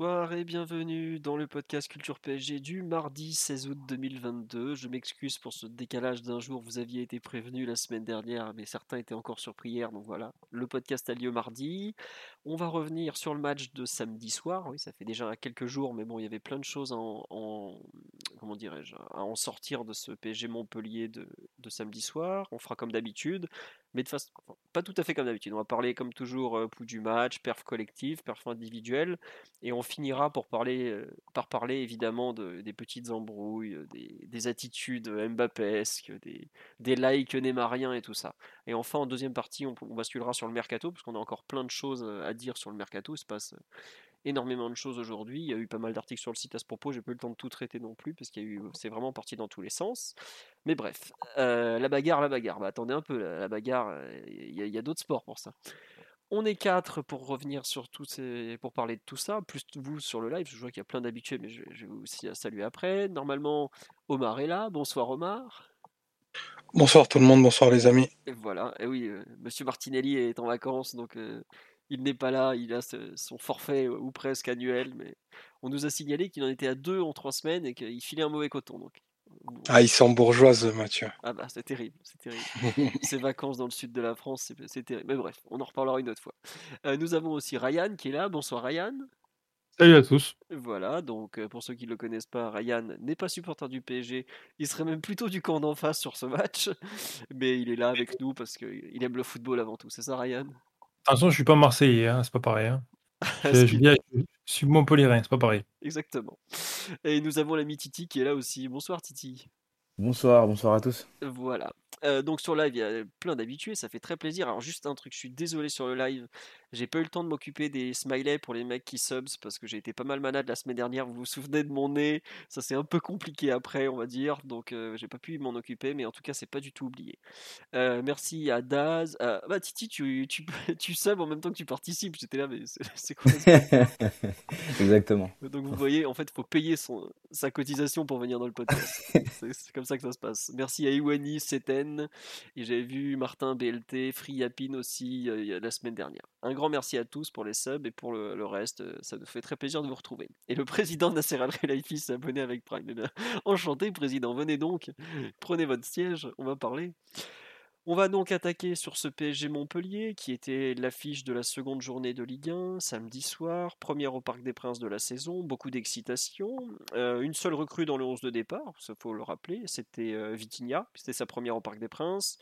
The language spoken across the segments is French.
Bonsoir et bienvenue dans le podcast Culture PSG du mardi 16 août 2022. Je m'excuse pour ce décalage d'un jour, vous aviez été prévenu la semaine dernière, mais certains étaient encore surpris hier, donc voilà. Le podcast a lieu mardi. On va revenir sur le match de samedi soir. Oui, ça fait déjà quelques jours, mais bon, il y avait plein de choses en, en- comment dirais-je, à en sortir de ce PSG Montpellier de samedi soir. On fera comme d'habitude, mais de façon pas tout à fait comme d'habitude. On va parler comme toujours euh, du match, perf collectif, perf individuelle, et on finira pour parler, euh, par parler évidemment de- des petites embrouilles, euh, des, des attitudes Mbappesques, des, des likes neymariens et tout ça. Et enfin, en deuxième partie, on, on basculera sur le mercato, parce qu'on a encore plein de choses euh, à dire sur le mercato. Il se passe euh, énormément de choses aujourd'hui. Il y a eu pas mal d'articles sur le site à ce propos. J'ai pas eu le temps de tout traiter non plus, parce qu'il y a eu, c'est vraiment parti dans tous les sens. Mais bref, euh, la bagarre, la bagarre. Bah, attendez un peu, la, la bagarre, euh, il y a, il y a d'autres sports pour ça. On est quatre pour revenir sur tous ces, pour parler de tout ça, plus vous sur le live. Je vois qu'il y a plein d'habitués, mais je, je vais vous aussi saluer après. Normalement, Omar est là. Bonsoir Omar. Bonsoir tout le monde, bonsoir les amis. Et voilà, et oui, euh, Monsieur Martinelli est en vacances, donc euh, il n'est pas là, il a son forfait euh, ou presque annuel, mais on nous a signalé qu'il en était à deux en trois semaines et qu'il filait un mauvais coton. Donc, on- Ah, ils sont bourgeoises, Mathieu. ah bah c'est terrible, c'est terrible. Ces vacances dans le sud de la France, c'est c'est terrible. Mais bref, on en reparlera une autre fois. Euh, nous avons aussi Ryan qui est là. Bonsoir Ryan. Salut à tous. Voilà, donc euh, pour ceux qui ne le connaissent pas, Ryan n'est pas supporter du PSG, il serait même plutôt du camp d'en face sur ce match, mais il est là avec nous parce qu'il aime le football avant tout, c'est ça Ryan? Attention, je suis pas Marseillais, hein, c'est pas pareil. hein. Ce Je, je suis Montpellierin, c'est pas pareil. Exactement. Et nous avons l'ami Titi qui est là aussi. Bonsoir Titi. Bonsoir, bonsoir à tous. Voilà. Euh, donc sur live, il y a plein d'habitués, ça fait très plaisir. Alors juste un truc, je suis désolé sur le live, j'ai pas eu le temps de m'occuper des smileys pour les mecs qui subs parce que j'ai été pas mal malade la semaine dernière. Vous vous souvenez de mon nez? Ça c'est un peu compliqué après, on va dire. Donc euh, j'ai pas pu m'en occuper, mais en tout cas c'est pas du tout oublié. Euh, merci à Daz. Ah, bah Titi, tu tu tu subs en même temps que tu participes. J'étais là, mais c'est quoi Exactement. Donc vous voyez, en fait, il faut payer son, sa cotisation pour venir dans le podcast. c'est comme ça que ça se passe. Merci à Iwani, Seten, et j'avais vu Martin BLT, Free Yapin aussi la semaine dernière. Un grand merci à tous pour les subs et pour le, reste, euh, ça nous fait très plaisir de vous retrouver. Et le président Nasser Al Khelaifi s'est abonné avec Prime. Eh enchanté président, venez donc, prenez votre siège, on va parler. On va donc attaquer sur ce PSG Montpellier qui était l'affiche de la seconde journée de Ligue 1, samedi soir, première au Parc des Princes de la saison, beaucoup d'excitation. Euh, une seule recrue dans le 11 de départ, il faut le rappeler, c'était euh, Vitinha, c'était sa première au Parc des Princes.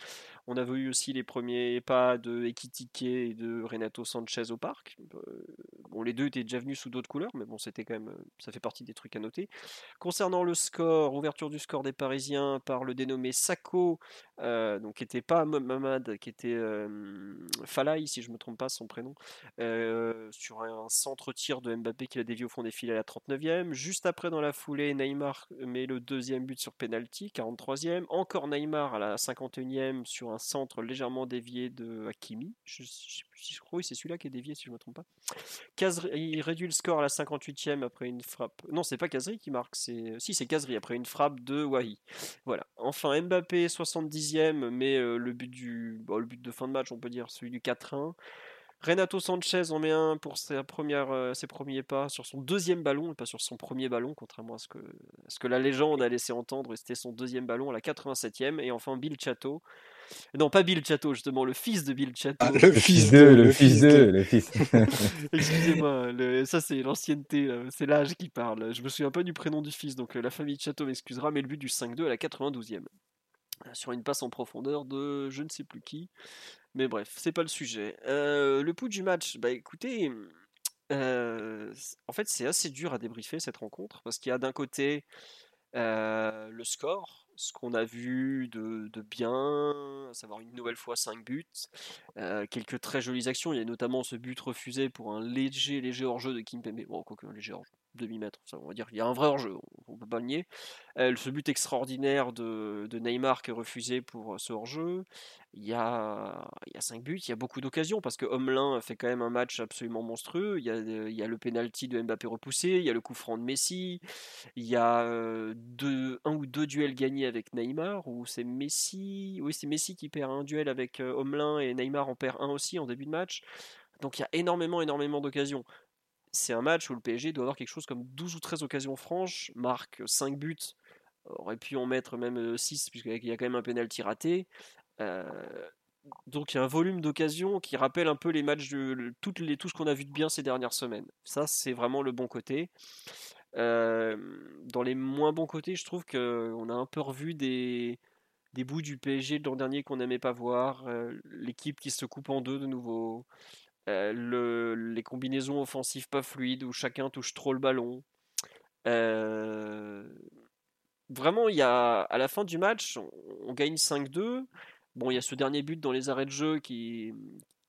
On avait eu aussi les premiers pas de Ekitike et de Renato Sanchez au parc. Euh, bon, les deux étaient déjà venus sous d'autres couleurs, mais bon, c'était quand même, ça fait partie des trucs à noter. Concernant le score, ouverture du score des Parisiens par le dénommé euh, donc qui n'était pas Mam- Mamad, qui était Falaï, si je me trompe pas son prénom, sur un centre-tir de Mbappé qui a dévié au fond des filets à la 39e. Juste après, dans la foulée, Neymar met le deuxième but sur penalty, 43e. Encore Neymar à la 51e sur un centre légèrement dévié de Hakimi. C'est celui-là qui est dévié, si je ne me trompe pas. Kazri- il réduit le score à la 58e après une frappe. Non, c'est pas Kazri qui marque, c'est si c'est Kazri après une frappe de Wahi. Voilà. Enfin, Mbappé 70e, mais euh, le but du le but de fin de match, on peut dire celui du 4-1. Renato Sanchez en met un pour première, euh, ses premiers pas sur son deuxième ballon pas sur son premier ballon, contrairement à ce que, ce que la légende a laissé entendre. et C'était son deuxième ballon à la 87e. Et enfin, Bill Chateau. Non, pas Bill Chateau, justement, le fils de Bill Chateau. Ah, le fils de, le fils de, le fils. Excusez-moi, ça c'est l'ancienneté, c'est l'âge qui parle. Je me souviens pas du prénom du fils, donc euh, la famille de Château m'excusera, mais le but du 5-2 à la 92e. Euh, Sur une passe en profondeur de je ne sais plus qui. Mais bref, c'est pas le sujet. Euh, le pouls du match, bah écoutez, euh, en fait c'est assez dur à débriefer cette rencontre, parce qu'il y a d'un côté euh, le score, ce qu'on a vu de, bien, à savoir une nouvelle fois 5 buts, euh, quelques très jolies actions. Il y a notamment ce but refusé pour un léger, léger hors-jeu de Kimpembe. Bon, quoi un léger hors-jeu demi-mètre, on va dire. Il y a un vrai hors-jeu, on peut pas le nier. Euh, ce but extraordinaire de, Neymar qui est refusé pour ce hors-jeu. Il y a, il y a 5 buts, il y a beaucoup d'occasions parce que Homelin fait quand même un match absolument monstrueux. Il y a, il y a le penalty de Mbappé repoussé, il y a le coup franc de Messi, il y a deux, un ou deux duels gagnés avec Neymar où c'est Messi, oui c'est Messi qui perd un duel avec Homelin et Neymar en perd un aussi en début de match. Donc il y a énormément, énormément d'occasions c'est un match où le PSG doit avoir quelque chose comme 12 ou 13 occasions franches, marque 5 buts, aurait pu en mettre même 6 puisqu'il y a quand même un penalty raté. donc il y a un volume d'occasions qui rappelle un peu les matchs de toutes les, tout ce qu'on a vu de bien ces dernières semaines. Ça c'est vraiment le bon côté. dans les moins bons côtés, je trouve qu'on a un peu revu des, des bouts du PSG de l'an dernier qu'on n'aimait pas voir. L'équipe qui se coupe en deux de nouveau. Euh, le, les combinaisons offensives pas fluides où chacun touche trop le ballon. Euh, vraiment, il y a, à la fin du match, on, gagne 5-2. Bon, il y a ce dernier but dans les arrêts de jeu qui,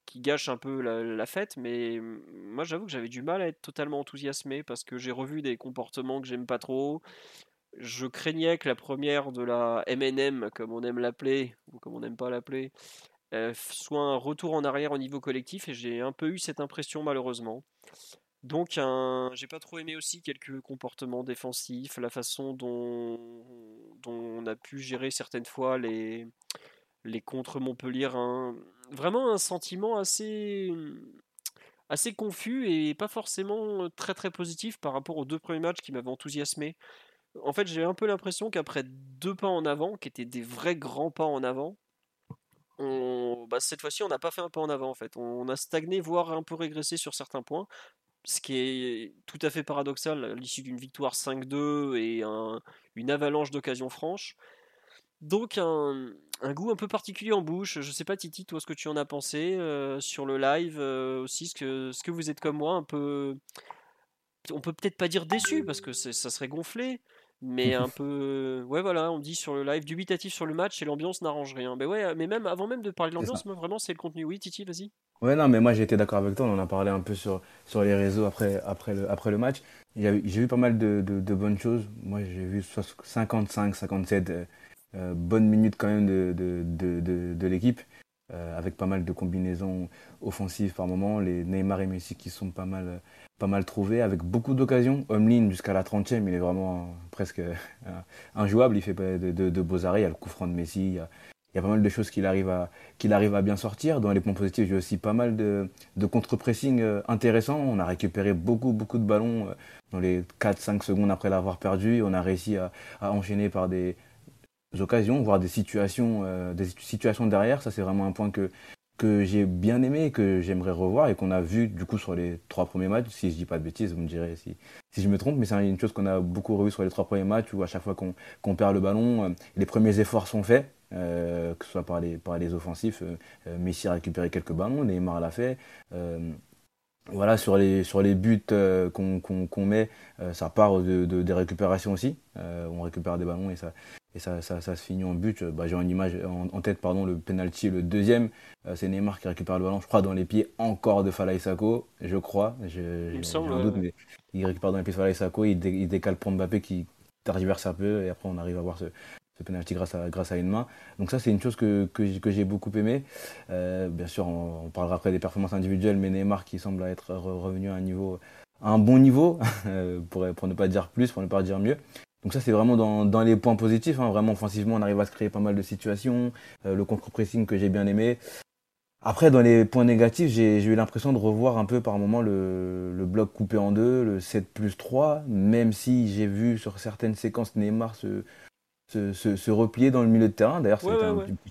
qui gâche un peu la, fête, mais moi j'avoue que j'avais du mal à être totalement enthousiasmé parce que j'ai revu des comportements que j'aime pas trop. Je craignais que la première de la MNM, comme on aime l'appeler, ou comme on n'aime pas l'appeler, soit un retour en arrière au niveau collectif et j'ai un peu eu cette impression malheureusement. Donc un... j'ai pas trop aimé aussi quelques comportements défensifs, la façon dont, dont on a pu gérer certaines fois les, les contre Montpellier. Vraiment un sentiment assez, assez confus et pas forcément très très positif par rapport aux deux premiers matchs qui m'avaient enthousiasmé. En fait j'ai un peu l'impression qu'après deux pas en avant, qui étaient des vrais grands pas en avant, bah, cette fois-ci, on n'a pas fait un pas en avant en fait. On a stagné, voire un peu régressé sur certains points, ce qui est tout à fait paradoxal à l'issue d'une victoire 5-2 et une avalanche d'occasions franches. Donc un, goût un peu particulier en bouche. Je sais pas Titi, toi ce que tu en as pensé euh, sur le live euh, aussi, ce que, ce que vous êtes comme moi un peu... On peut peut-être pas dire déçu parce que ça serait gonflé, mais un peu ouais voilà on dit sur le live dubitatif sur le match et l'ambiance n'arrange rien. Mais ouais mais même avant même de parler de l'ambiance moi vraiment c'est le contenu. Oui Titi vas-y. Ouais non mais moi j'ai été d'accord avec toi. On en a parlé un peu sur sur les réseaux après après le après le match. J'ai vu pas mal de, de, bonnes choses. Moi j'ai vu 55 57 euh, euh, bonnes minutes quand même de de, de l'équipe euh, avec pas mal de combinaisons offensives par moment les Neymar et Messi qui sont pas mal pas mal trouvé, avec beaucoup d'occasions. Homeline jusqu'à la 30e, il est vraiment presque euh, injouable. Il fait de, de, beaux arrêts. Il y a le coup franc de Messi. Il y a, pas mal de choses qu'il arrive, à, qu'il arrive à bien sortir. Dans les points positifs, j'ai aussi pas mal de, de contre-pressing euh, intéressants. On a récupéré beaucoup, beaucoup de ballons euh, dans les 4-5 secondes après l'avoir perdu. On a réussi à enchaîner par des occasions, voire des situations, des situations derrière. Ça, c'est vraiment un point que, que j'ai bien aimé que j'aimerais revoir et qu'on a vu du coup sur les trois premiers matchs. Si je dis pas de bêtises, vous me direz si, si je me trompe, mais c'est une chose qu'on a beaucoup revu sur les trois premiers matchs où à chaque fois qu'on perd le ballon, euh, les premiers efforts sont faits, euh, que ce soit par les, par les offensifs. Euh, Messi a récupéré quelques ballons, Neymar l'a fait. voilà, sur les, sur les buts qu'on met, ça part de, de, des récupérations aussi. on récupère des ballons et ça, et ça, ça, ça, se finit en but. Bah, J'ai en image en, tête pardon, le penalty, le deuxième. Euh, c'est Neymar qui récupère le ballon, je crois, dans les pieds encore de Falaï Sako, je crois. Je, il me semble. Un doute, mais il récupère dans les pieds de Falaï Sako, il, il, décale pour Mbappé qui tergiverse un peu et après on arrive à voir ce, ce penalty grâce à, grâce à une main. Donc ça c'est une chose que, que, j'ai beaucoup aimé. Euh, bien sûr on, parlera après des performances individuelles, mais Neymar qui semble être revenu à un niveau un bon niveau, pour, pour ne pas dire plus, pour ne pas dire mieux. Donc ça c'est vraiment dans, dans, les points positifs, hein. vraiment offensivement on arrive à se créer pas mal de situations, euh, le contre-pressing que j'ai bien aimé. Après dans les points négatifs j'ai eu l'impression de revoir un peu par moment le, le, bloc coupé en deux, le 7 plus 3, même si j'ai vu sur certaines séquences Neymar se, se, replier dans le milieu de terrain. D'ailleurs, c'était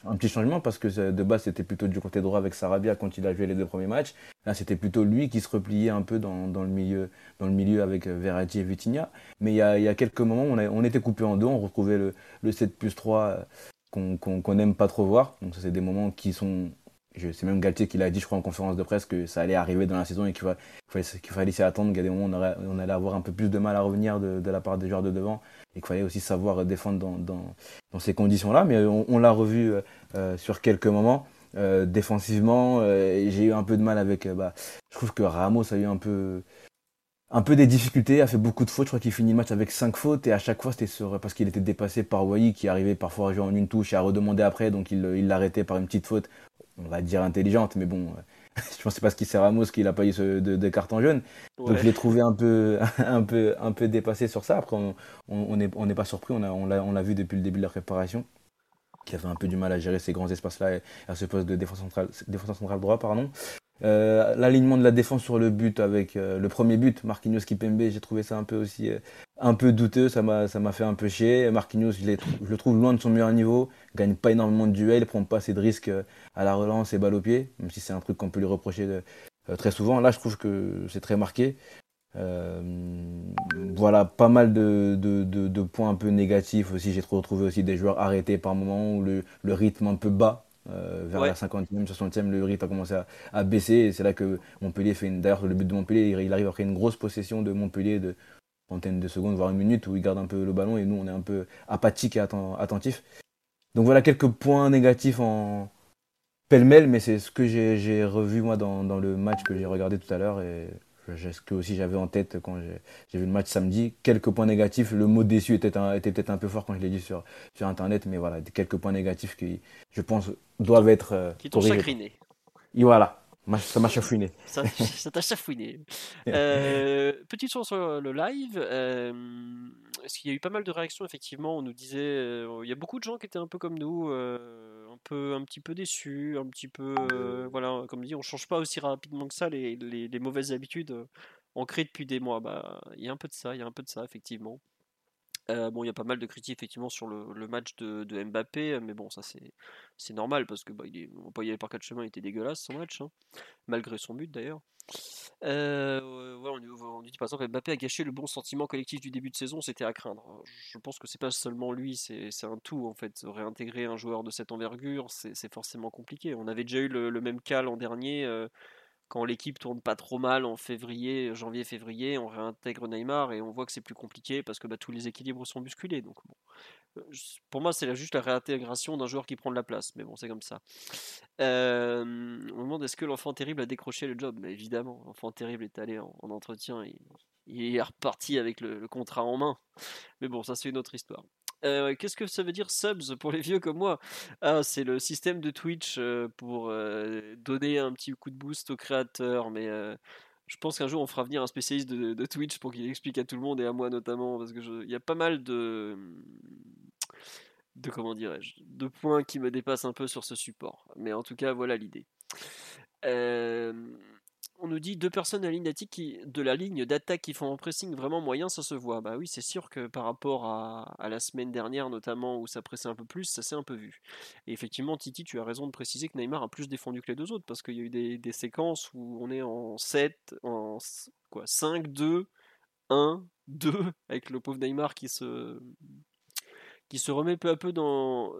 un, petit changement parce que de base, c'était plutôt du côté droit avec Sarabia quand il a joué les deux premiers matchs. Là, c'était plutôt lui qui se repliait un peu dans, le, milieu, dans le milieu avec euh, Verratti et Vitinha. Mais il y a, quelques moments, on, on était coupé en deux, on retrouvait le, le 7 plus 3 euh, qu'on n'aime pas trop voir. Donc, ça, c'est des moments qui sont c'est même Galtier qui l'a dit, je crois, en conférence de presse, que ça allait arriver dans la saison et qu'il fallait, s'y attendre, qu'il y a des moments où on, allait avoir un peu plus de mal à revenir de, la part des joueurs de devant qu'il fallait aussi savoir défendre dans, ces conditions-là. Mais on, l'a revu euh, sur quelques moments. Euh, défensivement, euh, j'ai eu un peu de mal avec. Bah, je trouve que Ramos a eu un peu un peu des difficultés, a fait beaucoup de fautes. Je crois qu'il finit le match avec 5 fautes et à chaque fois c'était parce qu'il était dépassé par Wai qui arrivait parfois à jouer en une touche et à redemander après, donc il l'arrêtait par une petite faute on va dire intelligente, mais bon, je pense que c'est parce qu'il sait Ramos qu'il a pas eu de, de carton jaune. Donc je l'ai trouvé un peu, un, peu, un peu dépassé sur ça. Après, on n'est on, pas surpris, on l'a on l'a vu depuis le début de la préparation, qu'il avait un peu du mal à gérer ces grands espaces-là et à ce poste de défense centrale, défenseur central droit. Pardon. Euh, l'alignement de la défense sur le but avec euh, le premier but, Marquinhos Kipembe, j'ai trouvé ça un peu aussi euh, un peu douteux, ça m'a fait un peu chier. Marquinhos, je, le trouve loin de son meilleur niveau, gagne pas énormément de duels, prend pas assez de risques à la relance et balle au pied, même si c'est un truc qu'on peut lui reprocher très souvent. Là, je trouve que c'est très marqué. voilà, pas mal de, points un peu négatifs aussi. J'ai retrouvé aussi des joueurs arrêtés par moments où le, le rythme un peu bas euh, vers la 50e, 60e, le rythme a commencé à, baisser. C'est là que Montpellier fait une. D'ailleurs, le but de Montpellier, il, arrive à créer une grosse possession de Montpellier de trentaine de secondes, voire une minute, où il garde un peu le ballon et nous, on est un peu apathique et attentif. Donc voilà quelques points négatifs en pêle-mêle, mais c'est ce que j'ai revu moi dans, dans, le match que j'ai regardé tout à l'heure. Et ce que aussi j'avais en tête quand j'ai vu le match samedi. Quelques points négatifs. Le mot déçu était, était peut-être un peu fort quand je l'ai dit sur, sur Internet, mais voilà, quelques points négatifs qui, je pense, doivent être euh, Qui t'ont chacriné. Et voilà. Ça m'a chafouiné. Ça t'a chafouiné. euh, petite chose sur le live. Euh, parce qu'il y a eu pas mal de réactions, effectivement. On nous disait. Euh, il y a beaucoup de gens qui étaient un peu comme nous. Euh, un, peu, un petit peu déçus. Un petit peu. voilà, comme dit, on change pas aussi rapidement que ça les, les, les mauvaises habitudes ancrées depuis des mois. Bah, il y a un peu de ça. Il y a un peu de ça, effectivement. Euh, bon, il y a pas mal de critiques effectivement sur le, match de, Mbappé, mais bon, ça c'est normal parce que bah, on peut y aller par quatre chemins, il était dégueulasse son match, hein, malgré son but d'ailleurs. Euh, on, dit par exemple Mbappé a gâché le bon sentiment collectif du début de saison, c'était à craindre. Je pense que c'est pas seulement lui, c'est un tout en fait. Réintégrer un joueur de cette envergure, c'est forcément compliqué. On avait déjà eu le, même cas l'an dernier. Euh, quand l'équipe tourne pas trop mal en février, janvier-février, on réintègre Neymar et on voit que c'est plus compliqué parce que bah, tous les équilibres sont musculés. Donc euh, pour moi, c'est juste la réintégration d'un joueur qui prend de la place, mais bon, c'est comme ça. Euh, on me demande est-ce que l'enfant terrible a décroché le job? Évidemment, l'enfant terrible est allé en, entretien, et, il est reparti avec le, contrat en main. Mais bon, ça c'est une autre histoire. Euh, qu'est-ce que ça veut dire subs pour les vieux comme moi? Ah, c'est le système de Twitch euh, pour euh, donner un petit coup de boost aux créateurs. Mais je pense qu'un jour on fera venir un spécialiste de, Twitch pour qu'il explique à tout le monde et à moi notamment, parce que il y a pas mal de de comment dirais-je de points qui me dépassent un peu sur ce support. Mais en tout cas, voilà l'idée. On nous dit deux personnes de la ligne d'attaque qui font un pressing vraiment moyen, ça se voit. Bah oui, c'est sûr que par rapport à, la semaine dernière, notamment, où ça pressait un peu plus, ça s'est un peu vu. Et effectivement, Titi, tu as raison de préciser que Neymar a plus défendu que les deux autres, parce qu'il y a eu des, séquences où on est en 7, en quoi, 5, 2, 1, 2, avec le pauvre Neymar qui se, qui se remet peu à peu dans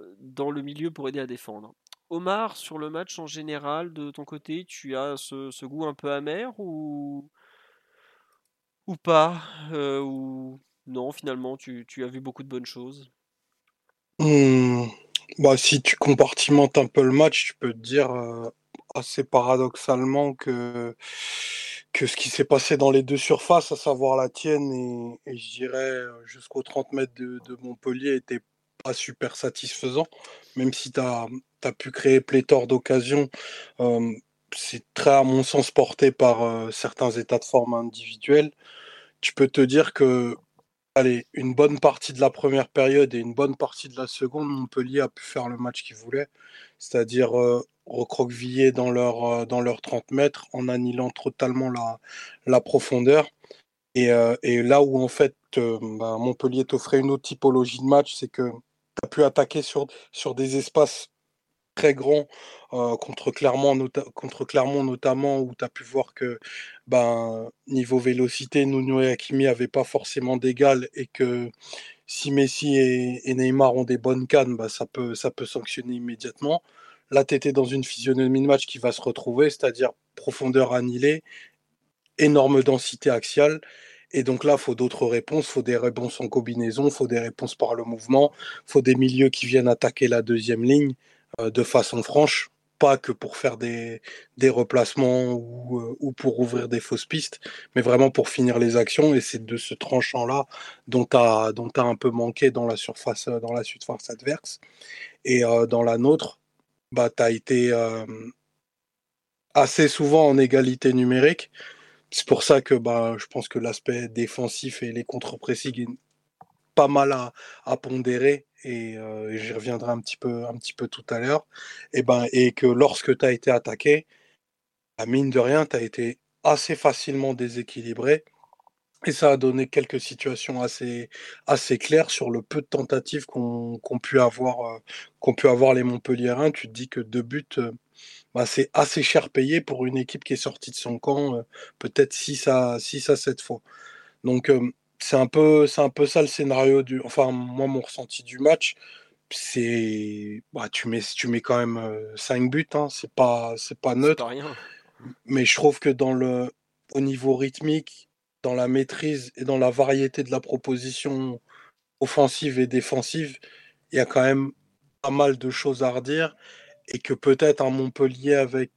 le milieu pour aider à défendre. Omar, sur le match en général, de ton côté, tu as ce, goût un peu amer ou, ou pas euh, Ou non, finalement, tu, as vu beaucoup de bonnes choses? Mmh. bah, Si tu compartimentes un peu le match, tu peux te dire euh, assez paradoxalement que, ce qui s'est passé dans les deux surfaces, à savoir la tienne et, je dirais euh, jusqu'aux 30 mètres de, de Montpellier, était pas super satisfaisant, même si tu as pu créer pléthore d'occasions. c'est très, à mon sens, porté par certains états de forme individuels. Tu peux te dire que, allez, une bonne partie de la première période et une bonne partie de la seconde, Montpellier a pu faire le match qu'il voulait, c'est-à-dire recroqueviller dans leur, dans leurs 30 mètres en annihilant totalement la, la profondeur. Et, et, là où en fait bah, Montpellier t'offrait une autre typologie de match, c'est que tu as pu attaquer sur, sur des espaces très grand contre, Clermont, contre Clermont notamment, où tu as pu voir que ben, niveau vélocité, Nuno et Hakimi n'avaient pas forcément d'égal et que si Messi et, Neymar ont des bonnes cannes, ben, ça, peut, ça peut sanctionner immédiatement. Là, tu étais dans une physionomie de match qui va se retrouver, c'est-à-dire profondeur annihilée, énorme densité axiale. Et donc là, faut d'autres réponses, faut des réponses en combinaison, faut des réponses par le mouvement, faut des milieux qui viennent attaquer la deuxième ligne euh, de façon franche, pas que pour faire des, des replacements ou, euh, ou, pour ouvrir des fausses pistes, mais vraiment pour finir les actions. Et c'est de ce tranchant-là dont tu as, un peu manqué dans la surface, dans la surface adverse. Et euh, dans la nôtre, bah, tu as été euh, assez souvent en égalité numérique. C'est pour ça que bah, je pense que l'aspect défensif et les contre-pressing est pas mal à, pondérer et, euh, j'y reviendrai un petit peu, un petit peu tout à l'heure. Et, ben, et que lorsque tu as été attaqué, à mine de rien, tu as été assez facilement déséquilibré. Et ça a donné quelques situations assez, assez claires sur le peu de tentatives qu'ont qu pu, avoir, euh, pu avoir les Montpelliérains. Tu te dis que deux buts, euh, bah, c'est assez cher payé pour une équipe qui est sortie de son camp, euh, peut-être 6 à, 6 à 7 fois. Donc, euh, c'est un, peu, un peu ça le scénario du. Enfin, moi, mon ressenti du match, c'est. Bah, tu, mets, tu mets quand même 5 buts, hein, c'est pas, pas neutre. Pas rien. Mais je trouve que dans le, au niveau rythmique, dans la maîtrise et dans la variété de la proposition offensive et défensive, il y a quand même pas mal de choses à redire et que peut-être un Montpellier avec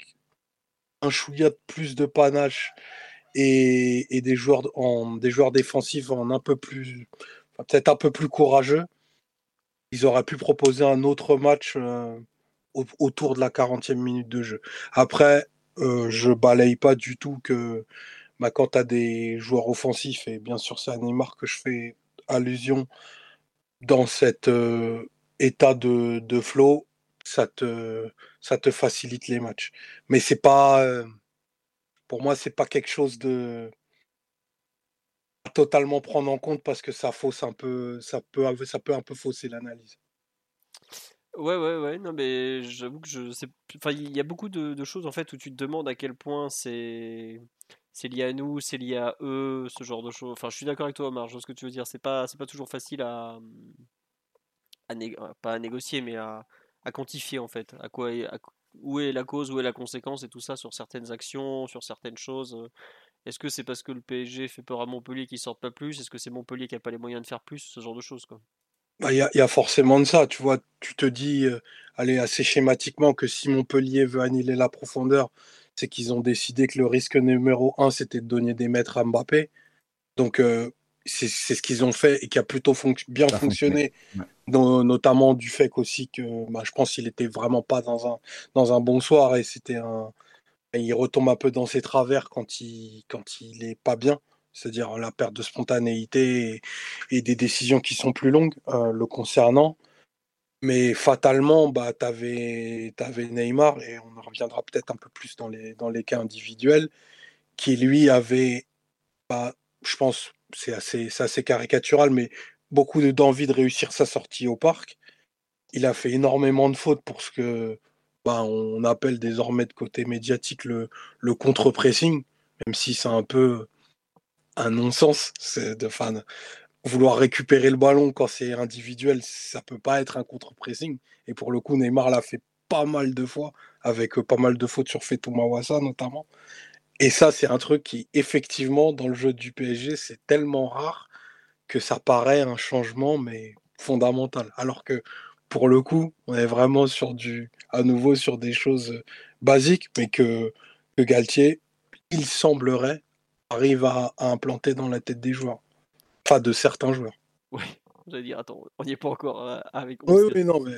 un chouïa de plus de panache et, des, joueurs des joueurs défensifs en un peu plus, peut-être un peu plus courageux, ils auraient pu proposer un autre match euh, au, autour de la 40e minute de jeu. Après, euh, je balaye pas du tout que bah, quand tu as des joueurs offensifs, et bien sûr c'est à Neymar que je fais allusion dans cet euh, état de flow, ça te, ça te facilite les matchs. Mais c'est pas, euh, pour moi, c'est pas quelque chose de totalement prendre en compte parce que ça fausse un peu, ça peut, ça peut un peu fausser l'analyse. Ouais, ouais, ouais, non, mais j'avoue que je sais. Enfin, il y a beaucoup de, choses en fait où tu te demandes à quel point c'est. C'est lié à nous, c'est lié à eux, ce genre de choses. Enfin, je suis d'accord avec toi, Omar, je vois ce que tu veux dire. C'est pas, c'est pas toujours facile à, à pas à négocier, mais à, à quantifier en fait. À quoi, à, où est la cause, où est la conséquence et tout ça sur certaines actions, sur certaines choses. Est-ce que c'est parce que le PSG fait peur à Montpellier qu'ils sortent pas plus? Est-ce que c'est Montpellier qui a pas les moyens de faire plus? Ce genre de choses quoi. Il bah, y, a, y, a forcément de ça, tu vois. Tu te dis, euh, allez, assez schématiquement, que si Montpellier veut annihiler la profondeur, c'est qu'ils ont décidé que le risque numéro un, c'était de donner des mètres à Mbappé. Donc, euh, c'est ce qu'ils ont fait et qui a plutôt fonc bien Ça fonctionné, ouais. notamment du fait aussi que bah, je pense qu'il était vraiment pas dans un, dans un bon soir et c'était un. Il retombe un peu dans ses travers quand il, quand il est pas bien c'est-à-dire la perte de spontanéité et, et, des décisions qui sont plus longues euh, le concernant. Mais fatalement, bah, tu avais, avais, Neymar, et on en reviendra peut-être un peu plus dans les, dans les cas individuels, qui lui avait, bah, je pense, c'est assez, assez caricatural, mais beaucoup d'envie de réussir sa sortie au parc. Il a fait énormément de fautes pour ce que bah, on appelle désormais de côté médiatique le, le contre-pressing, même si c'est un peu un non-sens. De fan. Vouloir récupérer le ballon quand c'est individuel, ça peut pas être un contre-pressing. Et pour le coup, Neymar l'a fait pas mal de fois, avec pas mal de fautes sur Fetou Mawassa notamment. Et ça, c'est un truc qui, effectivement, dans le jeu du PSG, c'est tellement rare que ça paraît un changement, mais fondamental. Alors que, pour le coup, on est vraiment sur du, à nouveau sur des choses basiques, mais que, Galtier, il semblerait, arrive à, à, implanter dans la tête des joueurs. Enfin, de certains joueurs. Oui, j'allais dire, attends, on n'y est pas encore euh, avec. Oui, oui, non, mais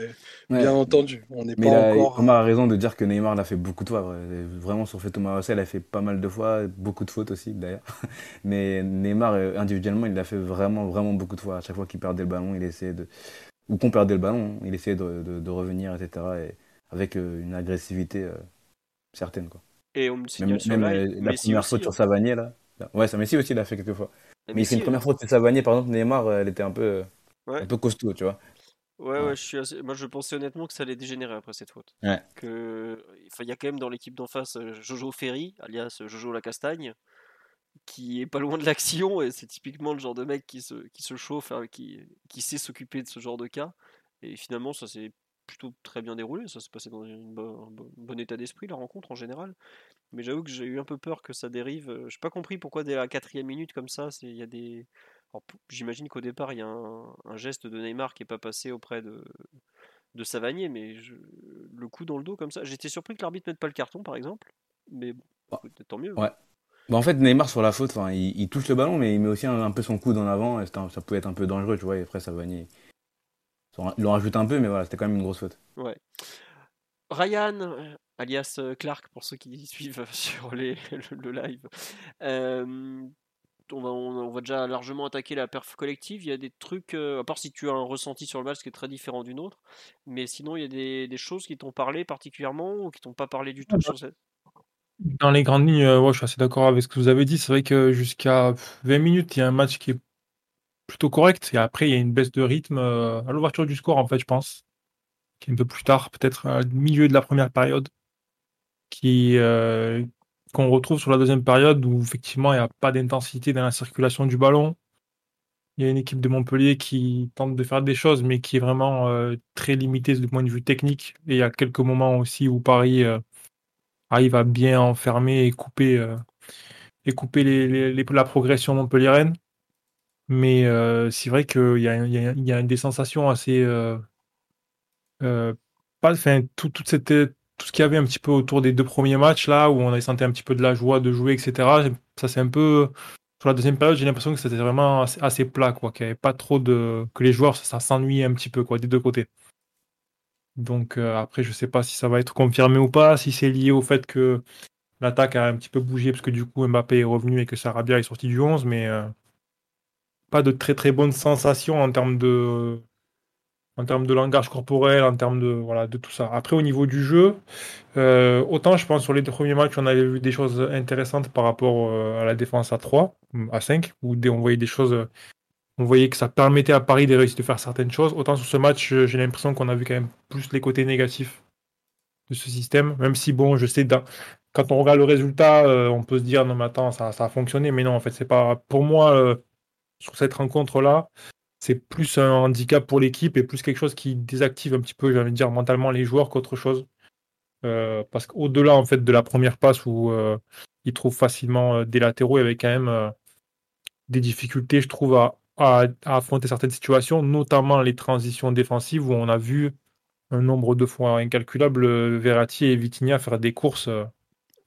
ouais. bien entendu, on n'est pas là, encore. Omar a raison de dire que Neymar l'a fait beaucoup de fois. Vraiment, sur fait Thomas Rossel, il a fait pas mal de fois, beaucoup de fautes aussi d'ailleurs. Mais Neymar, euh, individuellement, il l'a fait vraiment, vraiment beaucoup de fois. À chaque fois qu'il perdait le ballon, il essayait de. Ou qu'on perdait le ballon, il essayait de, de, de revenir, etc. Et avec euh, une agressivité certaine, quoi. Et on me signale même, sur même live, la Messi première aussi, faute hein. sur Savanier, là. Ouais, ça Messi aussi l'a fait quelques fois. Et Mais Messi, une première euh, faute sur Savanier, par exemple, Neymar, elle était un peu, Ouais. un peu costaud, tu vois. Ouais, Ouais. ouais, je suis assez- moi je pensais honnêtement que ça allait dégénérer après cette faute. Ouais. Que... Enfin, il y a quand même dans l'équipe d'en face euh, Jojo Ferry, alias Jojo la Castagne, qui est pas loin de l'action et c'est typiquement le genre de mec qui se, qui se chauffe, hein, qui, qui sait s'occuper de ce genre de cas. Et finalement, ça s'est plutôt très bien déroulé. Ça s'est passé dans une bo- un bo- un bon état d'esprit, la rencontre en général. Mais j'avoue que j'ai eu un peu peur que ça dérive. Euh, J'ai pas compris pourquoi dès la quatrième minute comme ça, il y a des. J'imagine qu'au départ, il y a un, un geste de Neymar qui est pas passé auprès de, de Savanier, mais je- le coup dans le dos comme ça. J'étais surpris que l'arbitre mette pas le carton, par exemple. Mais bon, Ah, tant mieux. ouais. Bah, en fait, Neymar sur la faute, il, il touche le ballon, mais il met aussi un, un peu son coude en avant, et ça pouvait être un peu dangereux, tu vois. Et après, Savanier, il en rajoute un peu, mais voilà, c'était quand même une grosse faute. Ouais. Ryan, euh, alias euh, Clark, pour ceux qui suivent sur les, le, le live. Euh, on, va, on, on va déjà largement attaquer la perf collective. Il y a des trucs, euh, à part si tu as un ressenti sur le match qui est très différent d'une autre, mais sinon il y a des, des choses qui t'ont parlé particulièrement ou qui t'ont pas parlé du tout sur cette? Dans les grandes lignes, euh, ouais, je suis assez d'accord avec ce que vous avez dit. C'est vrai que jusqu'à 20 minutes, il y a un match qui est plutôt correct. Et après, il y a une baisse de rythme euh, à l'ouverture du score, en fait, je pense. Qui est un peu plus tard, peut-être au milieu de la première période. Euh, qu'on retrouve sur la deuxième période où effectivement il n'y a pas d'intensité dans la circulation du ballon. Il y a une équipe de Montpellier qui tente de faire des choses, mais qui est vraiment euh, très limitée du point de vue technique. Et il y a quelques moments aussi où Paris euh, arrive à bien enfermer et couper, et couper la progression montpelliéraine. Mais c'est vrai qu'il y a, des sensations assez. pas, enfin, tout, toute cette, tout ce qu'il y avait un petit peu autour des deux premiers matchs, là, où on a senti un petit peu de la joie de jouer, etc. Ça, c'est un peu. Sur la deuxième période, j'ai l'impression que c'était vraiment assez, plat, quoi, qu'il n'y avait pas trop de. que les joueurs, ça, ça s'ennuyait un petit peu, quoi, des deux côtés. Donc euh, après, je sais pas si ça va être confirmé ou pas, si c'est lié au fait que l'attaque a un petit peu bougé, parce que du coup Mbappé est revenu et que Sarabia est sorti du 11, mais euh, pas de très très bonnes sensations en termes de en termes de langage corporel, en termes de voilà de tout ça. Après au niveau du jeu, euh, autant je pense sur les deux premiers matchs on avait vu des choses intéressantes par rapport euh, à la défense à 3, à 5, où on voyait des choses on voyait que ça permettait à Paris de réussir de faire certaines choses. Autant sur ce match, euh, j'ai l'impression qu'on a vu quand même plus les côtés négatifs de ce système. Même si, bon, je sais, quand on regarde le résultat, euh, on peut se dire, non, mais attends, ça, ça a fonctionné. Mais non, en fait, c'est pas. Pour moi, euh, sur cette rencontre-là, c'est plus un handicap pour l'équipe et plus quelque chose qui désactive un petit peu, j'ai envie de dire, mentalement les joueurs qu'autre chose. Euh, parce qu'au-delà, en fait, de la première passe où euh, ils trouvent facilement euh, des latéraux, il y avait quand même. euh, des difficultés, je trouve, à, affronter certaines situations, notamment les transitions défensives où on a vu un nombre de fois incalculable Verratti et Vitinha faire des courses.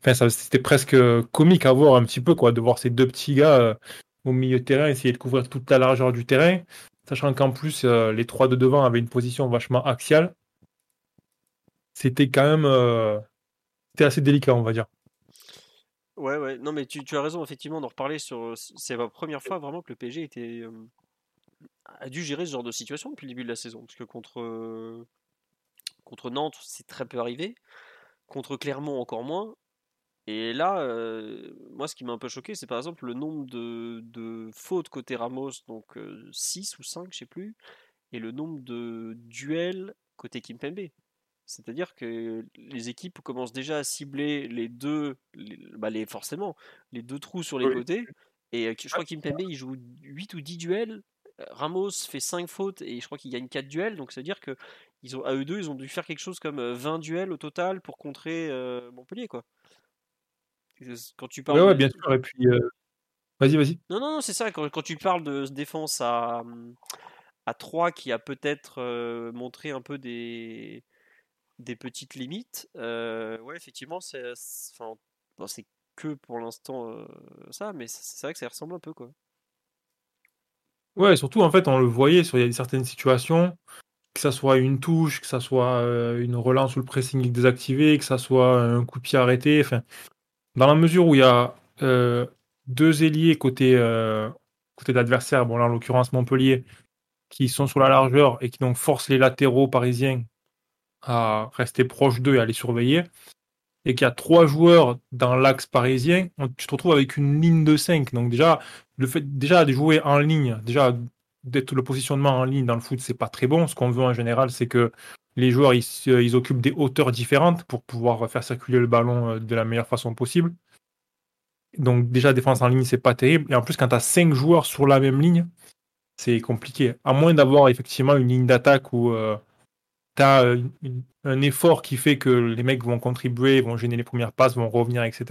Enfin, c'était presque comique à voir un petit peu, quoi, de voir ces deux petits gars au milieu terrain essayer de couvrir toute la largeur du terrain, sachant qu'en plus, euh, les trois de devant avaient une position vachement axiale. C'était quand même euh, assez délicat, on va dire. Ouais, ouais, non, mais tu, as raison, effectivement, d'en reparler sur. C'est la première fois vraiment que le PSG euh, a dû gérer ce genre de situation depuis le début de la saison. Parce que contre, contre Nantes, c'est très peu arrivé. Contre Clermont, encore moins. Et là, euh, moi, ce qui m'a un peu choqué, c'est par exemple le nombre de, de fautes côté Ramos, donc 6 ou 5, je sais plus, et le nombre de duels côté Kimpembe. C'est-à-dire que les équipes commencent déjà à cibler les deux, les, bah les, forcément, les deux trous sur les Oui. côtés. Et euh, je crois qu'Impembe, il joue 8 ou 10 duels. Ramos fait 5 fautes et je crois qu'il gagne 4 duels. Donc ça veut dire que ils ont, à eux deux, ils ont dû faire quelque chose comme euh, 20 duels au total pour contrer euh, Montpellier. Quoi. Quand tu parles Ouais, ouais, de- bien sûr. Et puis, euh, vas-y, vas-y. Non, non, non, c'est ça. Quand, quand tu parles de défense à, à 3 qui a peut-être euh, montré un peu des, des petites limites, euh, ouais, effectivement, c'est enfin, bon, que pour l'instant euh, ça, mais c'est vrai que ça ressemble un peu. quoi. Ouais, et surtout, en fait, on le voyait sur il y a certaines situations, que ça soit une touche, que ça soit une relance ou le pressing désactivé, que ça soit un coup de pied arrêté. Enfin, dans la mesure où il y a euh, deux ailiers côté, euh, côté bon là en l'occurrence Montpellier, qui sont sur la largeur et qui donc forcent les latéraux parisiens à rester proches d'eux et à les surveiller, et qu'il y a trois joueurs dans l'axe parisien, tu te retrouves avec une ligne de 5. Donc déjà, le fait déjà de jouer en ligne, déjà d'être le positionnement en ligne dans le foot, c'est pas très bon. Ce qu'on veut en général, c'est que les joueurs ils, occupent des hauteurs différentes pour pouvoir faire circuler le ballon euh, de la meilleure façon possible. Donc déjà, défense en ligne, c'est pas terrible. Et en plus, quand tu as 5 joueurs sur la même ligne, c'est compliqué. À moins d'avoir effectivement une ligne d'attaque où, euh, tu as un effort qui fait que les mecs vont contribuer, vont gêner les premières passes, vont revenir, etc.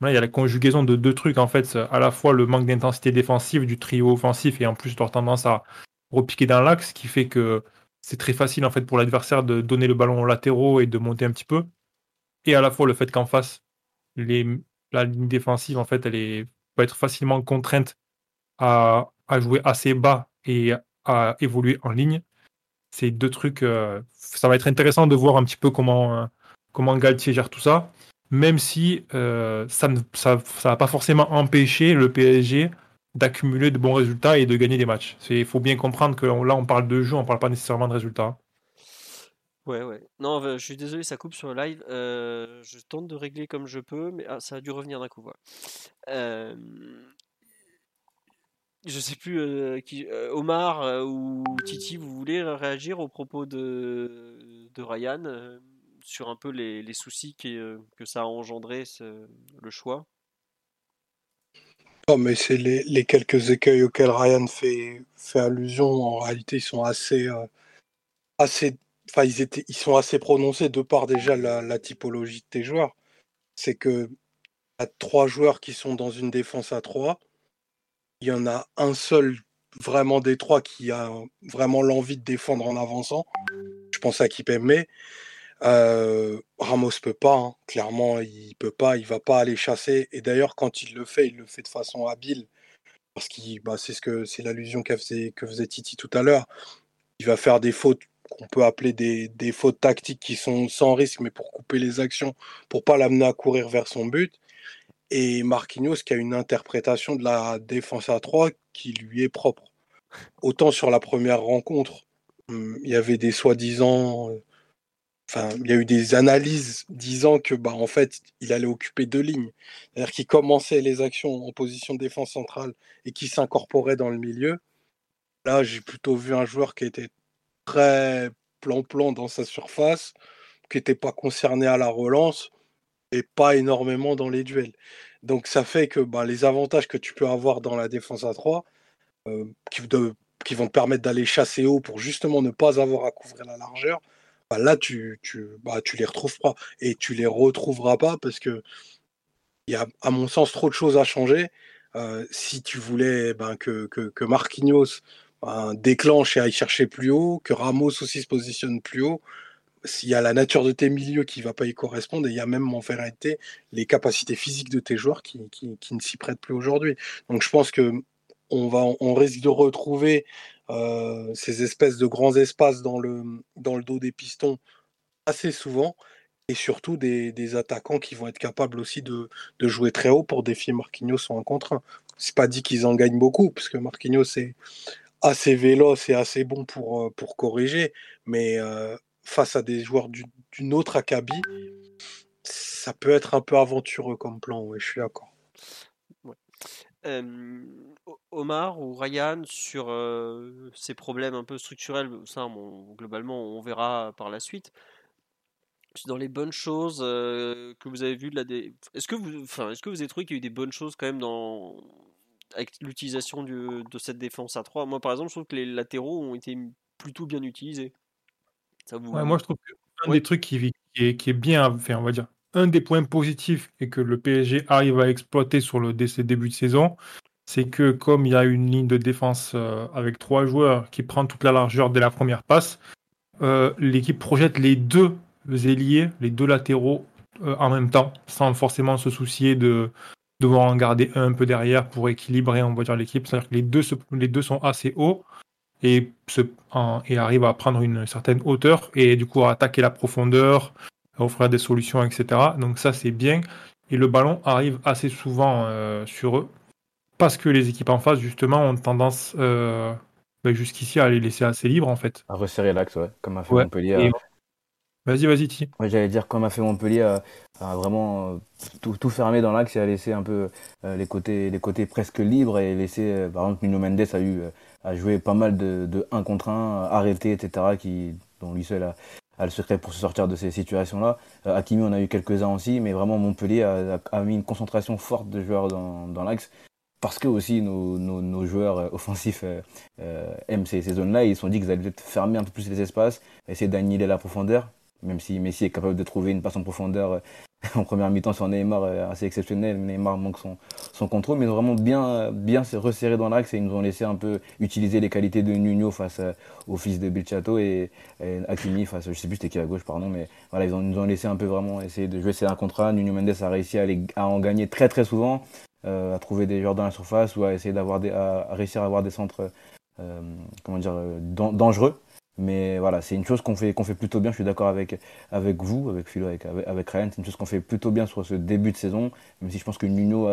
Là, il y a la conjugaison de deux trucs, en fait, à la fois le manque d'intensité défensive du trio offensif et en plus leur tendance à repiquer dans l'axe, qui fait que c'est très facile en fait pour l'adversaire de donner le ballon aux latéraux et de monter un petit peu. Et à la fois le fait qu'en face, la ligne défensive, en fait, elle est, être facilement contrainte à, jouer assez bas et à évoluer en ligne. C'est deux trucs. Euh, ça va être intéressant de voir un petit peu comment, comment Galtier gère tout ça, même si euh, ça ne ça, va pas forcément empêcher le PSG d'accumuler de bons résultats et de gagner des matchs. Il faut bien comprendre que là, on parle de jeu, on parle pas nécessairement de résultats. Ouais, ouais. Non, je suis désolé, ça coupe sur le live. je tente de régler comme je peux, mais ah, ça a dû revenir d'un coup. Voilà. Je sais plus euh, qui, euh, Omar euh, ou Titi, vous voulez réagir au propos de, de Ryan sur un peu les, les soucis que ça a engendré le choix? Non, mais c'est les, quelques écueils auxquels Ryan fait, fait allusion. En réalité, ils sont assez, assez, enfin, ils étaient, ils sont assez prononcés de par déjà la, typologie de tes joueurs. C'est que a trois joueurs qui sont dans une défense à trois il y en a un seul vraiment des trois qui a vraiment l'envie de défendre en avançant. Je pense à Kipembe. Euh, Ramos peut pas, hein. clairement il peut pas, il va pas aller chasser. Et d'ailleurs quand il le fait, il le fait de façon habile parce qu'il, bah, c'est ce que c'est l'allusion faisait, que faisait Titi tout à l'heure. Il va faire des fautes qu'on peut appeler des, des, fautes tactiques qui sont sans risque, mais pour couper les actions, pour pas l'amener à courir vers son but et Marquinhos qui a une interprétation de la défense à 3 qui lui est propre. Autant sur la première rencontre, hum, il y avait des soi-disant. Il y a eu des analyses disant que, bah, en fait, il allait occuper deux lignes. C'est-à-dire qu'il commençait les actions en position de défense centrale et qui s'incorporait dans le milieu. Là, j'ai plutôt vu un joueur qui était très plan-plan dans sa surface, qui n'était pas concerné à la relance et pas énormément dans les duels. Donc ça fait que bah, les avantages que tu peux avoir dans la défense à 3, euh, qui, vont te permettre d'aller chasser haut pour justement ne pas avoir à couvrir la largeur, bah, là tu, tu, bah, tu les retrouves pas. Et tu les retrouveras pas parce que il y a, à mon sens, trop de choses à changer. Euh, si tu voulais ben, que, que, que Marquinhos ben, déclenche et aille chercher plus haut, que Ramos aussi se positionne plus haut, s'il y a la nature de tes milieux qui ne va pas y correspondre, et il y a même en vérité les capacités physiques de tes joueurs qui, ne s'y prêtent plus aujourd'hui. Donc je pense que on, va, on risque de retrouver euh, ces espèces de grands espaces dans le, dans le dos des pistons assez souvent, et surtout des, attaquants qui vont être capables aussi de, jouer très haut pour défier Marquinhos en un contre un. C'est pas dit qu'ils en gagnent beaucoup, parce que Marquinhos est assez véloce et assez bon pour, euh, pour corriger, mais euh, face à des joueurs d'une autre acabit, ça peut être un peu aventureux comme plan, oui, je suis d'accord. Omar ou Ryan sur ces problèmes un peu structurels, ça globalement on verra par la suite. Dans les bonnes choses que vous avez vues de la est-ce que vous, enfin, est-ce que vous avez trouvé qu'il y a eu des bonnes choses quand même dans avec l'utilisation de cette défense à 3 Moi par exemple, je trouve que les latéraux ont été plutôt bien utilisés. Moi, je trouve qu'un des trucs qui, est, bien, enfin, on va dire, un des points positifs et que le PSG arrive à exploiter sur le début de saison, c'est que comme il y a une ligne de défense euh, avec trois joueurs qui prend toute la largeur dès la première passe, euh, l'équipe projette les deux ailiers, les deux latéraux euh, en même temps, sans forcément se soucier de devoir en garder un, un peu derrière pour équilibrer, on va dire, l'équipe. C'est-à-dire que les deux, les deux sont assez hauts et, se, et arrive à prendre une certaine hauteur et du coup à attaquer la profondeur, à offrir des solutions, etc. Donc ça c'est bien. Et le ballon arrive assez souvent sur eux parce que les équipes en face justement ont tendance euh, ben, jusqu'ici à les laisser assez libres en fait. À resserrer l'axe, ouais, comme a fait Montpellier. Euh. Vas-y, vas-y, Ti. J'allais dire, comme a fait Montpellier, à, vraiment tout, tout fermer dans l'axe et à laisser un peu les, côtés, les côtés presque libres et laisser, par exemple, Nuno Mendes a eu a joué pas mal de, de 1 contre 1, arrêté, etc., qui, dont lui seul a, a le secret pour se sortir de ces situations-là. Euh, Hakimi, on a eu quelques-uns aussi, mais vraiment Montpellier a, a, mis une concentration forte de joueurs dans, dans l'axe. Parce que aussi nos, nos, joueurs offensifs aiment ces, ces zones-là, ils se sont dit qu'ils allaient peut-être fermer un peu plus les espaces, essayer d'annihiler la profondeur. Même si Messi est capable de trouver une passe en profondeur euh, en première mi-temps sur Neymar euh, assez exceptionnel. Neymar manque son, son contrôle, mais ils ont vraiment bien, bien se resserrer dans l'axe et ils nous ont laissé un peu utiliser les qualités de Nuno face euh, au fils de Bilchato et, et Hakimi face, je sais plus c'était qui à gauche, pardon, mais voilà, ils, nous ont laissé un peu vraiment essayer de jouer. Ces un contrat. Nuno Mendes a réussi à, à en gagner très très souvent, à trouver des joueurs dans la surface ou à essayer d'avoir des, à, réussir à avoir des centres, comment dire, dangereux. Mais voilà, c'est une chose qu'on fait, qu'on fait plutôt bien. Je suis d'accord avec, avec vous, avec Philo, avec, avec Ryan. C'est une chose qu'on fait plutôt bien sur ce début de saison. Même si je pense que Nuno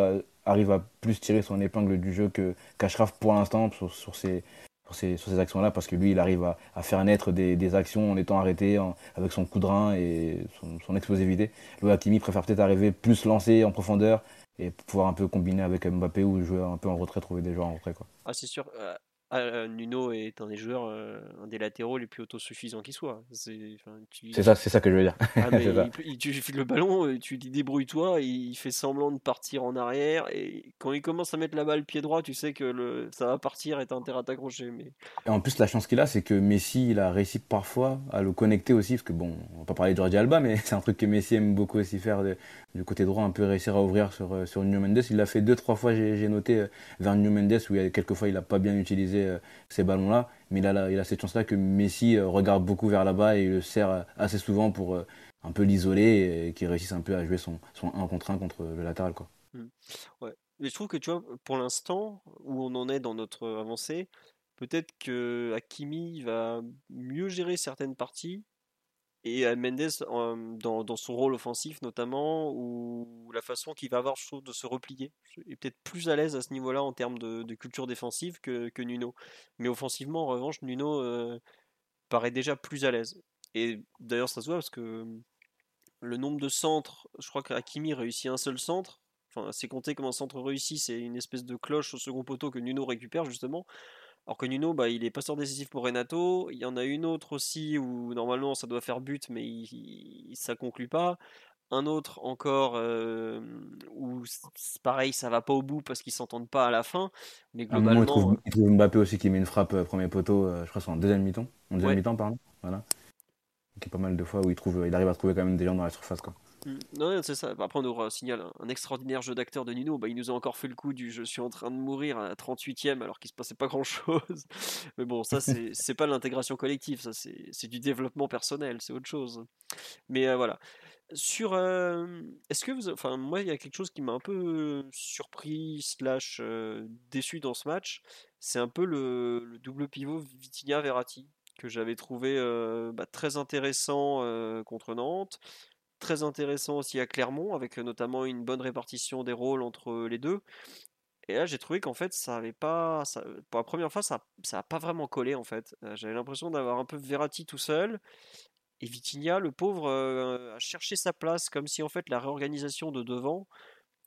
arrive à plus tirer son épingle du jeu que qu'Ashraf pour l'instant sur, sur, ces, sur ces, sur ces actions-là. Parce que lui, il arrive à, à faire naître des, des, actions en étant arrêté avec son coup de rein et son, son explosivité. Le Hakimi préfère peut-être arriver plus lancé en profondeur et pouvoir un peu combiner avec Mbappé ou jouer un peu en retrait, trouver des joueurs en retrait. Quoi. Ah, c'est sûr. Euh, ah, euh, Nuno est un des joueurs, euh, un des latéraux les plus autosuffisants qui soit. C'est ça, c'est ça que je veux dire. Ah, il, tu files le ballon, euh, tu dis débrouille-toi, il fait semblant de partir en arrière et quand il commence à mettre la balle pied droit, tu sais que le, ça va partir et t'as intérêt à t'accrocher. Mais... Et en plus, la chance qu'il a, c'est que Messi, il a réussi parfois à le connecter aussi, parce que bon, on va pas parler de Jordi Alba, mais c'est un truc que Messi aime beaucoup aussi faire du côté droit, un peu réussir à ouvrir sur, sur New Mendes. Il l'a fait deux, trois fois, j'ai noté, vers New Mendes, où il y a quelques fois il a pas bien utilisé euh, ces ballons-là. Mais il a, il a cette chance-là que Messi euh, regarde beaucoup vers là-bas et le sert euh, assez souvent pour un peu l'isoler et qu'il réussisse un peu à jouer son, son 1 contre 1 contre le latéral. Quoi. Mmh. Ouais. Mais je trouve que tu vois, pour l'instant, où on en est dans notre avancée, peut-être que Hakimi va mieux gérer certaines parties et Mendes, dans, dans, son rôle offensif notamment, ou la façon qu'il va avoir de se replier, est peut-être plus à l'aise à ce niveau-là en termes de, culture défensive que, que, Nuno. Mais offensivement, en revanche, Nuno euh, paraît déjà plus à l'aise. Et d'ailleurs, ça se voit parce que le nombre de centres, je crois qu'Akimi réussit un seul centre. Enfin, c'est compté comme un centre réussi, c'est une espèce de cloche au second poteau que Nuno récupère justement. Alors que Nuno, bah, il est passeur décisif pour Renato. Il y en a une autre aussi où normalement ça doit faire but, mais il, ça conclut pas. Un autre encore euh, où pareil, ça va pas au bout parce qu'ils s'entendent pas à la fin. Mais globalement, il, trouve, il, trouve, Mbappé aussi qui met une frappe euh, premier poteau, euh, je crois c'est en deuxième mi-temps. En deuxième mi-temps, pardon. Voilà. Donc, il y a pas mal de fois où il, trouve, il arrive à trouver quand même des gens dans la surface. Quoi. Mm. Non, c'est ça. Après, on aura signal un extraordinaire jeu d'acteur de Nino. Bah, il nous a encore fait le coup du je suis en train de mourir à 38ème alors qu'il se passait pas grand chose. Mais bon, ça, c'est pas l'intégration collective, ça, c'est du développement personnel, c'est autre chose. Mais euh, voilà. Sur. Euh, est-ce que vous. Enfin, moi, il y a quelque chose qui m'a un peu surpris, slash euh, déçu dans ce match. C'est un peu le, double pivot Vitinha-Verratti que j'avais trouvé bah, très intéressant contre Nantes très intéressant aussi à Clermont, avec notamment une bonne répartition des rôles entre les deux. Et là, j'ai trouvé qu'en fait, ça avait pas. pour la première fois, ça n'a pas vraiment collé, en fait. J'avais l'impression d'avoir un peu Verratti tout seul. Et Vitinha, le pauvre, a cherché sa place, comme si en fait la réorganisation de devant,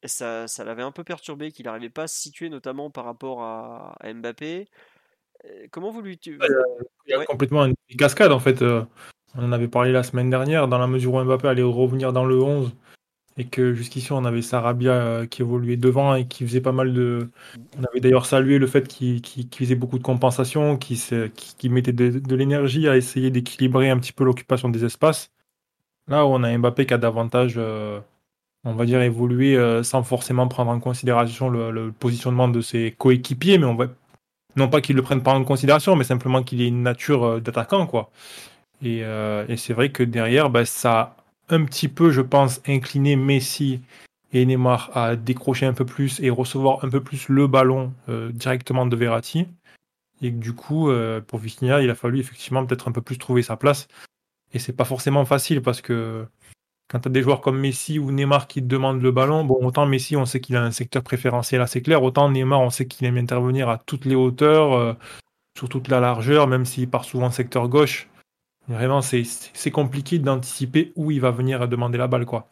ça, ça l'avait un peu perturbé, qu'il n'arrivait pas à se situer, notamment par rapport à, Mbappé. Comment vous lui. Il y a complètement une cascade, en fait. On en avait parlé la semaine dernière, dans la mesure où Mbappé allait revenir dans le 11 et que jusqu'ici on avait Sarabia euh, qui évoluait devant et qui faisait pas mal de. On avait d'ailleurs salué le fait qu'il faisait beaucoup de compensation, qu'il mettait de, l'énergie à essayer d'équilibrer un petit peu l'occupation des espaces. Là où on a Mbappé qui a davantage, euh, on va dire, évolué euh, sans forcément prendre en considération le, positionnement de ses coéquipiers, mais on va. Non pas qu'il le prenne pas en considération, mais simplement qu'il ait une nature d'attaquant, quoi. Euh, et, c'est vrai que derrière, bah, ça a un petit peu, je pense, incliné Messi et Neymar à décrocher un peu plus et recevoir un peu plus le ballon euh, directement de Verratti. Et du coup, euh, pour Vitinha, il a fallu effectivement peut-être un peu plus trouver sa place. Et c'est pas forcément facile parce que quand tu as des joueurs comme Messi ou Neymar qui te demandent le ballon, bon, autant Messi, on sait qu'il a un secteur préférentiel assez clair, autant Neymar, on sait qu'il aime intervenir à toutes les hauteurs, sur toute la largeur, même s'il part souvent secteur gauche. Vraiment, c'est compliqué d'anticiper où il va venir demander la balle. quoi.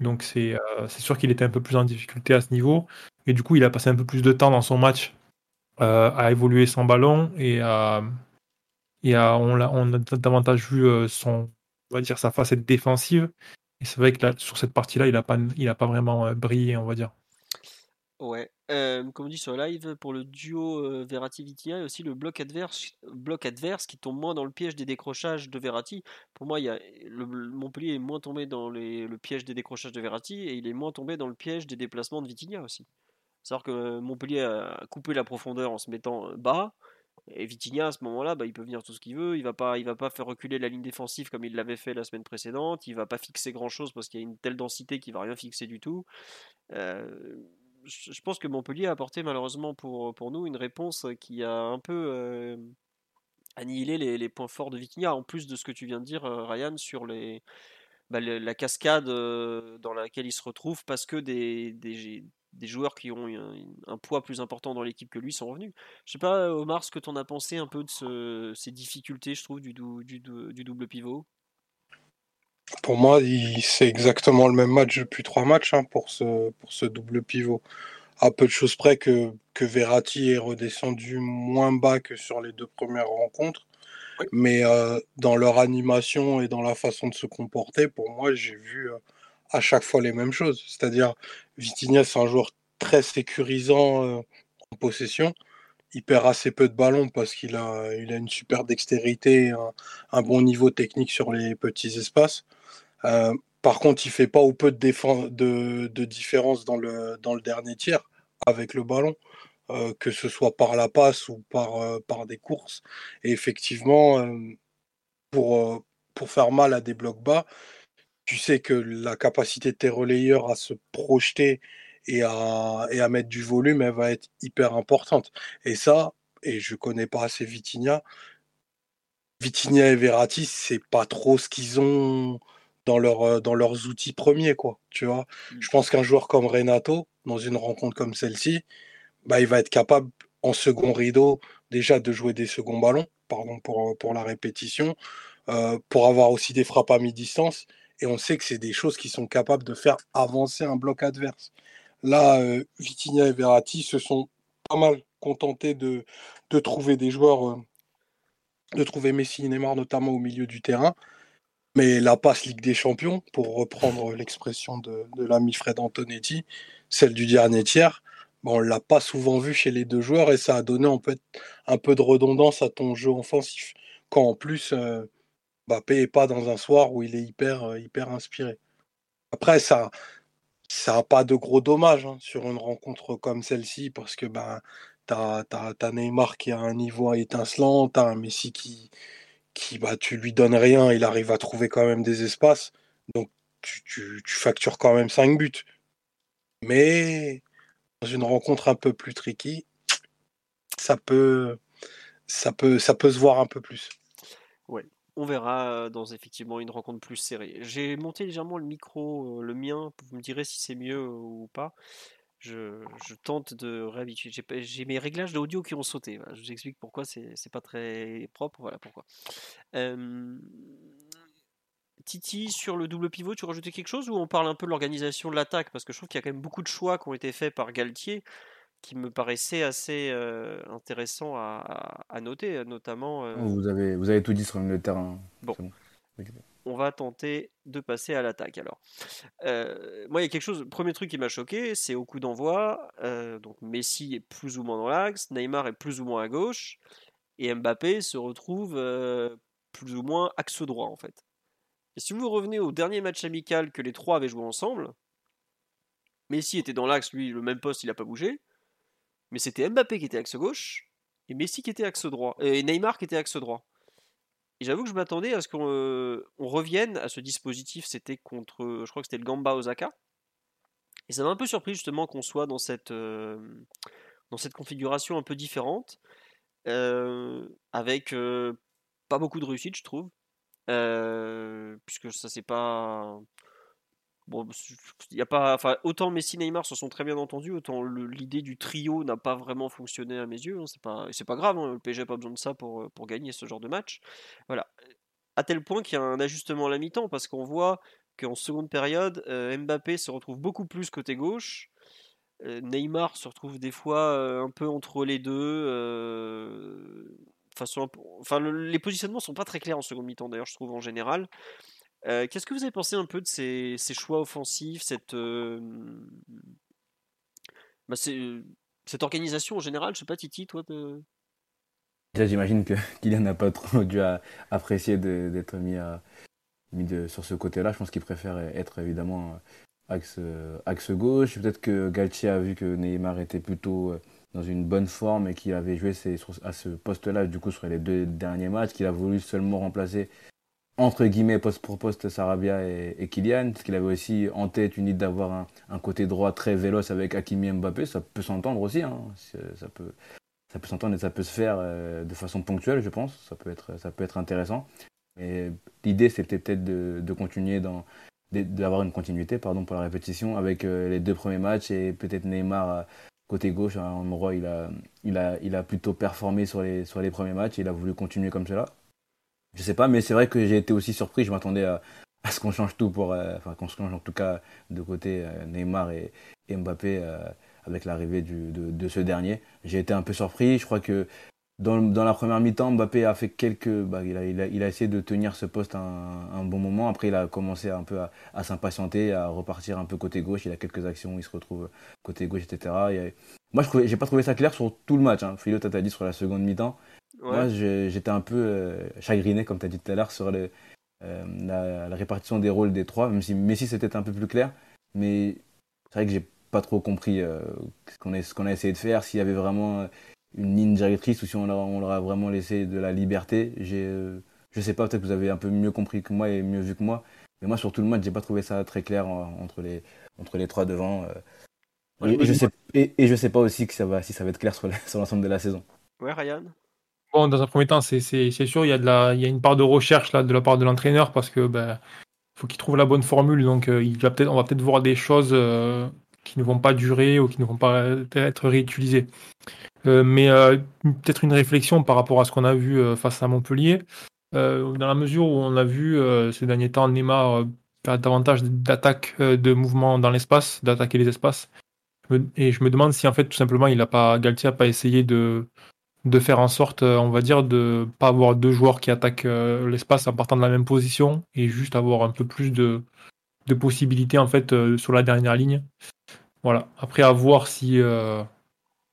Donc c'est euh, sûr qu'il était un peu plus en difficulté à ce niveau. Et du coup, il a passé un peu plus de temps dans son match euh, à évoluer son ballon et, à, on, a, davantage vu euh, sa facette défensive. Et c'est vrai que sur cette partie-là, il n'a pas, pas vraiment brillé, on va dire. Ouais, comme on dit sur live, pour le duo euh, Verratti-Vitinha, il y a aussi le bloc adverse, bloc adverse qui tombe moins dans le piège des décrochages de Verratti. Pour moi, il y a, le, Montpellier est moins tombé dans le piège des décrochages de Verratti et il est moins tombé dans le piège des déplacements de Vitinha aussi. C'est-à-dire que Montpellier a coupé la profondeur en se mettant bas. Et Vitinha, à ce moment-là, bah, il peut venir tout ce qu'il veut. Il va pas, va pas faire reculer la ligne défensive comme il l'avait fait la semaine précédente. Il va pas fixer grand-chose parce qu'il y a une telle densité qu'il va rien fixer du tout. Euh, je pense que Montpellier a apporté malheureusement pour, pour nous une réponse qui a un peu euh, annihilé les, points forts de Vitinha, en plus de ce que tu viens de dire, euh, Ryan, sur les, bah, la cascade euh, dans laquelle il se retrouve parce que des, des, des joueurs qui ont un, poids plus important dans l'équipe que lui sont revenus. Je sais pas, Omar, ce que tu en as pensé un peu de ces difficultés, je trouve, du, du, du double pivot? Pour moi, c'est exactement le même match depuis trois matchs hein, pour, ce, pour ce double pivot. À peu de choses près que, que Verratti est redescendu moins bas que sur les deux premières rencontres. Mais euh, dans leur animation et dans la façon de se comporter, pour moi, j'ai vu euh, à chaque fois les mêmes choses. C'est-à-dire, Vitinha, c'est un joueur très sécurisant euh, en possession. Il perd assez peu de ballons parce qu'il a, il a une super dextérité, un, un, bon niveau technique sur les petits espaces. Euh, par contre, il fait pas ou peu de, de, de, différence dans le, dans le dernier tiers avec le ballon, euh, que ce soit par la passe ou par, euh, par des courses. Et effectivement, pour, pour faire mal à des blocs bas, tu sais que la capacité de tes relayeurs à se projeter et à, et à mettre du volume, elle va être hyper importante. Et ça, et je connais pas assez Vitinha, Vitinha et Verratti, c'est pas trop ce qu'ils ont dans, leur, euh, dans leurs outils premiers, quoi. Tu vois, mmh. je pense qu'un joueur comme Renato, dans une rencontre comme celle-ci, bah, il va être capable en second rideau déjà de jouer des seconds ballons, pardon pour, pour la répétition, euh, pour avoir aussi des frappes à mi-distance. Et on sait que c'est des choses qui sont capables de faire avancer un bloc adverse. Là, euh, Vitinha et Verratti se sont pas mal contentés de, de trouver des joueurs, de trouver Messi et Neymar notamment au milieu du terrain. Mais la passe Ligue des Champions, pour reprendre l'expression de, l'ami Fred Antonetti, celle du dernier tiers, bon, on ne l'a pas souvent vu chez les deux joueurs et ça a donné un peu, un peu de redondance à ton jeu offensif. Quand en plus, euh, Mbappé n'est pas dans un soir où il est hyper, euh, hyper inspiré. Après, ça ça n'a pas de gros dommages hein, sur une rencontre comme celle-ci parce que ben, tu as, Neymar qui a un niveau étincelant, tu as un Messi qui, qui bah, tu lui donnes rien, il arrive à trouver quand même des espaces. Donc tu, tu, factures quand même 5 buts. Mais dans une rencontre un peu plus tricky, ça peut, ça peut, ça peut se voir un peu plus. On verra dans effectivement une rencontre plus serrée. J'ai monté légèrement le micro, le mien, vous me direz si c'est mieux ou pas. Je, je, tente de réhabituer. J'ai mes réglages d'audio qui ont sauté. Je vous explique pourquoi c'est pas très propre. Voilà pourquoi. Titi, sur le double pivot, tu rajoutais quelque chose ou on parle un peu de l'organisation de l'attaque? Parce que je trouve qu'il y a quand même beaucoup de choix qui ont été faits par Galtier qui me paraissaient assez euh, intéressants à, à, noter, notamment. Euh vous, avez, vous avez tout dit sur le terrain. Bon on va tenter de passer à l'attaque alors. Euh, moi, il y a quelque chose, le premier truc qui m'a choqué, c'est au coup d'envoi, donc Messi est plus ou moins dans l'axe, Neymar est plus ou moins à gauche, et Mbappé se retrouve plus ou moins axe droit en fait. Et si vous revenez au dernier match amical que les trois avaient joué ensemble, Messi était dans l'axe, lui, le même poste, il n'a pas bougé, mais c'était Mbappé qui était axe gauche, et Messi qui était axe droit, et Neymar qui était axe droit. Et j'avoue que je m'attendais à ce qu'on euh, revienne à ce dispositif. C'était contre, je crois que c'était le Gamba Osaka. Et ça m'a un peu surpris justement qu'on soit dans cette, euh, dans cette configuration un peu différente, euh, avec pas beaucoup de réussite, je trouve. puisque ça c'est pas Bon, y a pas, enfin, autant Messi et Neymar se sont très bien entendus, autant l'idée du trio n'a pas vraiment fonctionné à mes yeux. Hein, c'est pas, c'est pas grave. Hein, le PSG n'a pas besoin de ça pour, euh, pour gagner ce genre de match. Voilà. À tel point qu'il y a un ajustement à la mi-temps parce qu'on voit qu'en seconde période, euh, Mbappé se retrouve beaucoup plus côté gauche. Euh, Neymar se retrouve des fois un peu entre les deux. Enfin, les positionnements sont pas très clairs en seconde mi-temps d'ailleurs, je trouve en général. Euh, qu'est-ce que vous avez pensé un peu de ces, choix offensifs, cette, bah, cette organisation en général, je sais pas, Titi, toi. De... J'imagine que Kylian n'a pas trop dû apprécier d'être mis, sur ce côté-là. Je pense qu'il préfère être évidemment axe, axe gauche. Peut-être que Galtier a vu que Neymar était plutôt dans une bonne forme et qu'il avait joué à ce poste-là, du coup, sur les deux derniers matchs, qu'il a voulu seulement remplacer entre guillemets poste pour poste Sarabia et, Kylian, parce qu'il avait aussi en tête une idée d'avoir un, côté droit très véloce avec Hakimi Mbappé, ça peut s'entendre aussi, hein. ça peut, ça peut s'entendre et ça peut se faire euh, de façon ponctuelle, je pense, ça peut être, ça peut être intéressant. Mais l'idée c'était peut-être de, continuer dans, d'avoir une continuité pardon pour la répétition avec euh, les deux premiers matchs et peut-être Neymar euh, côté gauche un endroit il a il a il a plutôt performé sur les sur les premiers matchs et il a voulu continuer comme cela je sais pas, mais c'est vrai que j'ai été aussi surpris. Je m'attendais à, ce qu'on change tout pour, euh, enfin qu'on change en tout cas de côté euh, Neymar et, Mbappé euh, avec l'arrivée de, ce dernier. J'ai été un peu surpris. Je crois que dans, la première mi-temps, Mbappé a fait quelques, bah, il, a, il, a, il, a, essayé de tenir ce poste un, bon moment. Après, il a commencé un peu à, s'impatienter, à repartir un peu côté gauche. Il a quelques actions, où il se retrouve côté gauche, etc. Moi, je n'ai pas trouvé ça clair sur tout le match. Hein. Philo, dit sur la seconde mi-temps. Moi, j'étais un peu euh, chagriné, comme tu as dit tout à l'heure, sur le, euh, la, répartition des rôles des trois, même si Messi c'était un peu plus clair. Mais c'est vrai que j'ai pas trop compris euh, ce qu'on a, essayé de faire, s'il y avait vraiment une ligne directrice ou si on leur, on leur a vraiment laissé de la liberté. je sais pas, peut-être que vous avez un peu mieux compris que moi et mieux vu que moi. Mais moi, sur tout le match, j'ai pas trouvé ça très clair entre, les, entre les trois devant. et, je sais, et, je sais pas aussi que ça va, si ça va être clair sur l'ensemble de la saison. Ouais, Ryan? Dans un premier temps, c'est sûr, il y, a une part de recherche de la part de l'entraîneur parce que ben, faut qu'il trouve la bonne formule. Donc, euh, on va peut-être voir des choses euh, qui ne vont pas durer ou qui ne vont pas être réutilisées. Euh, mais peut-être une réflexion par rapport à ce qu'on a vu face à Montpellier. dans la mesure où on a vu ces derniers temps Neymar faire davantage d'attaques de mouvements dans l'espace, d'attaquer les espaces. Et je me demande si en fait tout simplement il a pas Galtier n'a pas essayé de de faire en sorte, euh, on va dire, de pas avoir deux joueurs qui attaquent euh, l'espace en partant de la même position et juste avoir un peu plus de, possibilités en fait euh, sur la dernière ligne. Voilà. Après, à voir si,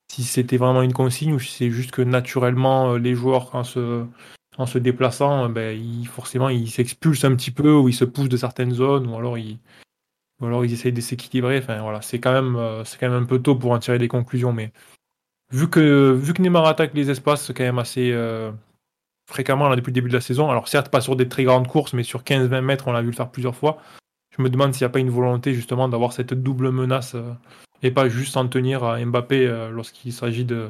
c'était vraiment une consigne ou si c'est juste que naturellement les joueurs en se, déplaçant, ben, ils, forcément ils s'expulsent un petit peu ou ils se poussent de certaines zones ou alors ils, ou alors ils essayent de s'équilibrer. Voilà, c'est quand même c'est quand même un peu tôt pour en tirer des conclusions, mais vu que, vu que Neymar attaque les espaces quand même assez euh, fréquemment là, depuis le début de la saison, alors certes pas sur des très grandes courses, mais sur 15-20 mètres, on l'a vu le faire plusieurs fois, je me demande s'il n'y a pas une volonté justement d'avoir cette double menace euh, et pas juste s'en tenir à Mbappé euh, lorsqu'il s'agit de,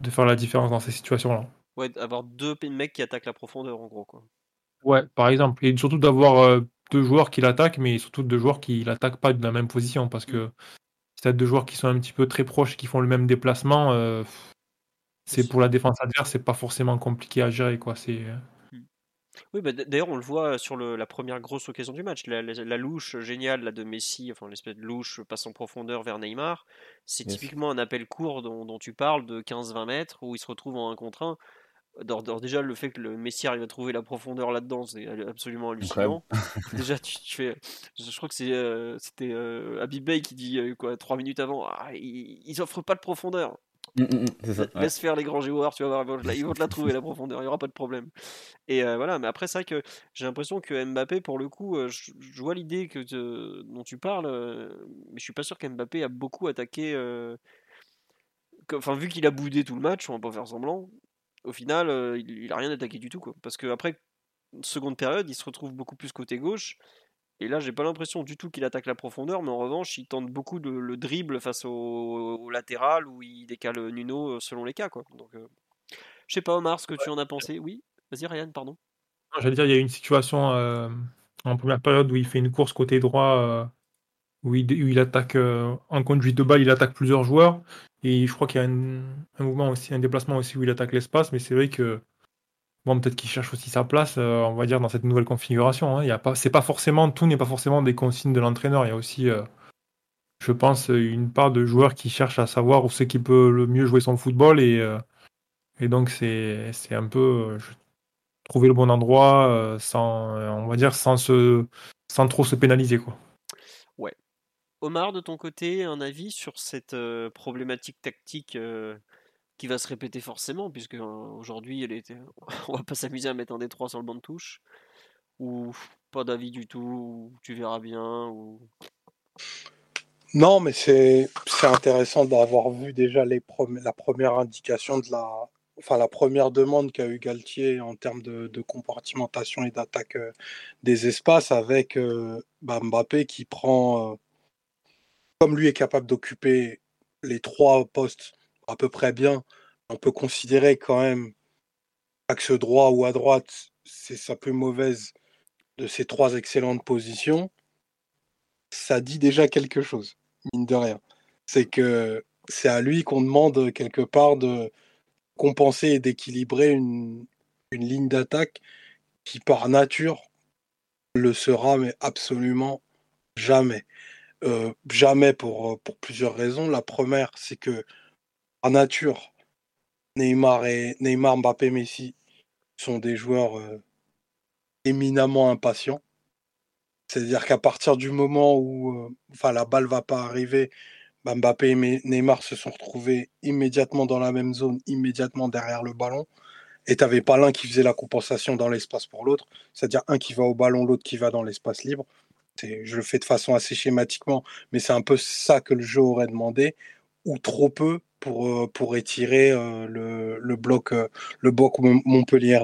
de faire la différence dans ces situations-là. Ouais, avoir deux mecs qui attaquent la profondeur en gros. Quoi. Ouais, par exemple. Et surtout d'avoir deux joueurs qui l'attaquent, mais surtout deux joueurs qui l'attaquent pas de la même position parce que si deux joueurs qui sont un petit peu très proches, qui font le même déplacement, euh, c'est pour la défense adverse, c'est pas forcément compliqué à gérer. Quoi. C'est... Euh. Oui, bah, d'ailleurs, on le voit sur le, la première grosse occasion du match. La, louche géniale là, de Messi, enfin l'espèce de louche passe en profondeur vers Neymar, c'est typiquement un appel court dont, dont tu parles de 15-20 mètres où il se retrouve en 1 contre 1 déjà, le fait que le Messi arrive à trouver la profondeur là-dedans, c'est absolument hallucinant. déjà, tu, fais. Je crois que euh, c'était euh, qui dit euh, quoi trois minutes avant ah, ils, offrent pas de profondeur. Mmh, mmh, mmh, Laisse faire les grands joueurs, tu vas voir, ils vont te la trouver la profondeur, il n'y aura pas de problème. Et voilà, mais après, c'est vrai que j'ai l'impression que Mbappé, pour le coup, je, vois l'idée que dont tu parles, mais je suis pas sûr qu'Mbappé a beaucoup attaqué. Enfin, vu qu'il a boudé tout le match, on va pas faire semblant, au final, euh, il, a rien attaqué du tout. Quoi. Parce qu'après, seconde période, il se retrouve beaucoup plus côté gauche. Et là, j'ai pas l'impression du tout qu'il attaque la profondeur, mais en revanche, il tente beaucoup de, le dribble face au, latéral où il décale Nuno euh, selon les cas. Quoi. Donc, euh, je sais pas, Omar, ce que tu en as pensé. Oui, vas-y, Ryan, pardon. J'allais dire, il y a une situation en première période où il fait une course côté droit, où, il, attaque en conduite de balle, il attaque plusieurs joueurs. Et je crois qu'il y a un, mouvement aussi, un déplacement aussi où il attaque l'espace, mais c'est vrai que bon, peut-être qu'il cherche aussi sa place, euh, on va dire, dans cette nouvelle configuration. Hein. Il y a pas, c'est pas forcément, tout n'est pas forcément des consignes de l'entraîneur. Il y a aussi, euh, je pense, une part de joueurs qui cherchent à savoir où c'est qui peut le mieux jouer son football et, euh, et donc c'est, c'est un peu trouver le bon endroit sans, on va dire, sans se, sans trop se pénaliser, quoi. Omar, de ton côté, un avis sur cette euh, problématique tactique euh, qui va se répéter forcément, puisque euh, aujourd'hui, on va pas s'amuser à mettre un D3 sur le banc de touche, ou pas d'avis du tout, ou tu verras bien. Non, mais c'est intéressant d'avoir vu déjà la première indication de la, enfin la première demande qu'a eu Galtier en termes de, compartimentation et d'attaque des espaces avec bah, Mbappé qui prend, comme lui est capable d'occuper les trois postes à peu près bien, on peut considérer quand même axe droit ou à droite, c'est sa plus mauvaise de ces trois excellentes positions. Ça dit déjà quelque chose, mine de rien. C'est que c'est à lui qu'on demande quelque part de compenser et d'équilibrer une, une ligne d'attaque qui par nature le sera, mais absolument jamais. Euh, jamais pour, pour plusieurs raisons. La première, c'est que par nature, Neymar et Neymar, Mbappé, Messi sont des joueurs euh, éminemment impatients. C'est-à-dire qu'à partir du moment où euh, enfin, la balle va pas arriver, bah, Mbappé et Neymar se sont retrouvés immédiatement dans la même zone, immédiatement derrière le ballon. Et tu n'avais pas l'un qui faisait la compensation dans l'espace pour l'autre, c'est-à-dire un qui va au ballon, l'autre qui va dans l'espace libre. Je le fais de façon assez schématiquement, mais c'est un peu ça que le jeu aurait demandé, ou trop peu pour, euh, pour étirer euh, le, le, bloc, euh, le bloc Montpellier.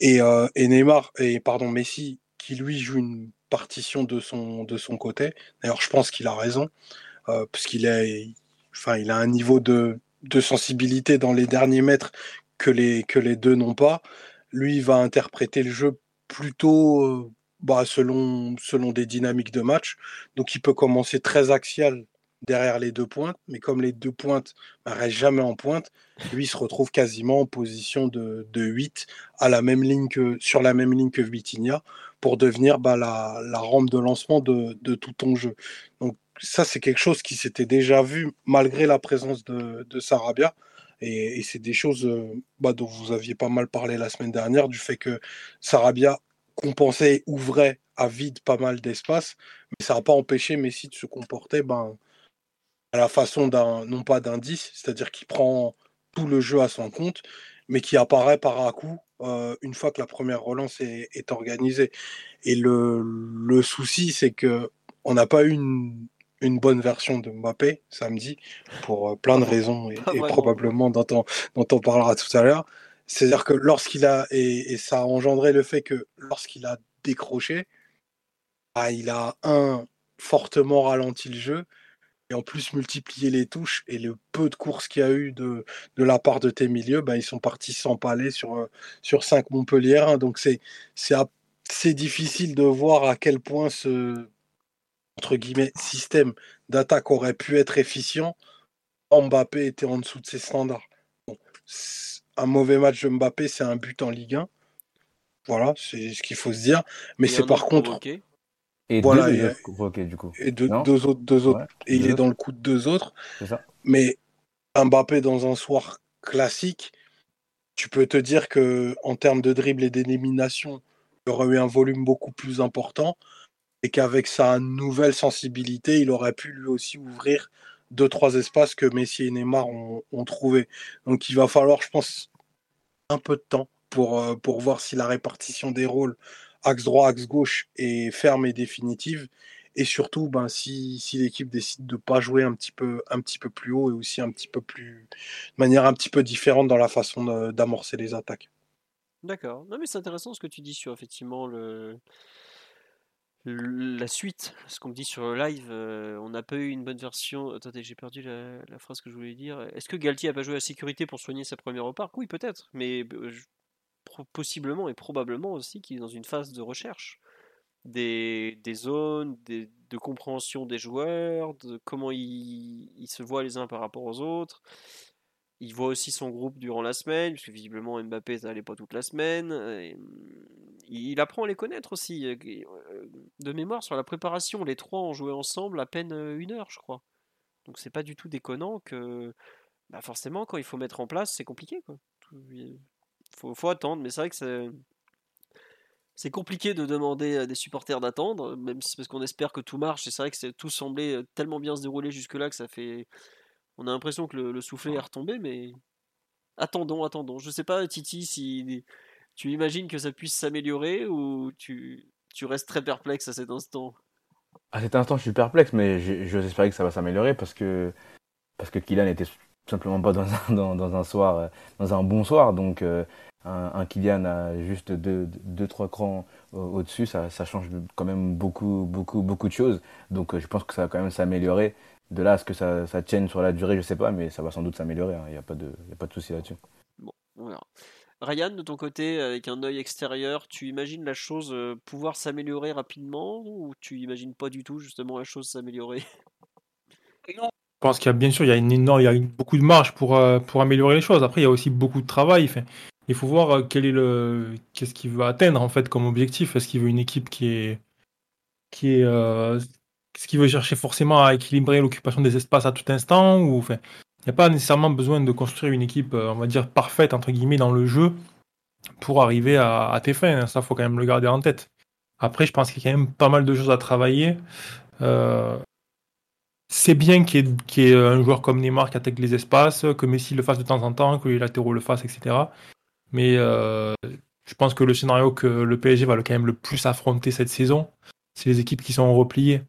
Et, et Neymar, et pardon, Messi, qui lui joue une partition de son, de son côté. D'ailleurs, je pense qu'il a raison, euh, puisqu'il est, enfin, a un niveau de, de sensibilité dans les derniers mètres que les, que les deux n'ont pas. Lui, il va interpréter le jeu plutôt bah, selon, selon des dynamiques de match. Donc, il peut commencer très axial derrière les deux pointes, mais comme les deux pointes ne bah, restent jamais en pointe, lui il se retrouve quasiment en position de, de 8 à la même ligne que, sur la même ligne que Vitinha pour devenir bah, la, la, rampe de lancement de, de, tout ton jeu. Donc ça c'est quelque chose qui s'était déjà vu malgré la présence de, de Sarabia. Et, c'est des choses euh, bah, dont vous aviez pas mal parlé la semaine dernière, du fait que Sarabia compensait, ouvrait à vide pas mal d'espace, mais ça n'a pas empêché Messi de se comporter ben, à la façon d'un, non pas d'un 10, c'est-à-dire qu'il prend tout le jeu à son compte, mais qui apparaît par à coup euh, une fois que la première relance est, est organisée. Et le, le souci, c'est que on n'a pas eu une, une, bonne version de Mbappé samedi, pour euh, plein de raisons, et, et probablement dont on, dont on parlera tout à l'heure. C'est-à-dire que lorsqu'il a, et, ça a engendré le fait que lorsqu'il a décroché, bah, il a un fortement ralenti le jeu, et en plus multiplier les touches et le peu de courses qu'il y a eu de, la part de tes milieux, ben, ils sont partis s'empaler sur, sur 5 Montpellier. Donc c'est, difficile de voir à quel point ce entre système d'attaque aurait pu être efficient. Mbappé était en dessous de ses standards. Un mauvais match de Mbappé, c'est un but en Ligue 1. Voilà, c'est ce qu'il faut se dire. Mais c'est par contre. Provoqué. Et voilà, deux, et, provoqués, du coup. et deux, autres, deux autres. Ouais, et il est dans le coup de deux autres. C'est ça. Mais Mbappé dans un soir classique, tu peux te dire que en termes de dribble et d'élimination, il aurait eu un volume beaucoup plus important et qu'avec sa nouvelle sensibilité, il aurait pu lui aussi ouvrir deux trois espaces que Messi et Neymar ont, ont trouvé. Donc il va falloir, je pense, un peu de temps pour, euh, pour voir si la répartition des rôles axe droit, axe gauche est ferme et définitive. Et surtout, ben, si, si l'équipe décide de ne pas jouer un petit, peu, un petit peu plus haut et aussi un petit peu plus, de manière un petit peu différente dans la façon d'amorcer les attaques. D'accord. Non, mais c'est intéressant ce que tu dis sur effectivement le- la suite. Ce qu'on me dit sur le live, euh, on n'a pas eu une bonne version. Attendez, j'ai perdu la, la phrase que je voulais dire. Est-ce que Galtier a pas joué à sécurité pour soigner sa première au Oui, peut-être, mais euh, possiblement et probablement aussi qu'il est dans une phase de recherche des, zones, de compréhension des joueurs, de comment ils se voient les uns par rapport aux autres. Il voit aussi son groupe durant la semaine, puisque visiblement Mbappé ça allait pas toute la semaine. hum, il apprend à les connaître aussi. euh, euh, De mémoire, sur la préparation, les trois ont joué ensemble à peine euh, une heure, je crois. Donc c'est pas du tout déconnant que bah forcément, quand il faut mettre en place, c'est compliqué. Quoi. Faut attendre, mais c'est vrai que c'est c'est compliqué de demander à des supporters d'attendre, même si parce qu'on espère que tout marche. Et c'est vrai que tout semblait tellement bien se dérouler jusque-là que ça fait. On a l'impression que le, soufflet est retombé, mais attendons, attendons. Je sais pas, Titi, si tu imagines que ça puisse s'améliorer ou tu, tu restes très perplexe à cet instant? À cet instant, je suis perplexe, mais j'ose espérer que ça va s'améliorer parce que parce que Kylian était simplement pas dans un, dans, un soir, dans un bon soir, donc. Euh, un, Kylian à juste 2-3 deux, deux, trois crans au-dessus, ça, ça, change quand même beaucoup, beaucoup, beaucoup de choses. Donc euh, je pense que ça va quand même s'améliorer. De là à ce que ça, ça tienne sur la durée, je sais pas, mais ça va sans doute s'améliorer. Hein. Il n'y a pas de, y a pas de souci là-dessus. Bon, on verra. Ryan, de ton côté, avec un œil extérieur, tu imagines la chose euh, pouvoir s'améliorer rapidement ou tu imagines pas du tout justement la chose s'améliorer? Non. Je pense qu'il y a bien sûr il y a une énorme, il y a beaucoup de marge pour, euh, pour améliorer les choses. Après, il y a aussi beaucoup de travail. Fait il faut voir euh, quel est le qu'est-ce qu'il veut atteindre en fait comme objectif. Est-ce qu'il veut une équipe qui est qui est euh, ce qu'il veut chercher forcément à équilibrer l'occupation des espaces à tout instant ou enfin il n'y a pas nécessairement besoin de construire une équipe euh, on va dire parfaite entre guillemets dans le jeu pour arriver à, tes fins. Hein. Ça faut quand même le garder en tête. Après je pense qu'il y a quand même pas mal de choses à travailler. c'est bien qu'il y, ait un joueur comme Neymar qui attaque les espaces, que Messi le fasse de temps en temps, que les latéraux le fassent, etc. Mais euh, je pense que le scénario que le PSG va quand même le plus affronter cette saison, c'est les équipes qui sont repliées.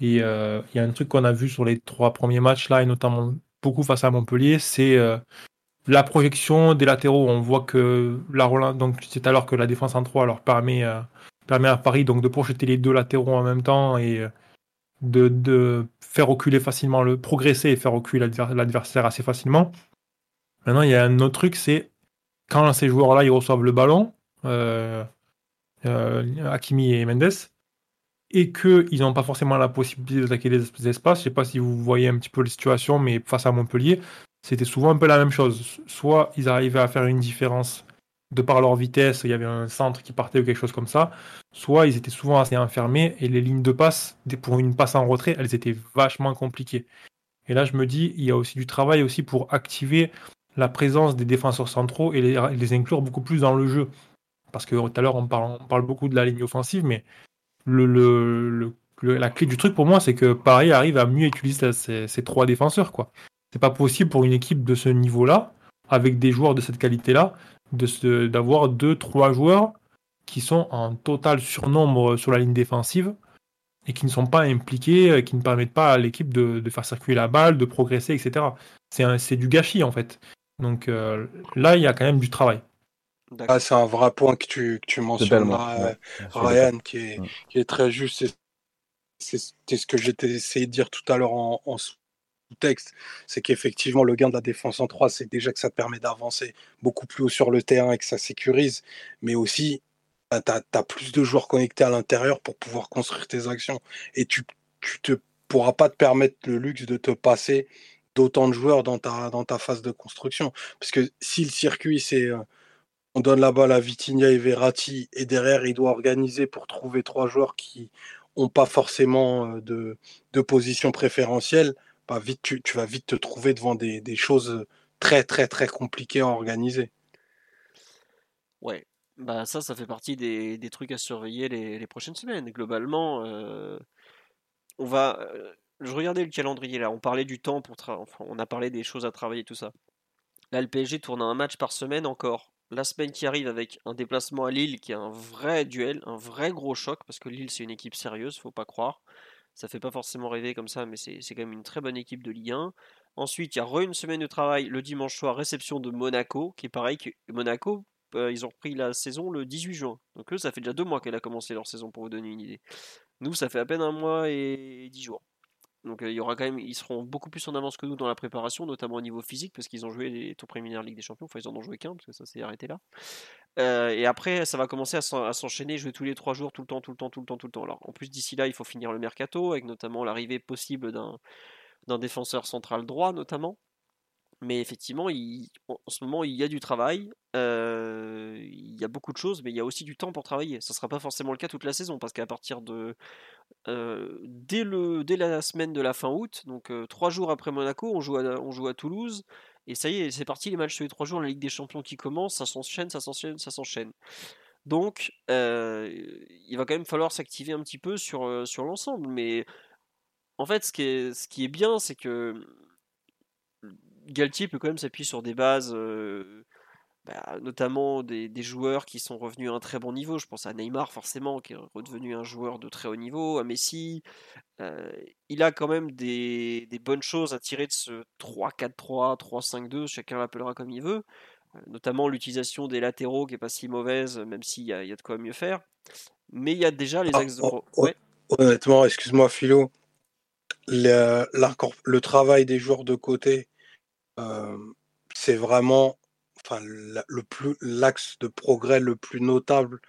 Et euh, il y a un truc qu'on a vu sur les trois premiers matchs là, et notamment beaucoup face à Montpellier, c'est euh, la projection des latéraux. On voit que la donc l'heure que la défense en 3 leur permet, permet à Paris donc de projeter les deux latéraux en même temps et de, de faire reculer facilement le progresser et faire reculer l'adversaire assez facilement. Maintenant, il y a un autre truc, c'est quand ces joueurs-là ils reçoivent le ballon, euh, euh, Hakimi et Mendes, et qu'ils n'ont pas forcément la possibilité d'attaquer les espaces, je ne sais pas si vous voyez un petit peu la situation, mais face à Montpellier, c'était souvent un peu la même chose. Soit ils arrivaient à faire une différence de par leur vitesse, il y avait un centre qui partait ou quelque chose comme ça, soit ils étaient souvent assez enfermés et les lignes de passe, pour une passe en retrait, elles étaient vachement compliquées. Et là, je me dis, il y a aussi du travail aussi pour activer la présence des défenseurs centraux et les, inclure beaucoup plus dans le jeu. Parce que tout à l'heure, on parle beaucoup de la ligne offensive, mais la clé du truc pour moi, c'est que Paris arrive à mieux utiliser ces, trois défenseurs. quoi. C'est pas possible pour une équipe de ce niveau-là, avec des joueurs de cette qualité-là, d'avoir deux, trois joueurs qui sont en total surnombre sur la ligne défensive et qui ne sont pas impliqués, qui ne permettent pas à l'équipe de, de, faire circuler la balle, de progresser, etc. C'est du gâchis en fait. Donc euh, là, il y a quand même du travail. Ah, c'est un vrai point que tu, que tu mentionnes, euh, Ryan, qui est, qui est, très juste. C'est ce que j'étais essayé de dire tout à l'heure en, sous-texte. C'est qu'effectivement, le gain de la défense en 3, c'est déjà que ça permet d'avancer beaucoup plus haut sur le terrain et que ça sécurise. Mais aussi, bah, tu as, plus de joueurs connectés à l'intérieur pour pouvoir construire tes actions. Et tu ne pourras pas te permettre le luxe de te passer d'autant de joueurs dans ta, dans ta phase de construction. Parce que si le circuit, c'est euh, on donne la balle à Vitinha et Verratti, et derrière, il doit organiser pour trouver trois joueurs qui n'ont pas forcément euh, de, de position préférentielle, bah vite, tu, vas vite te trouver devant des, choses très, très, très compliquées à organiser. Ouais, bah ça, ça fait partie des, trucs à surveiller les, prochaines semaines. Globalement, euh, on va je regardais le calendrier là, on parlait du temps pour enfin, on a parlé des choses à travailler tout ça. Là le tourne un match par semaine encore. La semaine qui arrive avec un déplacement à Lille qui est un vrai duel, un vrai gros choc parce que Lille c'est une équipe sérieuse, faut pas croire. Ça fait pas forcément rêver comme ça, mais c'est quand même une très bonne équipe de Ligue 1. Ensuite, il y a re une semaine de travail le dimanche soir, réception de Monaco, qui est pareil que Monaco, euh, ils ont repris la saison le 18 juin. Donc eux, ça fait déjà deux mois qu'elle a commencé leur saison pour vous donner une idée. Nous, ça fait à peine un mois et dix jours. Donc il y aura quand même, ils seront beaucoup plus en avance que nous dans la préparation, notamment au niveau physique, parce qu'ils ont joué les tours préliminaires Ligue des Champions. Enfin, ils en ont joué qu'un, parce que ça s'est arrêté là. et après, ça va commencer à s'enchaîner, jouer tous les trois jours, tout le temps, tout le temps, tout le temps, tout le temps. Alors, en plus, d'ici là, il faut finir le mercato, avec notamment l'arrivée possible d'un défenseur central droit, notamment. Mais effectivement, en ce moment, il y a du travail, il y a beaucoup de choses, mais il y a aussi du temps pour travailler. Ça ne sera pas forcément le cas toute la saison, parce qu'à partir de... dès, le, dès la semaine de la fin août, donc trois jours après Monaco, on joue, à, on joue à Toulouse, et ça y est, c'est parti, les matchs tous les trois jours, la Ligue des Champions qui commence, ça s'enchaîne, ça s'enchaîne, ça s'enchaîne. Donc, il va quand même falloir s'activer un petit peu sur, sur l'ensemble. Mais en fait, ce qui est, ce qui est bien, c'est que Galtier peut quand même s'appuyer sur des bases, bah, notamment des, joueurs qui sont revenus à un très bon niveau. Je pense à Neymar, forcément, qui est redevenu un joueur de très haut niveau, à Messi. il a quand même des, bonnes choses à tirer de ce 3-4-3, 3-5-2, chacun l'appellera comme il veut. notamment l'utilisation des latéraux qui n'est pas si mauvaise, même s'il y, y, a de quoi mieux faire. Mais il y a déjà les ah, axes de... Oh, oh, honnêtement, excuse-moi Philo, le, le, travail des joueurs de côté, euh, c'est vraiment enfin, le plus l'axe de progrès le plus notable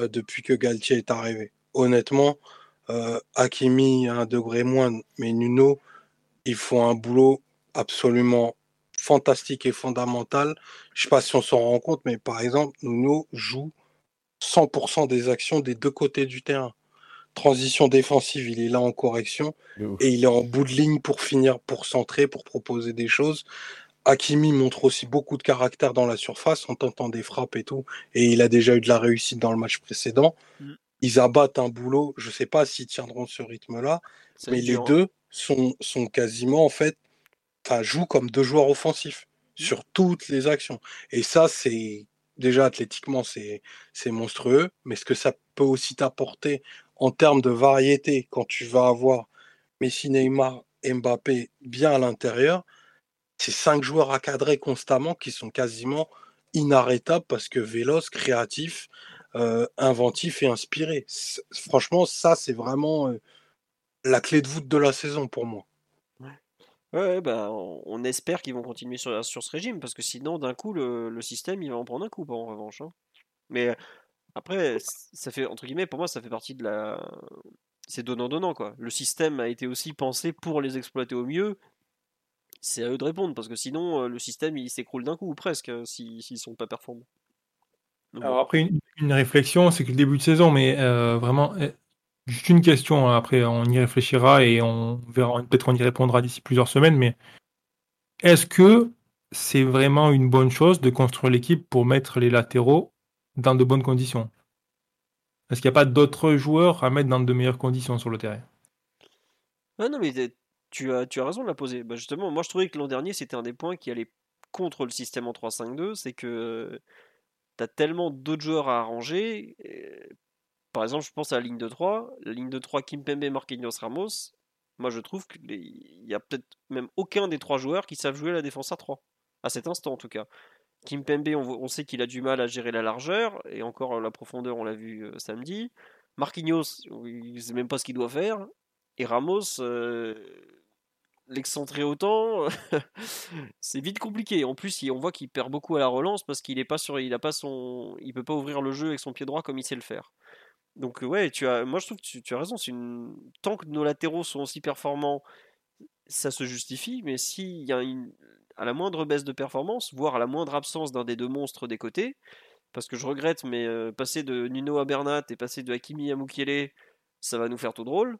depuis que Galtier est arrivé. Honnêtement, Hakimi un degré moins, mais Nuno, ils font un boulot absolument fantastique et fondamental. Je sais pas si on s'en rend compte, mais par exemple, Nuno joue 100% des actions des deux côtés du terrain transition défensive, il est là en correction et il est en bout de ligne pour finir, pour centrer, pour proposer des choses. Hakimi montre aussi beaucoup de caractère dans la surface en tentant des frappes et tout, et il a déjà eu de la réussite dans le match précédent. Mm. Ils abattent un boulot, je ne sais pas s'ils tiendront ce rythme-là, mais les deux sont, sont quasiment en fait, enfin jouent comme deux joueurs offensifs mm. sur toutes les actions. Et ça, c'est déjà athlétiquement, c'est monstrueux, mais ce que ça peut aussi t'apporter en termes de variété, quand tu vas avoir Messi, Neymar, Mbappé bien à l'intérieur, c'est cinq joueurs à cadrer constamment qui sont quasiment inarrêtables parce que véloces, créatifs, euh, inventifs et inspirés. Franchement, ça, c'est vraiment euh, la clé de voûte de la saison pour moi. Ouais, bah, on, espère qu'ils vont continuer sur, sur, ce régime parce que sinon, d'un coup, le, système il va en prendre un coup en revanche. Hein. Mais après, ça fait, entre guillemets, pour moi, ça fait partie de la. C'est donnant-donnant, quoi. Le système a été aussi pensé pour les exploiter au mieux. C'est à eux de répondre, parce que sinon, euh, le système, il s'écroule d'un coup, ou presque, euh, s'ils ne sont pas performants. Alors après, une, réflexion, c'est que le début de saison, mais euh, vraiment, eh, juste une question, hein, après on y réfléchira et on verra, peut-être on y répondra d'ici plusieurs semaines, mais est-ce que c'est vraiment une bonne chose de construire l'équipe pour mettre les latéraux dans de bonnes conditions Est-ce qu'il n'y a pas d'autres joueurs à mettre dans de meilleures conditions sur le terrain? Ah non, mais tu as, tu as raison de la poser. Bah justement, moi je trouvais que l'an dernier c'était un des points qui allait contre le système en 3-5-2, c'est que tu as tellement d'autres joueurs à arranger. par exemple, je pense à la ligne de 3, la ligne de 3 Kimpembe, Marquinhos, Ramos. Moi je trouve qu'il n'y a peut-être même aucun des trois joueurs qui savent jouer la défense à 3. À cet instant en tout cas. Kimpembe, on, on sait qu'il a du mal à gérer la largeur, et encore la profondeur, on l'a vu euh, samedi. Marquinhos, il ne sait même pas ce qu'il doit faire. Et Ramos, euh, l'excentrer autant, c'est vite compliqué. En plus, on voit qu'il perd beaucoup à la relance parce qu'il est pas sur, il a pas son, il peut pas ouvrir le jeu avec son pied droit comme il sait le faire. Donc ouais, tu as, moi je trouve que tu, as raison. Tant que nos latéraux sont aussi performants, ça se justifie. Mais s'il y a une, à la moindre baisse de performance, voire à la moindre absence d'un des deux monstres des côtés, parce que je regrette, mais euh, passer de Nuno à Bernat et passer de Hakimi à Mukiele, ça va nous faire tout drôle.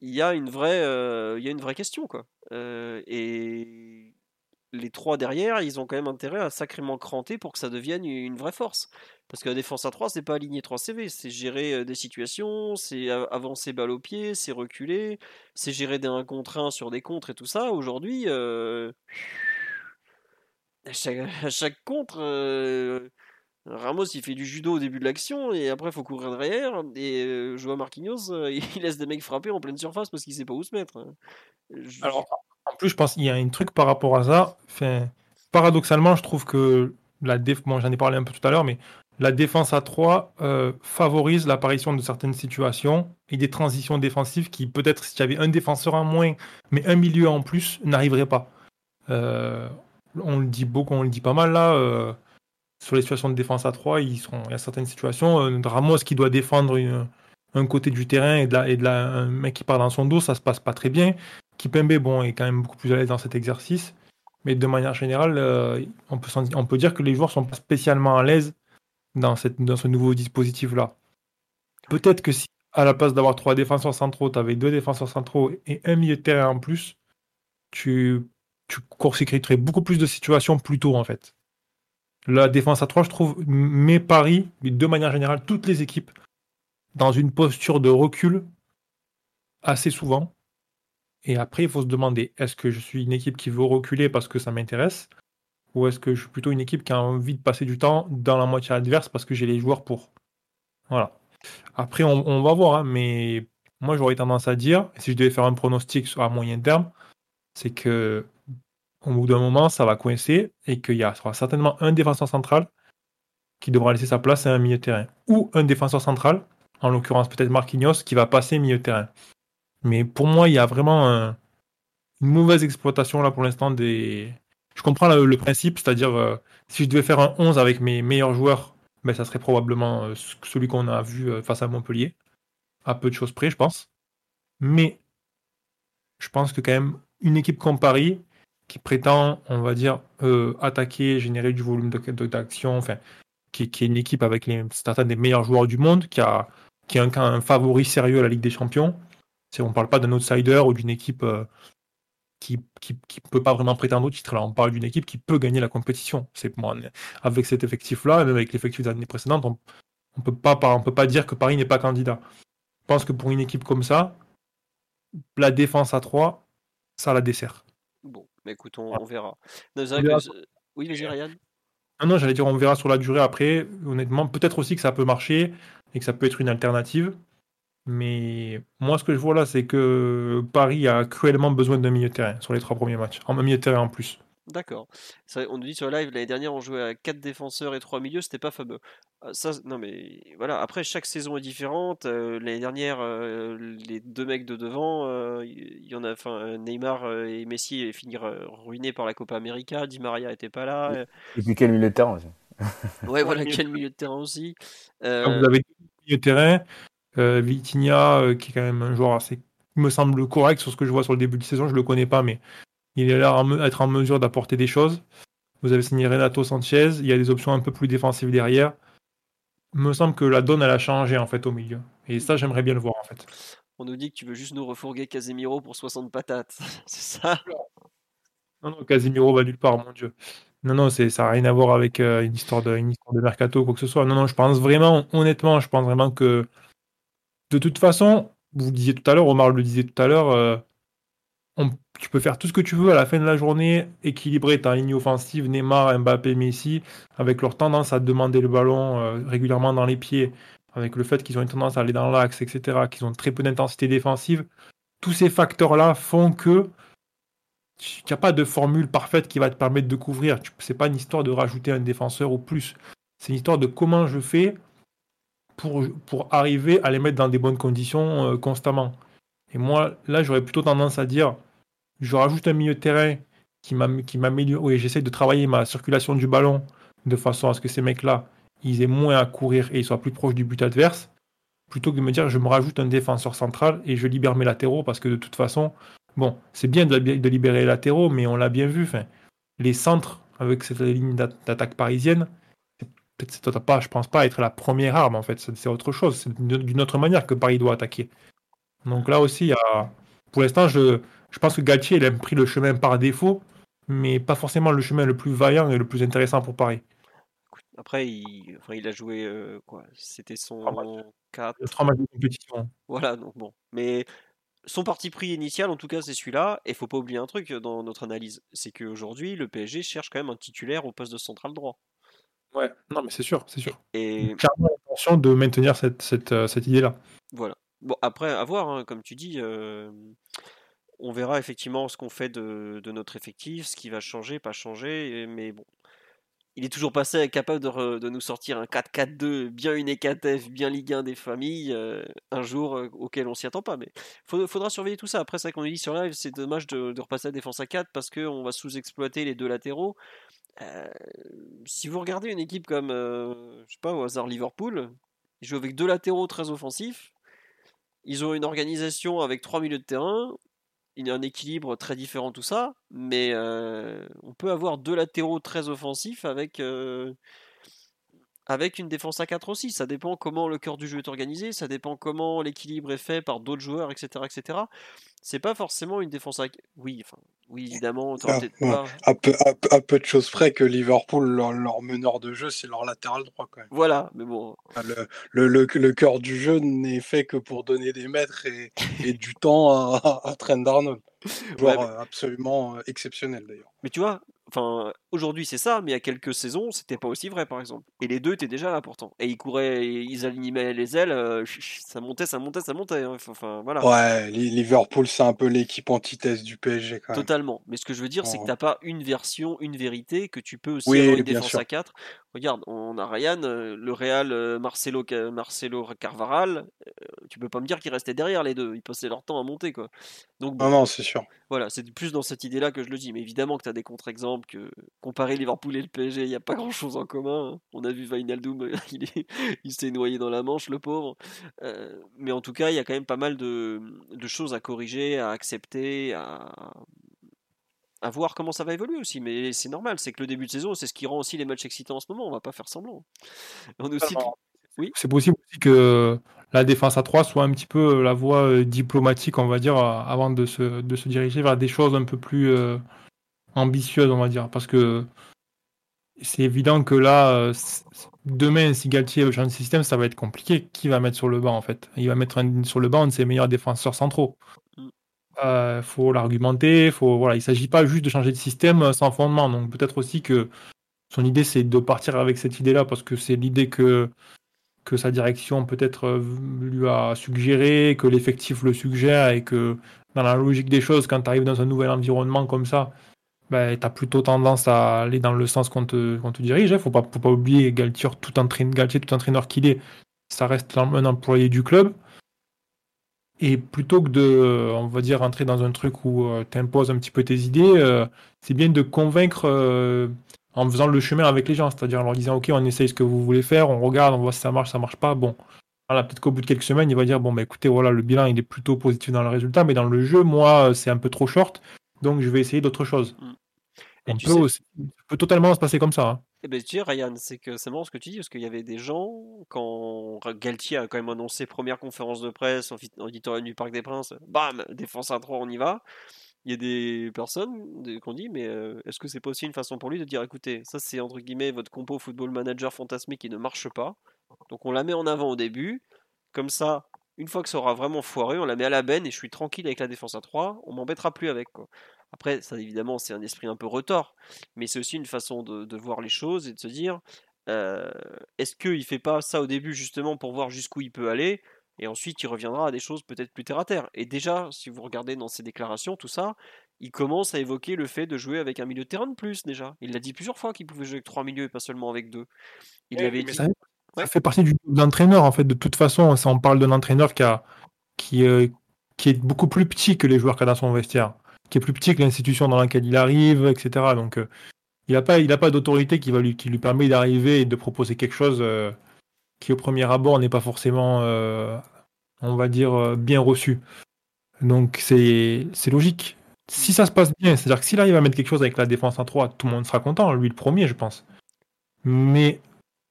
Il y a une vraie, euh, il y a une vraie question quoi. Euh, et les trois derrière, ils ont quand même intérêt à sacrément cranter pour que ça devienne une vraie force. Parce que la défense à 3, c'est pas aligner 3 CV, c'est gérer des situations, c'est avancer balle au pied, c'est reculer, c'est gérer des 1 contre 1 sur des contres et tout ça. Aujourd'hui, à chaque, contre, euh, Ramos il fait du judo au début de l'action et après il faut courir derrière. Et euh, je vois Marquinhos, euh, il laisse des mecs frapper en pleine surface parce qu'il sait pas où se mettre. Alors, en plus, je pense qu'il y a un truc par rapport à ça. Paradoxalement, je trouve que la défense, bon, j'en ai parlé un peu tout à l'heure, mais la défense à 3 favorise l'apparition de certaines situations et des transitions défensives qui, peut-être, s'il y avait un défenseur en moins, mais un milieu en plus, n'arriveraient pas. Euh, on le dit beaucoup, on le dit pas mal là. Euh, sur les situations de défense à 3, ils sont, il y a certaines situations. Euh, Ramos qui doit défendre un côté du terrain et, de un mec qui part dans son dos, ça se passe pas très bien. Kipembe, bon, est quand même beaucoup plus à l'aise dans cet exercice. Mais de manière générale, euh, on, peut dire que les joueurs sont pas spécialement à l'aise dans ce nouveau dispositif-là. Peut-être que si, à la place d'avoir trois défenseurs centraux, tu avais deux défenseurs centraux et un milieu de terrain en plus, tu tu court-circuiterais beaucoup plus de situations plus tôt, en fait. La défense à 3, je trouve, met Paris, de manière générale, toutes les équipes, dans une posture de recul assez souvent. Et après, il faut se demander, est-ce que je suis une équipe qui veut reculer parce que ça m'intéresse? Ou est-ce que je suis plutôt une équipe qui a envie de passer du temps dans la moitié adverse parce que j'ai les joueurs pour? Voilà. Après, on, va voir, hein, mais moi j'aurais tendance à dire, si je devais faire un pronostic à moyen terme, c'est que au bout d'un moment, ça va coincer et qu'il y aura certainement un défenseur central qui devra laisser sa place à un milieu de terrain. Ou un défenseur central, en l'occurrence peut-être Marquinhos, qui va passer milieu de terrain. Mais pour moi, il y a vraiment une mauvaise exploitation là pour l'instant des. Je comprends le, principe, c'est-à-dire euh, si je devais faire un 11 avec mes meilleurs joueurs, ben, ça serait probablement euh, celui qu'on a vu euh, face à Montpellier. À peu de choses près, je pense. Mais je pense que quand même, une équipe comme Paris, qui prétend, on va dire, attaquer, générer du volume d'action, enfin, qui, est une équipe avec certains des meilleurs joueurs du monde, qui a, qui a un, favori sérieux à la Ligue des Champions, on ne parle pas d'un outsider ou d'une équipe euh, qui ne peut pas vraiment prétendre au titre. On parle d'une équipe qui peut gagner la compétition. C'est avec cet effectif-là, même avec l'effectif des années précédentes, on ne peut, pas, peut pas dire que Paris n'est pas candidat. Je pense que pour une équipe comme ça, la défense à 3, ça la dessert. Bon, mais écoute, on, verra. Oui, vas-y, Ryan. Ah non, j'allais dire, on verra sur la durée après. Honnêtement, peut-être aussi que ça peut marcher et que ça peut être une alternative. Mais moi, ce que je vois là, c'est que Paris a cruellement besoin d'un milieu de terrain sur les trois premiers matchs. En milieu de terrain en plus. D'accord. On nous dit sur le live, l'année dernière, on jouait à 4 défenseurs et 3 milieux, c'était pas fameux. Ah, ça, non, mais voilà, après, chaque saison est différente. Euh, l'année dernière, euh, les deux mecs de devant, il euh, y en a, enfin, Neymar et Messi finirent ruinés par la Copa América, Di Maria était pas là. Et puis quel milieu de terrain aussi. ouais, voilà, quel milieu de terrain aussi. Vous avez milieu de terrain, euh, Vitinha, euh, qui est quand même un joueur assez, me semble correct sur ce que je vois sur le début de saison. Je le connais pas, mais il a l'air d'être en mesure d'apporter des choses. Vous avez signé Renato Sanchez. Il y a des options un peu plus défensives derrière. Il me semble que la donne, elle a changé en fait au milieu. Et ça, j'aimerais bien le voir en fait. On nous dit que tu veux juste nous refourguer Casemiro pour 60 patates. C'est ça? Non, non, Casemiro va nulle part, mon Dieu. Non, non, ça n'a rien à voir avec euh, une, histoire de, une histoire de mercato ou quoi que ce soit. Non, non, je pense vraiment, honnêtement, je pense vraiment que de toute façon, vous le disiez tout à l'heure, Omar le disait tout à l'heure, euh, tu peux faire tout ce que tu veux à la fin de la journée, équilibrer ta ligne offensive, Neymar, Mbappé, Messi, avec leur tendance à demander le ballon euh, régulièrement dans les pieds, avec le fait qu'ils ont une tendance à aller dans l'axe, etc., qu'ils ont très peu d'intensité défensive. Tous ces facteurs-là font que n'y a pas de formule parfaite qui va te permettre de couvrir. Ce n'est pas une histoire de rajouter un défenseur ou plus. C'est une histoire de comment je fais pour, pour arriver à les mettre dans des bonnes conditions euh, constamment. Et moi, là, j'aurais plutôt tendance à dire, je rajoute un milieu de terrain qui m'améliore, oui, j'essaie de travailler ma circulation du ballon de façon à ce que ces mecs-là, ils aient moins à courir et ils soient plus proches du but adverse, plutôt que de me dire, je me rajoute un défenseur central et je libère mes latéraux, parce que de toute façon, bon, c'est bien de, libérer les latéraux, mais on l'a bien vu, les centres avec cette ligne d'attaque parisienne, peut-être pas, je pense pas être la première arme en fait. C'est autre chose. C'est d'une autre manière que Paris doit attaquer. Donc là aussi, il y a, pour l'instant, je, je pense que Galtier il a pris le chemin par défaut, mais pas forcément le chemin le plus vaillant et le plus intéressant pour Paris. Après, il, enfin, il a joué euh, quoi C'était son 4. matchs de compétition. Voilà, donc bon. Mais son parti pris initial, en tout cas, c'est celui-là. Et faut pas oublier un truc dans notre analyse, c'est qu'aujourd'hui, le PSG cherche quand même un titulaire au poste de central droit. Ouais, non, mais c'est sûr, c'est sûr. Et clairement l'intention de maintenir cette, cette, euh, cette idée-là. Voilà. Bon, après, à voir, hein, comme tu dis, on verra effectivement ce qu'on fait de, de, notre effectif, ce qui va changer, pas changer, mais bon. Il est toujours passé capable de, de nous sortir un 4-4-2 bien une EKTF, bien Ligue 1 des familles, un jour auquel on s'y attend pas. Mais il faudra surveiller tout ça. Après, ça qu'on dit sur live, c'est dommage de, de, repasser à défense à 4 parce qu'on va sous-exploiter les deux latéraux. Si vous regardez une équipe comme, je sais pas, au hasard Liverpool, ils jouent avec deux latéraux très offensifs. Ils ont une organisation avec trois milieux de terrain. Il y a un équilibre très différent, tout ça. Mais euh, on peut avoir deux latéraux très offensifs avec, avec une défense à 4 aussi. Ça dépend comment le cœur du jeu est organisé, ça dépend comment l'équilibre est fait par d'autres joueurs, etc. etc. C'est pas forcément une défense à. Oui, enfin, oui évidemment. Ah, pas... à, peu, à, peu, de choses près que Liverpool, leur, meneur de jeu, c'est leur latéral droit quand même. Voilà, mais bon. Le, le, le, cœur du jeu n'est fait que pour donner des mètres et, et du temps à, à Trent Arnold. Joueur euh, absolument euh, exceptionnel d'ailleurs. Mais tu vois, Enfin, aujourd'hui c'est ça, mais il y a quelques saisons, c'était pas aussi vrai par exemple. Et les deux étaient déjà là pourtant. Et ils couraient, ils alignaient les ailes, euh, ça montait, ça montait, ça montait. Hein. Enfin, voilà. Ouais, Liverpool c'est un peu l'équipe antithèse du PSG quand même. Totalement. Mais ce que je veux dire, c'est que t'as pas une version, une vérité que tu peux aussi avoir une défense à 4. Regarde, on a Ryan, euh, le Real, euh, Marcelo, Marcelo Carvaral. tu peux pas me dire qu'ils restaient derrière les deux. Ils passaient leur temps à monter quoi. Donc non, non, c'est sûr. Voilà, c'est plus dans cette idée-là que je le dis. Mais évidemment que tu as des contre-exemples, que comparer Liverpool et le PSG, il n'y a pas grand-chose en commun. Hein. On a vu Wijnaldum, il, il s'est noyé dans la manche, le pauvre. Euh, mais en tout cas, il y a quand même pas mal de, choses à corriger, à accepter, à, à voir comment ça va évoluer aussi. Mais c'est normal, c'est que le début de saison, c'est ce qui rend aussi les matchs excitants en ce moment. On va pas faire semblant. On aussi... Oui. C'est possible aussi que la défense à 3 soit un petit peu euh, la voie euh, diplomatique, on va dire, euh, avant de se, de se diriger vers des choses un peu plus ambitieuses, on va dire. Parce que c'est évident que là, demain, si Galtier veut changer de système, ça va être compliqué. Qui va mettre sur le banc, en fait? Il va mettre sur le banc un de ses meilleurs défenseurs centraux. Mm. faut l'argumenter. Faut, voilà, il s'agit pas juste de changer de système sans fondement. Donc peut-être aussi que son idée, c'est de partir avec cette idée-là, parce que c'est l'idée que que sa direction peut-être euh, lui a suggéré, que l'effectif le suggère et que dans la logique des choses, quand tu arrives dans un nouvel environnement comme ça, ben, tu as plutôt tendance à aller dans le sens qu'on te, te, dirige. Il hein. ne faut pas, faut pas oublier Galtier, tout entraîneur, Galtier, tout entraîneur qu'il est, ça reste un employé du club. Et plutôt que de, on va dire, rentrer dans un truc où euh, tu imposes un petit peu tes idées, euh, c'est bien de convaincre en faisant le chemin avec les gens, c'est-à-dire en leur disant ok on essaye ce que vous voulez faire, on regarde, on voit si ça marche, ça marche pas, bon. Voilà, peut-être qu'au bout de quelques semaines, il va dire bon bah écoutez voilà le bilan il est plutôt positif dans le résultat, mais dans le jeu moi c'est un peu trop short, donc je vais essayer d'autres choses. Mm. On peut, ça peut totalement se passer comme ça. Hein. Eh ben, tu sais, Ryan, c'est que c'est marrant ce que tu dis, parce qu'il y avait des gens, quand Galtier a quand même annoncé première conférence de presse en éditorial du Parc des Princes, bam, défense à 3, on y va. Il y a des personnes qui ont dit mais est-ce que c'est pas aussi une façon pour lui de dire écoutez ça c'est entre guillemets votre compo football manager fantasmique qui ne marche pas. Donc on la met en avant au début. Comme ça une fois que ça aura vraiment foiré on la met à la benne et je suis tranquille avec la défense à 3 on m'embêtera plus avec quoi. Après ça évidemment c'est un esprit un peu retort mais c'est aussi une façon de, de, voir les choses et de se dire est-ce qu'il fait pas ça au début justement pour voir jusqu'où il peut aller et ensuite, il reviendra à des choses peut-être plus terre à terre. Et déjà, si vous regardez dans ses déclarations, tout ça, il commence à évoquer le fait de jouer avec un milieu de terrain de plus déjà. Il l'a dit plusieurs fois qu'il pouvait jouer avec trois milieux et pas seulement avec deux. Il avait dit. Ça, fait partie du l'entraîneur en fait. De toute façon, ça on parle d'un entraîneur qui a qui, euh, qui est beaucoup plus petit que les joueurs qu'il a dans son vestiaire, qui est plus petit que l'institution dans laquelle il arrive, etc. Donc euh, il n'a pas pas d'autorité qui lui permet d'arriver et de proposer quelque chose. Euh, qui au premier abord n'est pas forcément, euh, on va dire, bien reçu. Donc c'est logique. Si ça se passe bien, c'est-à-dire que s'il arrive à mettre quelque chose avec la défense en 3, tout le monde sera content, lui le premier, je pense. Mais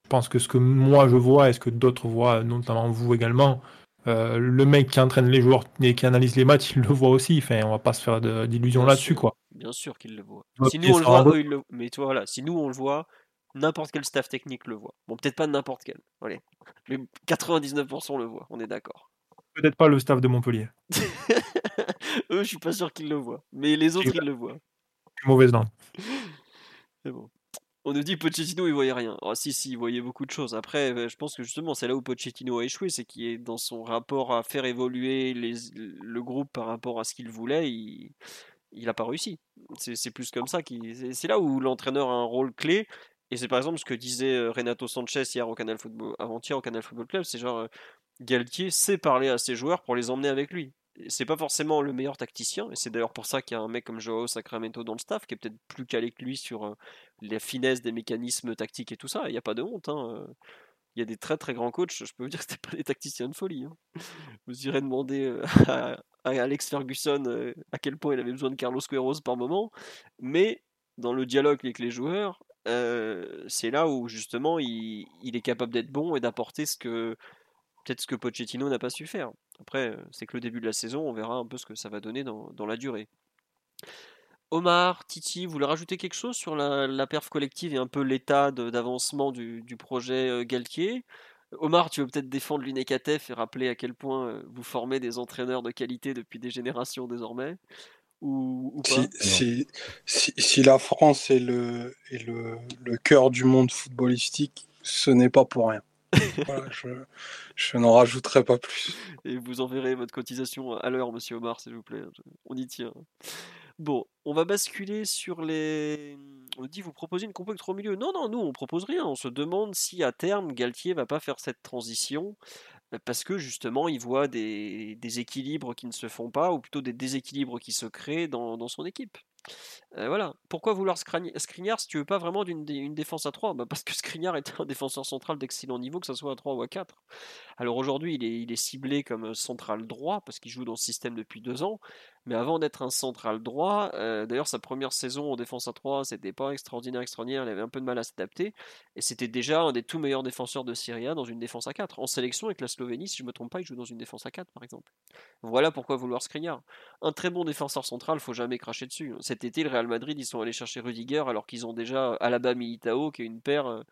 je pense que ce que moi je vois et ce que d'autres voient, notamment vous également, euh, le mec qui entraîne les joueurs et qui analyse les matchs, il le voit aussi. Enfin, on va pas se faire d'illusions là-dessus, quoi. Bien sûr qu'il le voit. Si nous on le voit, le... mais toi voilà, si nous on le voit, n'importe quel staff technique le voit. Bon, peut-être pas n'importe quel. Allez. 99% le voit, on est d'accord. Peut-être pas le staff de Montpellier. Eux, je suis pas sûr qu'ils le voient. Mais les autres, ils le voient. Mauvaise langue. bon. On nous dit Pochettino, il voyait rien. Oh, si, si, il voyait beaucoup de choses. Après, euh, je pense que justement, c'est là où Pochettino a échoué, c'est qu'il est dans son rapport à faire évoluer le groupe par rapport à ce qu'il voulait, il n'a pas réussi. C'est plus comme ça. C'est là où l'entraîneur a un rôle clé et c'est par exemple ce que disait euh, Renato Sanchez hier au Canal Football, avant-hier au Canal Football Club, c'est genre euh, Galtier sait parler à ses joueurs pour les emmener avec lui. C'est pas forcément le meilleur tacticien, et c'est d'ailleurs pour ça qu'il y a un mec comme Joao Sacramento dans le staff qui est peut-être plus calé que lui sur euh, la finesse des mécanismes tactiques et tout ça. Il n'y a pas de honte. Hein, il y a des très très grands coachs, je peux vous dire que c'était pas des tacticiens de folie. Hein. Vous irez demander à, Alex Ferguson à quel point il avait besoin de Carlos Queiroz par moment, mais dans le dialogue avec les joueurs, c'est là où justement il, il est capable d'être bon et d'apporter ce que peut-être ce que Pochettino n'a pas su faire. Après, c'est que le début de la saison, on verra un peu ce que ça va donner dans, dans la durée. Omar, Titi, vous voulez rajouter quelque chose sur la, perf collective et un peu l'état d'avancement du, projet euh, Galtier? Omar, tu veux peut-être défendre l'UNECATEF et rappeler à quel point euh, vous formez des entraîneurs de qualité depuis des générations désormais? Ou, pas? si, si, la France est, le, est le, le cœur du monde footballistique, ce n'est pas pour rien. je, n'en rajouterai pas plus. Et vous enverrez votre cotisation à l'heure, monsieur Omar, s'il vous plaît. On y tient. Bon, on va basculer sur les. On dit vous proposez une compo au milieu. Non, non, nous on propose rien. On se demande si à terme Galtier va pas faire cette transition euh, parce que justement il voit des, équilibres qui ne se font pas ou plutôt des déséquilibres qui se créent dans son équipe. Euh, voilà. Pourquoi vouloir Skriniar si tu veux pas vraiment d'une une défense à 3 bah Parce que Skriniar est un défenseur central d'excellent niveau, que ce soit à 3 ou à 4. Alors aujourd'hui, il est, il est, ciblé comme central droit, parce qu'il joue dans ce système depuis deux ans. Mais avant d'être un central droit, euh, d'ailleurs sa première saison en défense à 3, c'était pas extraordinaire, extraordinaire, il avait un peu de mal à s'adapter. Et c'était déjà un des tout meilleurs défenseurs de Syria A dans une défense à 4. En sélection avec la Slovénie, si je me trompe pas, il joue dans une défense à 4 par exemple. Voilà pourquoi vouloir Skriniar. Un très bon défenseur central, faut jamais cracher dessus. Cet été, le Real Madrid, ils sont allés chercher Rudiger alors qu'ils ont déjà Alaba Militao, qui est une paire euh,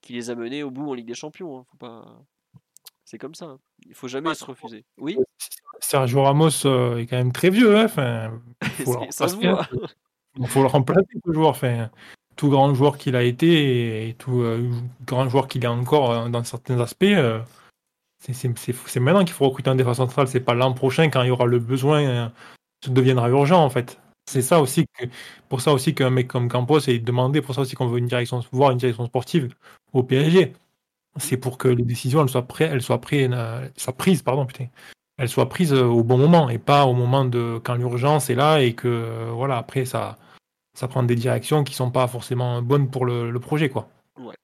qui les a menés au bout en Ligue des Champions. Hein. Faut pas... C'est comme ça. Hein. Il faut jamais se refuser. Oui? Sergio Ramos euh, est quand même très vieux. Hein. Enfin, faut ça se voit. Il faut le remplacer, toujours. Enfin, tout grand joueur qu'il a été et tout euh, grand joueur qu'il est encore dans certains aspects, c'est maintenant qu'il faut recruter un défenseur central. C'est pas l'an prochain quand il y aura le besoin, ça deviendra urgent en fait. C'est ça aussi que, pour ça aussi qu'un mec comme Campos est demandé, pour ça aussi qu'on veut une direction, voir une direction sportive au PSG. C'est pour que les décisions elles soient, prises, elles soient, prises, soient prises, pardon, putain, elles soient prises au bon moment et pas au moment de quand l'urgence est là et que voilà après ça, ça prend des directions qui sont pas forcément bonnes pour le, projet quoi. Ouais.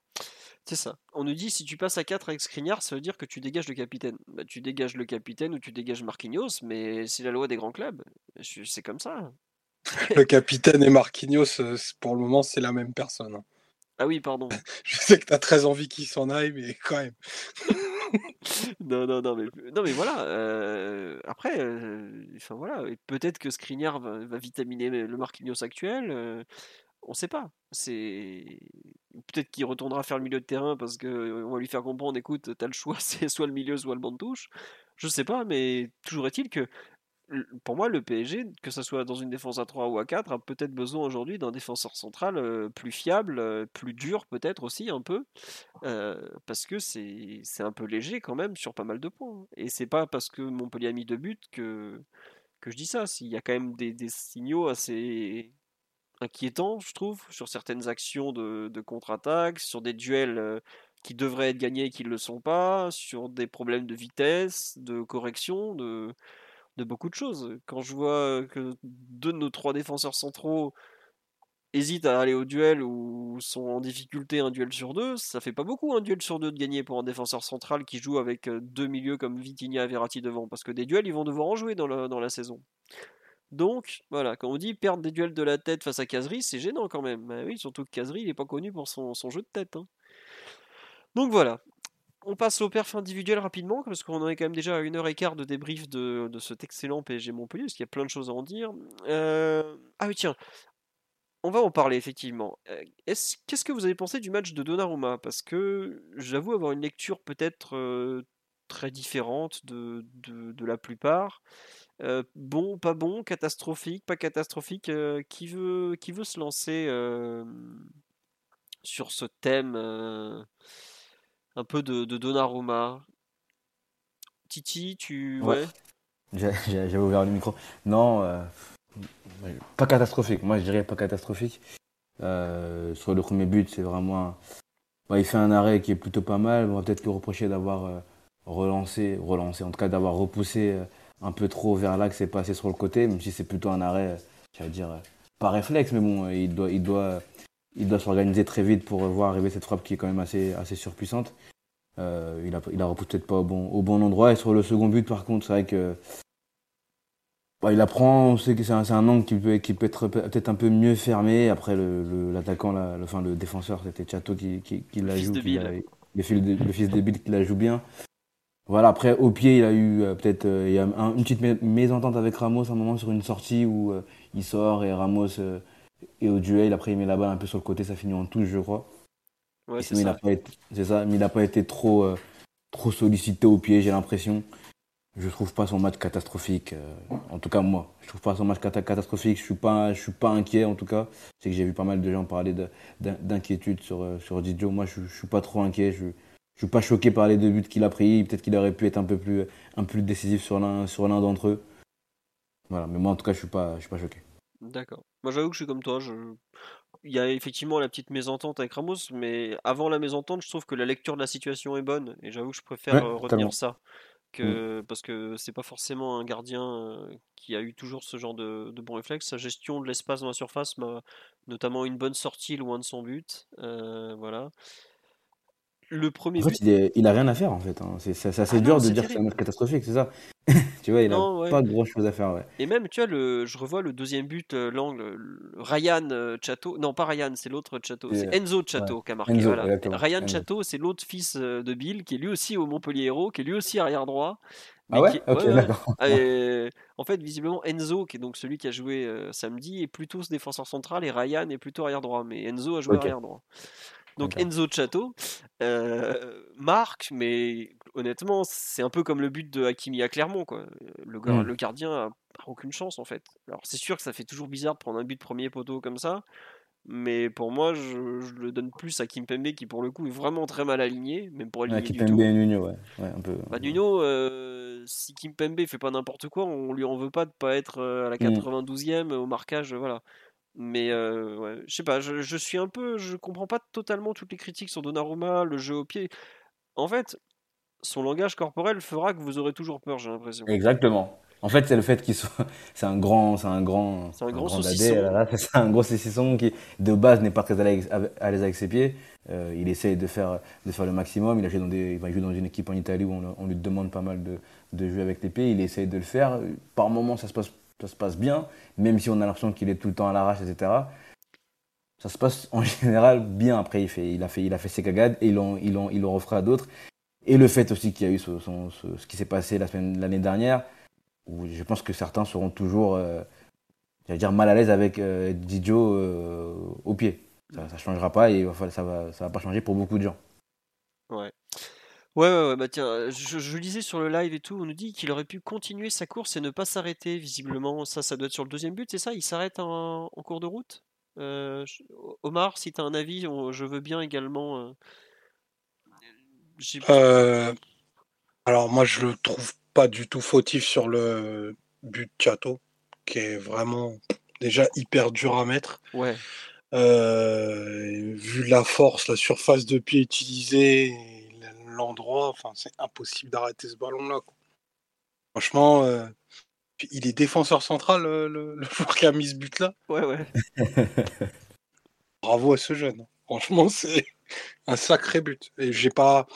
C'est ça. On nous dit si tu passes à 4 avec Skriniar, ça veut dire que tu dégages le capitaine. Bah, tu dégages le capitaine ou tu dégages Marquinhos, mais c'est la loi des grands clubs. C'est comme ça le capitaine et Marquinhos, euh, pour le moment, c'est la même personne. Ah oui, pardon. Je sais que tu as très envie qu'il s'en aille, mais quand même. non, non, non, mais, non, mais voilà. Euh, après, euh, enfin voilà, peut-être que Skriniar va, vitaminer le Marquinhos actuel. on ne sait pas. C'est peut-être qu'il retournera faire le milieu de terrain parce qu'on va lui faire comprendre, écoute, t'as le choix, c'est soit le milieu, soit le banc de touche. Je sais pas, mais toujours est-il que pour moi, le PSG, que ce soit dans une défense à 3 ou à 4, a peut-être besoin aujourd'hui d'un défenseur central euh, plus fiable, euh, plus dur peut-être aussi un peu, euh, parce que c'est un peu léger quand même sur pas mal de points. Et c'est pas parce que Montpellier a mis deux buts que, que je dis ça. Il y a quand même des, des signaux assez inquiétants, je trouve, sur certaines actions de, de contre-attaque, sur des duels qui devraient être gagnés et qui ne le sont pas, sur des problèmes de vitesse, de correction, de de beaucoup de choses. Quand je vois que deux de nos trois défenseurs centraux hésitent à aller au duel ou sont en difficulté un duel sur deux, ça fait pas beaucoup un duel sur deux de gagner pour un défenseur central qui joue avec deux milieux comme Vitinha et Verratti devant, parce que des duels ils vont devoir en jouer dans la, saison. Donc voilà, quand on dit perdre des duels de la tête face à Kazri, c'est gênant quand même. Bah oui, surtout que Kazri il est pas connu pour son, jeu de tête. Hein. Donc voilà, on passe au perf individuel rapidement, parce qu'on en est quand même déjà à une heure et quart de débrief de, cet excellent PSG Montpellier, parce qu'il y a plein de choses à en dire. Euh, ah oui, tiens, on va en parler effectivement. Euh, qu'est-ce que vous avez pensé du match de Donnarumma? Parce que j'avoue avoir une lecture peut-être euh, très différente de, la plupart. bon, pas bon, catastrophique, pas catastrophique. qui, veut, qui veut se lancer sur ce thème un peu de, de Donnarumma. Titi, tu. Ouais. J'avais ouvert le micro. Non, euh, pas catastrophique. Moi, je dirais pas catastrophique. Euh, sur le premier but, c'est vraiment. il fait un arrêt qui est plutôt pas mal. On va peut-être lui reprocher d'avoir euh, relancé, relancé, en tout cas d'avoir repoussé un peu trop vers l'axe et passé sur le côté, même si c'est plutôt un arrêt, je dire, pas réflexe, mais bon, il doit, il doit, il doit s'organiser très vite pour voir arriver cette frappe qui est quand même assez, assez surpuissante. Euh, il a, il a peut-être pas au bon, au bon endroit. Et sur le second but, par contre, c'est vrai que Bah, il apprend, on sait que c'est un, un, angle qui peut, qui peut être peut-être un peu mieux fermé. Après, l'attaquant, le, le, le, défenseur, c'était Chateau qui, qui, qui la joue. Qui le, fils de, le fils de Bill qui la joue bien. Voilà, après, au pied, il a eu euh, peut-être euh, il y a une petite mésentente avec Ramos à un moment sur une sortie où il sort et Ramos est au duel. Après, il met la balle un peu sur le côté, ça finit en touche, je crois. Ouais, c'est ça. ça. mais il n'a pas été trop, trop sollicité au pied, j'ai l'impression. Je trouve pas son match catastrophique. en tout cas, moi, je trouve pas son match catastrophique. Je suis pas, je suis pas inquiet, en tout cas. C'est que j'ai vu pas mal de gens parler d'inquiétude sur, sur Didio. Moi, je, je suis pas trop inquiet. Je, je suis pas choqué par les deux buts qu'il a pris. Peut-être qu'il aurait pu être un peu plus, un peu plus décisif sur l'un, sur l'un d'entre eux. Voilà, mais moi en tout cas, je suis pas, je suis pas choqué. D'accord. Moi, j'avoue que je suis comme toi. Je... Il y a effectivement la petite mésentente avec Ramos, mais avant la mésentente, je trouve que la lecture de la situation est bonne. Et j'avoue que je préfère euh, retenir ça. Que... Mm. Parce que c'est pas forcément un gardien euh, qui a eu toujours ce genre de, de bons réflexes. Sa gestion de l'espace dans la surface, notamment une bonne sortie loin de son but. Euh, voilà le premier en fait, il, il, a rien à faire en fait. Hein. C'est assez ah dur de dire que c'est catastrophique, c'est ça. Tu vois, il n'a pas grand chose à faire. Ouais. Et même, tu vois, le, je revois le deuxième but, euh, l'angle, Ryan euh, Chateau. Non, pas Ryan, c'est l'autre Chateau. C'est Enzo Chateau qui a marqué. voilà. Ryan Chateau, c'est l'autre fils euh, de Bill, qui est lui aussi au Montpellier Héros, qui est lui aussi arrière droit. Ah ouais, d'accord. en fait, visiblement, Enzo, qui est donc celui qui a joué samedi, est plutôt ce défenseur central et Ryan est plutôt arrière droit. Mais Enzo a joué arrière droit. Donc Enzo Chateau euh, marque, mais honnêtement, c'est un peu comme le but de Hakimi à Clermont. Quoi. Le, mmh. le gardien a, aucune chance en fait. Alors c'est sûr que ça fait toujours bizarre de prendre un but de premier poteau comme ça, mais pour moi, je, le donne plus à Kimpembe qui pour le coup est vraiment très mal aligné, même pour aligner ouais, Kimpembe et Nuno, ouais. ouais un peu, bah, Nuno, euh, si Kimpembe fait pas n'importe quoi, on lui en veut pas de pas être euh, à la 92e mmh. au marquage, voilà. Mais euh, ouais, je sais pas, je, je, suis un peu. Je comprends pas totalement toutes les critiques sur Donnarumma, le jeu au pied. En fait, son langage corporel fera que vous aurez toujours peur, j'ai l'impression. Exactement. En fait, c'est le fait qu'il soit. C'est un grand. C'est un grand. C'est un, grand, saucisson. C'est un gros saucisson qui, de base, n'est pas très à l'aise avec ses pieds. Euh, il essaye de faire, de faire le maximum. Il, a joué dans des, il jouer dans une équipe en Italie où on, on lui demande pas mal de, de jouer avec les pieds. Il essaye de le faire. Par moments, ça se passe ça se passe bien, même si on a l'impression qu'il est tout le temps à l'arrache, etc. Ça se passe en général bien. Après, il, fait, il, a, fait, il a fait ses cagades et il en, il en, il en refera d'autres. Et le fait aussi qu'il y a eu ce, ce, qui s'est passé l'année dernière, où je pense que certains seront toujours, euh, dire, mal à l'aise avec euh, Didio euh, au pied. Ça ne changera pas et ça va, ça va pas changer pour beaucoup de gens. Ouais. Ouais, ouais, ouais, bah tiens, euh, je, lisais sur le live et tout, on nous dit qu'il aurait pu continuer sa course et ne pas s'arrêter, visiblement. Ça, ça doit être sur le deuxième but, c'est ça? Il s'arrête en, cours de route? Euh, Omar, si tu as un avis, je veux bien également. Euh, alors, moi, je le trouve pas du tout fautif sur le but de Chateau, qui est vraiment déjà hyper dur à mettre. Ouais. vu la force, la surface de pied utilisée l'endroit, enfin, c'est impossible d'arrêter ce ballon-là. Franchement, euh, il est défenseur central, le, joueur qui a mis ce but-là. Ouais, ouais. Bravo à ce jeune. Franchement, c'est un sacré but. Et j'ai pas.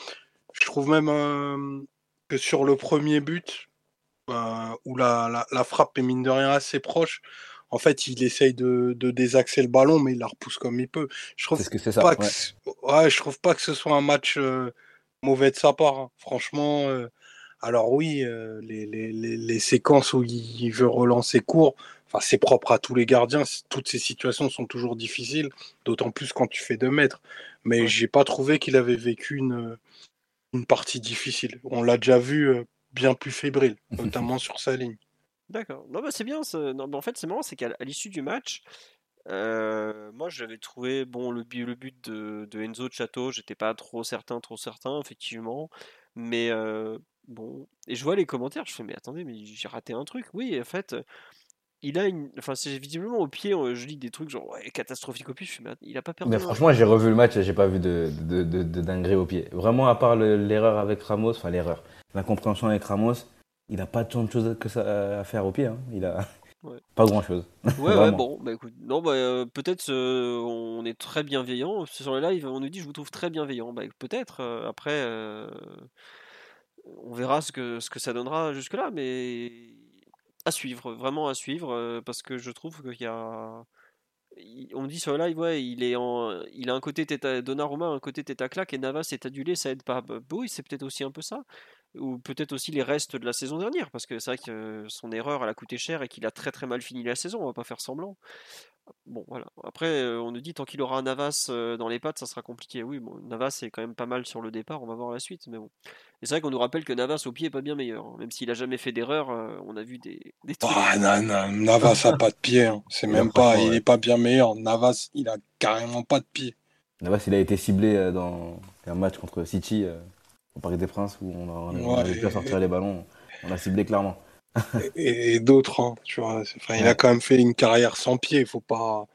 Je trouve même euh, que sur le premier but, euh, où la, la, frappe est mine de rien assez proche, en fait, il essaye de, de, désaxer le ballon, mais il la repousse comme il peut. Je trouve que c'est ça. Pas ouais. je trouve pas que ce soit un match mauvais de sa part. Hein. Franchement, euh, alors oui, euh, les, les, les, séquences où il veut relancer court, enfin, c'est propre à tous les gardiens. Toutes ces situations sont toujours difficiles, d'autant plus quand tu fais deux mètres. Mais j'ai pas trouvé qu'il avait vécu une, une partie difficile. On l'a déjà vu euh, bien plus fébrile, notamment sur sa ligne. D'accord. Non, bah c'est bien. Non, en fait, c'est marrant, c'est qu'à l'issue du match, euh, moi, j'avais trouvé bon le, le but de, de Enzo de Château, j'étais pas trop certain, trop certain, effectivement. Mais euh, bon, et je vois les commentaires, je fais mais attendez, mais j'ai raté un truc. Oui, en fait, il a une, enfin c'est visiblement au pied, je lis des trucs genre ouais, catastrophique au pied. Je mais il a pas perdu. Mais franchement, j'ai revu le match, j'ai pas vu de, de, de, de dinguerie au pied. Vraiment, à part l'erreur avec Ramos, enfin l'erreur, l'incompréhension avec Ramos, il a pas tant de choses que ça à faire au pied. Hein. Il a pas grand chose. Ouais, ouais, bon, bah écoute, non, bah euh, peut-être euh, on est très bienveillant. Sur le live, on nous dit je vous trouve très bienveillant. Bah peut-être, euh, après, on verra ce que, ce que ça donnera jusque-là, mais à suivre, vraiment à suivre, parce que je trouve qu'il y a. On dit sur le live, ouais, il, est en, il a un côté tête Donnarumma, un côté tête et Navas est adulé, ça aide pas. Bah, oui, c'est peut-être aussi un peu ça. Ou peut-être aussi les restes de la saison dernière, parce que c'est vrai que son erreur, a coûté cher et qu'il a très très mal fini la saison, on va pas faire semblant. Bon, voilà. Après, euh, on nous dit tant qu'il aura un Navas euh, dans les pattes, ça sera compliqué. Oui, bon, Navas est quand même pas mal sur le départ, on va voir la suite. Mais bon. Et c'est vrai qu'on nous rappelle que Navas au pied est pas bien meilleur. Hein. Même s'il a jamais fait d'erreur, euh, on a vu des, des trucs. Ah, non, non, Navas a pas de pied. Hein. C'est même pas, il est pas bien meilleur. Navas, il a carrément pas de pied. Navas, il a été ciblé dans un match contre City au Parc des Princes où on a, on pu sortir les ballons. On a ciblé clairement et, d'autres, hein, tu vois. Enfin, il a quand même fait une carrière sans pied. Il faut pas.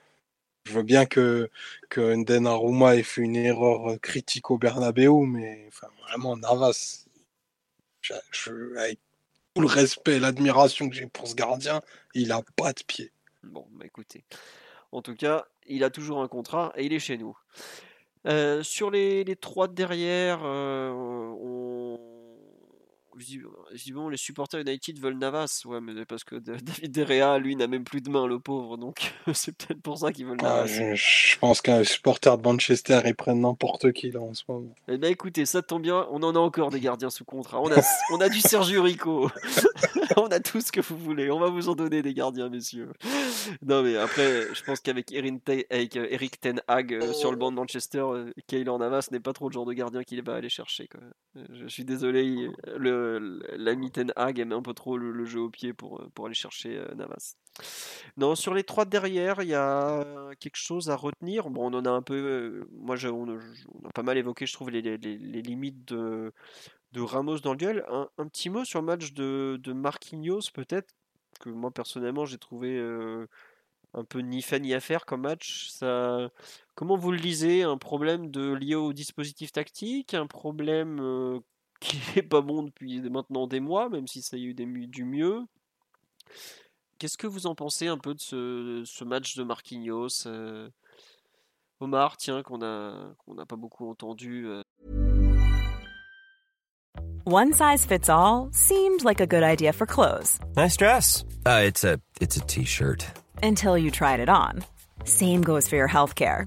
Je veux bien que que Ndenaruma ait fait une erreur critique au Bernabeu, mais enfin, vraiment Navas. avec tout le respect et l'admiration que j'ai pour ce gardien, il a pas de pied. Bon, bah écoutez. En tout cas, il a toujours un contrat et il est chez nous. Euh, sur les, les, trois derrière, euh, on visiblement les supporters United veulent Navas, ouais, mais parce que David Derrea, lui, n'a même plus de main, le pauvre, donc c'est peut-être pour ça qu'ils veulent ah, Navas. je, pense qu'un supporter de Manchester, ils prennent n'importe qui là en ce moment. Eh ben écoutez, ça tombe bien, on en a encore des gardiens sous contrat. On a, on a du Sergio Rico, on a tout ce que vous voulez, on va vous en donner des gardiens, messieurs. Non, mais après, je pense qu'avec avec euh, Eric Ten Hag euh, sur le banc de Manchester, euh, Kaylor Navas n'est pas trop le genre de gardien qu'il va aller chercher. Quoi. Je suis désolé, le l'ami Ten Hag aime un peu trop le, jeu au pied pour, euh, pour aller chercher euh, Navas. Non, sur les trois derrière, il y a quelque chose à retenir. Bon, on en a un peu. Euh, moi, on, a pas mal évoqué, je trouve, les, limites de, de, Ramos dans le duel. Un, petit mot sur le match de, de Marquinhos, peut-être, que moi, personnellement, j'ai trouvé un peu ni fait ni à faire comme match. Ça... Comment vous le lisez? Un problème de, lié au dispositif tactique? Un problème qui est pas bon depuis maintenant des mois, même si ça y a eu des, du mieux. Qu'est-ce que vous en pensez un peu de ce, ce match de Marquinhos euh... Omar, tiens, qu'on a qu'on n'a pas beaucoup entendu. Euh... One size fits all seemed like a good idea for clothes. Nice dress. Uh, it's a it's a t-shirt. Until you tried it on. Same goes for your healthcare.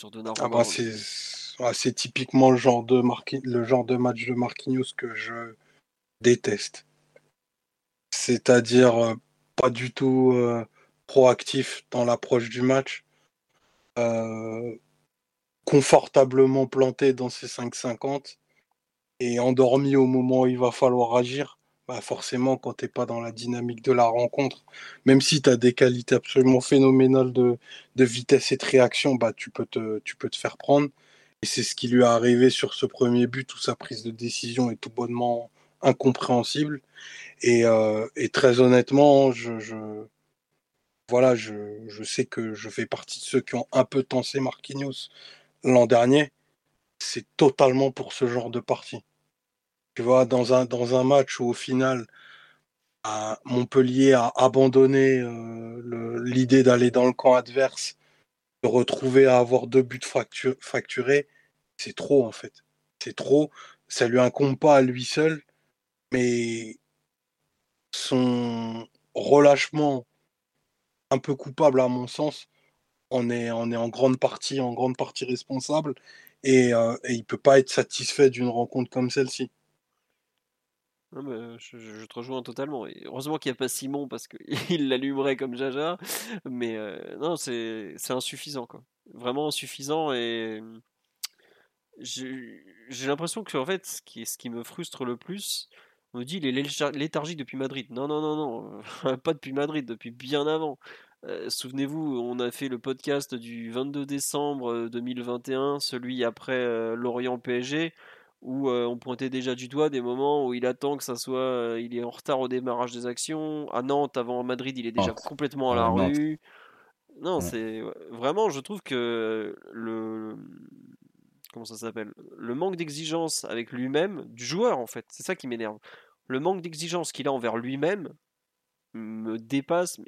Sur ah bah c'est typiquement le genre de le genre de match de Marquinhos que je déteste. C'est-à-dire euh, pas du tout euh, proactif dans l'approche du match, euh, confortablement planté dans ses 5,50 et endormi au moment où il va falloir agir. Bah, forcément, quand tu n'es pas dans la dynamique de la rencontre, même si tu as des qualités absolument phénoménales de, vitesse et de réaction, bah, tu, peux te, tu peux te faire prendre. Et c'est ce qui lui est arrivé sur ce premier but où sa prise de décision est tout bonnement incompréhensible. Et, euh, très honnêtement, je, voilà, je, sais que je fais partie de ceux qui ont un peu tensé Marquinhos l'an dernier. C'est totalement pour ce genre de partie. Tu vois, dans un, dans un match où au final, Montpellier a abandonné euh, l'idée d'aller dans le camp adverse, de retrouver à avoir deux buts facturés, c'est trop en fait. C'est trop. Ça lui incombe pas à lui seul, mais son relâchement un peu coupable à mon sens, on est, on est en grande partie, en grande partie responsable, et, euh, et il peut pas être satisfait d'une rencontre comme celle-ci. Euh, je, te rejoins totalement. Et heureusement qu'il n'y a pas Simon parce qu'il l'allumerait comme Jaja. Mais euh, non, c'est insuffisant. Quoi. vraiment insuffisant et j'ai l'impression que en fait ce qui, ce qui me frustre le plus, on nous dit il est léthargique depuis Madrid. Non non non non, pas depuis Madrid, depuis bien avant. Euh, souvenez-vous, on a fait le podcast du 22 décembre 2021, euh, celui après euh, Lorient PSG, où on pointait déjà du doigt des moments où il attend que ça soit, il est en retard au démarrage des actions. À Nantes, avant Madrid, il est déjà complètement à la rue. Non, c'est vraiment, je trouve que le comment ça s'appelle? Le manque d'exigence avec lui-même du joueur en fait, c'est ça qui m'énerve. Le manque d'exigence qu'il a envers lui-même me dépasse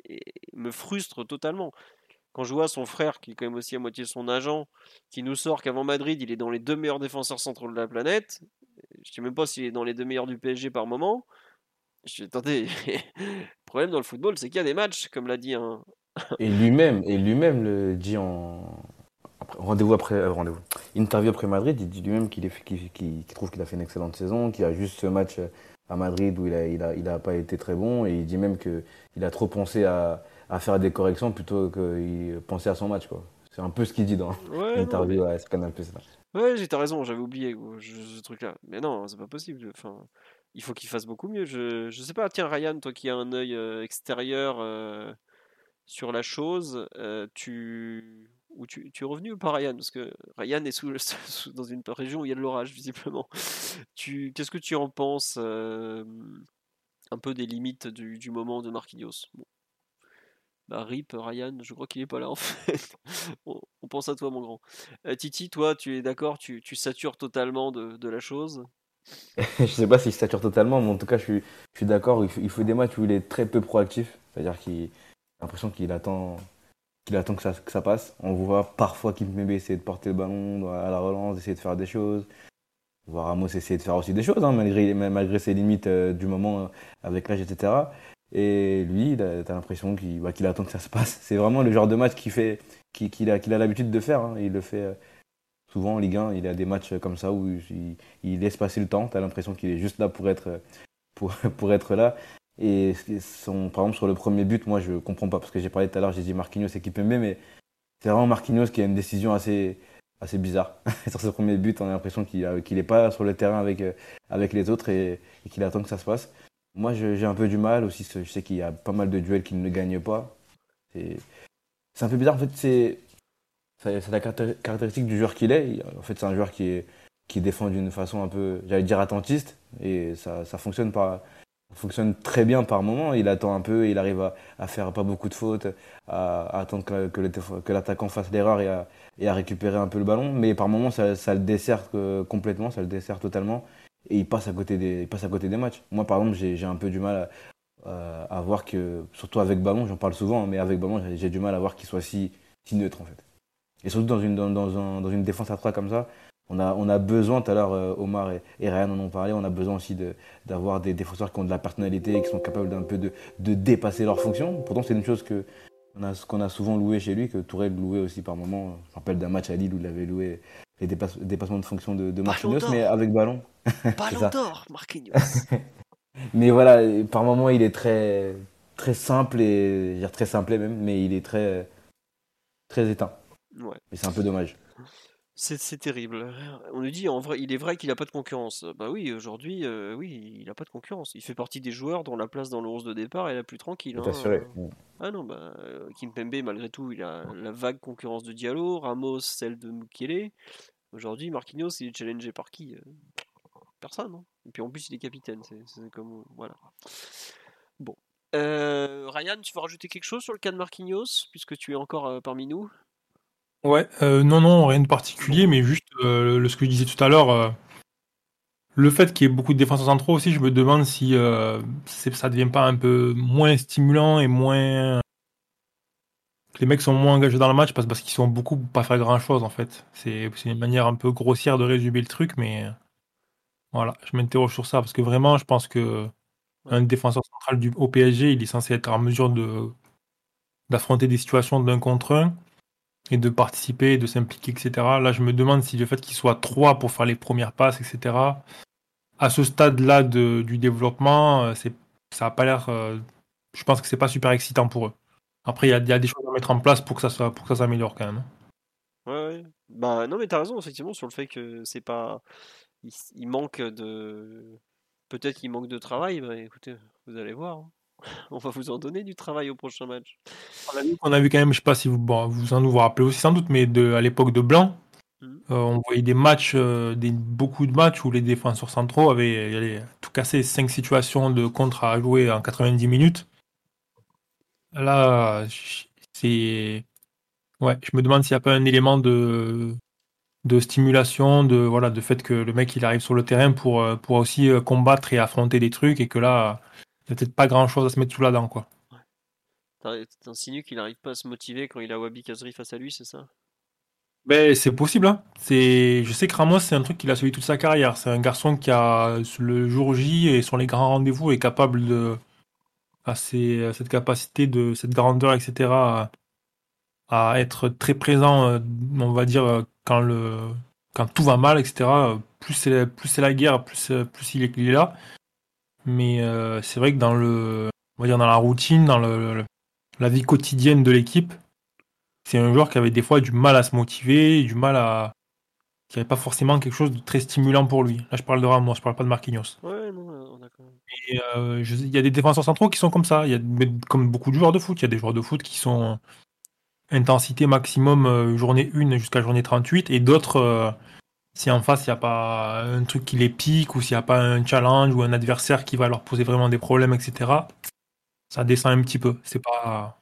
me frustre totalement. Quand je vois son frère, qui est quand même aussi à moitié son agent, qui nous sort qu'avant Madrid, il est dans les deux meilleurs défenseurs centraux de la planète, je ne sais même pas s'il est dans les deux meilleurs du PSG par moment. Je suis attendez, le problème dans le football, c'est qu'il y a des matchs, comme l'a dit un. et lui-même, et lui-même le dit en rendez-vous après euh, rendez-vous. Interview après Madrid, il dit lui-même qu'il trouve qu'il a fait une excellente saison, qu'il a juste ce match à Madrid où il a, il a, il a pas été très bon et il dit même qu'il a trop pensé à, à, faire des corrections plutôt que penser à son match. quoi. C'est un peu ce qu'il dit dans l'interview à Canal. Ouais, j'ai raison, j'avais oublié ce truc-là. Mais non, c'est pas possible. Enfin, il faut qu'il fasse beaucoup mieux. Je, je sais pas, tiens, Ryan, toi qui as un œil euh, extérieur euh, sur la chose, euh, tu. Ou tu, tu, es revenu ou pas Ryan? Parce que Ryan est sous, dans une région où il y a de l'orage, visiblement. Qu'est-ce que tu en penses Un peu des limites du, du moment de Marquinhos? Bon. Bah, RIP, Ryan, je crois qu'il est pas là en fait. on, pense à toi, mon grand. Euh, Titi, toi, tu es d'accord tu, tu, satures totalement de, la chose? Je sais pas s'il sature totalement, mais en tout cas, je suis, je d'accord. Il, il, fait des matchs où il est très peu proactif. C'est-à-dire qu'il a l'impression qu'il attend, qu'il attend que ça, passe. On voit parfois Kimpembe essayer de porter le ballon à la relance, essayer de faire des choses. On voit Ramos essayer de faire aussi des choses, hein, malgré, malgré ses limites euh, du moment euh, avec l'âge, etc. Et lui, t'as l'impression bah, qu'il attend que ça se passe. C'est vraiment le genre de match qu'il a, l'habitude de faire. Hein. Il le fait euh, souvent en Ligue 1. Il a des matchs comme ça où il, laisse passer le temps. T'as l'impression qu'il est juste là pour être, là. Et par exemple, sur le premier but, moi, je comprends pas parce que j'ai parlé tout à l'heure, j'ai dit Marquinhos équipe MB, mais c'est vraiment Marquinhos qui a une décision assez, bizarre. sur ce premier but, on a l'impression qu'il n'est pas sur le terrain avec, avec les autres et qu'il attend que ça se passe. Moi, j'ai un peu du mal aussi. Je sais qu'il y a pas mal de duels qu'il ne gagne pas. C'est un peu bizarre. En fait, c'est la caractéristique du joueur qu'il est. En fait, c'est un joueur qui, qui défend d'une façon un peu, j'allais dire, attentiste. Et ça, fonctionne très bien par moment. Il attend un peu, il arrive à, faire pas beaucoup de fautes, à, attendre que, l'attaquant fasse l'erreur et à, et à récupérer un peu le ballon. Mais par moment, ça, ça le dessert euh, complètement, ça le dessert totalement et il passe à côté des, passe à côté des matchs. Moi, par exemple, j'ai un peu du mal à, à, voir que, surtout avec ballon, j'en parle souvent, mais avec ballon, j'ai du mal à voir qu'il soit si, si neutre en fait. Et surtout dans une, dans, dans, un, dans une défense à 3 comme ça, on a, on a besoin, tout à l'heure, euh, Omar et, et, Ryan en ont parlé, on a besoin aussi d'avoir des défenseurs qui ont de la personnalité, qui sont capables d'un peu de, de dépasser leurs fonctions. Pourtant, c'est une chose que qu'on a, souvent loué chez lui, que Touré louait aussi par moment. Je me rappelle d'un match à Lille où il avait loué les dépassements de fonction de, de Marquinhos, mais avec ballon. Ballon d'or, Marquinhos. mais voilà, par moment, il est très, très simple et dire très simple même, mais il est très, très éteint. Ouais. Et c'est un peu dommage. C'est terrible. On nous dit, en vrai, il est vrai qu'il n'a pas de concurrence. Bah oui, aujourd'hui, euh, oui, il n'a pas de concurrence. Il fait partie des joueurs dont la place dans le 11 de départ est la plus tranquille. Hein. Assuré. Ah non, bah, euh, Kimpembe, malgré tout, il a la vague concurrence de Diallo, Ramos, celle de Mukele. Aujourd'hui, Marquinhos, il est challengé par qui euh, Personne. Hein. Et puis en plus, il est capitaine. C'est comme. Voilà. Bon. Ryan, tu veux rajouter quelque chose sur le cas de Marquinhos, puisque tu es encore parmi nous? Ouais, euh, non, non, rien de particulier, mais juste euh, le, ce que je disais tout à l'heure, euh, le fait qu'il y ait beaucoup de défenseurs centraux aussi, je me demande si ça devient pas un peu moins stimulant et moins. que les mecs sont moins engagés dans le match parce, parce qu'ils sont beaucoup pour pas faire grand chose en fait. C'est une manière un peu grossière de résumer le truc, mais voilà, je m'interroge sur ça parce que vraiment, je pense que un défenseur central du, au PSG, il est censé être en mesure de d'affronter des situations d'un contre un et de participer, de s'impliquer, etc. Là, je me demande si le fait qu'ils soient trois pour faire les premières passes, etc. À ce stade-là du développement, euh, c'est, ça a pas l'air. Euh, je pense que c'est pas super excitant pour eux. Après, il y, a, des choses à mettre en place pour que ça soit, pour que ça s'améliore quand même. Ouais, ouais. Bah non, mais t'as raison, effectivement, sur le fait que c'est pas. Il, il manque de. Peut-être qu'il manque de travail. Bah écoutez, vous allez voir. hein. On va vous en donner du travail au prochain match. On a vu, on a vu quand même, je sais pas si vous, bon, vous en vous rappelez aussi sans doute, mais de, à l'époque de Blanc, Mhm. euh, on voyait des matchs, euh, des, beaucoup de matchs où les défenseurs centraux avaient, tout cassé, 5 situations de contre à jouer en 90 minutes. Là, c'est. Ouais, je me demande s'il n'y a pas un élément de, de stimulation, de, voilà, de fait que le mec il arrive sur le terrain pour, euh, pour aussi euh, combattre et affronter des trucs et que là, il n'y a peut-être pas grand chose à se mettre sous la dent, quoi. T'in- T'insinues qu'il n'arrive pas à se motiver quand il a Wabi Kazri face à lui, c'est ça? Ben, c'est possible, hein. C'est, je sais que Ramos, c'est un truc qu'il a suivi toute sa carrière. C'est un garçon qui a, le jour J et sur les grands rendez-vous, est capable de, à ses- à cette capacité de, cette grandeur, etc., à, à être très présent, euh, on va dire, quand le, quand tout va mal, etc. Plus c'est, plus c'est la guerre, plus, plus il est, il est là. Mais euh, c'est vrai que dans le, on va dire dans la routine, dans le, le- la vie quotidienne de l'équipe, c'est un joueur qui avait des fois du mal à se motiver, du mal à. qui n'avait pas forcément quelque chose de très stimulant pour lui. Là, je parle de Ramos, je parle pas de Marquinhos. Ouais, non, euh, d'accord. Et euh, je- il y a des défenseurs centraux qui sont comme ça. Il y a, comme beaucoup de joueurs de foot, il y a des joueurs de foot qui sont intensité maximum euh, journée 1 jusqu'à journée 38 et d'autres, euh, si en face il n'y a pas un truc qui les pique ou s'il n'y a pas un challenge ou un adversaire qui va leur poser vraiment des problèmes, etc., ça descend un petit peu. C'est pas.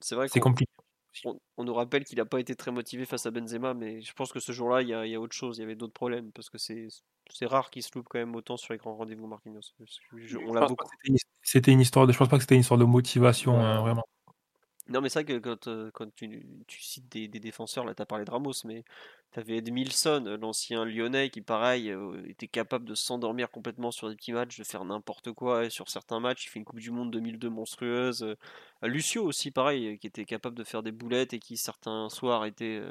C'est vrai C'est compliqué. on, on nous rappelle qu'il n'a pas été très motivé face à Benzema, mais je pense que ce jour-là, il y y a autre chose, il y avait d'autres problèmes, parce que c'est c'est rare qu'il se loupe quand même autant sur les grands rendez-vous Marquinhos. Je- on Je l'a pense beaucoup. pas que c'était une- C'était une histoire de. Je pense pas que c'était une histoire de motivation, hein, vraiment. Non, mais c'est vrai que quand, euh, quand tu, cites des, défenseurs, là, tu as parlé de Ramos, mais tu avais Edmilson, euh, l'ancien lyonnais, qui, pareil, euh, était capable de s'endormir complètement sur des petits matchs, de faire n'importe quoi. Et sur certains matchs, il fait une Coupe du Monde 2002 monstrueuse. Lucio aussi, pareil, qui était capable de faire des boulettes et qui, certains soirs, était,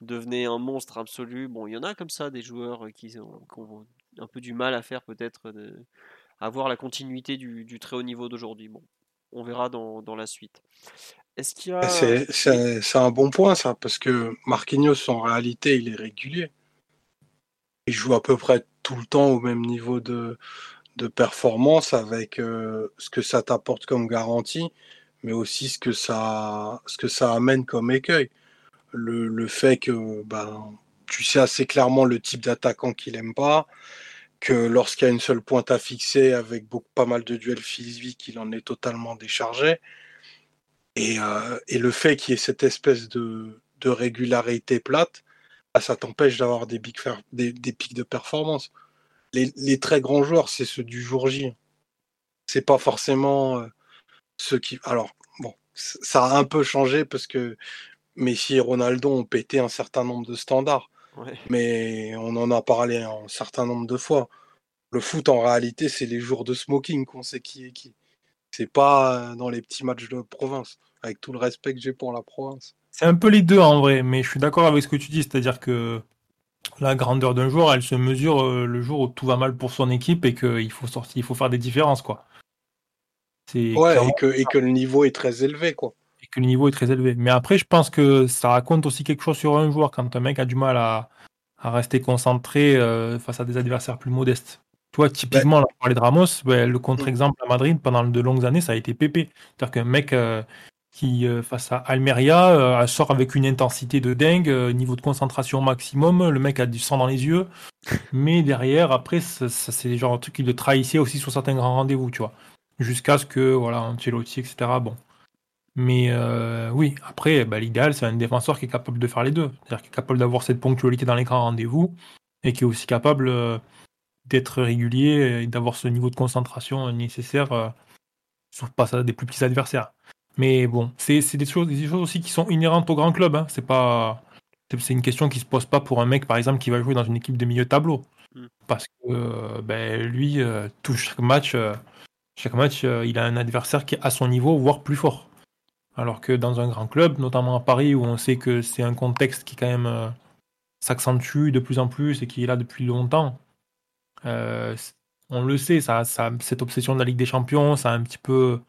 devenait un monstre absolu. Bon, il y en a comme ça, des joueurs qui ont, un peu du mal à faire, peut-être, avoir la continuité du, du très haut niveau d'aujourd'hui. Bon, on verra dans, dans la suite. Est-ce qu'il y a. Ah, C'est c'est- c'est un bon point, ça, parce que Marquinhos, en réalité, il est régulier. Il joue à peu près tout le temps au même niveau de, de performance avec euh, ce que ça t'apporte comme garantie, mais aussi ce que ça, ce que ça amène comme écueil. Le, le fait que ben, tu sais assez clairement le type d'attaquant qu'il aime pas, que lorsqu'il y a une seule pointe à fixer avec pas mal de duels physiques, il en est totalement déchargé. Et, euh, le fait qu'il y ait cette espèce de, régularité plate, bah, ça t'empêche d'avoir des, pics de performance. Les, très grands joueurs, c'est ceux du jour J. C'est pas forcément euh, ceux qui. Alors, bon, ça a un peu changé parce que Messi et Ronaldo ont pété un certain nombre de standards. Ouais. Mais on en a parlé un certain nombre de fois. Le foot, en réalité, c'est les jours de smoking qu'on sait qui est qui. C'est pas euh, dans les petits matchs de province, avec tout le respect que j'ai pour la province. C'est un peu les deux en vrai, mais je suis d'accord avec ce que tu dis, c'est-à-dire que la grandeur d'un joueur, elle se mesure euh, le jour où tout va mal pour son équipe et qu'il faut sortir, il faut faire des différences, quoi. Ouais, clairement- et que, et que le niveau est très élevé, quoi. Que le niveau est très élevé. Mais après, je pense que ça raconte aussi quelque chose sur un joueur quand un mec a du mal à, à rester concentré euh, face à des adversaires plus modestes. Tu vois, typiquement, on a parlé de Ramos, ben, le contre-exemple à Madrid pendant de longues années, ça a été Pépé. C'est-à-dire qu'un mec euh, qui, euh, face à Almeria, sort avec une intensité de dingue, niveau de concentration maximum, le mec a du sang dans les yeux, mais derrière, après, ça, ça, c'est genre un truc qui le trahissait aussi sur certains grands rendez-vous, tu vois. Jusqu'à ce que, voilà, Ancelotti, etc., bon. Mais euh, oui, après, bah, l'idéal, c'est un défenseur qui est capable de faire les deux. C'est-à-dire qui est capable d'avoir cette ponctualité dans les grands rendez-vous et qui est aussi capable euh, d'être régulier et d'avoir ce niveau de concentration nécessaire euh, sur à des plus petits adversaires. Mais bon, c'est c'est des choses, des choses aussi qui sont inhérentes au grand club. Hein. C'est pas, c'est- une question qui se pose pas pour un mec, par exemple, qui va jouer dans une équipe de milieu de tableau. Mm. Parce que euh, ben, lui, euh, tout chaque match, chaque match, il a un adversaire qui est à son niveau, voire plus fort. Alors que dans un grand club, notamment à Paris, où on sait que c'est un contexte qui quand même euh, s'accentue de plus en plus et qui est là depuis longtemps, euh, on le sait, ça, ça, cette obsession de la Ligue des Champions, ça a un petit peu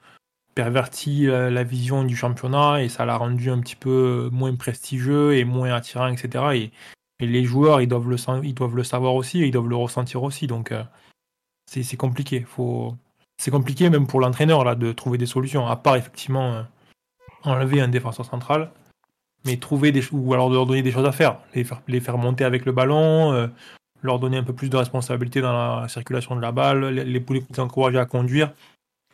perverti la vision du championnat et ça l'a rendu un petit peu moins prestigieux et moins attirant, etc. Et, les joueurs, ils doivent, le, ils doivent le savoir aussi et ils doivent le ressentir aussi. Donc, c'est compliqué. Faut... C'est compliqué même pour l'entraîneur là de trouver des solutions, à part effectivement enlever un défenseur central mais trouver des ou alors leur donner des choses à faire, les faire, les faire monter avec le ballon, euh, leur donner un peu plus de responsabilité dans la circulation de la balle, les, les encourager à conduire,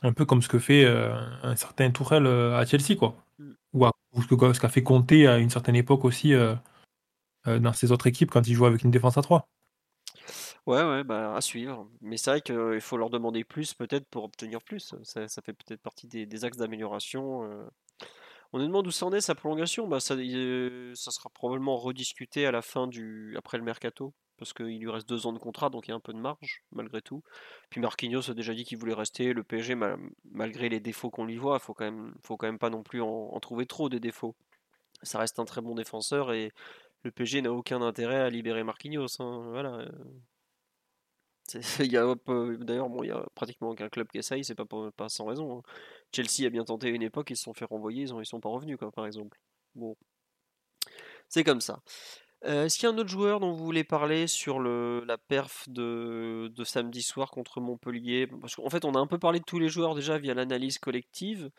un peu comme ce que fait euh, un certain Tourelle euh, à Chelsea, quoi. Mm. Ou, ce qu'a fait compter à une certaine époque aussi dans ses autres équipes quand il jouait avec une défense à 3. Ouais, ouais, bah, à suivre. Mais c'est vrai qu'il faut leur demander plus peut-être pour obtenir plus. Ça, ça fait peut-être partie des axes d'amélioration on nous demande où ça en est sa prolongation. Bah, ça, ça sera probablement rediscuté à la fin du après le mercato parce qu'il lui reste deux ans de contrat, donc il y a un peu de marge malgré tout. Puis Marquinhos a déjà dit qu'il voulait rester. Le PSG, malgré les défauts qu'on lui voit, faut quand même, faut quand même pas non plus en, trouver trop des défauts. Ça reste un très bon défenseur et le PSG n'a aucun intérêt à libérer Marquinhos. Hein. Voilà. D'ailleurs, bon, il y a pratiquement aucun club qui essaye, c'est pas, pas sans raison. Hein. Chelsea a bien tenté une époque, ils se sont fait renvoyer, ils, ils sont pas revenus, quoi, par exemple. Bon. C'est comme ça. Euh, est-ce qu'il y a un autre joueur dont vous voulez parler sur le, la perf de, de samedi soir contre Montpellier? Parce qu'en fait, on a un peu parlé de tous les joueurs déjà via l'analyse collective.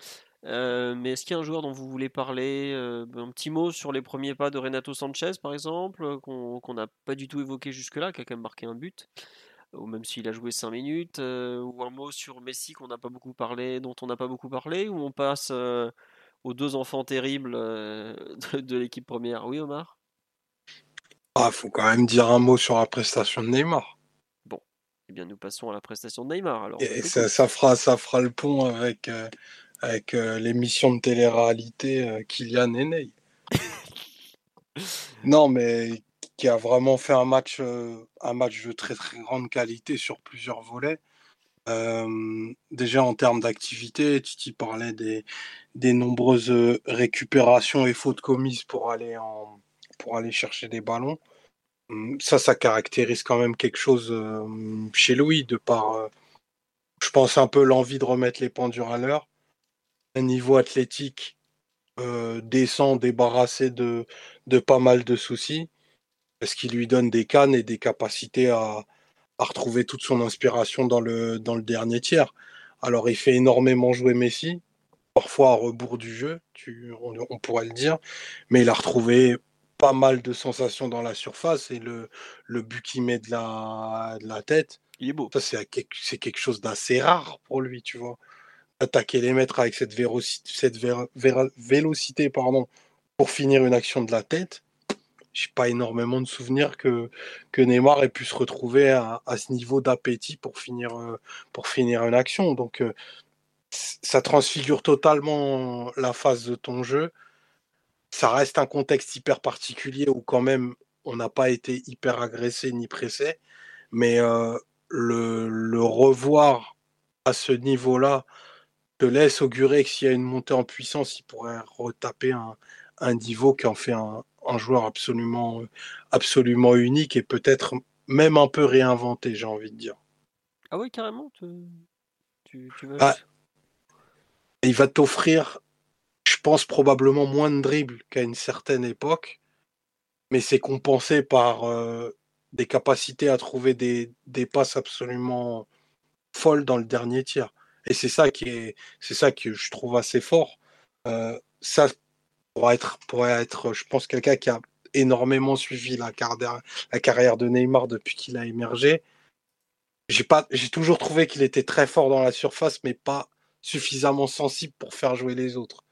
Euh, mais est-ce qu'il y a un joueur dont vous voulez parler euh, Un petit mot sur les premiers pas de Renato Sanchez, par exemple, qu'on n'a pas du tout évoqué jusque-là, qui a quand même marqué un but? Ou même s'il a joué 5 minutes, euh, ou un mot sur Messi qu'on n'a pas beaucoup parlé, dont on n'a pas beaucoup parlé, ou on passe euh, aux deux enfants terribles euh, de, l'équipe première. Oui, Omar? Ah, faut quand même dire un mot sur la prestation de Neymar. Bon, eh bien, nous passons à la prestation de Neymar. Alors, Et ça, ça, fera, ça fera le pont avec, avec l'émission de télé-réalité Kylian et Ney. non, mais qui a vraiment fait un match, un match de très très grande qualité sur plusieurs volets. déjà en termes d'activité, Titi parlait des, des nombreuses récupérations et fautes commises pour aller, pour aller chercher des ballons. Hum, ça, ça caractérise quand même quelque chose chez Louis, de par, je pense, un peu l'envie de remettre les pendules à l'heure. Un niveau athlétique descend, débarrassé de, de pas mal de soucis ce qui lui donne des cannes et des capacités à, retrouver toute son inspiration dans le, dans le dernier tiers. Alors il fait énormément jouer Messi, parfois à rebours du jeu, tu, on, pourrait le dire, mais il a retrouvé pas mal de sensations dans la surface et le, le but qu'il met de la, de la tête, il est beau. Ça, c'est, c'est quelque chose d'assez rare pour lui, tu vois. Attaquer les mètres avec cette, vérocité, cette vélocité pardon, pour finir une action de la tête, j'ai pas énormément de souvenirs que, que Neymar ait pu se retrouver à, ce niveau d'appétit pour finir, euh, pour finir une action. Donc, euh, ça transfigure totalement la phase de ton jeu. Ça reste un contexte hyper particulier où, quand même, on n'a pas été hyper agressé ni pressé. Mais euh, le, revoir à ce niveau-là te laisse augurer que s'il y a une montée en puissance, il pourrait retaper un, un niveau qui en fait un, un joueur absolument, absolument unique et peut-être même un peu réinventé, j'ai envie de dire. Ah oui, carrément. Ah, il va t'offrir, je pense, probablement moins de dribbles qu'à une certaine époque, mais c'est compensé par euh, des capacités à trouver des, des, passes absolument folles dans le dernier tiers. Et c'est ça qui est, c'est ça que je trouve assez fort. Euh, ça, pour être, pourrait être, je pense, quelqu'un qui a énormément suivi la carrière, la carrière de Neymar depuis qu'il a émergé. J'ai pas, toujours trouvé qu'il était très fort dans la surface, mais pas suffisamment sensible pour faire jouer les autres.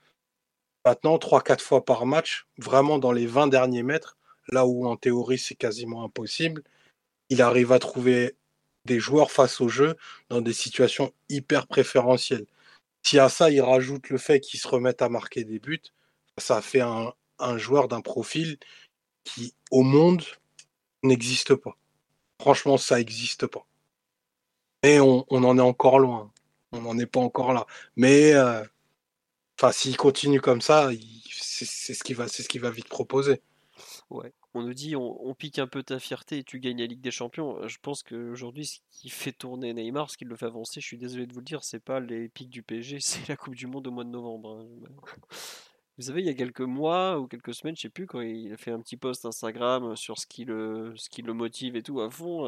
Maintenant, 3-4 fois par match, vraiment dans les 20 derniers mètres, là où en théorie c'est quasiment impossible, il arrive à trouver des joueurs face au jeu dans des situations hyper préférentielles. Si à ça il rajoute le fait qu'ils se remettent à marquer des buts, ça fait un, joueur d'un profil qui, au monde, n'existe pas. Franchement, ça n'existe pas. Mais on, en est encore loin. On n'en est pas encore là. Mais euh, s'il continue comme ça, c'est ce qu'il va vite proposer. Ouais. on nous dit on, pique un peu ta fierté et tu gagnes la Ligue des Champions. Euh, je pense qu'aujourd'hui, ce qui fait tourner Neymar, ce qui le fait avancer, je suis désolé de vous le dire, c'est pas les pics du PSG, c'est la Coupe du Monde au mois de novembre. Hein. Vous savez, il y a quelques mois ou quelques semaines, je sais plus, quand il a fait un petit post Instagram sur ce qui le, ce qui le motive et tout à fond,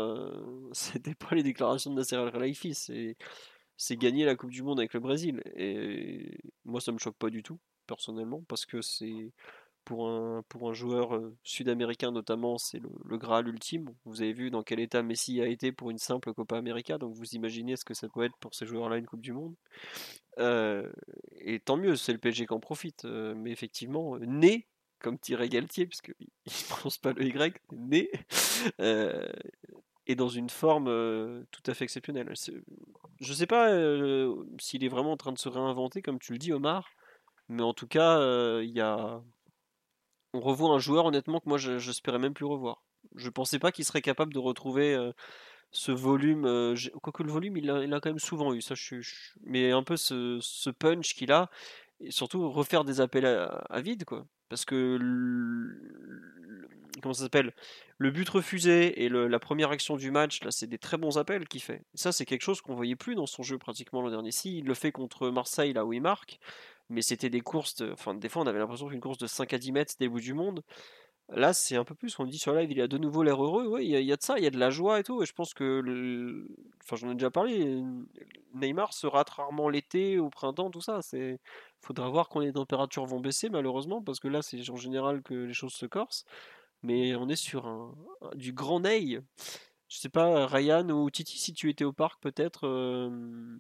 c'était pas les déclarations de Nasser Al-Khelaifi, c'est, c'est gagner la Coupe du Monde avec le Brésil. Et moi, ça me choque pas du tout, personnellement, parce que c'est pour un, pour un joueur euh, sud-américain notamment, c'est le, Graal ultime. Vous avez vu dans quel état Messi a été pour une simple Copa América, donc vous imaginez ce que ça peut être pour ces joueurs-là une Coupe du Monde. Euh, et tant mieux, c'est le PSG qui en profite. Euh, mais effectivement, né, comme Thierry Galtier, puisqu'il ne prononce pas le Y, né, et dans une forme tout à fait exceptionnelle. Je ne sais pas s'il est vraiment en train de se réinventer, comme tu le dis, Omar, mais en tout cas, il y a on revoit un joueur honnêtement que moi j'espérais même plus revoir. Je pensais pas qu'il serait capable de retrouver euh, ce volume. Euh, quoique le volume, il a, quand même souvent eu ça. mais un peu ce, punch qu'il a, et surtout refaire des appels à, vide, quoi. Parce que comment ça s'appelle? Le but refusé et la première action du match, là, c'est des très bons appels qu'il fait. ça, c'est quelque chose qu'on voyait plus dans son jeu pratiquement l'an dernier. Si il le fait contre Marseille, là où il marque, mais c'était des courses, enfin des fois on avait l'impression qu'une course de 5 à 10 mètres c'était le bout du monde. Là c'est un peu plus, on dit sur live il a de nouveau l'air heureux, ouais, il y, a, de ça, il y a de la joie et tout, et je pense que, enfin j'en ai déjà parlé, Neymar se rate rarement l'été, au printemps, tout ça, c'est, faudra voir quand les températures vont baisser malheureusement, parce que là c'est en général que les choses se corsent, mais on est sur du grand Ney. Je sais pas, Ryan ou Titi, si tu étais au parc peut-être, euh,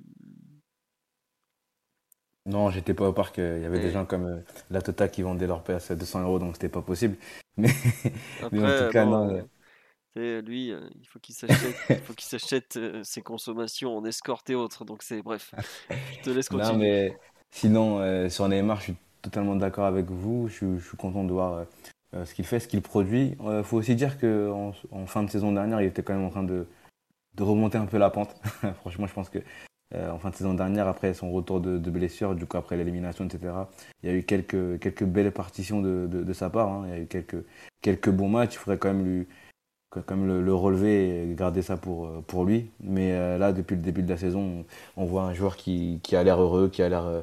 non, j'étais pas au parc. Il y avait des gens comme euh, la Tota qui vendaient leur PS à 200 euros, donc c'était pas possible. Mais, en tout cas, non. Euh. lui, euh, il faut qu'il s'achète, ses consommations en escorte et autres. Donc c'est bref. Je te laisse continuer. Non, mais sinon, sur Neymar, je suis totalement d'accord avec vous. Je, suis content de voir ce qu'il fait, ce qu'il produit. Il faut aussi dire qu'en en, fin de saison dernière, il était quand même en train de, de remonter un peu la pente. Franchement, je pense que euh, en fin de saison dernière, après son retour de, blessure, du coup après l'élimination, etc. Il y a eu quelques, quelques belles partitions de, de, sa part. Hein. Il y a eu quelques, quelques bons matchs. Il faudrait quand même, lui, quand même le, relever et garder ça pour, euh, pour lui. Mais euh, là, depuis le début de la saison, on, voit un joueur qui, qui a l'air heureux, qui a l'air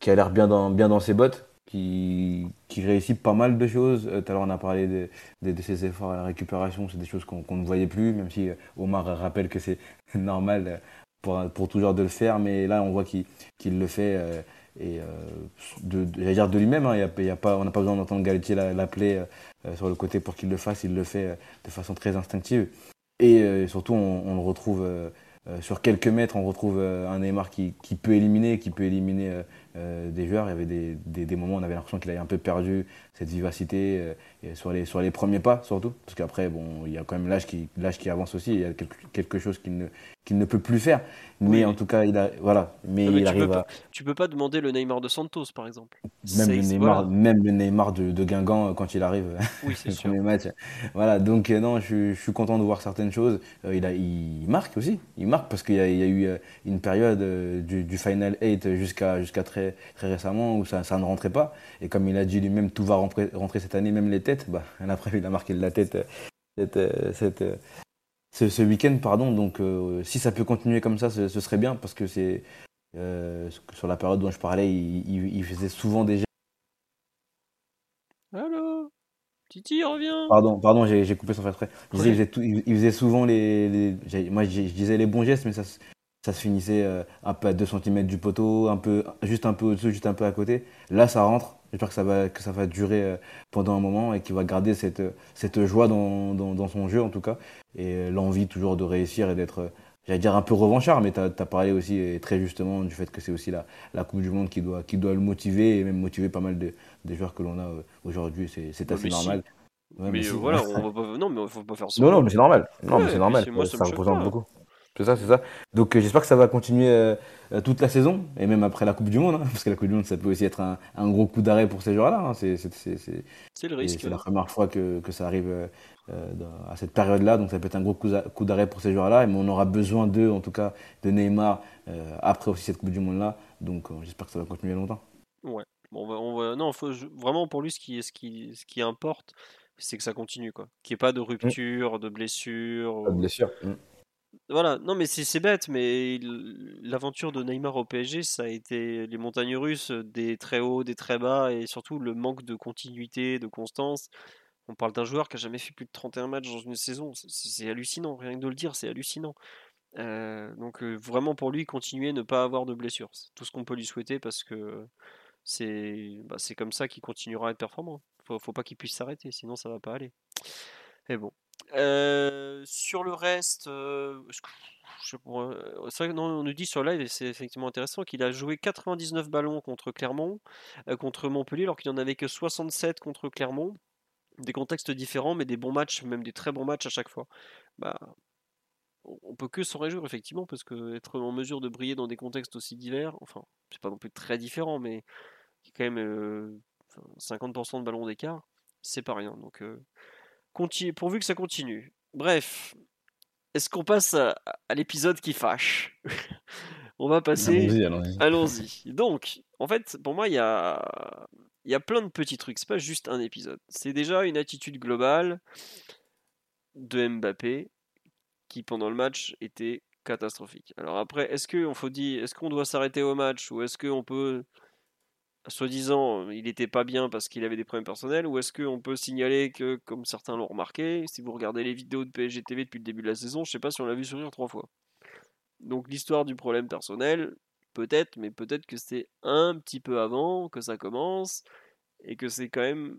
qui a l'air bien dans, bien dans ses bottes, qui, qui réussit pas mal de choses. tout à l'heure, on a parlé de, de, ses efforts à la récupération. C'est des choses qu'on ne voyait plus, même si Omar rappelle que c'est normal pour, toujours de le faire, mais là on voit qu'il le fait euh, et euh, de, de lui-même. Hein, y a on n'a pas besoin d'entendre Galtier l'appeler euh, sur le côté pour qu'il le fasse. Il le fait de façon très instinctive. Et surtout, on, le retrouve sur quelques mètres, on retrouve un Neymar qui, qui, peut éliminer, qui peut éliminer des joueurs. Il y avait des, des, des moments où on avait l'impression qu'il avait un peu perdu cette vivacité sur, les, sur les premiers pas surtout. Parce qu'après, bon, il y a quand même l'âge qui, qui avance aussi. Il y a quelque, quelque chose qu'il ne, qu'il ne peut plus faire. Mais en tout cas, il a, voilà. Mais, il tu arrive peux pas, Tu peux pas demander le Neymar de Santos, par exemple. Même le Neymar, même le Neymar de, de, Guingamp euh, quand il arrive. Oui, c'est sûr. match. Voilà. Donc euh, non, je, je, suis content de voir certaines choses. Euh, il a, il marque aussi. Il marque parce qu'il y, y, a eu une période du, du Final 8 jusqu'à jusqu'à très très récemment où ça, ça, ne rentrait pas. Et comme il a dit lui-même, tout va rentrer, rentrer cette année, même les têtes. Bah, après, il a marqué la tête cette, cette, ce, week-end, pardon. Donc, euh, si ça peut continuer comme ça, ce, serait bien parce que c'est euh, sur la période dont je parlais, il, faisait souvent déjà. Allô Titi, reviens Pardon, pardon, j'ai coupé son fait Il, faisait, souvent les. moi, je disais les bons gestes, mais ça, ça se finissait euh, un peu à 2 cm du poteau, un peu, juste un peu au-dessus, juste un peu à côté. Là, ça rentre. J'espère que ça va, que ça va durer euh, pendant un moment et qu'il va garder cette, cette joie dans, dans, son jeu, en tout cas, et euh, l'envie toujours de réussir et d'être, j'allais dire un peu revanchard, mais tu as, parlé aussi très justement du fait que c'est aussi la, la Coupe du Monde qui doit, qui doit le motiver et même motiver pas mal de, des joueurs que l'on a euh, aujourd'hui. C'est assez normal. mais, voilà, on va pas... non, mais faut pas faire ça. Non, non, mais c'est normal. Non, mais c'est normal. ça, ça représente beaucoup. C'est ça, c'est ça. Donc euh, j'espère que ça va continuer euh, euh, toute la saison, et même après la Coupe du Monde, hein, parce que la Coupe du Monde, ça peut aussi être un, un gros coup d'arrêt pour ces joueurs-là. Hein. C'est, le risque. C'est la première fois que, que ça arrive à cette période-là, donc ça peut être un gros coup d'arrêt pour ces joueurs-là, mais on aura besoin d'eux, en tout cas de Neymar, après aussi cette Coupe du Monde-là. Donc j'espère que ça va continuer longtemps. Ouais. Bon, on va, non, faut, vraiment pour lui, ce qui, ce qui, ce qui importe, c'est que ça continue, quoi. Qu'il n'y ait pas de rupture, de blessure. Pas de blessure. mm. Voilà, non mais c'est bête, mais l'aventure de Neymar au PSG, ça a été les montagnes russes, des très hauts, des très bas, et surtout le manque de continuité, de constance. On parle d'un joueur qui a jamais fait plus de 31 matchs dans une saison, c'est hallucinant, rien que de le dire, c'est hallucinant. Euh, donc euh, vraiment pour lui, continuer, ne pas avoir de blessures, c'est tout ce qu'on peut lui souhaiter parce que c'est bah, c'est comme ça qu'il continuera à être performant. Faut, faut pas qu'il puisse s'arrêter, sinon ça va pas aller. Mais bon. Sur le reste, on nous dit sur live, et c'est effectivement intéressant, qu'il a joué 99 ballons contre Clermont, contre Montpellier, alors qu'il n'en avait que 67 contre Clermont. Des contextes différents, mais des bons matchs, même des très bons matchs à chaque fois. Bah, on peut que s'en réjouir, effectivement, parce que être en mesure de briller dans des contextes aussi divers, enfin, c'est pas non plus très différent, mais quand même euh, enfin, 50% de ballons d'écart, c'est pas rien. Donc, euh, Conti- pourvu que ça continue. Bref, est-ce qu'on passe à, à l'épisode qui fâche? On va passer. Allons-y. Donc, en fait, pour moi, il y a, il y a plein de petits trucs. C'est pas juste un épisode. C'est déjà une attitude globale de Mbappé qui, pendant le match, était catastrophique. Alors après, est-ce qu'on faut dire, est-ce qu'on doit s'arrêter au match ou est-ce qu'on peut soi-disant, il n'était pas bien parce qu'il avait des problèmes personnels, ou est-ce qu'on peut signaler que, comme certains l'ont remarqué, si vous regardez les vidéos de PSG TV depuis le début de la saison, je sais pas si on l'a vu sourire trois fois. Donc l'histoire du problème personnel, peut-être, mais peut-être que c'est un petit peu avant que ça commence, et que c'est quand même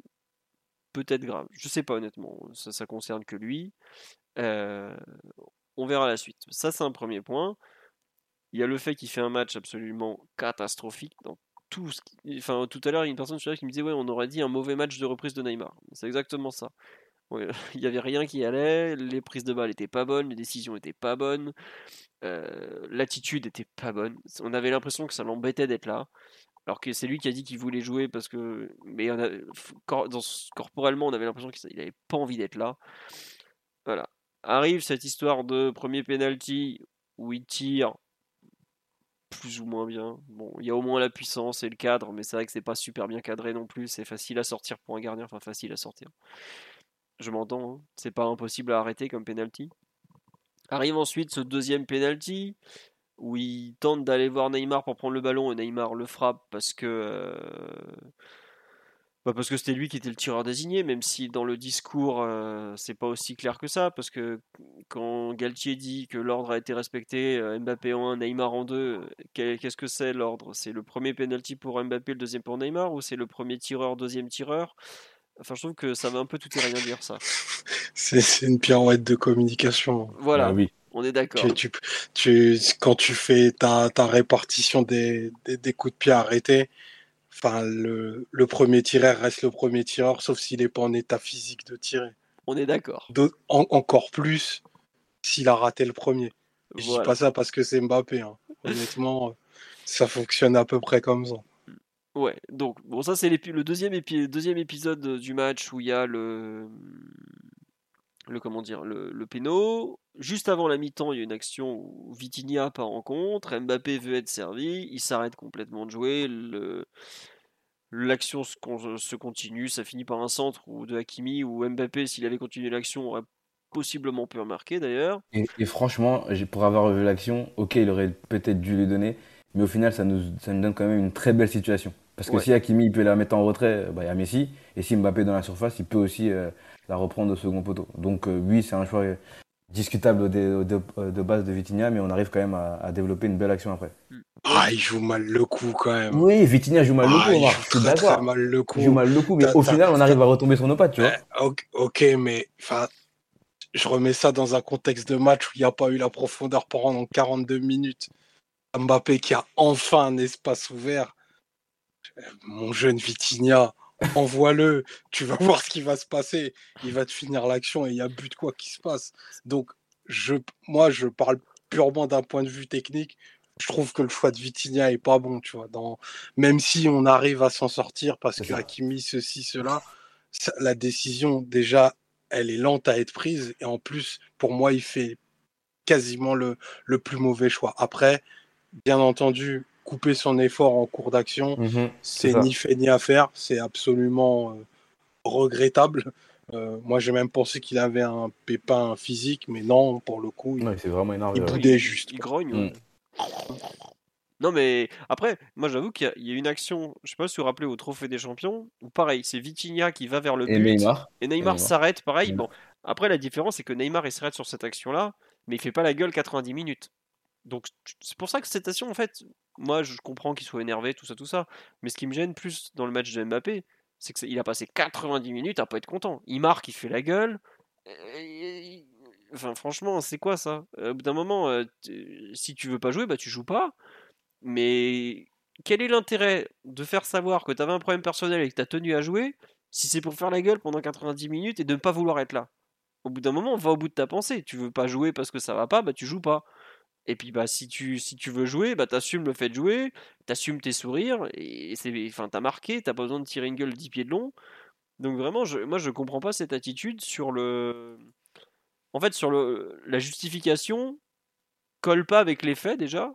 peut-être grave. Je sais pas honnêtement, ça, ça concerne que lui. Euh, on verra la suite. Ça, c'est un premier point. Il y a le fait qu'il fait un match absolument catastrophique tout tout à l'heure, une personne sur Twitter qui me disait Ouais, on aurait dit un mauvais match de reprise de Neymar. C'est exactement ça. Il n'y avait rien qui allait, les prises de balles n'étaient pas bonnes, les décisions n'étaient pas bonnes, euh, l'attitude n'était pas bonne. On avait l'impression que ça l'embêtait d'être là. Alors que c'est lui qui a dit qu'il voulait jouer parce que. Mais corporellement, on avait l'impression qu'il n'avait pas envie d'être là. Voilà. Arrive cette histoire de premier penalty où il tire plus ou moins bien. Bon, il y a au moins la puissance et le cadre, mais c'est vrai que c'est pas super bien cadré non plus. C'est facile à sortir pour un gardien, enfin facile à sortir. Je m'entends, hein. c'est pas impossible à arrêter comme penalty. Arrive ensuite ce deuxième penalty où il tente d'aller voir Neymar pour prendre le ballon et Neymar le frappe parce que euh, bah parce que c'était lui qui était le tireur désigné, même si dans le discours euh, c'est pas aussi clair que ça, parce que quand Galtier dit que l'ordre a été respecté, euh, Mbappé en 1, Neymar en 2, qu'est-ce que c'est l'ordre? C'est le premier penalty pour Mbappé, le deuxième pour Neymar, ou c'est le premier tireur, deuxième tireur? Enfin, je trouve que ça va un peu tout et rien dire ça. C'est c'est une pirouette de communication. Voilà, Ah oui. on est d'accord. Tu, tu, tu- quand tu fais ta, ta répartition des, des, des coups de pied arrêtés, enfin, le, le premier tireur reste le premier tireur, sauf s'il n'est pas en état physique de tirer. On est d'accord. En- encore plus s'il a raté le premier. Je dis pas ça parce que c'est Mbappé. hein. Honnêtement, euh, ça fonctionne à peu près comme ça. Ouais, donc bon ça c'est le deuxième, épi- deuxième épisode du match où il y a le le comment dire le, le péno. Juste avant la mi-temps, il y a une action où Vitinha part en contre, Mbappé veut être servi, il s'arrête complètement de jouer, le l'action se, con- se continue, ça finit par un centre ou de Hakimi où Mbappé s'il avait continué l'action aurait possiblement pu remarquer d'ailleurs. Et, et franchement, pour avoir revu l'action, ok, il aurait peut-être dû lui donner, mais au final, ça nous, ça nous donne quand même une très belle situation. Parce que Ouais. si Hakimi il peut la mettre en retrait, bah, il y a Messi, et si Mbappé est dans la surface, il peut aussi euh, la reprendre au second poteau. Donc euh, oui, c'est un choix discutable de, de, de base de Vitinha, mais on arrive quand même à, à développer une belle action après. Ah, il joue mal le coup quand même. Oui, Vitinha joue mal le Ah, coup, il joue très, très mal le coup. Il joue mal le coup, mais au final, on arrive à retomber sur nos pattes, tu vois. Eh, ok, mais enfin, je remets ça dans un contexte de match où il n'y a pas eu la profondeur pendant 42 minutes. Mbappé qui a enfin un espace ouvert. Euh, Mon jeune Vitinha, envoie-le. Tu vas voir ce qui va se passer. Il va te finir l'action et il y a but quoi qui se passe. Donc, je, moi, je parle purement d'un point de vue technique. Je trouve que le choix de Vitinha est pas bon, tu vois. Dans, même si on arrive à s'en sortir parce que. Hakimi, ceci, cela, ça- la décision, déjà, elle est lente à être prise. Et en plus, pour moi, il fait quasiment le, le plus mauvais choix. Après, bien entendu, couper son effort en cours d'action, Mhm, c'est ni fait ni à faire. C'est absolument euh, regrettable. Euh, moi, j'ai même pensé qu'il avait un pépin physique, mais non, pour le coup, il, Ouais, c'est vraiment énervé. il ouais. boudait juste. Il grogne. Mm. ouais. Non, mais après, moi j'avoue qu'il y, a- il y a une action, je sais pas si vous vous rappelez au Trophée des Champions, où pareil, c'est Vitinha qui va vers le Et but. Neymar. Et Neymar Neymar. s'arrête, pareil. Mm. Bon, après, la différence, c'est que Neymar, il s'arrête sur cette action-là, mais il fait pas la gueule 90 minutes. Donc, c'est pour ça que cette action, en fait, moi, je comprends qu'il soit énervé, tout ça, tout ça. Mais ce qui me gêne plus dans le match de Mbappé, c'est qu'il a passé 90 minutes à pas être content. Il marque, il fait la gueule. Et- Enfin, franchement, c'est quoi ça? Euh, Au bout d'un moment, euh, si tu veux pas jouer, bah tu joues pas. Mais quel est l'intérêt de faire savoir que tu avais un problème personnel et que tu as tenu à jouer si c'est pour faire la gueule pendant 90 minutes et de ne pas vouloir être là? Au bout d'un moment, va au bout de ta pensée. Tu veux pas jouer parce que ça va pas, bah tu joues pas. Et puis bah si tu si tu veux jouer, bah t'assumes le fait de jouer, t'assumes tes sourires et c'est enfin t'as marqué, t'as pas besoin de tirer une gueule 10 pieds de long. Donc vraiment, je, moi je comprends pas cette attitude sur le en fait sur le la justification colle pas avec les faits déjà.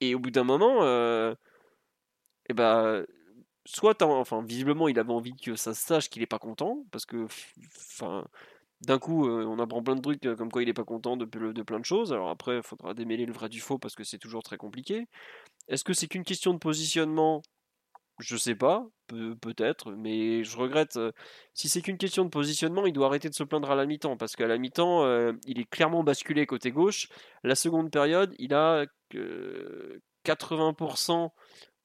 Et au bout d'un moment, euh, et bah, soit enfin, visiblement, il avait envie que ça se sache qu'il est pas content, parce que, d'un coup, euh, on apprend plein de trucs euh, comme quoi il est pas content de, plein de choses. Alors après, il faudra démêler le vrai du faux parce que c'est toujours très compliqué. Est-ce que c'est qu'une question de positionnement? Je sais pas, Pe- peut-être, mais je regrette. euh, si c'est qu'une question de positionnement, il doit arrêter de se plaindre à la mi-temps, parce qu'à la mi-temps, il est clairement basculé côté gauche. La seconde période, il a que 80%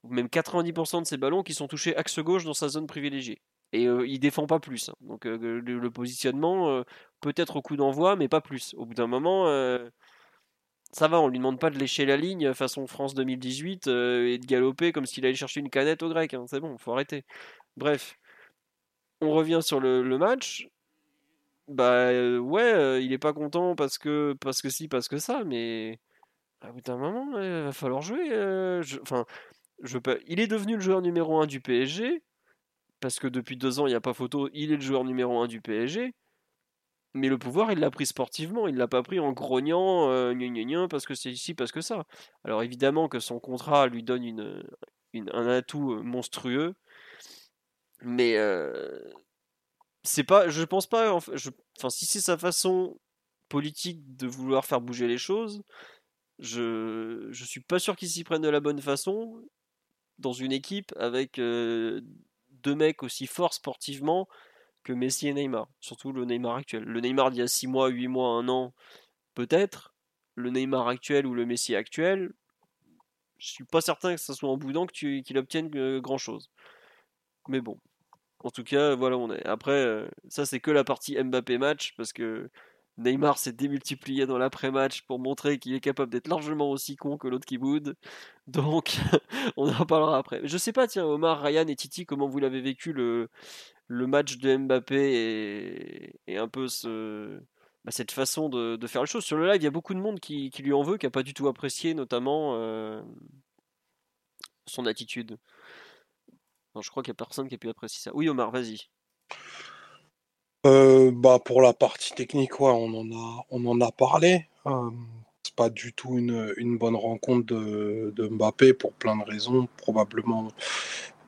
ou même 90% de ses ballons qui sont touchés axe gauche dans sa zone privilégiée. Et euh, il défend pas plus. hein. Donc le, positionnement, peut-être au coup d'envoi, mais pas plus. Au bout d'un moment, ça va, on lui demande pas de lécher la ligne façon France 2018 euh, et de galoper comme s'il allait chercher une canette au grec. hein. C'est bon, faut arrêter. Bref, on revient sur le, match. Bah ouais, il est pas content parce que parce que si, parce que ça, mais à bout d'un moment, il va falloir jouer. euh, je- il est devenu le joueur numéro 1 du PSG parce que depuis deux ans, il n'y a pas photo. Il est le joueur numéro 1 du PSG. Mais le pouvoir, il l'a pris sportivement, il l'a pas pris en grognant, euh, gna gna parce que c'est ici, parce que ça. Alors évidemment que son contrat lui donne une, un atout euh, monstrueux, mais euh, c'est pas, je pense pas, enfin si c'est sa façon politique de vouloir faire bouger les choses, je je suis pas sûr qu'il s'y prenne de la bonne façon dans une équipe avec euh, deux mecs aussi forts sportivement que Messi et Neymar, surtout le Neymar actuel. Le Neymar d'il y a 6 mois, 8 mois, 1 an, peut-être. Le Neymar actuel ou le Messi actuel, je suis pas certain que ça soit en boudin qu'il obtienne euh, grand chose. Mais bon, en tout cas, voilà on est. Après, euh, ça c'est que la partie Mbappé match parce que Neymar s'est démultiplié dans l'après-match pour montrer qu'il est capable d'être largement aussi con que l'autre qui boude. Donc, on en parlera après. Je sais pas, tiens, Omar, Ryan et Titi, comment vous l'avez vécu le, match de Mbappé et, un peu bah, cette façon de, faire les choses. Sur le live, il y a beaucoup de monde qui, qui lui en veut, qui n'a pas du tout apprécié, notamment euh, son attitude. Non, je crois qu'il n'y a personne qui a pu apprécier ça. Oui, Omar, vas-y. Euh, bah pour la partie technique, on en a, parlé. Euh, c'est pas du tout une, bonne rencontre de, Mbappé pour plein de raisons. Probablement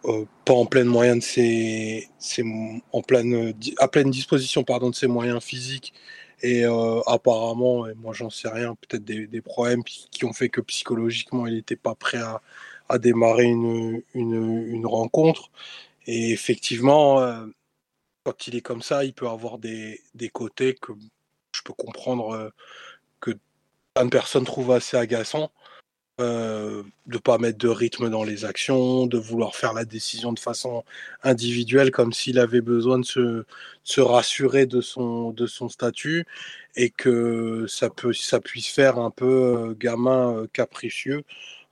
euh, pas en pleine moyen de ses, à pleine disposition pardon, de ses moyens physiques. Et apparemment, moi j'en sais rien, peut-être des, problèmes qui, ont fait que psychologiquement il n'était pas prêt à, démarrer une, rencontre. Et effectivement, quand il est comme ça, il peut avoir des, des côtés que je peux comprendre euh, que plein de personnes trouvent assez agaçants. Euh, de pas mettre de rythme dans les actions, de vouloir faire la décision de façon individuelle, comme s'il avait besoin de se, se rassurer de son, de son statut et que ça, peut, ça puisse faire un peu euh, gamin euh, capricieux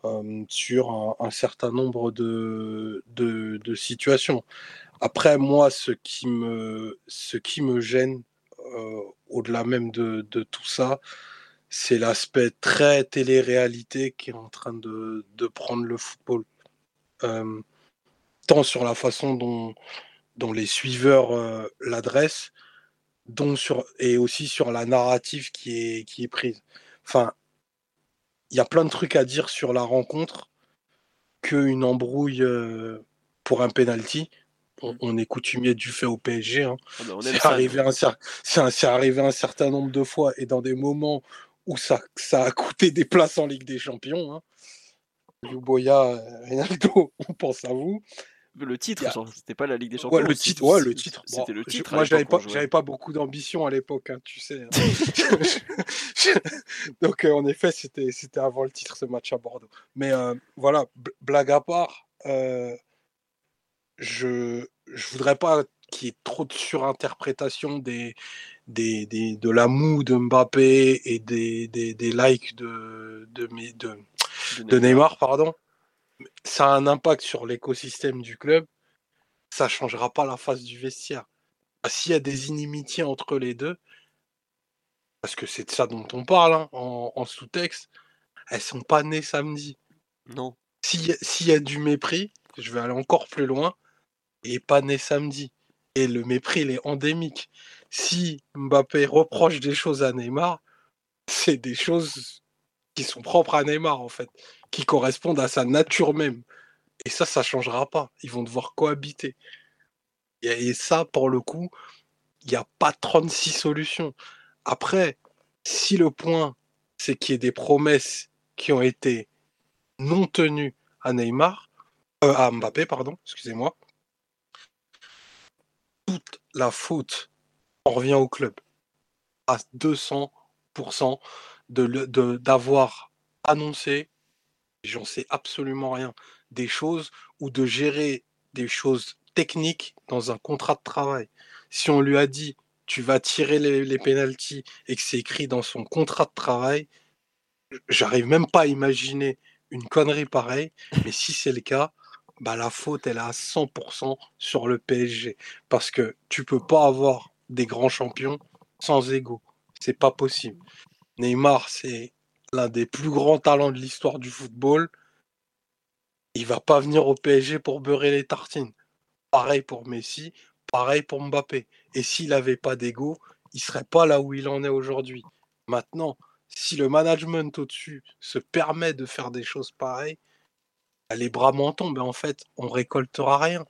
euh, sur un, certain nombre de, de, situations. Après, moi, ce qui me, ce qui me gêne, euh, au-delà même de, de tout ça, c'est l'aspect très télé-réalité qui est en train de, prendre le football. Euh, tant sur la façon dont, dont les suiveurs l'adressent, dont sur, et aussi sur la narrative qui est, qui est prise. Enfin, il y a plein de trucs à dire sur la rencontre qu'une embrouille euh, pour un penalty on, on est coutumier du fait au PSG. hein. Ah bah, C'est arrivé, un arrivé certain nombre de fois et dans des moments où ça, ça a coûté des places en Ligue des Champions. Hein. Ronaldo, on pense à vous. Le titre, c'était pas la Ligue des Champions. Ouais, le titre, ouais, le titre. Bon, C'était le titre. moi, j'avais pas, j'avais pas beaucoup d'ambition à l'époque, hein, tu sais. hein. Donc, euh, en effet, c'était, c'était avant le titre ce match à Bordeaux. Mais euh, voilà, blague à part, euh, je, je voudrais pas qu'il y ait trop de surinterprétation des, des, des, de la moue de Mbappé et des, des, des likes de, de, mes- de, de Neymar, pardon. Ça a un impact sur l'écosystème du club. Ça changera pas la face du vestiaire. Ah, S'il y a des inimitiés entre les deux, parce que c'est de ça dont on parle hein, en, en sous-texte, elles sont pas nées samedi. Non. S'il y, a- s'il y a du mépris, je vais aller encore plus loin, n'est pas né samedi. Et le mépris, il est endémique. Si Mbappé reproche des choses à Neymar, c'est des choses qui sont propres à Neymar, en fait, qui correspondent à sa nature même. Et ça, ça changera pas. Ils vont devoir cohabiter. Et, ça, pour le coup, il n'y a pas 36 solutions. Après, si le point, c'est qu'il y ait des promesses qui ont été non tenues à Neymar, euh, à Mbappé, pardon, excusez-moi, toute la faute en revient au club à 200% de le- de- d'avoir annoncé, j'en sais absolument rien, des choses ou de gérer des choses techniques dans un contrat de travail. Si on lui a dit tu vas tirer les, les pénalties et que c'est écrit dans son contrat de travail, j'arrive même pas à imaginer une connerie pareille, mais si c'est le cas, bah la faute elle est à 100% sur le PSG parce que tu peux pas avoir des grands champions sans ego, c'est pas possible. Neymar, c'est l'un des plus grands talents de l'histoire du football. Il va pas venir au PSG pour beurrer les tartines. Pareil pour Messi, pareil pour Mbappé. Et s'il n'avait pas d'ego, il serait pas là où il en est aujourd'hui. Maintenant, si le management au-dessus se permet de faire des choses pareilles, bah, les bras m'en tombent. Et en fait, on récoltera rien.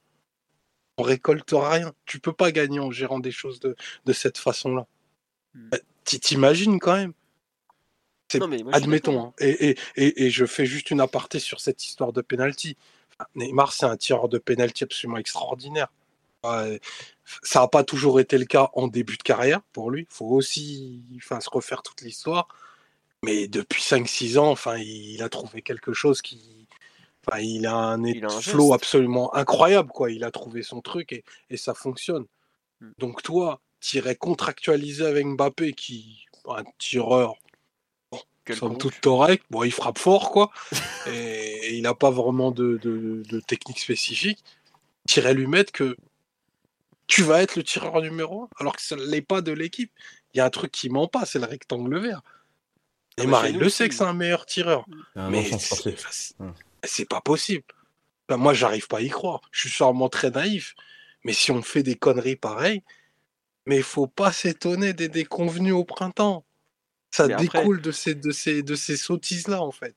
On récoltera rien. Tu peux pas gagner en gérant des choses de, de cette façon-là. Hmm. Bah, t'i- T'imagines quand même C'est- Admettons, d'accord. hein. et, et, et, et je fais juste une aparté sur cette histoire de penalty. Neymar, c'est un tireur de penalty absolument extraordinaire. Ouais, ça n'a pas toujours été le cas en début de carrière pour lui. Il faut aussi enfin, se refaire toute l'histoire. Mais depuis 5-6 ans, enfin, il a trouvé quelque chose qui. Enfin, il a un Il a un flow absolument incroyable. Quoi. Il a trouvé son truc et, et ça fonctionne. Mm. Donc, toi, tu irais contractualiser avec Mbappé, qui un tireur somme toute correct. Bon, il frappe fort, quoi. et, et il n'a pas vraiment de, de- de technique spécifique. Tirais lui mettre que tu vas être le tireur numéro 1, alors que ça ne l'est pas de l'équipe. Il y a un truc qui ment pas, c'est le rectangle vert. Ah, chez il nous le sait que c'est un meilleur tireur. Un mais c'est enfin, pas possible. Enfin, moi, j'arrive pas à y croire. Je suis sûrement très naïf. Mais si on fait des conneries pareilles, mais il faut pas s'étonner des déconvenus au printemps. Ça Mais après- découle de ces, de ces, de ces sottises-là, en fait.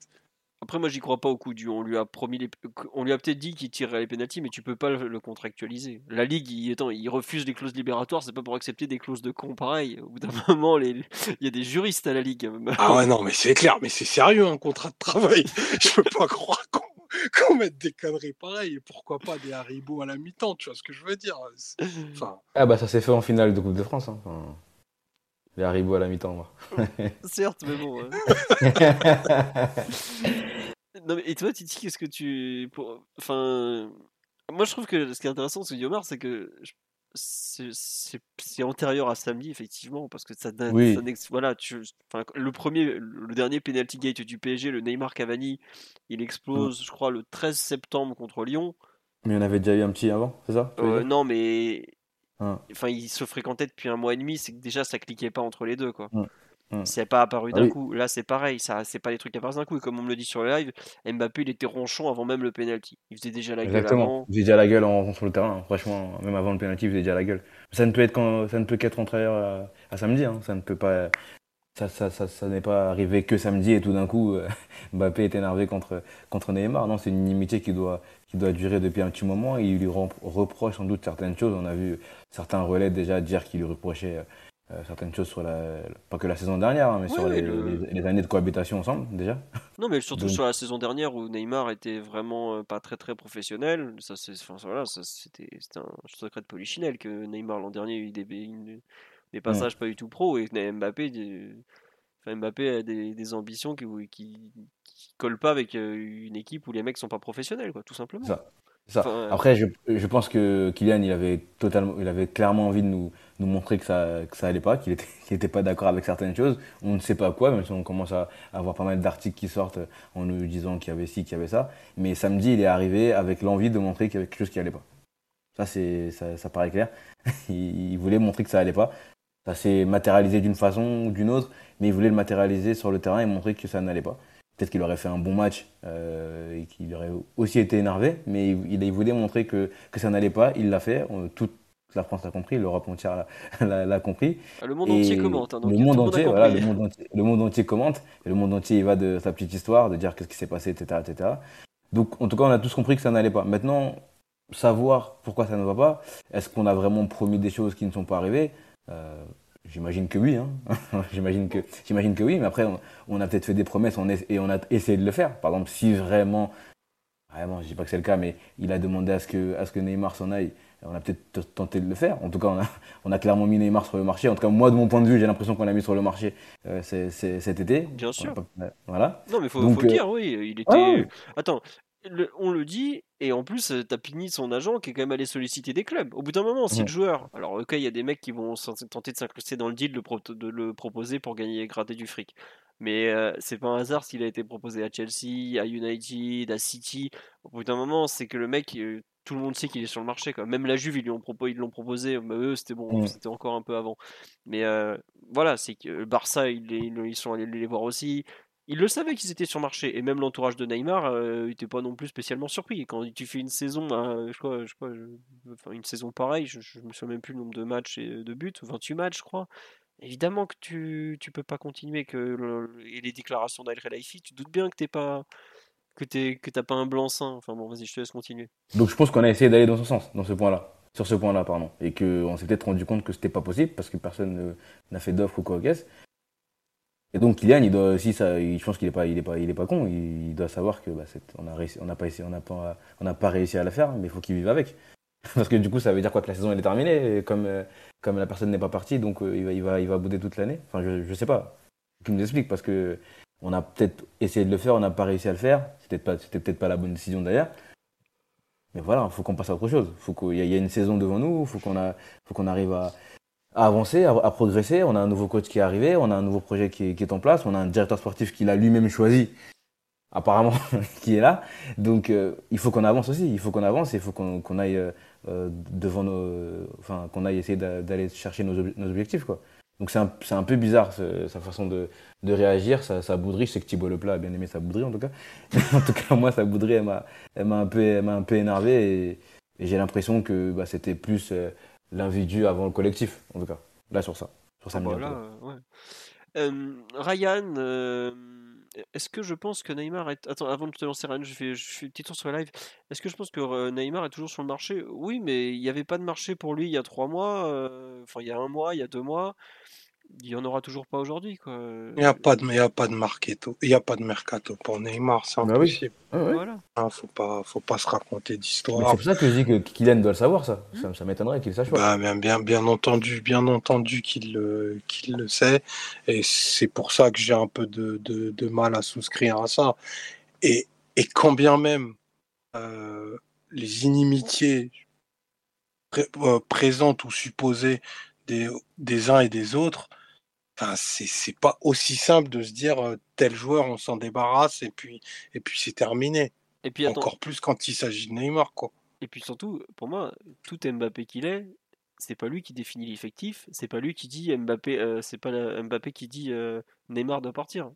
Après, moi, j'y crois pas au coup du. On lui a promis les. On lui a peut-être dit qu'il tirerait les pénalties, mais tu peux pas le, contractualiser. La ligue, il, attends, il refuse les clauses libératoires, c'est pas pour accepter des clauses de con pareil. Au bout d'un moment, les... il y a des juristes à la ligue. Ah ouais, non, mais c'est clair, mais c'est sérieux un contrat de travail. Je peux pas croire qu'on qu'on mette des conneries pareilles. Et pourquoi pas des haribots à la mi-temps, tu vois ce que je veux dire? Enfin, Ah bah ça s'est fait en finale de Coupe de France. Hein. Enfin, les Haribo à la mi-temps. moi. Certes, mais bon. Non, mais, et toi, Titi, qu'est-ce que tu. Pour... Enfin. Moi, je trouve que ce qui est intéressant, ce Yomar, c'est que je- c'est- c'est c'est antérieur à samedi, effectivement, parce que ça. Oui. ça voilà, tu... enfin, le premier, le dernier penalty gate du PSG, le Neymar Cavani, il explose, je crois, le 13 septembre contre Lyon. Mais il y en avait déjà eu un petit avant, c'est ça Euh, non, mais. Enfin, ils se fréquentaient depuis un mois et demi, c'est que déjà ça cliquait pas entre les deux, quoi. C'est pas apparu Ah d'un oui. coup. Là, c'est pareil, ça, c'est pas les trucs apparus d'un coup. Et comme on me le dit sur le live, Mbappé, il était ronchon avant même le penalty. Il faisait déjà la gueule Exactement. avant. Il faisait déjà la gueule en, sur le terrain. hein. Franchement, même avant le penalty, il faisait déjà la gueule. Ça ne peut être qu'en- ça ne peut qu'être antérieur à, à samedi. hein. Ça ne peut pas. ça, ça, ça, ça n'est pas arrivé que samedi et tout d'un coup, euh, Mbappé est énervé contre, contre Neymar. Non, c'est une inimitié qui doit, qui doit durer depuis un petit moment. Et il lui reproche sans doute certaines choses. On a vu certains relais déjà dire qu'il lui reprochait euh, certaines choses sur la. Pas que la saison dernière, hein, mais sur les, les, années de cohabitation ensemble déjà. Non, mais surtout sur la saison dernière où Neymar était vraiment euh, pas très très professionnel. Ça, c'est, enfin, voilà, c'était, un secret de polichinelle que Neymar l'an dernier a eu des, des passages pas du tout pro et Mbappé. Enfin, Mbappé a des, des ambitions qui, qui, qui, collent pas avec euh, une équipe où les mecs sont pas professionnels, quoi, tout simplement. Ça. Ça. Après, je, je, pense que Kylian, il avait totalement, il avait clairement envie de nous, nous montrer que ça, que ça allait pas, qu'il était, qu'il était pas d'accord avec certaines choses. On ne sait pas quoi, même si on commence à avoir pas mal d'articles qui sortent en nous disant qu'il y avait ci, qu'il y avait ça. Mais samedi, il est arrivé avec l'envie de montrer qu'il y avait quelque chose qui allait pas. Ça, c'est, ça, ça paraît clair. il voulait montrer que ça allait pas. Ça s'est matérialisé d'une façon ou d'une autre, mais il voulait le matérialiser sur le terrain et montrer que ça n'allait pas. Peut-être qu'il aurait fait un bon match euh, et qu'il aurait aussi été énervé, mais il, il voulait montrer que, que ça n'allait pas. Il l'a fait. Toute la France l'a compris, l'Europe entière l'a compris. Le monde entier commente. Hein, le, monde entier, voilà, le, monde entier, le monde entier commente. Et le monde entier il va de sa petite histoire, de dire qu'est-ce qui s'est passé, etc., etc. Donc, en tout cas, on a tous compris que ça n'allait pas. Maintenant, savoir pourquoi ça ne va pas, est-ce qu'on a vraiment promis des choses qui ne sont pas arrivées? Euh, J'imagine que oui. Hein. j'imagine que, j'imagine que oui. Mais après, on, a peut-être fait des promesses et on a essayé de le faire. Par exemple, si vraiment, vraiment, je dis pas que c'est le cas, mais il a demandé à ce que, à ce que Neymar s'en aille. On a peut-être tenté de le faire. En tout cas, on a, on a, clairement mis Neymar sur le marché. En tout cas, moi, de mon point de vue, j'ai l'impression qu'on l'a mis sur le marché euh, cet été. Bien sûr. voilà. Non, mais faut, faut le dire, oui. Il était. Attends, on le dit, et en plus, t'as Pini, son agent, qui est quand même allé solliciter des clubs. Au bout d'un moment, si le joueur. Alors, ok, il y a des mecs qui vont tenter de s'incruster dans le deal, de, le proposer pour gagner, gratter du fric. Mais euh, c'est pas un hasard s'il a été proposé à Chelsea, à United, à City. Au bout d'un moment, c'est que le mec, euh, tout le monde sait qu'il est sur le marché. Quoi. Même la Juve, ils l'ont proposé, ils proposé. Mais eux, c'était bon, c'était encore un peu avant. Mais euh, voilà, c'est que Barça, ils, ils, sont allés les voir aussi. Ils le savaient qu'ils étaient sur marché et même l'entourage de Neymar n'était pas non plus spécialement surpris. Quand tu fais une saison, une saison pareille, je, je, me souviens même plus le nombre de matchs et de buts, 28 matchs, je crois. Évidemment que tu tu peux pas continuer que et les déclarations d'Al Relaifi, tu doutes bien que t'es pas que que t'as pas un blanc-seing. Enfin bon, vas-y, je te laisse continuer. Donc je pense qu'on a essayé d'aller dans ce sens, dans ce point-là, sur ce point-là, pardon, et qu'on s'est peut-être rendu compte que c'était pas possible parce que personne n'a fait d'offre ou quoi qu'est-ce. Et donc Kylian, il doit aussi, ça, je pense qu'il est pas, il est pas, il est pas con. Il, doit savoir que bah, on a réussi, on n'a pas on n'a pas, on n'a pas réussi à la faire, mais il faut qu'il vive avec. Parce que du coup, ça veut dire quoi que la saison elle est terminée, comme euh, comme la personne n'est pas partie, donc euh, il va, il va, il va bouder toute l'année? Enfin, je, je sais pas. Tu nous expliques parce que on a peut-être essayé de le faire, on n'a pas réussi à le faire. C'était pas, c'était peut-être pas la bonne décision d'ailleurs. Mais voilà, il faut qu'on passe à autre chose. Faut qu'il y, y a une saison devant nous, faut qu'on a, faut qu'on arrive à à avancer, à, progresser. On a un nouveau coach qui est arrivé, on a un nouveau projet qui est, qui est en place, on a un directeur sportif qu'il a lui-même choisi, apparemment, qui est là. Donc euh, il faut qu'on avance aussi, il faut qu'on avance, il faut qu'on aille euh, euh, devant nos, enfin qu'on aille essayer d'aller chercher nos, nos, objectifs quoi. Donc c'est un, un, peu bizarre sa façon de, de réagir, sa, sa bouderie. Je sais que Thibault Leplat a bien aimé sa bouderie en tout cas. en tout cas moi sa bouderie elle m'a un peu, un peu énervé et, et j'ai l'impression que bah, c'était plus l'individu avant le collectif, en tout cas. Là, sur ça. Sur ça ah, euh, Ryan, euh, est-ce que je pense que Neymar est. Attends, avant de te lancer, Ryan, je fais, je fais un petit tour sur la live. Est-ce que je pense que euh, Neymar est toujours sur le marché? Oui, mais il n'y avait pas de marché pour lui il y a trois mois, enfin, il y a un mois, il y a deux mois il n'y en aura toujours pas aujourd'hui. Quoi. Il n'y a pas de, il y a pas de mercato, il y a pas de mercato pour Neymar, c'est bah impossible. Ah voilà. Ah, faut pas, faut pas se raconter d'histoire. C'est pour ça que je dis que Kylian doit le savoir, ça. Ça, ça m'étonnerait qu'il sache pas. Bah, bien, bien, bien entendu, bien entendu qu'il le, qu'il le sait, et c'est pour ça que j'ai un peu de, de, de, mal à souscrire à ça. Et, et quand bien même euh, les inimitiés pré euh, présentes ou supposées des, des uns et des autres c'est pas aussi simple de se dire tel joueur on s'en débarrasse et puis et puis c'est terminé. Et puis encore plus quand il s'agit de Neymar quoi. Et puis surtout pour moi tout Mbappé qu'il est, c'est pas lui qui définit l'effectif, c'est pas lui qui dit Mbappé c'est pas Mbappé qui dit Neymar doit partir.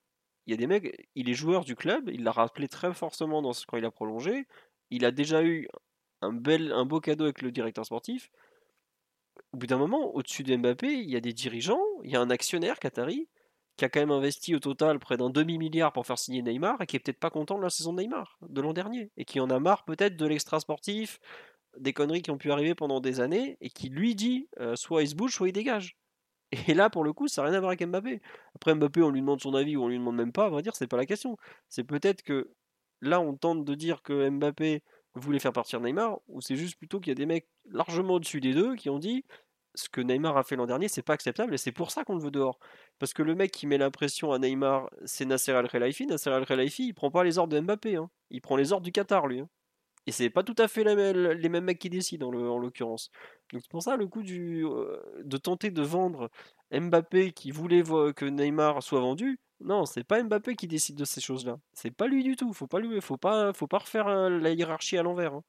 Il y a des mecs, il est joueur du club, il l'a rappelé très fortement dans ce, quand il a prolongé, il a déjà eu un bel un beau cadeau avec le directeur sportif au bout d'un moment, au-dessus de Mbappé, il y a des dirigeants, il y a un actionnaire qatari qui a quand même investi au total près d'un demi-milliard pour faire signer Neymar et qui est peut-être pas content de la saison de Neymar de l'an dernier et qui en a marre peut-être de l'extra sportif, des conneries qui ont pu arriver pendant des années et qui lui dit euh, soit il se bouge, soit il dégage. Et là, pour le coup, ça n'a rien à voir avec Mbappé. Après, Mbappé, on lui demande son avis ou on lui demande même pas, à vrai dire, c'est pas la question. C'est peut-être que là, on tente de dire que Mbappé voulait faire partir Neymar, ou c'est juste plutôt qu'il y a des mecs largement au-dessus des deux qui ont dit ce que Neymar a fait l'an dernier, c'est pas acceptable et c'est pour ça qu'on le veut dehors. Parce que le mec qui met l'impression à Neymar, c'est Nasser Al-Khelaifi. Nasser Al-Khelaifi, il prend pas les ordres de Mbappé, hein. il prend les ordres du Qatar, lui. Hein. Et c'est pas tout à fait les mêmes mecs qui décident en l'occurrence. Donc c'est pour ça le coup du, euh, de tenter de vendre Mbappé qui voulait que Neymar soit vendu. Non, c'est pas Mbappé qui décide de ces choses-là. C'est pas lui du tout. Faut pas lui, faut pas, faut refaire euh, la hiérarchie à l'envers. Hein.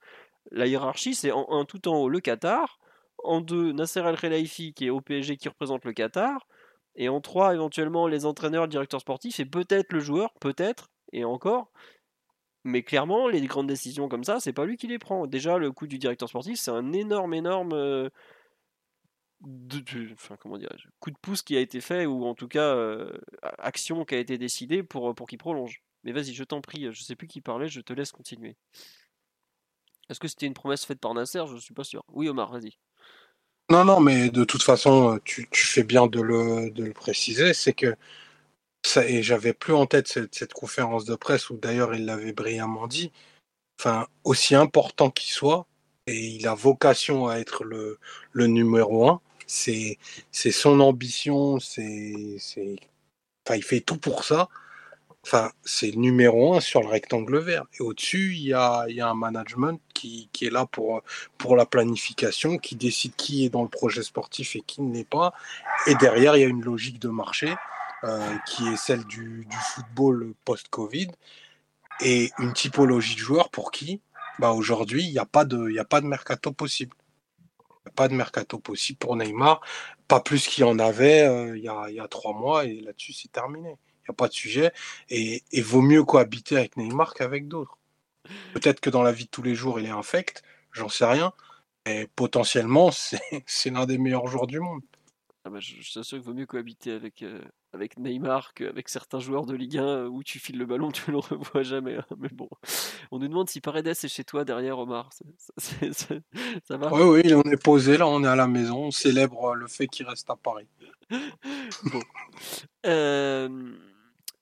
La hiérarchie, c'est en un tout en haut le Qatar, en deux Nasser Al Khelaifi qui est au PSG qui représente le Qatar, et en trois éventuellement les entraîneurs, le directeur sportif et peut-être le joueur, peut-être et encore. Mais clairement, les grandes décisions comme ça, c'est pas lui qui les prend. Déjà, le coup du directeur sportif, c'est un énorme, énorme euh, comment coup de pouce qui a été fait, ou en tout cas, euh, action qui a été décidée pour, pour qu'il prolonge. Mais vas-y, je t'en prie, je sais plus qui parlait, je te laisse continuer. Est-ce que c'était une promesse faite par Nasser? Je suis pas sûr. Oui, Omar, vas-y. Non, non, mais de toute façon, tu, fais bien de le, de le préciser, c'est que et j'avais plus en tête cette, conférence de presse où d'ailleurs il l'avait brillamment dit, enfin, aussi important qu'il soit, et il a vocation à être le, le numéro un, c'est son ambition, c'est enfin, il fait tout pour ça. Enfin, c'est le numéro un sur le rectangle vert. Et au-dessus, il y a, y a, un management qui, qui, est là pour, pour la planification, qui décide qui est dans le projet sportif et qui ne l'est pas. Et derrière, il y a une logique de marché. Euh, qui est celle du, football post-Covid, et une typologie de joueurs pour qui, bah aujourd'hui, il n'y a, pas de, a pas de mercato possible. Pas de mercato possible pour Neymar, pas plus qu'il y en avait euh, il y, a, trois mois, et là-dessus, c'est terminé. Il n'y a pas de sujet, et, vaut mieux cohabiter avec Neymar qu'avec d'autres. Peut-être que dans la vie de tous les jours, il est infect, j'en sais rien, mais potentiellement, c'est l'un des meilleurs joueurs du monde. Ah bah, je, suis sûr qu'il vaut mieux cohabiter avec, euh, avec Neymar qu'avec certains joueurs de Ligue 1 euh, où tu files le ballon, tu le revois jamais. Hein. Mais bon, on nous demande si Paredes est chez toi derrière Omar. ça va? Oui, oui, on est posé là, on est à la maison, on célèbre euh, le fait qu'il reste à Paris. bon.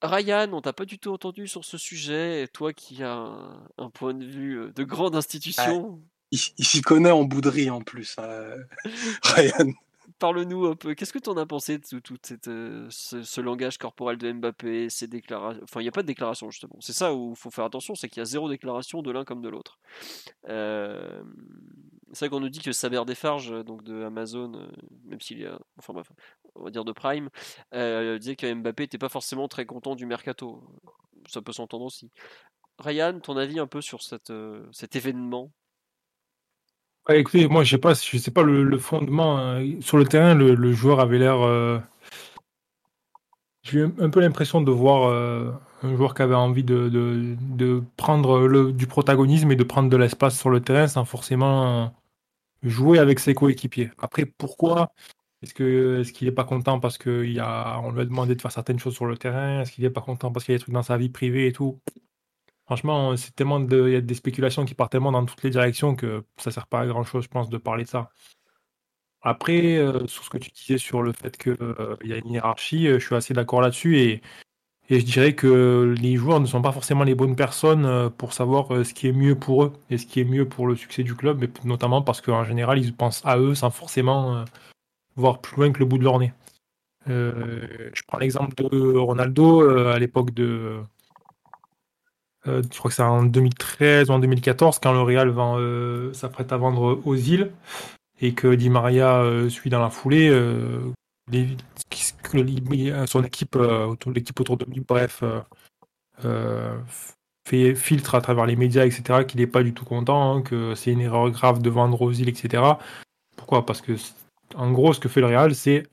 Ryan, on t'a pas du tout entendu sur ce sujet. toi qui as un, point de vue de grande institution? il, s'y connaît en bouderie en plus, hein, Ryan parle-nous un peu. Qu'est-ce que tu en as pensé de tout euh, ce, langage corporel de Mbappé, ces déclarations Enfin, il n'y a pas de déclaration, justement. C'est ça où il faut faire attention, c'est qu'il y a zéro déclaration de l'un comme de l'autre. Euh, c'est vrai qu'on nous dit que Saber Desfarges, donc de Amazon, euh, même s'il y a. Enfin bref, on va dire de Prime, disait que Mbappé n'était pas forcément très content du mercato. Ça peut s'entendre aussi. Ryan, ton avis un peu sur cet événement? Écoutez, moi, je sais pas, je sais pas le, fondement. Hein. Sur le terrain, le, joueur avait l'air. Euh, j'ai eu un peu l'impression de voir euh, un joueur qui avait envie de, prendre du protagonisme et de prendre de l'espace sur le terrain sans forcément jouer avec ses coéquipiers. Après, pourquoi? Est-ce que est-ce qu'il n'est pas content parce qu'on lui a demandé de faire certaines choses sur le terrain? Est-ce qu'il n'est pas content parce qu'il y a des trucs dans sa vie privée et tout? Franchement, c'est tellement de, il y a des spéculations qui partent tellement dans toutes les directions que ça sert pas à grand chose, je pense, de parler de ça. Après, euh, sur ce que tu disais sur le fait qu'il euh, y a une hiérarchie, euh, je suis assez d'accord là-dessus et, je dirais que les joueurs ne sont pas forcément les bonnes personnes pour savoir ce qui est mieux pour eux et ce qui est mieux pour le succès du club, mais notamment parce qu'en général, ils pensent à eux sans forcément voir plus loin que le bout de leur nez. je prends l'exemple de Ronaldo à l'époque de euh, je crois que c'est en 2013 ou en 2014 quand le Real euh, s'apprête à vendre aux îles et que Di Maria euh, suit dans la foulée. son équipe, l'équipe autour de lui, bref, fait filtre à travers les médias, etc., qu'il n'est pas du tout content, hein, que c'est une erreur grave de vendre aux îles, etc. Pourquoi? Parce que, en gros, ce que fait le Real, c'est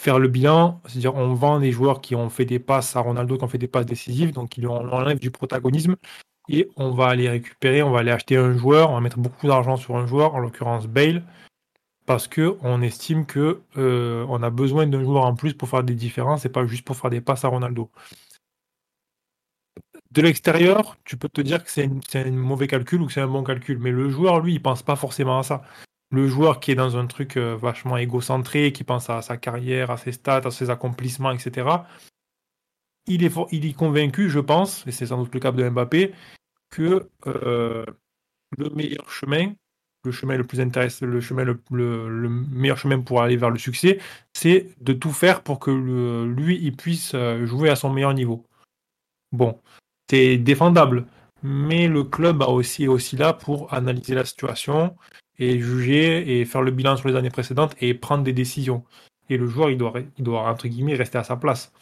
faire le bilan, c'est-à-dire on vend des joueurs qui ont fait des passes à Ronaldo, qui ont fait des passes décisives, donc il enlève du protagonisme, et on va aller récupérer, on va aller acheter un joueur, on va mettre beaucoup d'argent sur un joueur, en l'occurrence Bale, parce que on estime que euh, on a besoin d'un joueur en plus pour faire des différences et pas juste pour faire des passes à Ronaldo. De l'extérieur, tu peux te dire que c'est un mauvais calcul ou que c'est un bon calcul, mais le joueur, lui, il pense pas forcément à ça. Le joueur qui est dans un truc euh, vachement égocentré, qui pense à sa carrière, à ses stats, à ses accomplissements, etc., il est, il convaincu, je pense, et c'est sans doute le cas de Mbappé, que euh, le meilleur chemin, le chemin le plus intéressant, le chemin le, meilleur chemin pour aller vers le succès, c'est de tout faire pour que lui, il puisse euh, jouer à son meilleur niveau. Bon, c'est défendable, mais le club a aussi, aussi là pour analyser la situation et juger et faire le bilan sur les années précédentes et prendre des décisions. Et le joueur, il doit, il doit entre guillemets, rester à sa place.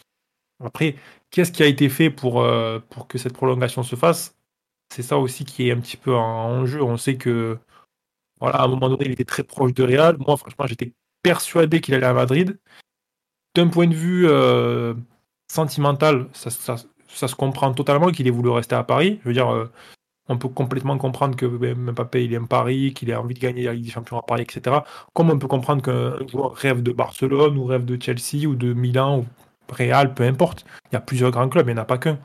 Après, qu'est-ce qui a été fait pour, euh, pour que cette prolongation se fasse? C'est ça aussi qui est un petit peu en, jeu. On sait que, voilà, à un moment donné, il était très proche de Real. Moi, franchement, j'étais persuadé qu'il allait à Madrid. D'un point de vue euh, sentimental, ça, se comprend totalement qu'il ait voulu rester à Paris. Je veux dire, euh, on peut complètement comprendre que Mbappé il aime Paris, qu'il a envie de gagner la Ligue des Champions à Paris, etc. Comme on peut comprendre qu'un joueur rêve de Barcelone ou rêve de Chelsea ou de Milan ou Real, peu importe. Il y a plusieurs grands clubs, il n'y en a pas qu'un.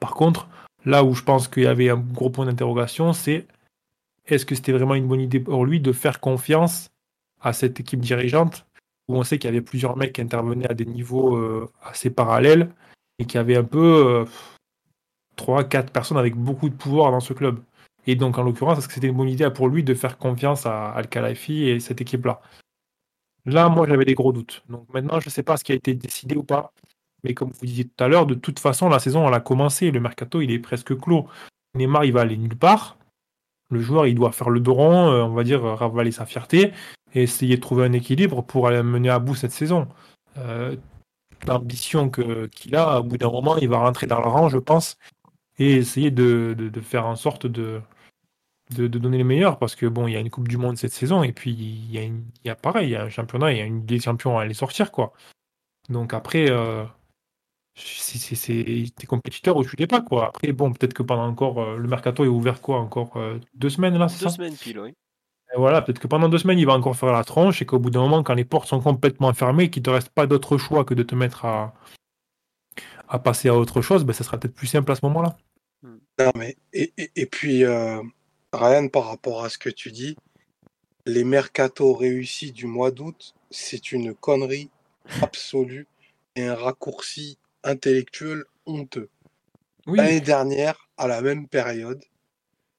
Par contre, là où je pense qu'il y avait un gros point d'interrogation, c'est est-ce que c'était vraiment une bonne idée pour lui de faire confiance à cette équipe dirigeante où on sait qu'il y avait plusieurs mecs qui intervenaient à des niveaux euh, assez parallèles et qui avaient un peu 3-4 euh, personnes avec beaucoup de pouvoir dans ce club. Et donc, en l'occurrence, est-ce que c'était une bonne idée pour lui de faire confiance à Al-Khalafi et cette équipe-là? Là, moi, j'avais des gros doutes. Donc maintenant, je ne sais pas ce qui a été décidé ou pas. Mais comme vous disiez tout à l'heure, de toute façon, la saison, elle a commencé. Le mercato, il est presque clos. Neymar, il va aller nulle part. Le joueur, il doit faire le dos euh, on va dire, ravaler sa fierté et essayer de trouver un équilibre pour aller mener à bout cette saison. Euh, L'ambition qu'il a, au bout d'un moment, il va rentrer dans le rang, je pense, et essayer de faire en sorte de, de, donner les meilleurs parce que bon, il y a une Coupe du Monde cette saison et puis il y a, il y a pareil, il y a un championnat, il y a une des champions à aller sortir quoi. Donc après, euh, c'est des compétiteurs où tu l'es pas quoi. Après bon, peut-être que pendant encore euh, le mercato est ouvert quoi, encore euh, deux semaines là, Deux semaines pile, oui. Et voilà, peut-être que pendant deux semaines il va encore faire la tronche et qu'au bout d'un moment, quand les portes sont complètement fermées, qu'il te reste pas d'autre choix que de te mettre à à passer à autre chose, ben ça sera peut-être plus simple à ce moment-là. Non mais et, et, et puis Ryan, par rapport à ce que tu dis, les mercatos réussis du mois d'août, c'est une connerie absolue et un raccourci intellectuel honteux. L'année dernière, à la même période,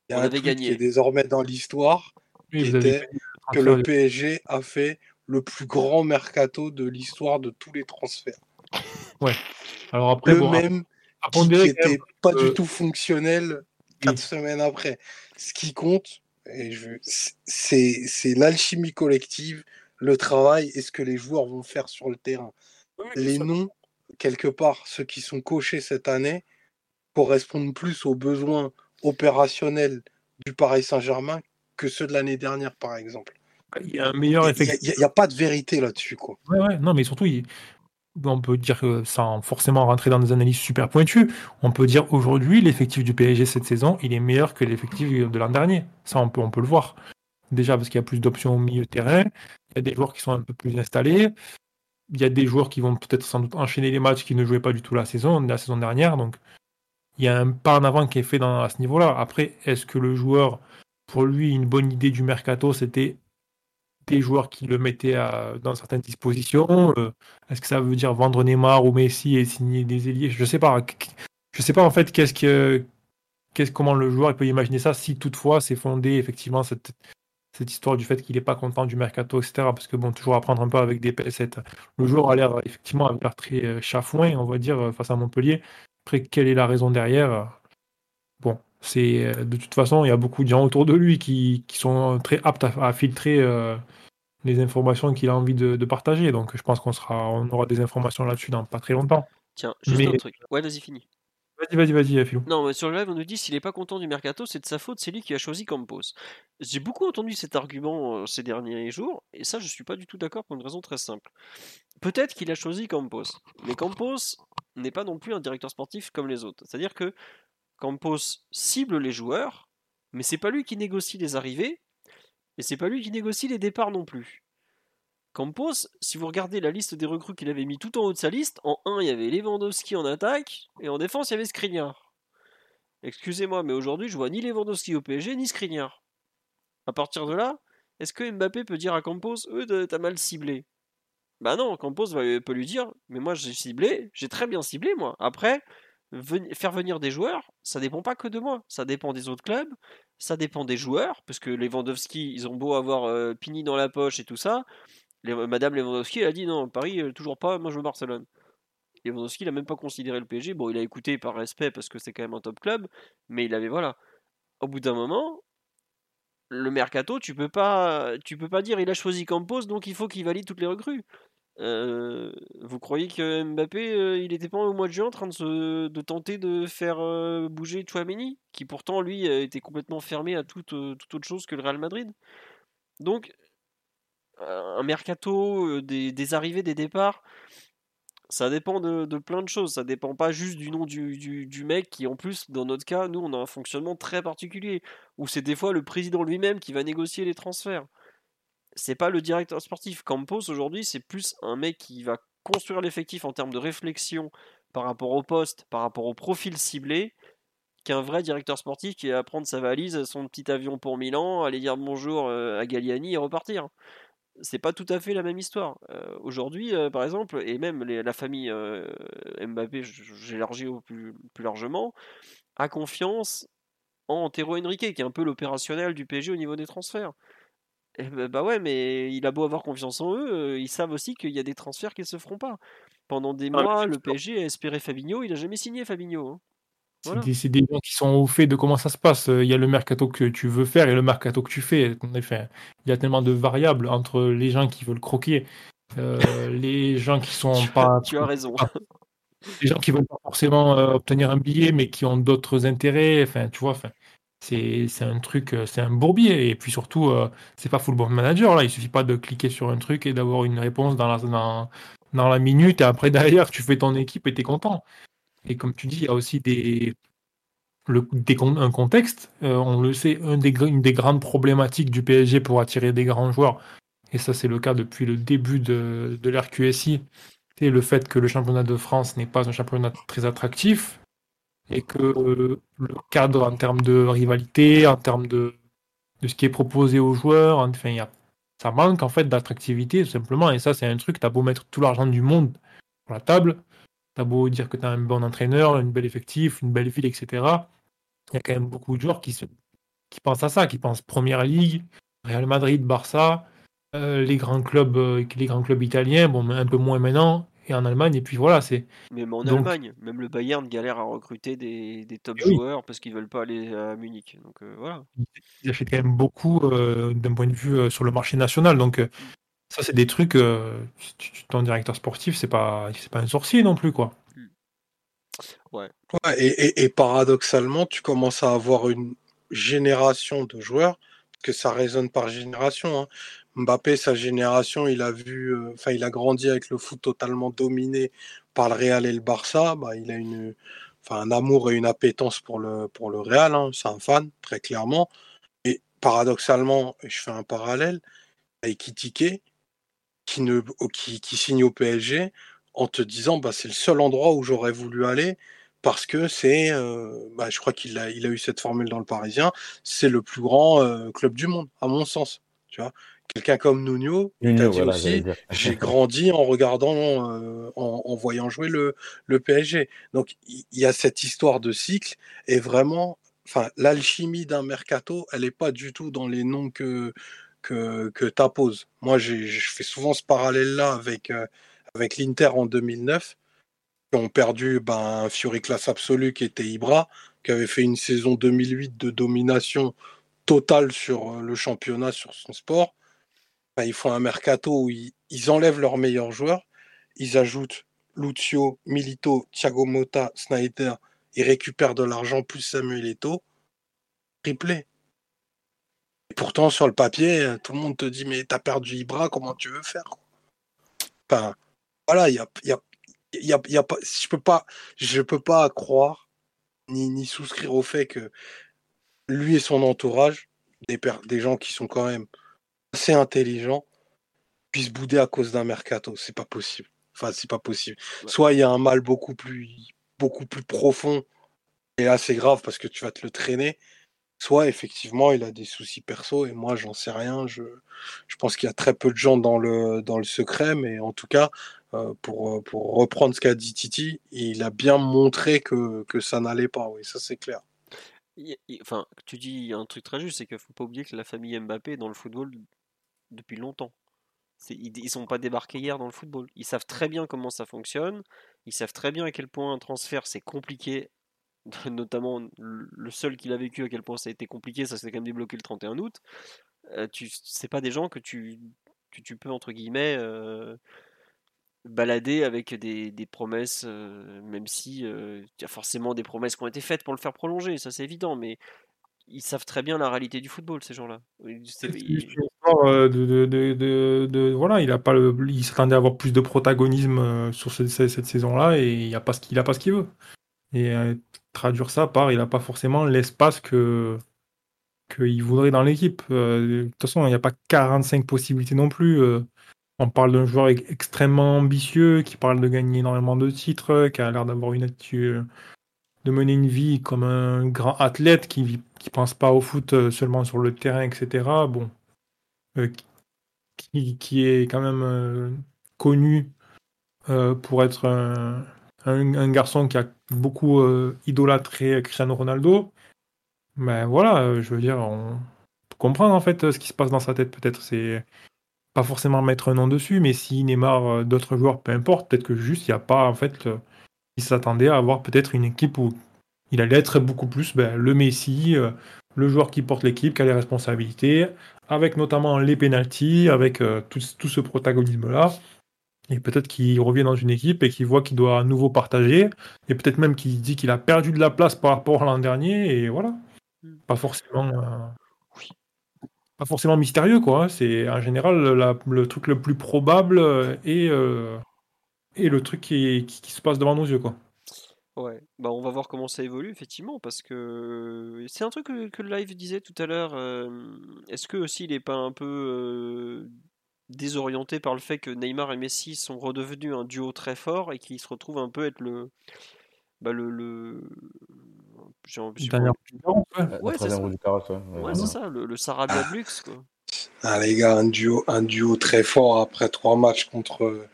il y a un truc qui est désormais dans l'histoire, qui était que le PSG a fait le plus grand mercato de l'histoire de tous les transferts. Ouais. Alors après, le même qui n'était pas du tout fonctionnel quatre semaines après. Ce qui compte, c'est l'alchimie collective, le travail et ce que les joueurs vont faire sur le terrain. les noms, quelque part, ceux qui sont cochés cette année, correspondent plus aux besoins opérationnels du Paris Saint-Germain que ceux de l'année dernière, par exemple. Il y a un meilleur effet. Il n'y a, pas de vérité là-dessus. Quoi. Ouais, ouais, non, mais surtout, il, on peut dire que sans forcément rentrer dans des analyses super pointues, on peut dire aujourd'hui l'effectif du PSG cette saison, il est meilleur que l'effectif de l'an dernier. Ça, on peut, le voir. Déjà parce qu'il y a plus d'options au milieu terrain, il y a des joueurs qui sont un peu plus installés, il y a des joueurs qui vont peut-être sans doute enchaîner les matchs qui ne jouaient pas du tout la saison, la saison dernière. Donc il y a un pas en avant qui est fait à ce niveau-là. Après, est-ce que le joueur, pour lui, une bonne idée du mercato, c'était joueurs qui le mettaient dans certaines dispositions. Euh, est-ce que ça veut dire vendre Neymar ou Messi et signer des ailiers? Je sais pas. Je sais pas en fait qu'est-ce que qu'est-ce comment le joueur peut imaginer ça si toutefois c'est fondé effectivement cette cette histoire du fait qu'il n'est pas content du mercato, etc. Parce que bon, toujours à prendre un peu avec des PS7. Le joueur a l'air effectivement l'air très euh, chafouin, on va dire, face à Montpellier. Après, quelle est la raison derrière? Bon, c'est euh, de toute façon, il y a beaucoup de gens autour de lui qui, qui sont très aptes à, filtrer les informations qu'il a envie de, partager. Donc je pense qu'on sera, on aura des informations là-dessus dans pas très longtemps. Tiens, juste un truc. Ouais, vas-y, fini. Vas-y, vas-y, vas-y, Philou. Non, mais sur le live, on nous dit s'il n'est pas content du mercato, c'est de sa faute, c'est lui qui a choisi Campos. J'ai beaucoup entendu cet argument euh, ces derniers jours, et ça, je suis pas du tout d'accord pour une raison très simple. Peut-être qu'il a choisi Campos, mais Campos n'est pas non plus un directeur sportif comme les autres. C'est-à-dire que Campos cible les joueurs, mais c'est pas lui qui négocie les arrivées, Et c'est pas lui qui négocie les départs non plus. Campos, si vous regardez la liste des recrues qu'il avait mis tout en haut de sa liste, en 1 il y avait Lewandowski en attaque, et en défense il y avait Skriniar. Excusez-moi, mais aujourd'hui je vois ni Lewandowski au PSG, ni Skriniar. À partir de là, est-ce que Mbappé peut dire à Campos, eux, t'as mal ciblé? Bah non, Campos peut lui dire, mais moi j'ai ciblé, j'ai très bien ciblé moi. Après, faire venir des joueurs, ça dépend pas que de moi, ça dépend des autres clubs, ça dépend des joueurs, parce que Lewandowski, ils ont beau avoir euh, Pini dans la poche et tout ça, Madame Lewandowski, elle a dit non, Paris, euh, toujours pas, moi je veux Barcelone. Lewandowski, il a même pas considéré le PSG. Bon, il a écouté par respect parce que c'est quand même un top club, mais il avait, voilà. Au bout d'un moment, le mercato, tu peux pas, tu peux pas dire il a choisi Campos, donc il faut qu'il valide toutes les recrues. Euh, vous croyez que Mbappé, euh, il était pas au mois de juin en train de, tenter de faire bouger Chouameni, qui pourtant lui était complètement fermé à toute, toute autre chose que le Real Madrid? Donc un mercato, des, arrivées, des départs, ça dépend de, plein de choses. Ça dépend pas juste du nom du, mec qui, en plus, dans notre cas, nous, on a un fonctionnement très particulier où c'est des fois le président lui-même qui va négocier les transferts. C'est pas le directeur sportif. Campos aujourd'hui, c'est plus un mec qui va construire l'effectif en termes de réflexion par rapport au poste, par rapport au profil ciblé, qu'un vrai directeur sportif qui va prendre sa valise, son petit avion pour Milan, aller dire bonjour à Galliani et repartir c'est pas tout à fait la même histoire. Euh, aujourd'hui, euh, par exemple, et même la famille euh, Mbappé, j'élargis plus, plus largement, a confiance en Antero Henrique, qui est un peu l'opérationnel du PSG au niveau des transferts. Et bah, bah ouais, mais il a beau avoir confiance en eux, ils savent aussi qu'il y a des transferts qui ne se feront pas. Pendant des ah, mois, le PSG a espéré Fabinho, il n'a jamais signé Fabinho. Hein. C'est des, gens qui sont au fait de comment ça se passe. Il y a le mercato que tu veux faire et le mercato que tu fais. En effet, il y a tellement de variables entre les gens qui veulent croquer, euh, les gens qui sont pas. Tu as raison. les gens qui veulent pas forcément euh, obtenir un billet, mais qui ont d'autres intérêts. Enfin, tu vois. Enfin, c'est un truc, euh, c'est un bourbier. Et puis surtout, c'est pas Football Manager là. Il suffit pas de cliquer sur un truc et d'avoir une réponse dans la, minute. Et après derrière, tu fais ton équipe et t'es content. Et comme tu dis, il y a aussi des, un contexte. Euh, on le sait, une des grandes problématiques du PSG pour attirer des grands joueurs, et ça c'est le cas depuis le début de, de l'RQSI, c'est le fait que le championnat de France n'est pas un championnat très attractif et que le cadre en termes de rivalité, en termes de, de ce qui est proposé aux joueurs, enfin, y a, ça manque en fait d'attractivité tout simplement. Et ça, c'est un truc, t'as beau mettre tout l'argent du monde sur la table, T'as beau dire que tu as un bon entraîneur, une belle effectif, une belle ville, etc. Il y a quand même beaucoup de joueurs qui, qui pensent à ça, qui pensent Première Ligue, Real Madrid, Barça, euh, les grands clubs, euh, les grands clubs italiens, bon, un peu moins maintenant, et en Allemagne, et puis voilà, c'est. Même en Allemagne, même le Bayern galère à recruter des, top eh joueurs parce qu'ils veulent pas aller à Munich. Donc euh, voilà. Ils achètent quand même beaucoup d'un point de vue sur le marché national. Donc ça, c'est des trucs. Euh, ton directeur sportif, c'est pas, c'est pas un sorcier non plus, quoi. Hmm. Ouais. ouais et, et, paradoxalement, tu commences à avoir une génération de joueurs, que ça résonne par génération. Hein. Mbappé, sa génération, il a vu, euh, enfin, il a grandi avec le foot totalement dominé par le Real et le Barça. Bah, il a un amour et une appétence pour le, pour le Real. Hein. C'est un fan, très clairement. Et paradoxalement, je fais un parallèle avec Kitike, qui, ne, qui, signe au PSG en te disant bah, c'est le seul endroit où j'aurais voulu aller parce que c'est, euh, bah, je crois qu'il a, il a eu cette formule dans le Parisien, c'est le plus grand euh, club du monde, à mon sens. Tu vois, quelqu'un comme Nuno, dit aussi, j'ai grandi en regardant, euh, en, en, voyant jouer le, le PSG. Donc il y, a cette histoire de cycle et vraiment, enfin, l'alchimie d'un mercato, elle n'est pas du tout dans les noms que que, que tu apposes. Moi, je fais souvent ce parallèle-là avec, euh, avec l'Inter en 2009, qui ont perdu ben, un Fiori classe absolue qui était Ibra, qui avait fait une saison 2008 de domination totale sur euh, le championnat, sur son sport. Ils font un mercato où ils, enlèvent leurs meilleurs joueurs, ils ajoutent Lucio, Milito, Thiago Motta, Snyder, ils récupèrent de l'argent plus Samuel Eto'o, triplé. Pourtant, sur le papier, tout le monde te dit Mais t'as perdu Ibra, comment tu veux faire Enfin, voilà, il y a, pas. Je peux peux pas croire ni, souscrire au fait que lui et son entourage, des gens qui sont quand même assez intelligent puisse bouder à cause d'un mercato. C'est pas possible. Enfin, c'est pas possible. Soit il y a un mal beaucoup plus, beaucoup plus profond, et là c'est grave parce que tu vas te le traîner. Soit effectivement il a des soucis perso et moi j'en sais rien. Je, je pense qu'il y a très peu de gens dans le, dans le secret, mais en tout cas, euh, pour, pour reprendre ce qu'a dit Titi, il a bien montré que, que ça n'allait pas. Oui, ça c'est clair. Enfin, tu dis un truc très juste, c'est qu'il faut pas oublier que la famille Mbappé dans le football depuis longtemps. Ils ne sont pas débarqués hier dans le football. Ils savent très bien comment ça fonctionne. Ils savent très bien à quel point un transfert c'est compliqué. Notamment le seul qu'il a vécu à quel point ça a été compliqué, ça s'est quand même débloqué le 31 août. Euh, tu, c'est pas des gens que tu, tu, peux entre guillemets euh, balader avec des, promesses, euh, même si il y a forcément des promesses qui ont été faites pour le faire prolonger, ça c'est évident, mais ils savent très bien la réalité du football, ces gens-là. Euh, de, de, de, voilà, il a pas le, il s'attendait à avoir plus de protagonisme euh, sur cette, cette saison-là et il a pas ce qu'il a pas ce qu'il veut. Et euh, traduire ça par, il n'a pas forcément l'espace que qu'il voudrait dans l'équipe. de toute façon, il n'y a pas 45 possibilités non plus. on parle d'un joueur extrêmement ambitieux qui parle de gagner énormément de titres, qui a l'air d'avoir une attitude de mener une vie comme un grand athlète qui ne pense pas au foot seulement sur le terrain, etc. Bon, euh, qui, est quand même euh, connu euh, pour être un, garçon qui a beaucoup idolâtré Cristiano Ronaldo. Mais voilà, je veux dire, on peut comprendre en fait ce qui se passe dans sa tête. Peut-être c'est pas forcément mettre un nom dessus, mais si Neymar, d'autres joueurs, peu importe, peut-être que juste il n'y a pas en fait, il s'attendait à avoir peut-être une équipe où il allait être beaucoup plus ben, le Messi, le joueur qui porte l'équipe, qui a les responsabilités, avec notamment les pénalties, avec euh, tout, ce protagonisme-là. Et peut-être qu'il revient dans une équipe et qu'il voit qu'il doit à nouveau partager. Et peut-être même qu'il dit qu'il a perdu de la place par rapport à l'an dernier. Et voilà. Hmm. Pas forcément. Euh, pas forcément mystérieux, quoi. Hein. C'est en général le truc le plus probable et, euh, et le truc qui, qui, se passe devant nos yeux, quoi. Ouais, bah on va voir comment ça évolue effectivement parce que c'est un truc que, le live disait tout à l'heure. Est-ce que aussi il est pas un peu désorienté par le fait que Neymar et Messi sont redevenus un duo très fort et qu'il se retrouve un peu être le bah le, le... j'ai envie ouais, ouais c'est ça, ouais, c'est ça le, le Sarabia de luxe quoi. Ah les gars, un duo, un duo très fort après trois matchs contre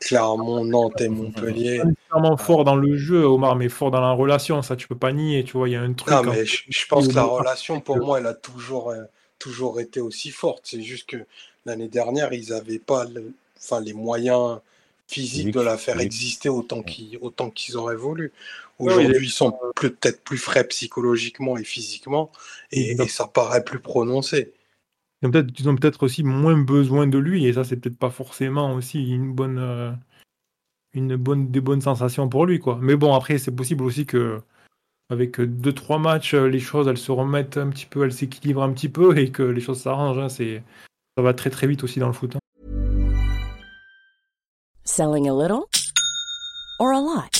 Clermont, Nantes et Montpellier. Pas fort dans le jeu, Omar, mais fort dans la relation, ça tu peux pas nier, tu vois, il y a un truc. Non, mais je, pense que la relation, pour moi, elle a toujours, euh, toujours été aussi forte. C'est juste que l'année dernière, ils n'avaient pas enfin, les moyens physiques de la faire exister autant qu'ils autant qu'ils auraient voulu. Aujourd'hui, ils sont peut-être plus frais psychologiquement et physiquement, et, et ça paraît plus prononcé. Ils ont peut-être peut aussi moins besoin de lui, et ça, c'est peut-être pas forcément aussi une bonne, euh, une bonne, des bonnes sensations pour lui, quoi. Mais bon, après, c'est possible aussi que avec deux trois matchs, les choses elles se remettent un petit peu, elles s'équilibrent un petit peu et que les choses s'arrangent. Hein. ça va très très vite aussi dans le foot. Hein. Selling a little or a lot?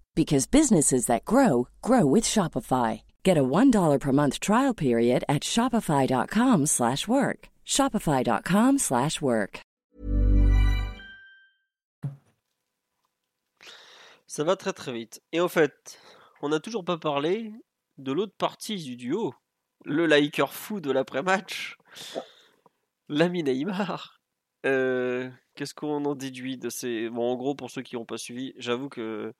because businesses that grow grow with Shopify. Get a $1 per month trial period at shopify.com/work. shopify.com/work. Ça va très très vite. Et en fait, on n'a toujours pas parlé de l'autre partie du duo, le liker fou de l'après-match, l'ami Neymar. Euh, Qu'est-ce qu'on en déduit de ces... Bon, en gros, pour ceux qui n'ont pas suivi, j'avoue que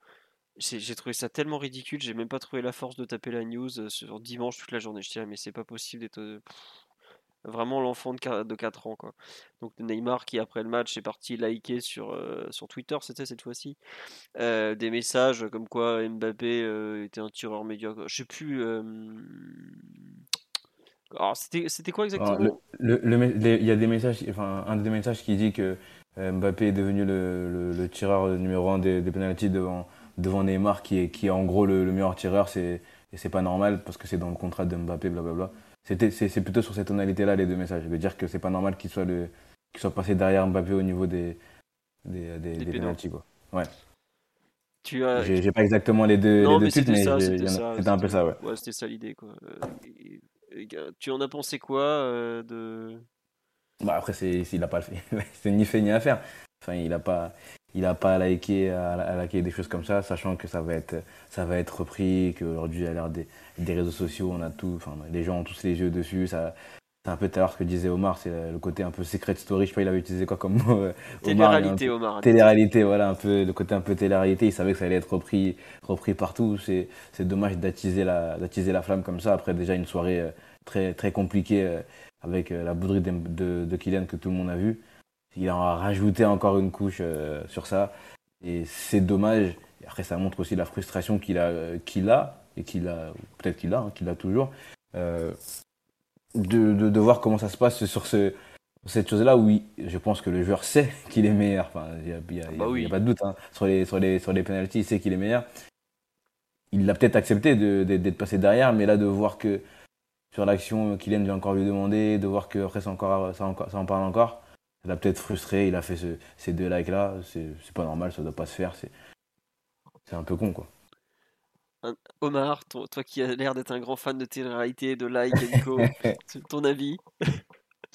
j'ai trouvé ça tellement ridicule, j'ai même pas trouvé la force de taper la news euh, sur dimanche toute la journée. Je disais, mais c'est pas possible d'être euh, vraiment l'enfant de, de 4 ans. Quoi. Donc Neymar qui, après le match, est parti liker sur, euh, sur Twitter, c'était cette fois-ci, des messages comme quoi Mbappé était un tireur médiocre. Je sais plus. Alors, c'était quoi Alors, exactement? le, le- le mé- les- il y a des messages, enfin, un des messages qui dit que Mbappé est devenu le, tireur numéro un des, des pénaltys devant, devant Neymar, qui est, qui est en gros le, le meilleur tireur, c'est, et c'est pas normal parce que c'est dans le contrat de Mbappé, blablabla. C'était, c'est, c'est plutôt sur cette tonalité-là, les deux messages, de dire que c'est pas normal qu'il soit, le, qu'il soit passé derrière Mbappé au niveau des, des, des, Des des pénaux. pénaltys, quoi. Ouais. Tu as. J'ai, j'ai pas exactement les deux, Non, les deux mais mais ça, c'était ça. un peu ça, ouais. Ouais, c'était ça l'idée, quoi. Euh, et- et, gars, tu en as pensé quoi euh, de. Bah après, c'est, il a pas le fait. c'est ni fait ni à faire. Enfin, il a pas, il a pas liké, à, à liker des choses comme ça, sachant que ça va être, ça va être repris, qu'aujourd'hui, à l'ère des, des réseaux sociaux, on a tout, enfin, les gens ont tous les yeux dessus. Ça, c'est un peu tout à l'heure ce que disait Omar, c'est le côté un peu secret story. Je sais pas, il avait utilisé quoi comme mot. euh, Omar, Télé-réalité, Omar. dit. Télé-réalité, voilà, un peu, le côté un peu télé-réalité. Il savait que ça allait être repris, repris partout. C'est, c'est dommage d'attiser la, d'attiser la flamme comme ça. Après, déjà, une soirée euh, très, très compliquée euh, avec euh, la bouderie de, de, de Kylian que tout le monde a vu. Il en a rajouté encore une couche euh, sur ça. Et c'est dommage. Et après, ça montre aussi la frustration qu'il a, euh, qu'il a, et qu'il a, peut-être qu'il a, hein, qu'il a toujours, euh, de, de, de voir comment ça se passe sur ce, cette chose-là où il- je pense que le joueur sait qu'il est meilleur. Enfin, il n'y a, a- il y a- Bah oui. a pas de doute. hein. Sur les, sur les, sur les penalties, il sait qu'il est meilleur. Il l'a peut-être accepté de- d'être passé derrière, mais là, de voir que sur l'action, Kylian vient encore lui demander, de voir que après ça, encore, ça, encore, ça en parle encore, ça l'a peut-être frustré. Il a fait ce- ces deux likes-là. C'est c'est pas normal, ça doit pas se faire. C'est un peu con, quoi. Omar, ton- toi qui as l'air d'être un grand fan de télé-réalité, de like, et Nico, ton avis?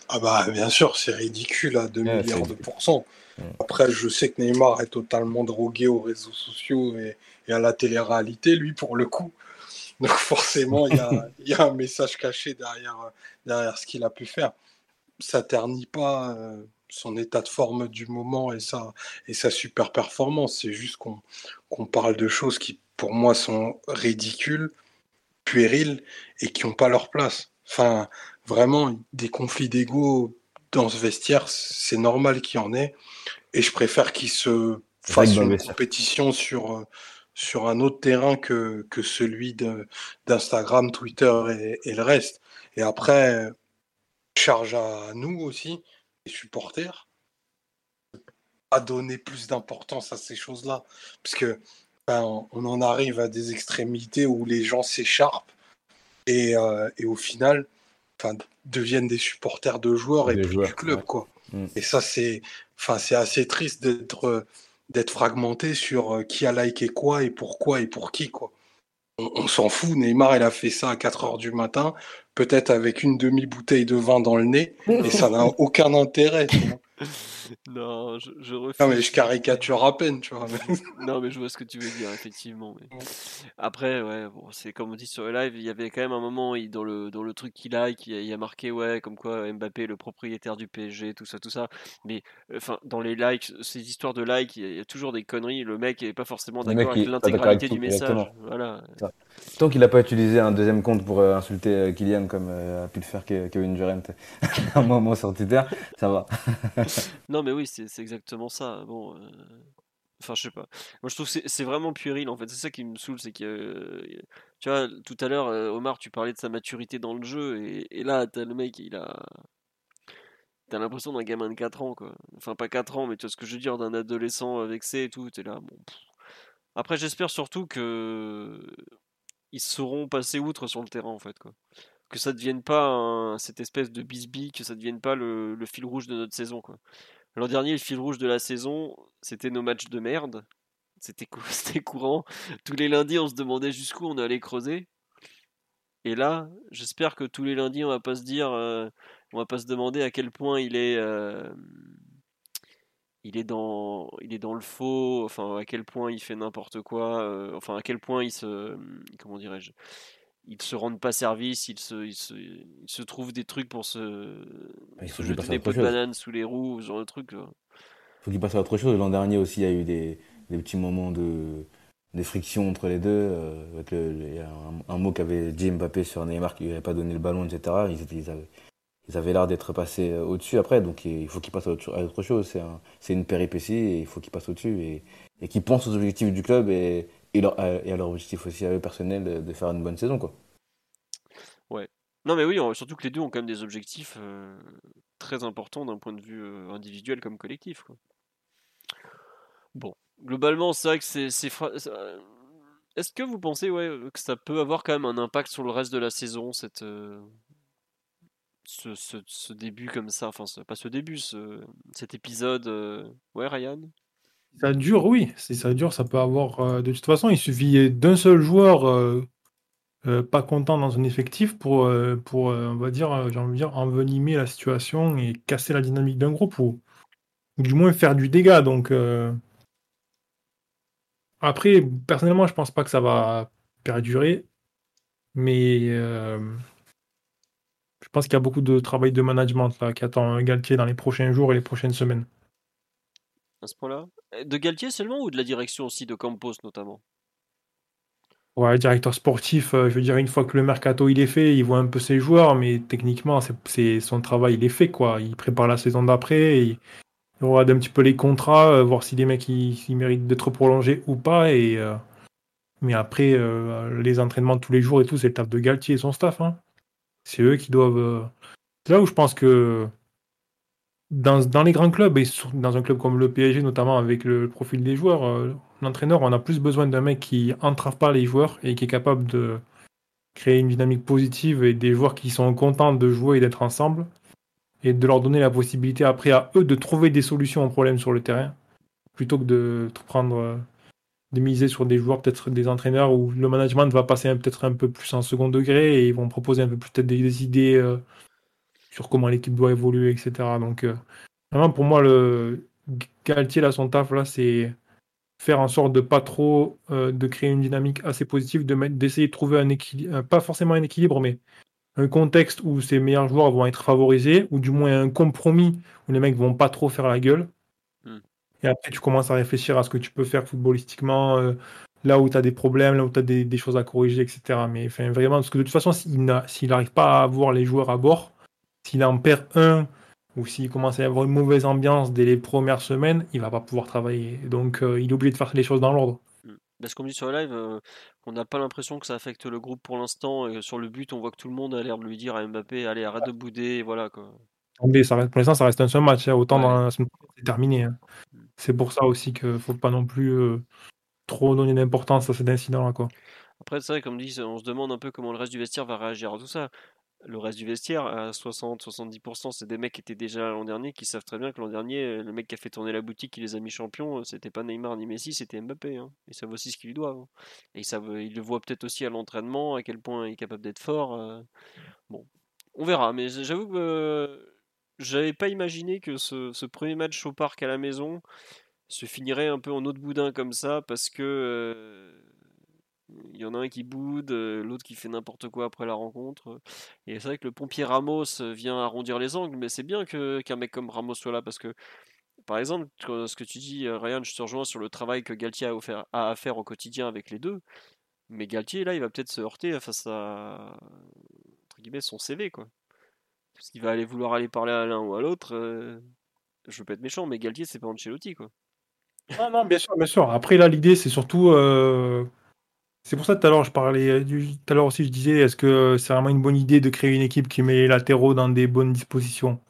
Ah bah bien sûr, c'est ridicule à 2 Ouais, milliards c'est- de pourcents. Ouais. Après, je sais que Neymar est totalement drogué aux réseaux sociaux et, et à la télé-réalité, lui, pour le coup. Donc forcément, il y a, y a un message caché derrière, euh, derrière ce qu'il a pu faire. Ça ternit pas euh, son état de forme du moment et sa, et sa super performance. C'est juste qu'on qu'on parle de choses qui, pour moi, sont ridicules, puériles et qui n'ont pas leur place. Enfin, vraiment, des conflits d'ego dans ce vestiaire, c'est normal qu'il y en ait. Et je préfère qu'ils se fassent une compétition sur, sur un autre terrain que, que celui d'Instagram, Twitter et, et le reste. Et après, charge à nous aussi, les supporters, à donner plus d'importance à ces choses-là. Parce que ben, on en arrive à des extrémités où les gens s'écharpent et, euh, et au final deviennent des supporters de joueurs et Des plus joueurs, du club. ouais. Quoi. Mm. Et ça, c'est assez triste d'être euh, d'être fragmenté sur euh, qui a liké quoi et pourquoi et pour qui. Quoi. On, on s'en fout. Neymar, il a fait ça à 4 heures du matin, peut-être avec une demi-bouteille de vin dans le nez, et ça n'a aucun intérêt. tu vois. Non, je, je refuse. Non, mais je caricature à peine, tu vois. Non, mais je vois ce que tu veux dire, effectivement. mais- Après, ouais, bon, c'est comme on dit sur le live, il y avait quand même un moment il- dans le, dans le truc qu'il like, il y a, il y a marqué, ouais, comme quoi Mbappé est le propriétaire du PSG, tout ça, tout ça. Mais, enfin, dans les likes, ces histoires de likes, il y, a- il y a toujours des conneries. Le mec est pas forcément d'accord avec il l'intégralité du message. exactement. Voilà. Tant qu'il n'a pas utilisé un deuxième compte pour euh, insulter euh, Kylian comme euh, a pu le faire Ke- Kevin Durant à un moment sur Twitter, ça va. Non, mais oui, c'est exactement ça. Bon, euh, enfin, je sais pas. Moi, je trouve que c'est vraiment puéril, en fait. C'est ça qui me saoule, c'est que, tu vois, tout à l'heure, Omar, tu parlais de sa maturité dans le jeu, et, et là, t'as le mec, il a. T'as l'impression d'un gamin de 4 ans, quoi. Enfin, pas 4 ans, mais tu vois ce que je veux dire, d'un adolescent vexé et tout. T'es là, bon. Après, j'espère surtout que. Ils sauront passer outre sur le terrain, en fait, quoi. Que ça devienne pas cette espèce de bisbille, que ça devienne pas le, fil rouge de notre saison, quoi. L'an dernier, le fil rouge de la saison, c'était nos matchs de merde. C'était courant. Tous les lundis, on se demandait jusqu'où on allait creuser. Et là, j'espère que tous les lundis, on va pas se dire, euh, on va pas se demander à quel point il est, euh, il est dans, il est dans le faux. Enfin, à quel point il fait n'importe quoi. euh, enfin, à quel point il se, comment dirais-je, il se rend pas service. Il se, il se, il se trouve des trucs pour se, Il faut jeter des pots de banane sous les roues, ce genre de trucs. là. faut qu'il passe à autre chose. L'an dernier aussi, il y a eu des, des petits moments de, de friction entre les deux. euh, avec le- le- il y a un, un mot qu'avait dit Mbappé sur Neymar qui n'avait pas donné le ballon, etc. Ils, étaient- ils avaient, ils avaient l'air d'être passés euh, au-dessus après. Donc il faut qu'il passe à autre, chose. C'est un- c'est une péripétie et il faut qu'il passe au-dessus. Et, et qu'il pense aux objectifs du club et, et, à, leur objectif aussi à eux personnels de, faire une bonne saison. Quoi. Non, mais oui, surtout que les deux ont quand même des objectifs euh, très importants d'un point de vue euh, individuel comme collectif. Bon, globalement, c'est vrai que c'est. Est-ce que vous pensez ouais, que ça peut avoir quand même un impact sur le reste de la saison, cette, ce, ce, début comme ça Enfin, pas ce début, ce, cet épisode. Ouais, Ryan? Ça dure, oui. Si ça dure, ça peut avoir. de toute façon, il suffit d'un seul joueur euh, pas content dans un effectif pour, euh, pour euh, on va dire, j'ai envie de dire, envenimer la situation et casser la dynamique d'un groupe ou, du moins faire du dégât. Donc, après, personnellement, je pense pas que ça va perdurer, mais pense qu'il y a beaucoup de travail de management là, qui attend Galtier dans les prochains jours et les prochaines semaines. À ce point-là De Galtier seulement ou de la direction aussi, de Campos notamment? Ouais, directeur sportif, euh, je veux dire, une fois que le mercato il est fait, il voit un peu ses joueurs, mais techniquement, c'est son travail, il est fait, quoi. Il prépare la saison d'après, il, regarde un petit peu les contrats, euh, voir si les mecs ils, méritent d'être prolongés ou pas. Et, euh, mais après, les entraînements tous les jours et tout, c'est le taf de Galtier et son staff. Hein. C'est eux qui doivent. C'est là où je pense que dans, les grands clubs, et dans un club comme le PSG, notamment avec le profil des joueurs, euh, l'entraîneur, on a plus besoin d'un mec qui entrave pas les joueurs et qui est capable de créer une dynamique positive et des joueurs qui sont contents de jouer et d'être ensemble et de leur donner la possibilité après à eux de trouver des solutions aux problèmes sur le terrain plutôt que de prendre euh, de miser sur des joueurs, peut-être des entraîneurs où le management va passer peut-être un peu plus en second degré et ils vont proposer un peu plus peut-être des, idées euh, sur comment l'équipe doit évoluer, etc. Donc, euh, vraiment, pour moi, le Galtier, son taf, là, c'est faire en sorte de pas trop, euh, de créer une dynamique assez positive, de d'essayer de trouver un équilibre, pas forcément un équilibre, mais un contexte où ses meilleurs joueurs vont être favorisés, ou du moins un compromis où les mecs vont pas trop faire la gueule. Et après, tu commences à réfléchir à ce que tu peux faire footballistiquement, là où tu as des problèmes, là où tu as des, choses à corriger, etc. Mais enfin, vraiment, parce que de toute façon, s'il n'arrive pas à avoir les joueurs à bord, s'il en perd un ou s'il commence à y avoir une mauvaise ambiance dès les premières semaines, il va pas pouvoir travailler. Donc euh, il est obligé de faire les choses dans l'ordre. Parce qu'on dit sur le live, euh, on n'a pas l'impression que ça affecte le groupe pour l'instant. Et sur le but, on voit que tout le monde a l'air de lui dire à Mbappé Allez, arrête de bouder. voilà quoi. ça reste, pour l'instant, ça reste un seul match. Hein. Autant dans la semaine c'est terminé. Hein. C'est pour ça aussi qu'il faut pas non plus euh, trop donner d'importance à cet incident-là. Après, c'est vrai, comme dit, on se demande un peu comment le reste du vestiaire va réagir à tout ça le reste du vestiaire, à 60-70%, c'est des mecs qui étaient déjà l'an dernier, qui savent très bien que l'an dernier, le mec qui a fait tourner la boutique, qui les a mis champions, c'était pas Neymar ni Messi, c'était Mbappé. Hein. Ils savent aussi ce qu'ils lui doivent. Hein. Et ils, savent, le voient peut-être aussi à l'entraînement, à quel point il est capable d'être fort. Euh. Bon, on verra. Mais j'avoue que j'avais pas imaginé que ce, premier match au parc à la maison se finirait un peu en autre boudin comme ça, parce que. Euh, il y en a un qui boude, euh, l'autre qui fait n'importe quoi après la rencontre. Et c'est vrai que le pompier Ramos vient arrondir les angles, mais c'est bien qu'un mec comme Ramos soit là parce que, par exemple, ce que tu dis, euh, Ryan, je te rejoins sur le travail que Galtier a, a à faire au quotidien avec les deux. Mais Galtier, là, il va peut-être se heurter face à entre guillemets, son CV, quoi. Parce qu'il va aller vouloir aller parler à l'un ou à l'autre. Euh, je veux pas être méchant, mais Galtier, c'est pas Ancelotti, quoi. Non, non, bien sûr, bien sûr. Après, là, l'idée, c'est surtout c'est pour ça que tout à l'heure je parlais, tout à l'heure aussi je disais, est-ce que c'est vraiment une bonne idée de créer une équipe qui met les latéraux dans des bonnes dispositions?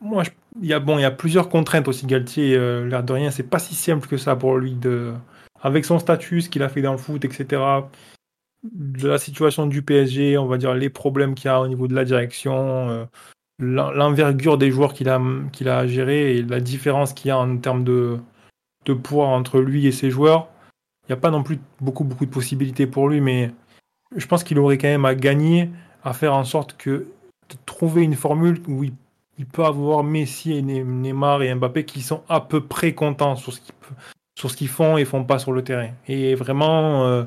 Moi, il y a bon, il y plusieurs contraintes aussi. Galtier, euh, l'air de rien, c'est pas si simple que ça pour lui de, avec son statut, ce qu'il a fait dans le foot, etc. De la situation du PSG, on va dire les problèmes qu'il y a au niveau de la direction, euh, l'envergure des joueurs qu'il a qu'il a géré et la différence qu'il y a en termes de de poids entre lui et ses joueurs il n'y a pas non plus beaucoup, beaucoup de possibilités pour lui, mais je pense qu'il aurait quand même à gagner à faire en sorte que de trouver une formule où il, peut avoir Messi et Neymar et Mbappé qui sont à peu près contents sur ce qu'ils, sur font et font pas sur le terrain. Et vraiment, euh,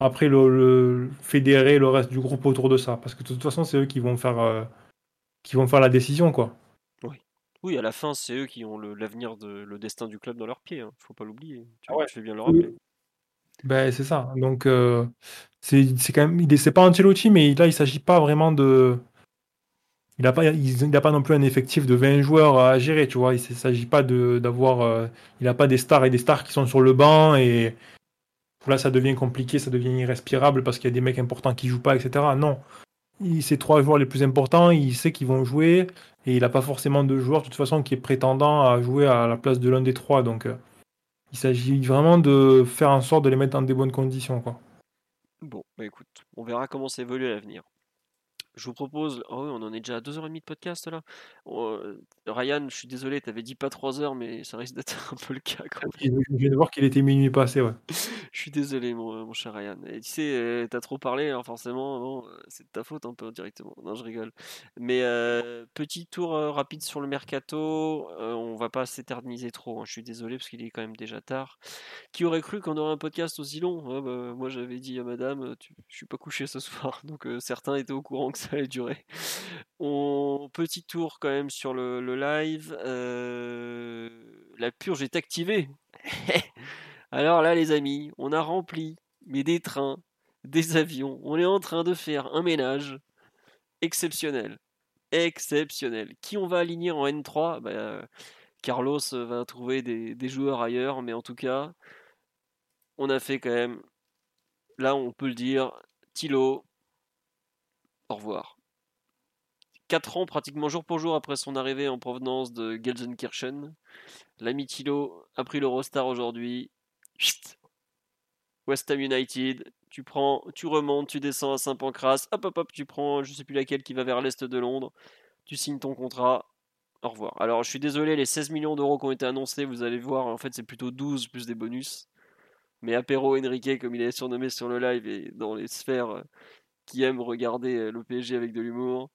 après, le, fédérer le reste du groupe autour de ça. Parce que de toute façon, c'est eux qui vont faire, euh, qui vont faire la décision, quoi. Oui. Oui, à la fin, c'est eux qui ont l'avenir, de, le destin du club dans leurs pieds. Hein. Faut pas l'oublier. Tu, ah fais bien le rappeler. Ben, c'est ça. Donc, euh, c'est quand même. C'est pas Ancelotti, mais là, il s'agit pas vraiment de. Il n'a pas, il, a pas non plus un effectif de 20 joueurs à gérer, tu vois. Il ne s'agit pas d'avoir. Euh, il n'a pas des stars et des stars qui sont sur le banc et. Là, ça devient compliqué, ça devient irrespirable parce qu'il y a des mecs importants qui jouent pas, etc. Non. il, ces trois joueurs les plus importants, il sait qu'ils vont jouer et il n'a pas forcément de joueur de toute façon qui est prétendant à jouer à la place de l'un des trois. Donc euh, il s'agit vraiment de faire en sorte de les mettre dans des bonnes conditions. Bon, bah écoute, on verra comment ça évolue à l'avenir. Je vous propose. Oh oui, on en est déjà à 2h30 de podcast là. Oh, euh, Ryan, je suis désolé, t'avais dit pas 3 heures, mais ça risque d'être un peu le cas quand même. Je viens de voir qu'il était minuit passé, ouais. Je suis désolé, mon, mon cher Ryan. Et tu sais, euh, t'as trop parlé, alors forcément, bon, euh, c'est de ta faute un peu directement. Non, je rigole. Mais euh, petit tour euh, rapide sur le mercato. Euh, on va pas s'éterniser trop. hein. Je suis désolé parce qu'il est quand même déjà tard. Qui aurait cru qu'on aurait un podcast aussi long Ah bah, Moi, j'avais dit à madame, euh, tu- je suis pas couché ce soir. Donc, euh, certains étaient au courant que ça allait durer. On... Petit tour quand même sur le, le live. Euh, La purge est activée. Alors là, les amis, on a rempli mais des trains, des avions. On est en train de faire un ménage exceptionnel. Exceptionnel. Qui on va aligner en N3 Bah, euh, Carlos va trouver des, des joueurs ailleurs, mais en tout cas, on a fait quand même, là on peut le dire, Thilo, au revoir. 4 ans pratiquement jour pour jour après son arrivée en provenance de Gelsenkirchen, l'ami Thilo a pris l'Eurostar aujourd'hui. West Ham United, tu prends, tu remontes, tu descends à Saint-Pancras, hop hop hop, tu prends je sais plus laquelle qui va vers l'est de Londres, tu signes ton contrat, au revoir. Alors je suis désolé, les 16 millions d'euros qui ont été annoncés, vous allez voir, en fait c'est plutôt 12 plus des bonus. Mais Apero Enrique, comme il est surnommé sur le live et dans les sphères qui aiment regarder euh, le PSG avec de l'humour,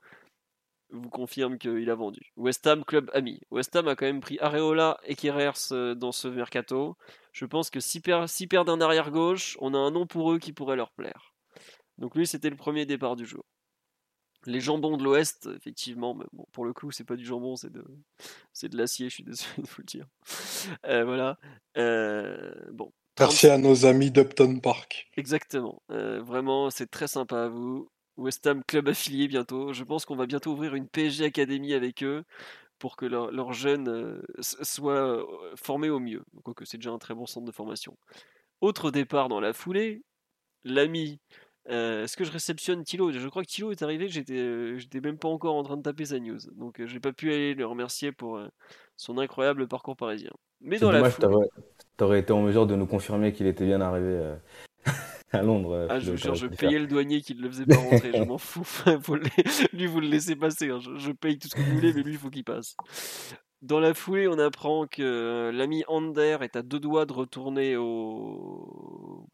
vous confirme qu'il a vendu. West Ham, club ami. West Ham a quand même pris Areola et Kerers euh, dans ce mercato. Je pense que s'ils per- s'ils perdent un arrière gauche, on a un nom pour eux qui pourrait leur plaire. Donc lui, c'était le premier départ du jour. Les jambons de l'Ouest, effectivement, mais bon, pour le coup, c'est pas du jambon, c'est de, l'acier, je suis désolé de vous le dire. Euh, voilà. Bon. Merci à nos amis d'Upton Park. Exactement. Euh, vraiment, c'est très sympa à vous. West Ham club affilié bientôt. Je pense qu'on va bientôt ouvrir une PSG Academy avec eux pour que leurs jeunes euh, soient euh, formés au mieux. Quoique c'est déjà un très bon centre de formation. Autre départ dans la foulée, l'ami. euh, Est-ce que je réceptionne Thilo? Je crois que Thilo est arrivé, j'étais euh, j'étais même pas encore en train de taper sa news. Donc euh, j'ai pas pu aller le remercier pour euh, son incroyable parcours parisien. Mais dans la dommage, foulée. T'aurais, été en mesure de nous confirmer qu'il était bien arrivé euh, à Londres. euh, Ah, je vous jure, je payais le douanier qui ne le faisait pas rentrer, je m'en fous. Lui, vous le laissez passer, hein. je, je paye tout ce que vous voulez, mais lui, il faut qu'il passe. Dans la foulée, on apprend que euh, l'ami Ander est à deux doigts de retourner au.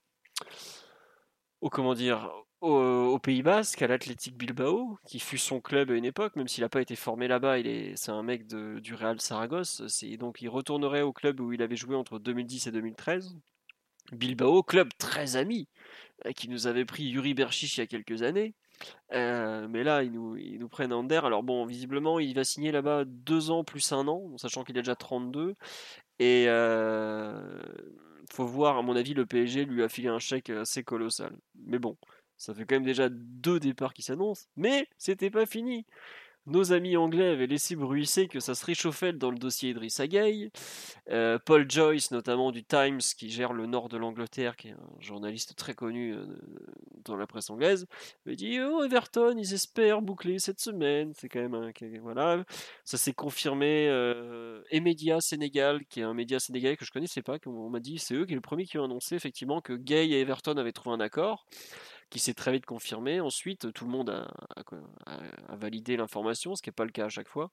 au comment dire au, au Pays Basque, à l'Athletic Bilbao, qui fut son club à une époque, même s'il n'a pas été formé là-bas, il est, c'est un mec de- du Real Saragosse. Donc il retournerait au club où il avait joué entre 2010 et 2013. Bilbao, club très ami, euh, qui nous avait pris Yuri Berchiche il y a quelques années. Euh, mais là, ils nous, ils nous prennent Ander. Alors bon, visiblement, il va signer là-bas deux ans plus un an, sachant qu'il a déjà 32. Et euh, faut voir, à mon avis, le PSG lui a filé un chèque assez colossal. Mais bon, ça fait quand même déjà deux départs qui s'annoncent. Mais c'était pas fini. Nos amis anglais avaient laissé bruisser que ça se réchauffait dans le dossier Idrissa Gueye. Euh, Paul Joyce, notamment du Times, qui gère le nord de l'Angleterre, qui est un journaliste très connu euh, dans la presse anglaise, avait dit Oh, Everton, ils espèrent boucler cette semaine. C'est quand même un. Voilà. Ça s'est confirmé. Euh, Emedia Sénégal, qui est un média sénégalais que je connaissais pas, qu'on m'a dit c'est eux qui est le premier qui ont annoncé effectivement que Gay et Everton avaient trouvé un accord qui s'est très vite confirmé. Ensuite, tout le monde a, a- a- a validé l'information, ce qui n'est pas le cas à chaque fois.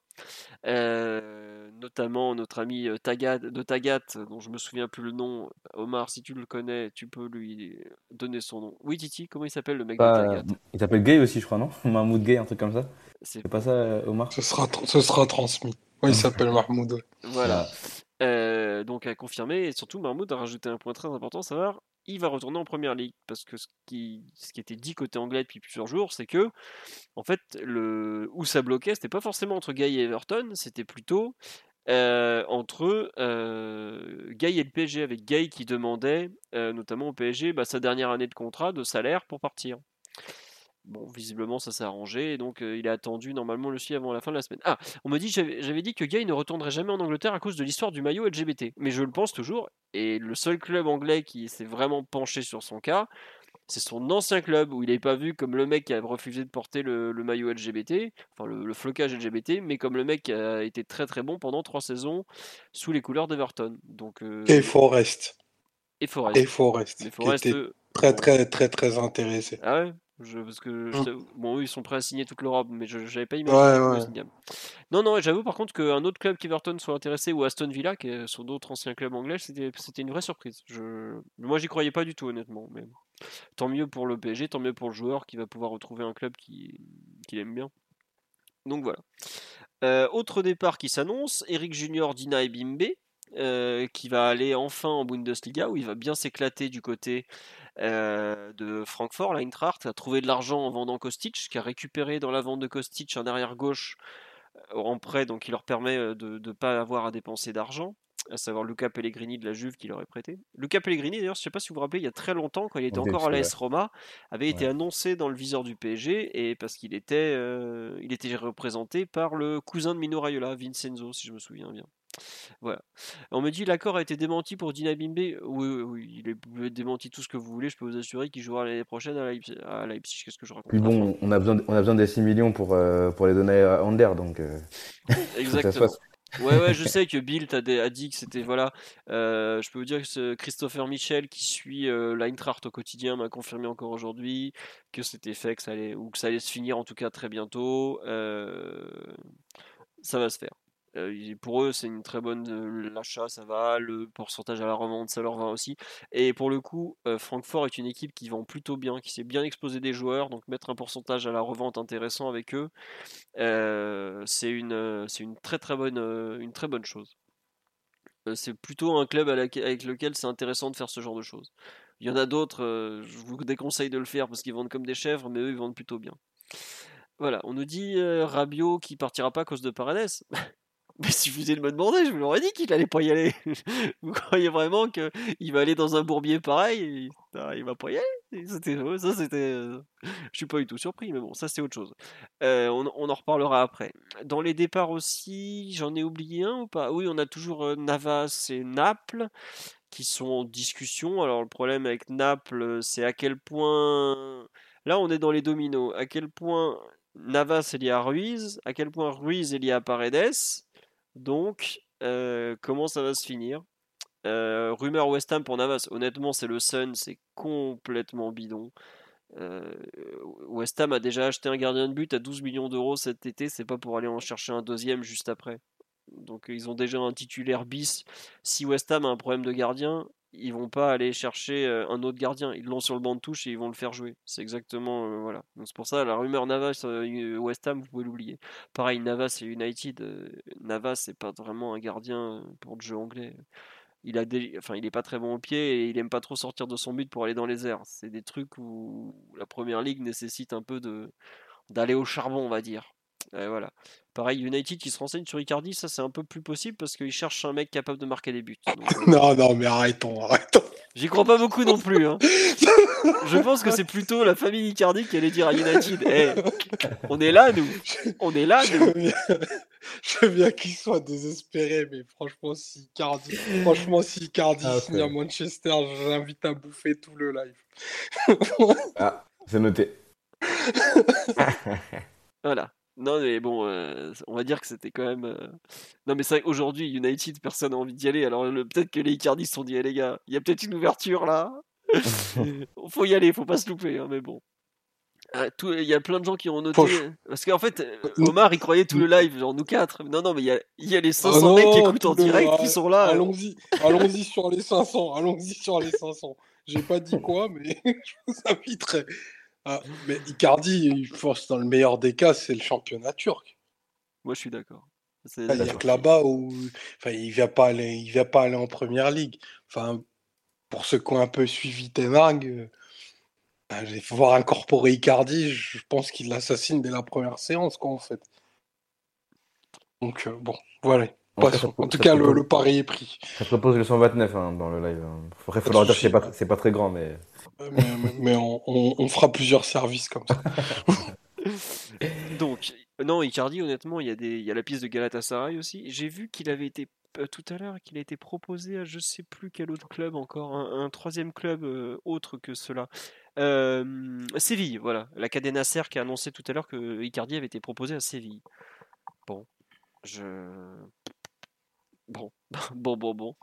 Euh, notamment notre ami euh, Tagat, de Tagat, dont je me souviens plus le nom. Omar, si tu le connais, tu peux lui donner son nom. Oui, Titi, comment il s'appelle le mec de Pas- Tagat? il s'appelle Gay aussi, je crois, non? Mahmoud Gay, un truc comme ça. C'est pas ça, euh, Omar? Ce sera, tr- ce sera transmis. Oui, il s'appelle Mahmoud. Voilà. Euh, donc à confirmer, et surtout Mahmoud a rajouté un point très important, à savoir, il va retourner en première ligue. Parce que ce qui, était dit côté anglais depuis plusieurs jours, c'est que, en fait, le, où ça bloquait, c'était pas forcément entre Guy et Everton, c'était plutôt euh, entre euh, et le PSG, avec Guy qui demandait, euh, notamment au PSG, bah, sa dernière année de contrat, de salaire pour partir. Bon, visiblement, ça s'est arrangé, et donc euh, il est attendu normalement le suivre avant la fin de la semaine. Ah, on me dit, j'avais dit que Guy ne retournerait jamais en Angleterre à cause de l'histoire du maillot LGBT. Mais je le pense toujours, et le seul club anglais qui s'est vraiment penché sur son cas, C'est son ancien club où il n'est pas vu comme le mec qui a refusé de porter le, maillot LGBT, enfin le, flocage LGBT, mais comme le mec qui a été très très bon pendant trois saisons sous les couleurs d'Everton. Donc, euh, Et Forest. Et Forest. Et Forest. Forest très très très très intéressé. Ah ouais? Je, parce que mmh. bon, eux, ils sont prêts à signer toute l'Europe, mais je n'avais pas imaginé. Non, non, j'avoue par contre qu'un autre club qu'Everton soit intéressé ou Aston Villa, qui sont d'autres anciens clubs anglais, c'était une vraie surprise. Je... Moi, j'y croyais pas du tout, honnêtement. Mais tant mieux pour le PSG, tant mieux pour le joueur qui va pouvoir retrouver un club qu'il qui aime bien. Donc voilà. Euh, autre départ qui s'annonce Eric Junior, Dina et Bimbe. Euh, qui va aller enfin en Bundesliga où il va bien s'éclater du côté euh, de Francfort, l'Eintracht, a trouvé de l'argent en vendant Kostic, qui a récupéré dans la vente de Kostic un arrière gauche euh, en prêt, donc qui leur permet euh, de ne pas avoir à dépenser d'argent, à savoir Luca Pellegrini de la Juve qui leur est prêté. Luca Pellegrini, d'ailleurs, je ne sais pas si vous vous rappelez, il y a très longtemps, quand il était encore à l'AS Roma, avait été annoncé dans le viseur du PSG, et parce qu'il était, il était représenté par le cousin de Mino Raiola, Vincenzo, si je me souviens bien. Voilà. On me dit l'accord a été démenti pour Dina Bimbe. Oui, oui, il est démenti tout ce que vous voulez. Je peux vous assurer qu'il jouera l'année prochaine à Leipzig. Qu'est-ce que je raconte? Puis bon, on a besoin, on a besoin des 6 millions pour, euh, pour les donner à Ander, donc. Euh, Exactement. ouais, ouais, je sais que Bill a, dit que c'était voilà. Euh, je peux vous dire que Christopher Michel qui suit l'Eintracht au quotidien m'a confirmé encore aujourd'hui que c'était fait, que ça allait ou que ça allait se finir en tout cas très bientôt. ça va se faire. Euh, pour eux, c'est une très bonne. Euh, l'achat, ça va. Le pourcentage à la revente, ça leur va aussi. Et pour le coup, euh, Francfort est une équipe qui vend plutôt bien, qui sait bien exposer des joueurs. Donc mettre un pourcentage à la revente intéressant avec eux, c'est une, très bonne, chose. c'est plutôt un club avec lequel c'est intéressant de faire ce genre de choses. Il y en a d'autres, je vous déconseille de le faire parce qu'ils vendent comme des chèvres, mais eux ils vendent plutôt bien. Voilà, on nous dit Rabiot qui partira pas à cause de Paredes. Mais si vous de me demander, je vous l'aurais dit qu'il allait pas y aller. vous croyez vraiment qu'il va aller dans un bourbier pareil Il va pas y aller? C'était ça, c'était. Euh, je suis pas du tout surpris, mais bon, ça c'est autre chose. Euh, on, en reparlera après. Dans les départs aussi, j'en ai oublié un ou pas? Oui, on a toujours euh, Navas et Naples qui sont en discussion. Alors le problème avec Naples, c'est à quel point. Là, on est dans les dominos. À quel point Navas est lié à Ruiz, à quel point Ruiz est lié à Paredes, donc, euh, comment ça va se finir? Euh, Rumeur West Ham pour Navas. Honnêtement, c'est le Sun, c'est complètement bidon. Euh, West Ham a déjà acheté un gardien de but à 12 millions d'euros cet été, c'est pas pour aller en chercher un deuxième juste après. Donc ils ont déjà un titulaire bis. Si West Ham a un problème de gardien, ils vont pas aller chercher euh, un autre gardien. Ils l'ont sur le banc de touche et ils vont le faire jouer. C'est exactement euh, voilà. c'est pour ça la rumeur Navas euh, West Ham, vous pouvez l'oublier. Pareil Navas et United. Navas c'est pas vraiment un gardien pour le jeu anglais. Il a enfin il est pas très bon au pied et il aime pas trop sortir de son but pour aller dans les airs. C'est des trucs où la première ligue nécessite un peu de d'aller au charbon, on va dire. Voilà. Pareil, United qui se renseigne sur Icardi, ça c'est un peu plus possible parce qu'il cherche un mec capable de marquer des buts. Euh, non, non, mais arrêtons, arrêtons. J'y crois pas beaucoup non plus. Hein. Je pense que c'est plutôt la famille Icardi qui allait dire à United hey, eh, on est là, nous. On est là, nous. Je veux bien, qu'il soit désespéré, mais franchement, si Icardi, franchement, si Icardi ah, signe à Manchester, j'invite à bouffer tout le live. ah, c'est noté. voilà. Non, mais bon, euh, on va dire que c'était quand même. Euh, non, mais c'est vrai qu'aujourd'hui, United, personne n'a envie d'y aller. Alors peut-être que les Icardi se sont dit, eh, les gars, il y a peut-être une ouverture là. faut y aller, faut pas se louper, hein, mais bon. Ah, il y a plein de gens qui ont noté. Parce qu'en fait, euh, Omar, il croyait tout le live, genre nous quatre. Non, non, mais il y a, y a les 500 ah mecs qui écoutent en direct qui sont là. Allons-y, allons-y sur les 500, allons-y sur les 500. J'ai pas dit quoi, mais je vous inviterai. Ah, mais Icardi, force dans le meilleur des cas, c'est le championnat turc. Moi, je suis d'accord. Il n'y a que là-bas où enfin, il ne vient, pas aller, il vient pas aller en première ligue. Enfin, pour ceux qui ont un peu suivi Tenag, euh, ben, voir incorporer Icardi, je pense qu'il l'assassine dès la première séance, quoi, en fait. Donc, euh, bon, voilà. En tout cas, le, pari est pris. Ça propose le 129 hein, dans le live. Hein. Il faudra dire que c'est pas, pas très grand, mais. mais, on, fera plusieurs services comme ça. Donc, non, Icardi, honnêtement, il y, a des, il y a la pièce de Galatasaray aussi. J'ai vu qu'il avait été euh, tout à l'heure qu'il a été proposé à je sais plus quel autre club encore, un, troisième club euh, autre que cela. Euh, Séville, voilà. La Cadena Ser qui a annoncé tout à l'heure que Icardi avait été proposé à Séville. Bon, je. Bon, bon, bon, bon.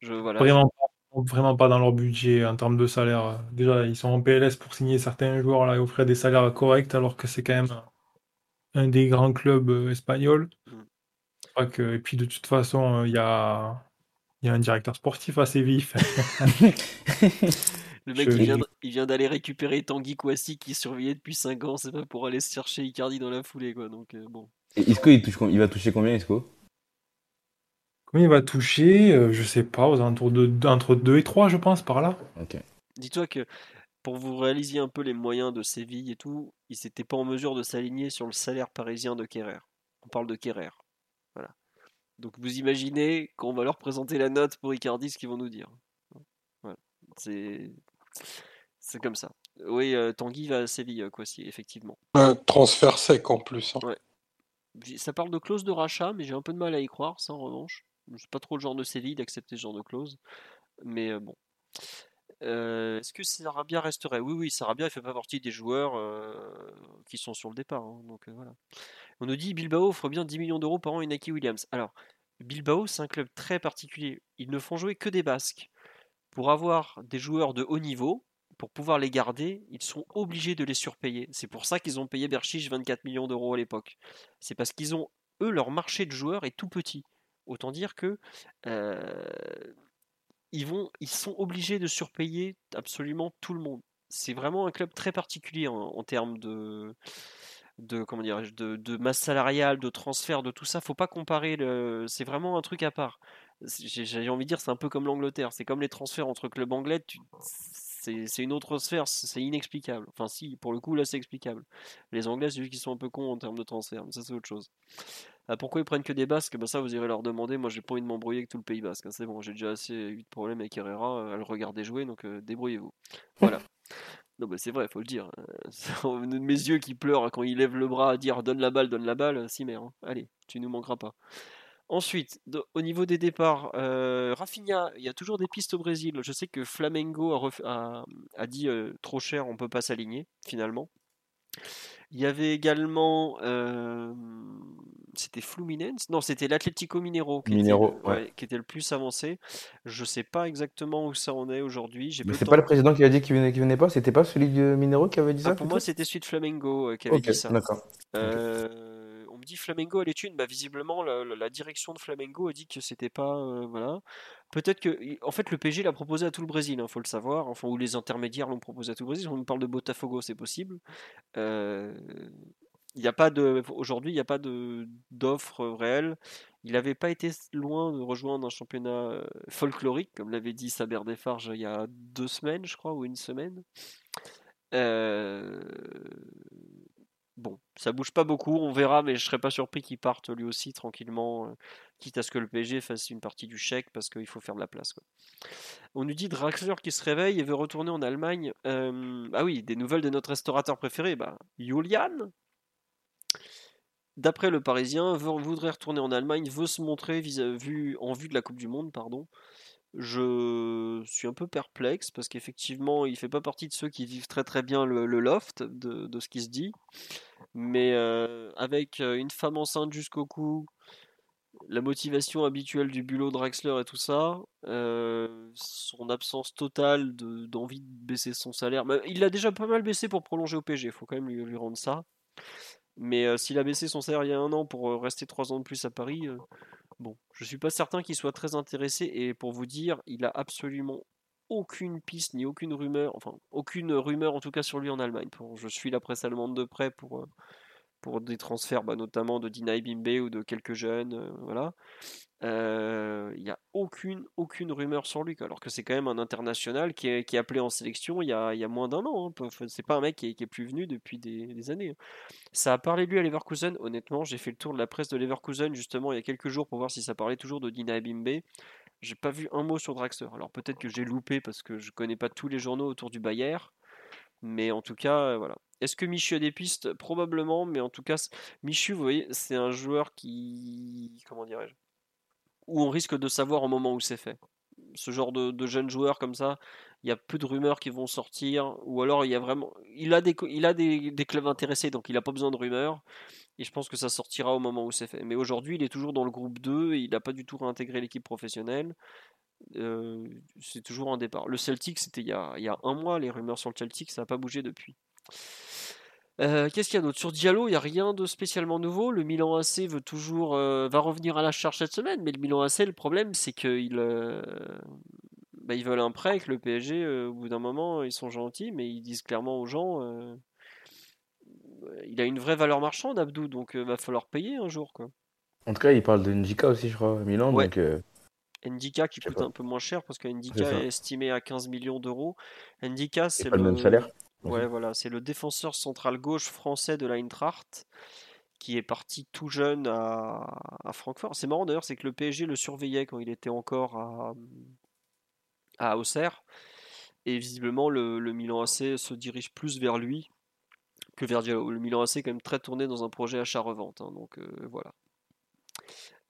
Je, voilà. Vraiment pas, vraiment pas dans leur budget en termes de salaire. Déjà, ils sont en PLS pour signer certains joueurs là, et offrir des salaires corrects alors que c'est quand même un des grands clubs euh, espagnols. Mm. Je crois que, et puis de toute façon, euh, il y a, il y a un directeur sportif assez vif. Le mec, il vient, d- il vient d'aller récupérer Tanguy Kouassi qui surveillait depuis 5 ans, c'est pas pour aller se chercher Icardi dans la foulée, quoi. Donc, euh, bon. Isco, il, touche il va toucher combien, Isco? Combien il va toucher Euh, Je sais pas, aux alentours de entre 2 et 3, je pense, par là. Ok. Dis-toi que pour vous réalisiez un peu les moyens de Séville et tout, ils n'étaient pas en mesure de s'aligner sur le salaire parisien de Kerrer. On parle de Kerrer. Voilà. Donc vous imaginez quand on va leur présenter la note pour Icardi, ce qu'ils vont nous dire. Voilà. C'est c'est comme ça. Oui, euh, Tanguy va à Séville, euh, quoi, si, effectivement. Un transfert sec en plus. hein. J'ai- Ça parle de clause de rachat, mais j'ai un peu de mal à y croire, ça en revanche. C'est pas trop le genre de Séville d'accepter ce genre de clause. Mais euh, bon. Euh, Est-ce que Sarabia resterait? Oui, oui, Sarabia, il fait pas partie des joueurs euh, qui sont sur le départ. hein, donc voilà. On nous dit Bilbao offre bien 10 millions d'euros par an à Inaki Williams. Alors, Bilbao, c'est un club très particulier. Ils ne font jouer que des Basques. Pour avoir des joueurs de haut niveau, pour pouvoir les garder, ils sont obligés de les surpayer. C'est pour ça qu'ils ont payé Berchiche 24 millions d'euros à l'époque. C'est parce qu'ils ont, eux, leur marché de joueurs est tout petit. Autant dire que ils, vont, ils sont obligés de surpayer absolument tout le monde. C'est vraiment un club très particulier en, termes de, de, comment dirais-je, de, masse salariale, de transfert, de tout ça. Faut pas comparer. C'est vraiment un truc à part. J'ai envie de dire, c'est un peu comme l'Angleterre. C'est comme les transferts entre clubs anglais. C'est une autre sphère. C'est inexplicable. Enfin, si, pour le coup, là, c'est explicable. Les Anglais, c'est juste qu'ils sont un peu cons en termes de transfert. Mais ça, c'est autre chose. Ah, pourquoi ils prennent que des Basques? Bah, Ça, vous irez leur demander. Moi, j'ai pas envie de m'embrouiller avec tout le Pays Basque. hein. C'est bon, j'ai déjà assez eu de problèmes avec Herrera euh, à le regarder jouer. Donc, euh, débrouillez-vous. Voilà. Non, bah, c'est vrai, faut le dire. Euh, Mes yeux qui pleurent quand il lève le bras à dire donne la balle, donne la balle, si mère. hein. Allez, tu nous manqueras pas. Ensuite, au niveau des départs, euh, Rafinha, il y a toujours des pistes au Brésil. Je sais que Flamengo a, ref- a- a dit euh, trop cher, on peut pas s'aligner finalement. Il y avait également, euh, c'était Fluminense, non, c'était l'Atlético Mineiro qui, était, le- ouais. ouais, qui était le plus avancé. Je sais pas exactement où ça en est aujourd'hui. Mais c'est pas le président qui a dit qu'il venait, venait pas? C'était pas celui de Minero qui avait dit Ah, ça pour moi, c'était celui de Flamengo qui avait dit ça. d'accord. Euh, me Flamengo à l'étude, bah visiblement la, direction de Flamengo a dit que c'était pas euh, voilà. Peut-être que en fait le PG l'a proposé à tout le Brésil, il faut le savoir, enfin ou les intermédiaires l'ont proposé à tout le Brésil. On nous parle de Botafogo, c'est possible. Euh, aujourd'hui, il n'y a pas de d'offre réelle. Il n'avait pas été loin de rejoindre un championnat euh, folklorique, comme l'avait dit Saber Defarge il y a deux semaines, je crois, ou une semaine. Bon, ça bouge pas beaucoup, on verra, mais je serais pas surpris qu'il parte lui aussi tranquillement, euh, quitte à ce que le PSG fasse une partie du chèque parce qu'il faut faire de la place. On nous dit Draxler qui se réveille et veut retourner en Allemagne. Euh, ah oui, des nouvelles de notre restaurateur préféré, bah, Julian. D'après le Parisien, voudrait retourner en Allemagne, veut se montrer vis en vue de la Coupe du Monde, pardon. Je suis un peu perplexe parce qu'effectivement, il fait pas partie de ceux qui vivent très très bien le, loft de, ce qui se dit. Mais euh, avec euh, une femme enceinte jusqu'au cou, la motivation habituelle du bulot Draxler et tout ça, euh, son absence totale de- d'envie de baisser son salaire. Mais il l'a déjà pas mal baissé pour prolonger au PG, il faut quand même lui, rendre ça. Mais s'il a baissé son salaire il y a un an pour rester trois ans de plus à Paris, bon, je suis pas certain qu'il soit très intéressé. Et pour vous dire, il a absolument aucune piste ni aucune rumeur, enfin aucune rumeur en tout cas sur lui en Allemagne. Je suis la presse allemande de près pour, euh, pour des transferts, bah, notamment de Dinaï Bimbe ou de quelques jeunes, euh, voilà. Euh, Il n'y a aucune, aucune rumeur sur lui, alors que c'est quand même un international qui est, appelé en sélection il y a, il y a moins d'un an. hein. C'est pas un mec qui est, plus venu depuis des, années. hein. Ça a parlé lui à Leverkusen. Honnêtement, j'ai fait le tour de la presse de Leverkusen justement il y a quelques jours pour voir si ça parlait toujours de Dina Bimbe. J'ai pas vu un mot sur Draxler. Alors peut-être que j'ai loupé parce que je connais pas tous les journaux autour du Bayer. Mais en tout cas, euh, voilà. Est-ce que Michu a des pistes? Probablement, mais en tout cas, Michu, vous voyez, c'est un joueur qui. Comment dirais-je? Où on risque de savoir au moment où c'est fait. ce genre de, jeunes joueurs comme ça, il y a peu de rumeurs qui vont sortir, ou alors il y a vraiment, il a des, clubs intéressés, donc il n'a pas besoin de rumeurs. Et je pense que ça sortira au moment où c'est fait. Mais aujourd'hui, il est toujours dans le groupe 2, il n'a pas du tout réintégré l'équipe professionnelle. Euh, c'est toujours un départ. Le Celtic, c'était il y a un mois, les rumeurs sur le Celtic, ça n'a pas bougé depuis. Euh, Qu'est-ce qu'il y a d'autre? Sur Diallo, il n'y a rien de spécialement nouveau. Le Milan AC veut toujours, euh, va revenir à la charge cette semaine, mais le Milan AC, le problème, c'est qu'ils euh, bah, ils veulent un prêt avec le PSG. au bout d'un moment, ils sont gentils, mais ils disent clairement aux gens, il a une vraie valeur marchande, Abdou, donc il va falloir payer un jour, quoi. En tout cas, il parle de Njika aussi, je crois, à Milan. Ouais. Donc, Ndika qui coûte pas. un peu moins cher parce que Ndika est estimé à 15 millions d'euros. Ndika, c'est pas le même salaire. Ouais, voilà, c'est le défenseur central gauche français de l'Eintracht qui est parti tout jeune à, à Francfort. C'est marrant d'ailleurs, c'est que le PSG le surveillait quand il était encore à, à Auxerre. Et visiblement, le, le Milan AC se dirige plus vers lui que vers Diallo. Le Milan AC est quand même très tourné dans un projet achat-revente. hein, donc euh, voilà.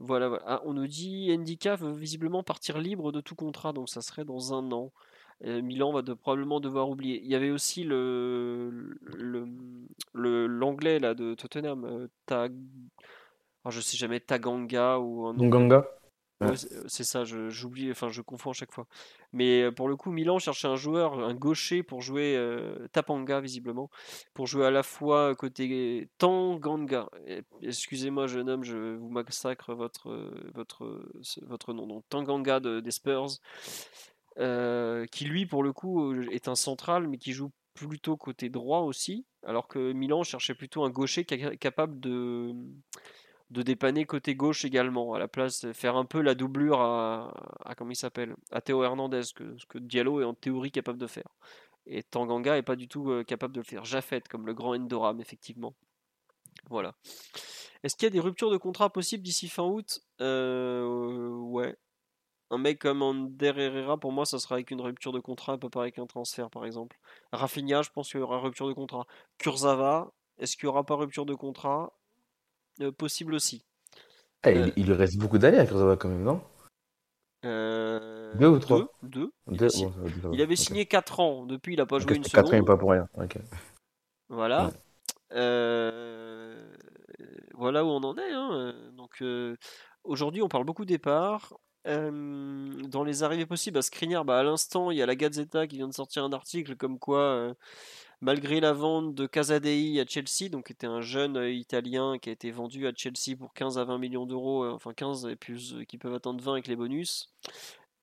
Voilà, voilà. Ah, on nous dit Ndika veut visiblement partir libre de tout contrat, donc ça serait dans un an. Euh, Milan va de- probablement devoir oublier. Il y avait aussi le le- le- l'anglais là de Tottenham, euh, Tag, ah, je sais jamais Taganga ou un nom. Nganga Ouais, Ouais. c'est ça, j'oublie, enfin je confonds à chaque fois. Mais euh, pour le coup, Milan cherchait un joueur, un gaucher pour jouer euh, Tapanga visiblement, pour jouer à la fois côté Tanganga. Excusez-moi, jeune homme, je vous massacre votre votre votre nom. Donc Tanganga de- des Spurs, euh, qui lui pour le coup euh, est un central, mais qui joue plutôt côté droit aussi, alors que Milan cherchait plutôt un gaucher ca- capable de de dépanner côté gauche également, à la place de faire un peu la doublure à, à comment il s'appelle, à Théo Hernandez, que, ce que Diallo est en théorie capable de faire. Et Tanganga est pas du tout euh, capable de le faire. Jaffet, comme le grand Endoram, effectivement. Voilà. Est-ce qu'il y a des ruptures de contrat possibles d'ici fin août? Euh, Ouais. Un mec comme Ander Herrera, pour moi, ça sera avec une rupture de contrat, pas avec un transfert, par exemple. Rafinha, je pense qu'il y aura rupture de contrat. Kurzawa, est-ce qu'il n'y aura pas rupture de contrat? Euh, Possible aussi. Ah, Euh. il, il lui reste beaucoup d'années à Kurzawa quand même, non? Euh, Deux ou trois? Deux. deux. Il, Deux- bon, il avait signé 4 ans. Depuis, il n'a pas joué une c'était quatre ans et seconde. pas pour rien. Voilà. Ouais. Voilà où on en est. hein. Donc aujourd'hui, on parle beaucoup départ. Dans les arrivées possibles, à Skriniar, bah, à l'instant, il y a la Gazzetta qui vient de sortir un article comme quoi, malgré la vente de Casadei à Chelsea, donc qui était un jeune Italien qui a été vendu à Chelsea pour 15 à 20 millions d'euros, enfin 15 et plus, qui peuvent attendre 20 avec les bonus,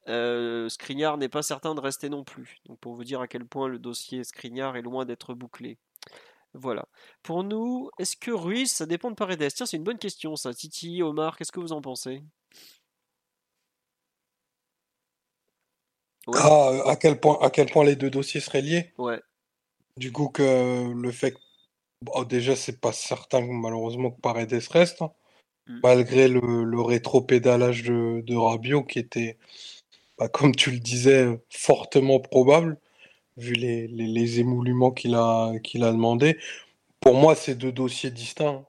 Skriniar n'est pas certain de rester non plus. Donc pour vous dire à quel point le dossier Skriniar est loin d'être bouclé. Voilà. Pour nous, est-ce que Ruiz, ça dépend de Paredes? Tiens, c'est une bonne question ça. Titi, Omar, qu'est-ce que vous en pensez? Ouais, Ah, à quel point, à quel point les deux dossiers seraient liés? ouais. Du coup, que le fait que, bon, déjà, c'est pas certain, malheureusement, que Paredes reste, hein, Mm. malgré le, le rétro-pédalage de, de Rabiot qui était, bah, comme tu le disais, fortement probable, vu les, les, les émoluments qu'il a, qu'il a demandé. Pour moi, c'est deux dossiers distincts.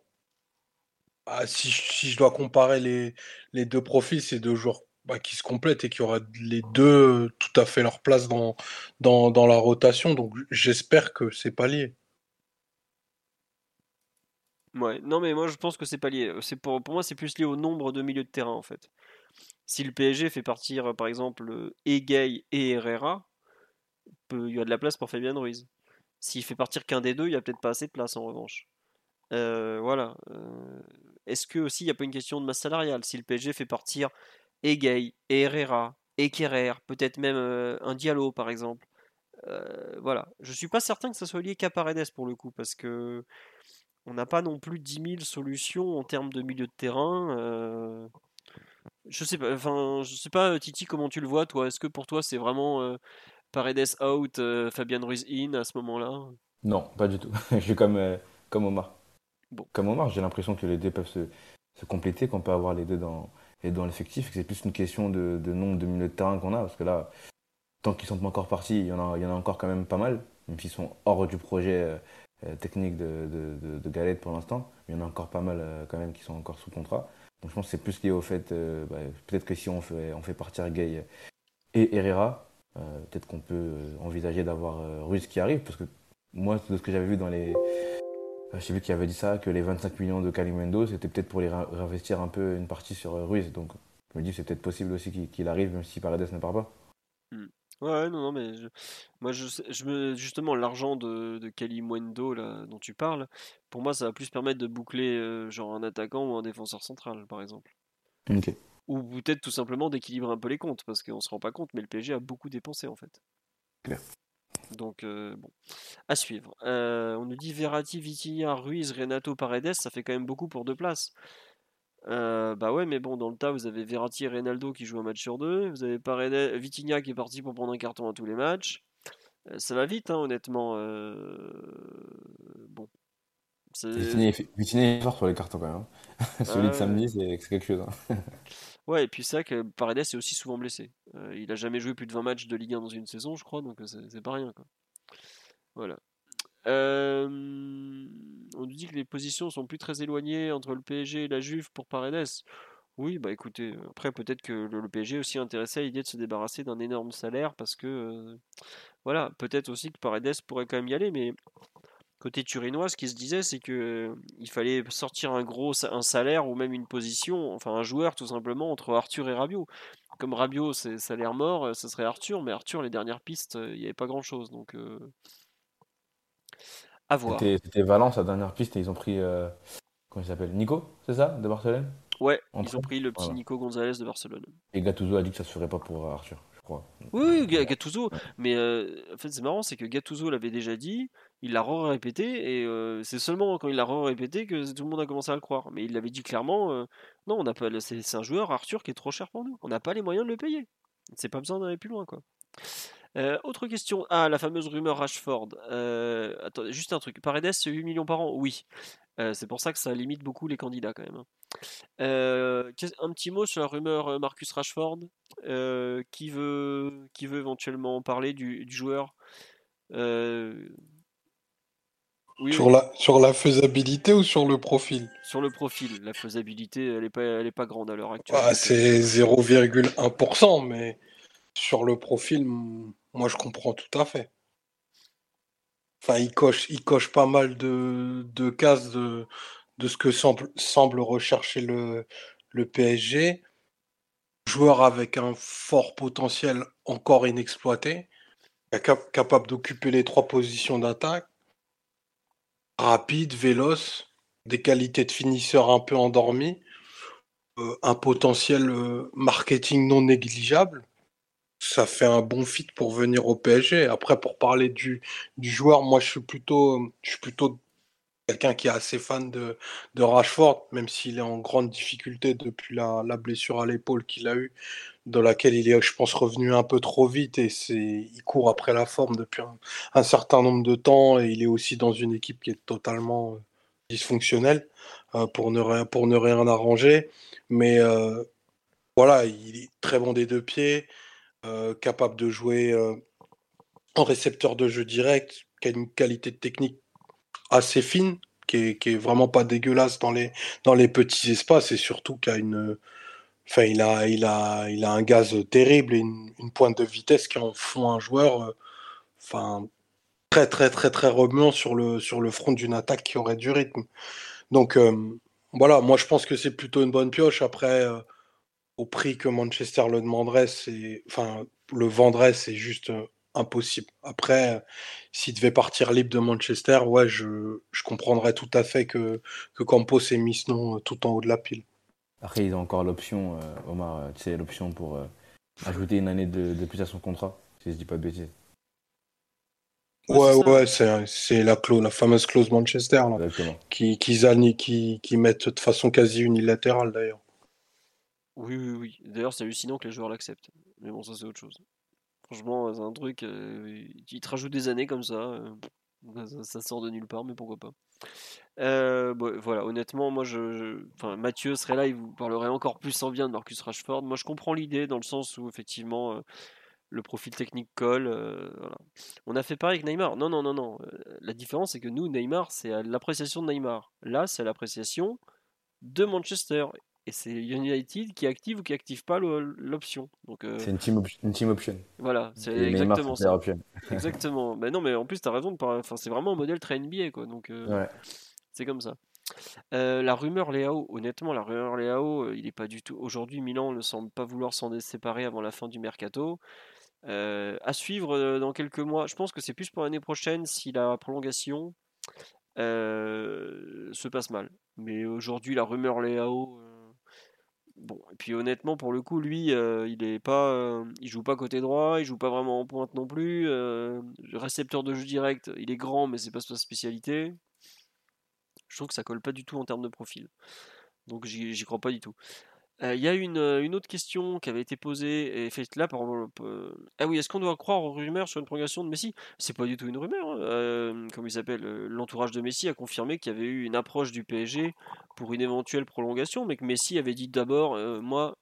Ah, si, je- si je dois comparer les, les deux profils, c'est deux joueurs bah, qui se complètent et qui auraient les deux tout à fait leur place dans, dans, dans la rotation. Donc j'espère que c'est pas lié. Ouais, non mais moi je pense que c'est pas lié. C'est pour, pour moi c'est plus lié au nombre de milieux de terrain en fait. Si le PSG fait partir par exemple Egay et Herrera, il y a de la place pour Fabien Ruiz. S'il fait partir qu'un des deux, il y a peut-être pas assez de place en revanche. Euh, voilà. Euh, Est-ce que aussi il n'y a pas une question de masse salariale? Si le PSG fait partir Et Herrera et Kerrer, peut-être même euh, un Diallo par exemple. Euh, voilà. Je suis pas certain que ça soit lié qu'à Paredes pour le coup parce que on n'a pas non plus 10 000 solutions en termes de milieu de terrain. euh, Je sais pas, enfin, je sais pas, Titi, comment tu le vois, toi? Est-ce que pour toi, c'est vraiment Paredes out, Fabian Ruiz in à ce moment-là? Non, pas du tout. Je suis comme, comme Omar. Bon. Comme Omar, j'ai l'impression que les deux peuvent se, se compléter, qu'on peut avoir les deux dans, deux dans l'effectif, c'est plus une question de, nombre de milieux de terrain qu'on a, parce que là, tant qu'ils sont pas encore partis, il y en a, encore quand même pas mal, même s'ils sont hors du projet euh, technique de, Galette pour l'instant. Il y en a encore pas mal euh, quand même qui sont encore sous contrat. Donc je pense que c'est plus lié au fait, euh, bah, peut-être que si on fait, on fait partir Gay et Herrera, peut-être qu'on peut envisager d'avoir Ruiz qui arrive, parce que moi, de ce que j'avais vu dans les. J'ai vu qu'il avait dit ça, que les 25 millions de Calimendo, c'était peut-être pour les réinvestir un peu une partie sur Ruiz. Donc je me dis c'est peut-être possible aussi qu'il arrive, même si Paredes ne part pas. Mmh. Ouais, non, non, mais moi, je, je me, justement, l'argent de, de là, dont tu parles, pour moi, ça va plus permettre de boucler euh, genre un attaquant ou un défenseur central, par exemple. Ou peut-être tout simplement d'équilibrer un peu les comptes, parce qu'on se rend pas compte, mais le PSG a beaucoup dépensé, en fait. Claire. Donc, euh, bon, à suivre. Euh, on nous dit Verratti, Vitinha, Ruiz, Renato, Paredes, ça fait quand même beaucoup pour deux places. Euh, bah ouais, mais bon, dans le tas, vous avez Verratti et Reynaldo qui jouent un match sur deux. Vous avez Paredes, Vitinha qui est parti pour prendre un carton à tous les matchs. Ça va vite, hein, honnêtement. Bon. Vitinha est fort sur les cartons quand même. Hein. Celui de samedi, c'est quelque chose. Hein. ouais, et puis c'est vrai que Paredes est aussi souvent blessé. Euh, il a jamais joué plus de 20 matchs de Ligue 1 dans une saison, je crois, donc c'est pas rien. Voilà. Euh, on nous dit que les positions sont plus très éloignées entre le PSG et la Juve pour Paredes. Oui, bah écoutez, après peut-être que le, PSG est aussi intéressé à l'idée de se débarrasser d'un énorme salaire parce que euh, voilà, peut-être aussi que Paredes pourrait quand même y aller, mais côté turinois, ce qui se disait, c'est que euh, il fallait sortir un gros un salaire ou même une position, enfin un joueur tout simplement entre Arthur et Rabiot. Comme Rabiot, c'est salaire mort, ce serait Arthur, mais Arthur, les dernières pistes, il n'y avait pas grand-chose, donc. C'était Valence, la dernière piste, et ils ont pris. Euh, comment il s'appelle Nico, c'est ça De Barcelone? Ouais, ils ont pris le petit Nico Gonzalez de Barcelone. Et Gattuso a dit que ça se ferait pas pour Arthur, je crois. Oui, Gattuso. Mais euh, en fait, c'est marrant, c'est que Gattuso l'avait déjà dit, il l'a répété, et euh, c'est seulement quand il l'a répété que tout le monde a commencé à le croire. Mais il l'avait dit clairement non, on pas, c'est un joueur, Arthur, qui est trop cher pour nous. On n'a pas les moyens de le payer. C'est pas besoin d'aller plus loin, quoi. Euh, autre question. Ah, la fameuse rumeur Rashford. Euh, attends, juste un truc. Paredes, c'est 8 millions par an? Oui. Euh, c'est pour ça que ça limite beaucoup les candidats quand même. Hein. un petit mot sur la rumeur Marcus Rashford. qui, veut, qui veut éventuellement parler du, joueur sur, la, sur la faisabilité ou sur le profil? Sur le profil. La faisabilité, elle n'est pas, elle est pas grande à l'heure actuelle. Ah, c'est 0,1%, mais sur le profil, moi, je comprends tout à fait. Enfin, il coche, il coche pas mal de, de cases de, de ce que semble, semble rechercher le, le PSG. Joueur avec un fort potentiel encore inexploité, capable d'occuper les trois positions d'attaque, rapide, véloce, des qualités de finisseur un peu endormies, euh, un potentiel euh, marketing non négligeable ça fait un bon fit pour venir au PSG. Après, pour parler du, joueur, moi, je suis plutôt, plutôt quelqu'un qui est assez fan de, Rashford, même s'il est en grande difficulté depuis la blessure à l'épaule qu'il a eue, dans laquelle il est, je pense, revenu un peu trop vite et c'est, il court après la forme depuis un, certain nombre de temps et il est aussi dans une équipe qui est totalement euh, dysfonctionnelle euh, pour, ne rien, pour ne rien arranger. Mais euh, voilà, il est très bon des deux pieds. Capable de jouer en récepteur de jeu direct, qui a une qualité de technique assez fine, qui est, vraiment pas dégueulasse dans les, dans les petits espaces et surtout qui a une. Enfin, il a, il, a, il a un gaz terrible et une, pointe de vitesse qui en font un joueur euh, enfin, très, très, très, très remuant sur le, sur le front d'une attaque qui aurait du rythme. Donc, voilà, moi je pense que c'est plutôt une bonne pioche. Après, au prix que Manchester le demanderait, c'est, enfin, le vendrait, c'est juste euh, impossible. Après, s'il devait partir libre de Manchester, ouais, je, je comprendrais tout à fait que, que Campos ait mis ce nom euh, tout en haut de la pile. Après, ils ont encore l'option, euh, Omar, tu sais, l'option pour ajouter une année de, plus à son contrat, si je dis pas de bêtises. Ouais, ouais, c'est la, clause, la fameuse clause Manchester, là, qui, qui, qui, qui mettent de façon quasi unilatérale d'ailleurs. Oui, oui, oui. D'ailleurs, c'est hallucinant que les joueurs l'acceptent. Mais bon, ça, c'est autre chose. Franchement, c'est un truc. Euh, ils te rajoutent des années comme ça, euh, ça, sort de nulle part, mais pourquoi pas. Euh, voilà, honnêtement, moi, je, Mathieu serait là, il vous parlerait encore plus en bien de Marcus Rashford. Moi, je comprends l'idée dans le sens où, effectivement, le profil technique colle. voilà. On a fait pareil avec Neymar. Non, non, non, non. la différence, c'est que nous, Neymar, c'est à l'appréciation de Neymar. Là, c'est à l'appréciation de Manchester et c'est United qui active ou qui active pas l'option. Donc euh, C'est une team, une team option. voilà, c'est exactement ça. option. Exactement. Mais non, mais en plus, tu as raison de Enfin, c'est vraiment un modèle très NBA, quoi. Donc, euh, Ouais. c'est comme ça. Euh, la rumeur Léao, honnêtement, la rumeur Léao, il est pas du tout. Aujourd'hui, Milan ne semble pas vouloir s'en séparer avant la fin du mercato. À suivre dans quelques mois. Je pense que c'est plus pour l'année prochaine si la prolongation se passe mal. Mais aujourd'hui, la rumeur Léao. Bon, et puis honnêtement, pour le coup, lui, euh, il est pas, euh, il joue pas côté droit, il joue pas vraiment en pointe non plus. euh, récepteur de jeu direct, il est grand, mais c'est pas sa spécialité. Je trouve que ça colle pas du tout en termes de profil. Donc j'y crois pas du tout. Euh, Il y a une, euh, une autre question qui avait été posée et faite là par euh, Ah oui, est-ce qu'on doit croire aux rumeurs sur une prolongation de Messi? C'est pas du tout une rumeur. hein. Comment il s'appelle L'entourage de Messi a confirmé qu'il y avait eu une approche du PSG pour une éventuelle prolongation, mais que Messi avait dit d'abord Moi,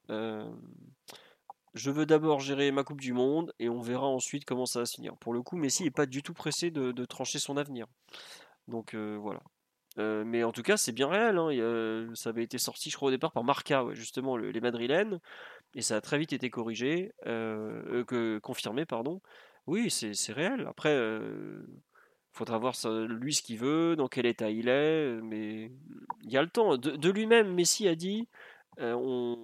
je veux d'abord gérer ma Coupe du Monde et on verra ensuite comment ça va se finir. Pour le coup, Messi n'est pas du tout pressé de, trancher son avenir. Donc voilà. Euh, mais en tout cas, c'est bien réel. hein. A- ça avait été sorti, je crois, au départ par Marca, justement, le- les Madrilènes. Et ça a très vite été corrigé, euh, euh, que, confirmé, pardon. Oui, c'est réel. Après, il faudra voir lui ce qu'il veut, dans quel état il est. euh, Mais il y a le temps. De, lui-même, Messi a dit euh, on...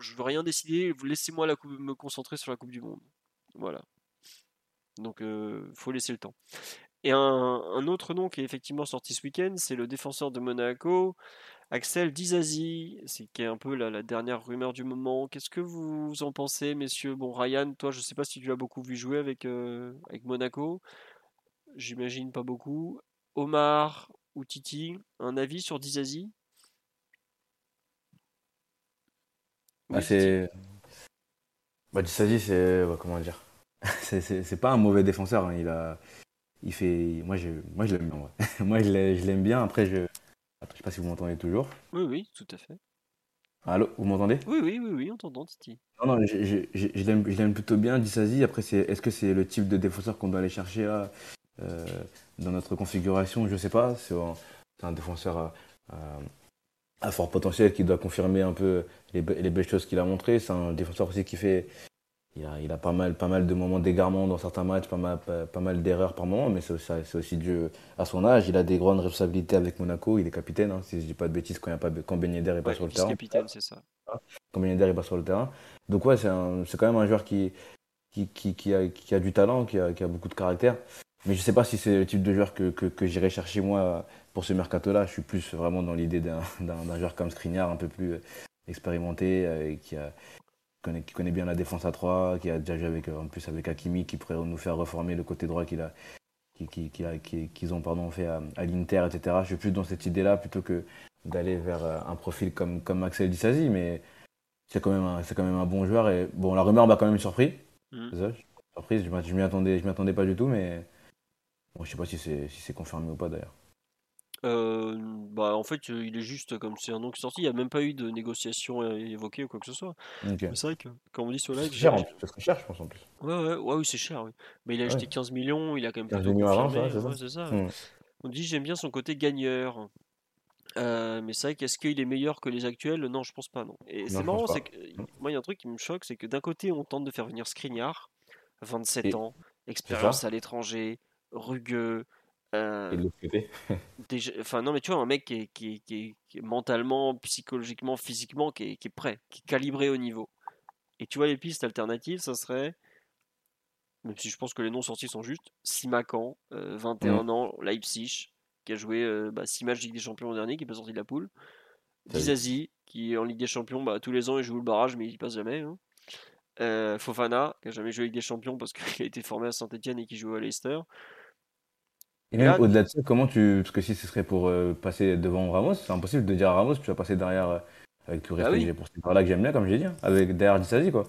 Je veux rien décider, laissez-moi me concentrer sur la Coupe du Monde. Voilà. Donc, il faut laisser le temps. Et un, un autre nom qui est effectivement sorti ce week-end, c'est le défenseur de Monaco, Axel Dizazi, c'est qui est un peu la, la dernière rumeur du moment. Qu'est-ce que vous en pensez, messieurs? Bon, Ryan, toi, je sais pas si tu l'as beaucoup vu jouer avec, euh, avec Monaco. J'imagine pas beaucoup. Omar ou Titi, un avis sur Dizazi? Bah, c'est. Bah, Dissasi, c'est. bah, comment dire? C'est- C'est c'est pas un mauvais défenseur. hein. Il a. Il fait. Moi, je, moi, je l'aime bien. ouais. moi, je l'ai- je l'aime bien. Après, je. Après, je sais pas si vous m'entendez toujours. Oui, oui, tout à fait. Allô, vous m'entendez? Oui, oui, oui, oui, on t'entend, Titi. Non, non, je, je, je, je l'aime je l'aime plutôt bien, Dissasi. Après, c'est, est-ce que c'est le type de défenseur qu'on doit aller chercher là, euh, dans notre configuration? Je sais pas. C'est un, défenseur à, à- à fort potentiel qui doit confirmer un peu les, les belles choses qu'il a montrées. C'est un défenseur aussi qui fait. Il a, il a pas, mal, pas mal de moments d'égarement dans certains matchs, pas mal, pas, pas mal d'erreurs par moment, mais c'est aussi, dû à son âge. Il a des grandes responsabilités avec Monaco. Il est capitaine, hein, si je dis pas de bêtises, quand, il y a pas, quand Ben Yedder est pas Ouais, sur le terrain vice-capitaine, c'est ça. quand Ben Yedder est pas sur le terrain. Donc ouais, c'est quand même un joueur qui, qui, qui, qui a, qui a du talent, qui a, qui a beaucoup de caractère. Mais je sais pas si c'est le type de joueur que, que, que j'irai chercher moi pour ce mercato-là. Je suis plus vraiment dans l'idée d'un joueur comme Skriniar, un peu plus expérimenté, euh, et qui, a, connaît, qui connaît bien la défense à 3, qui a déjà joué avec, euh, en plus avec Hakimi, qui pourrait nous faire reformer le côté droit qu'il a, qui- qui- qui a- qui- qu'ils ont pardon, fait à, à l'Inter, etc. Je suis plus dans cette idée-là plutôt que d'aller vers euh, un profil comme, comme Axel Dissasi, mais c'est quand, même un- c'est quand même un bon joueur. Et bon, la rumeur m'a quand même surpris. Ça, suis surprise, je m'y- je m'y attendais, je m'y attendais pas du tout, mais bon, je sais pas si c'est si c'est confirmé ou pas d'ailleurs. Euh, bah, en fait, euh, il est juste comme c'est un nom qui est sorti. Il n'y a même pas eu de négociation euh, évoquée ou quoi que ce soit. Ok. Mais c'est vrai que, comme on dit sur C'est live, cher, en j'ai- plus, c'est très cher, je pense en plus. Ouais, ouais, ouais, oui, c'est cher, oui. Mais il a Ouais. acheté 15 millions, il a quand même 15 plutôt millions avant, confirmé. ça, c'est ouais, ça c'est ça. Hmm. On dit j'aime bien son côté gagneur. Euh, mais c'est vrai qu'est-ce qu'il est meilleur que les actuels? Non, je pense pas, non. Et c'est marrant, c'est que moi, il y a un truc qui me choque, c'est que d'un côté, on tente de faire venir Skriniar, 27 Et- ans, expérience à l'étranger, rugueux. Euh, Et de l'autre côté. déjà, enfin non mais tu vois un mec qui est, qui est- qui est- qui est mentalement, psychologiquement, physiquement qui est, prêt, qui est calibré au niveau. Et tu vois les pistes alternatives, ça serait, même si je pense que les noms sortis sont justes, Simakan, euh, 21 ans, Leipzig, qui a joué euh, bah, 6 matchs de Ligue des Champions l'an dernier, qui n'est pas sorti de la poule. Y. Dizazi, qui en Ligue des Champions, bah, tous les ans il joue le barrage mais il passe jamais. hein. Euh, Fofana, qui a jamais joué avec des champions parce qu'il a été formé à Saint-Etienne et qui joue à Leicester. Et même là- au-delà de ça, comment tu. Parce que si ce serait pour euh, passer devant Ramos, c'est impossible de dire à Ramos, tu vas passer derrière, euh, avec tout le Ah respect oui. que j'ai pour ces là que j'aime bien, comme j'ai dit, hein, avec derrière Dissasi, quoi.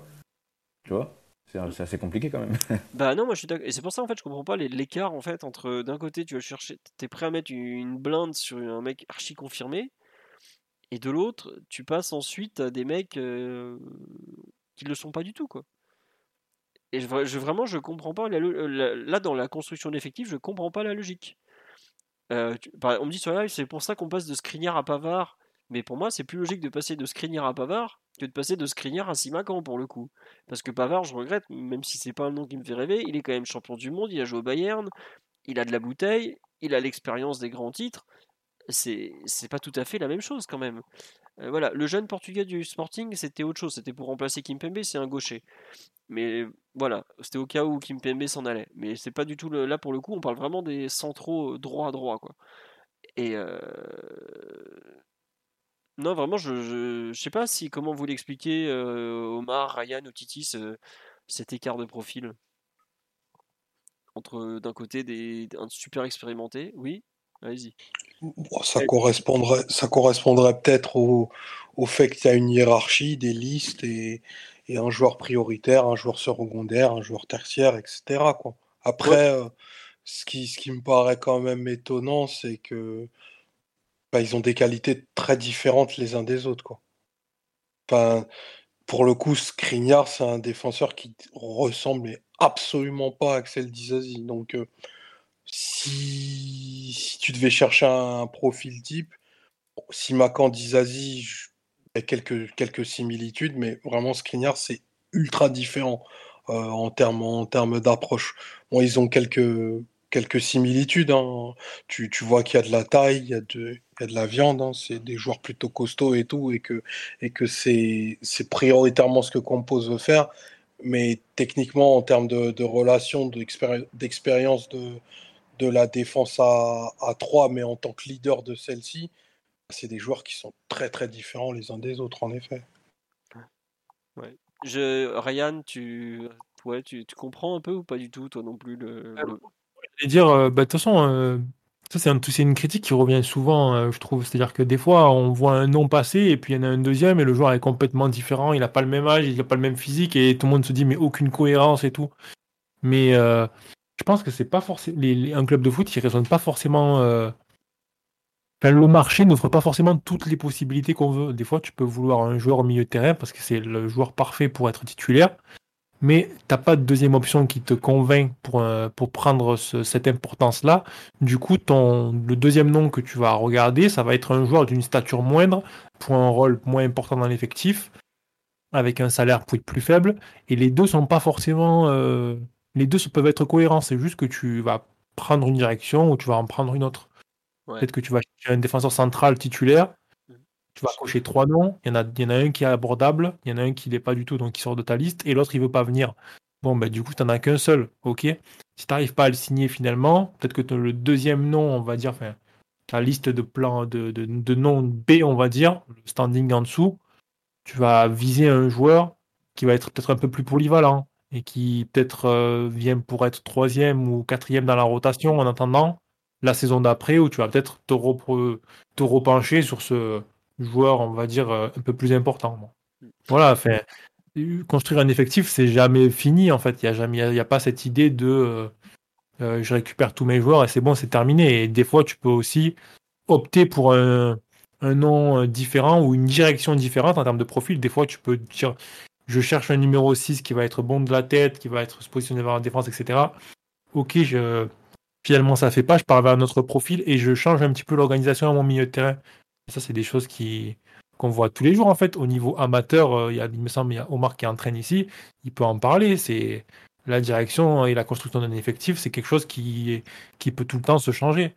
Tu vois? C'est c'est assez compliqué quand même. Bah non, moi je suis d'accord. Et c'est pour ça en fait je comprends pas l'écart en fait entre d'un côté tu vas chercher, t'es prêt à mettre une blinde sur un mec archi confirmé, et de l'autre tu passes ensuite à des mecs euh, qui le sont pas du tout quoi. Et je, je- vraiment je comprends pas euh, là dans la construction d'effectifs je comprends pas la logique. Euh, on me dit sur live c'est pour ça qu'on passe de Skriniar à Pavard. Mais pour moi, c'est plus logique de passer de Skriniar à Pavard que de passer de Skriniar à Simakan pour le coup. Parce que Pavard, je regrette, même si c'est pas un nom qui me fait rêver, il est quand même champion du monde, il a joué au Bayern, il a de la bouteille, il a l'expérience des grands titres. C'est pas tout à fait la même chose quand même. Euh, voilà, le jeune portugais du Sporting, c'était autre chose, c'était pour remplacer Kimpembe, c'est un gaucher. Mais voilà, c'était au cas où Kimpembe s'en allait. Mais c'est pas du tout là pour le coup, on parle vraiment des centraux droit à droit quoi. Et euh, non, vraiment, je, je, sais pas si comment vous l'expliquez, euh, Omar, Ryan ou Titi, cet écart de profil entre d'un côté des un super expérimenté, oui, allez-y. ça correspondrait, ça correspondrait peut-être au, au, fait qu'il y a une hiérarchie des listes et, et, un joueur prioritaire, un joueur secondaire, un joueur tertiaire, etc. Quoi. Après, euh, ce, qui, ce qui me paraît quand même étonnant, c'est que bah, ils ont des qualités très différentes les uns des autres. Quoi. Enfin, pour le coup, Skriniar, c'est un défenseur qui ressemble absolument pas à Axel Dizazi. Donc, euh, si, tu devais chercher un, profil type, si Macan Dizazi, il y a quelques, quelques similitudes, mais vraiment, Skriniar, c'est ultra différent euh, en termes en termes d'approche. Bon, ils ont quelques, quelques similitudes. Hein. Tu, tu, vois qu'il y a de la taille, il y a de, il y a de la viande, hein, c'est des joueurs plutôt costauds et tout, et que, et que c'est, c'est prioritairement ce que Compose veut faire. Mais techniquement, en termes de, de relations, d'expérience de, de la défense à, à 3, mais en tant que leader de celle-ci, c'est des joueurs qui sont très très différents les uns des autres, en effet. Ouais. Je, Ryan, tu, ouais, tu, tu, comprends un peu ou pas du tout, toi non plus le, le... dire, euh, bah, de toute façon, euh, ça, c'est un, une critique qui revient souvent, euh, je trouve. C'est-à-dire que des fois, on voit un nom passer et puis il y en a un deuxième et le joueur est complètement différent. Il n'a pas le même âge, il n'a pas le même physique et tout le monde se dit, mais aucune cohérence et tout. Mais euh, pense que c'est pas forcément. un club de foot, il ne raisonne pas forcément. Euh... Le marché n'offre pas forcément toutes les possibilités qu'on veut. Des fois, tu peux vouloir un joueur au milieu de terrain parce que c'est le joueur parfait pour être titulaire mais t'as pas de deuxième option qui te convainc pour, pour prendre cette importance-là. Du coup, le deuxième nom que tu vas regarder, ça va être un joueur d'une stature moindre, pour un rôle moins important dans l'effectif, avec un salaire plus faible. Et les deux sont pas forcément. Euh, les deux peuvent être cohérents, c'est juste que tu vas prendre une direction ou tu vas en prendre une autre. Peut-être que tu vas chercher un défenseur central titulaire. Tu vas cocher trois noms, il y, en a, il y en a un qui est abordable, il y en a un qui l'est pas du tout, donc qui sort de ta liste, et l'autre il veut pas venir. Bon, ben du coup, tu n'en as qu'un seul, ok. Si tu n'arrives pas à le signer finalement, peut-être que le deuxième nom, on va dire, enfin, ta liste de plans de, de, de noms B, on va dire, le standing en dessous, tu vas viser un joueur qui va être peut-être un peu plus polyvalent et qui peut-être euh, vient pour être troisième ou quatrième dans la rotation en attendant la saison d'après où tu vas peut-être te, repencher sur ce, joueur, on va dire, euh, un peu plus important. Voilà, enfin, construire un effectif, c'est jamais fini en fait. Il n'y a, y a pas cette idée de euh, je récupère tous mes joueurs et c'est bon, c'est terminé. Et des fois, tu peux aussi opter pour un, un nom différent ou une direction différente en termes de profil. Des fois, tu peux dire je cherche un numéro 6 qui va être bon de la tête, qui va être se positionner vers la défense, etc. Ok, finalement ça fait pas, je pars vers un autre profil et je change un petit peu l'organisation à mon milieu de terrain. Ça, c'est des choses qui qu'on voit tous les jours en fait au niveau amateur. Euh, il, y a, il me semble il y a Omar qui entraîne ici, il peut en parler. C'est la direction et la construction d'un effectif, c'est quelque chose qui, qui peut tout le temps se changer.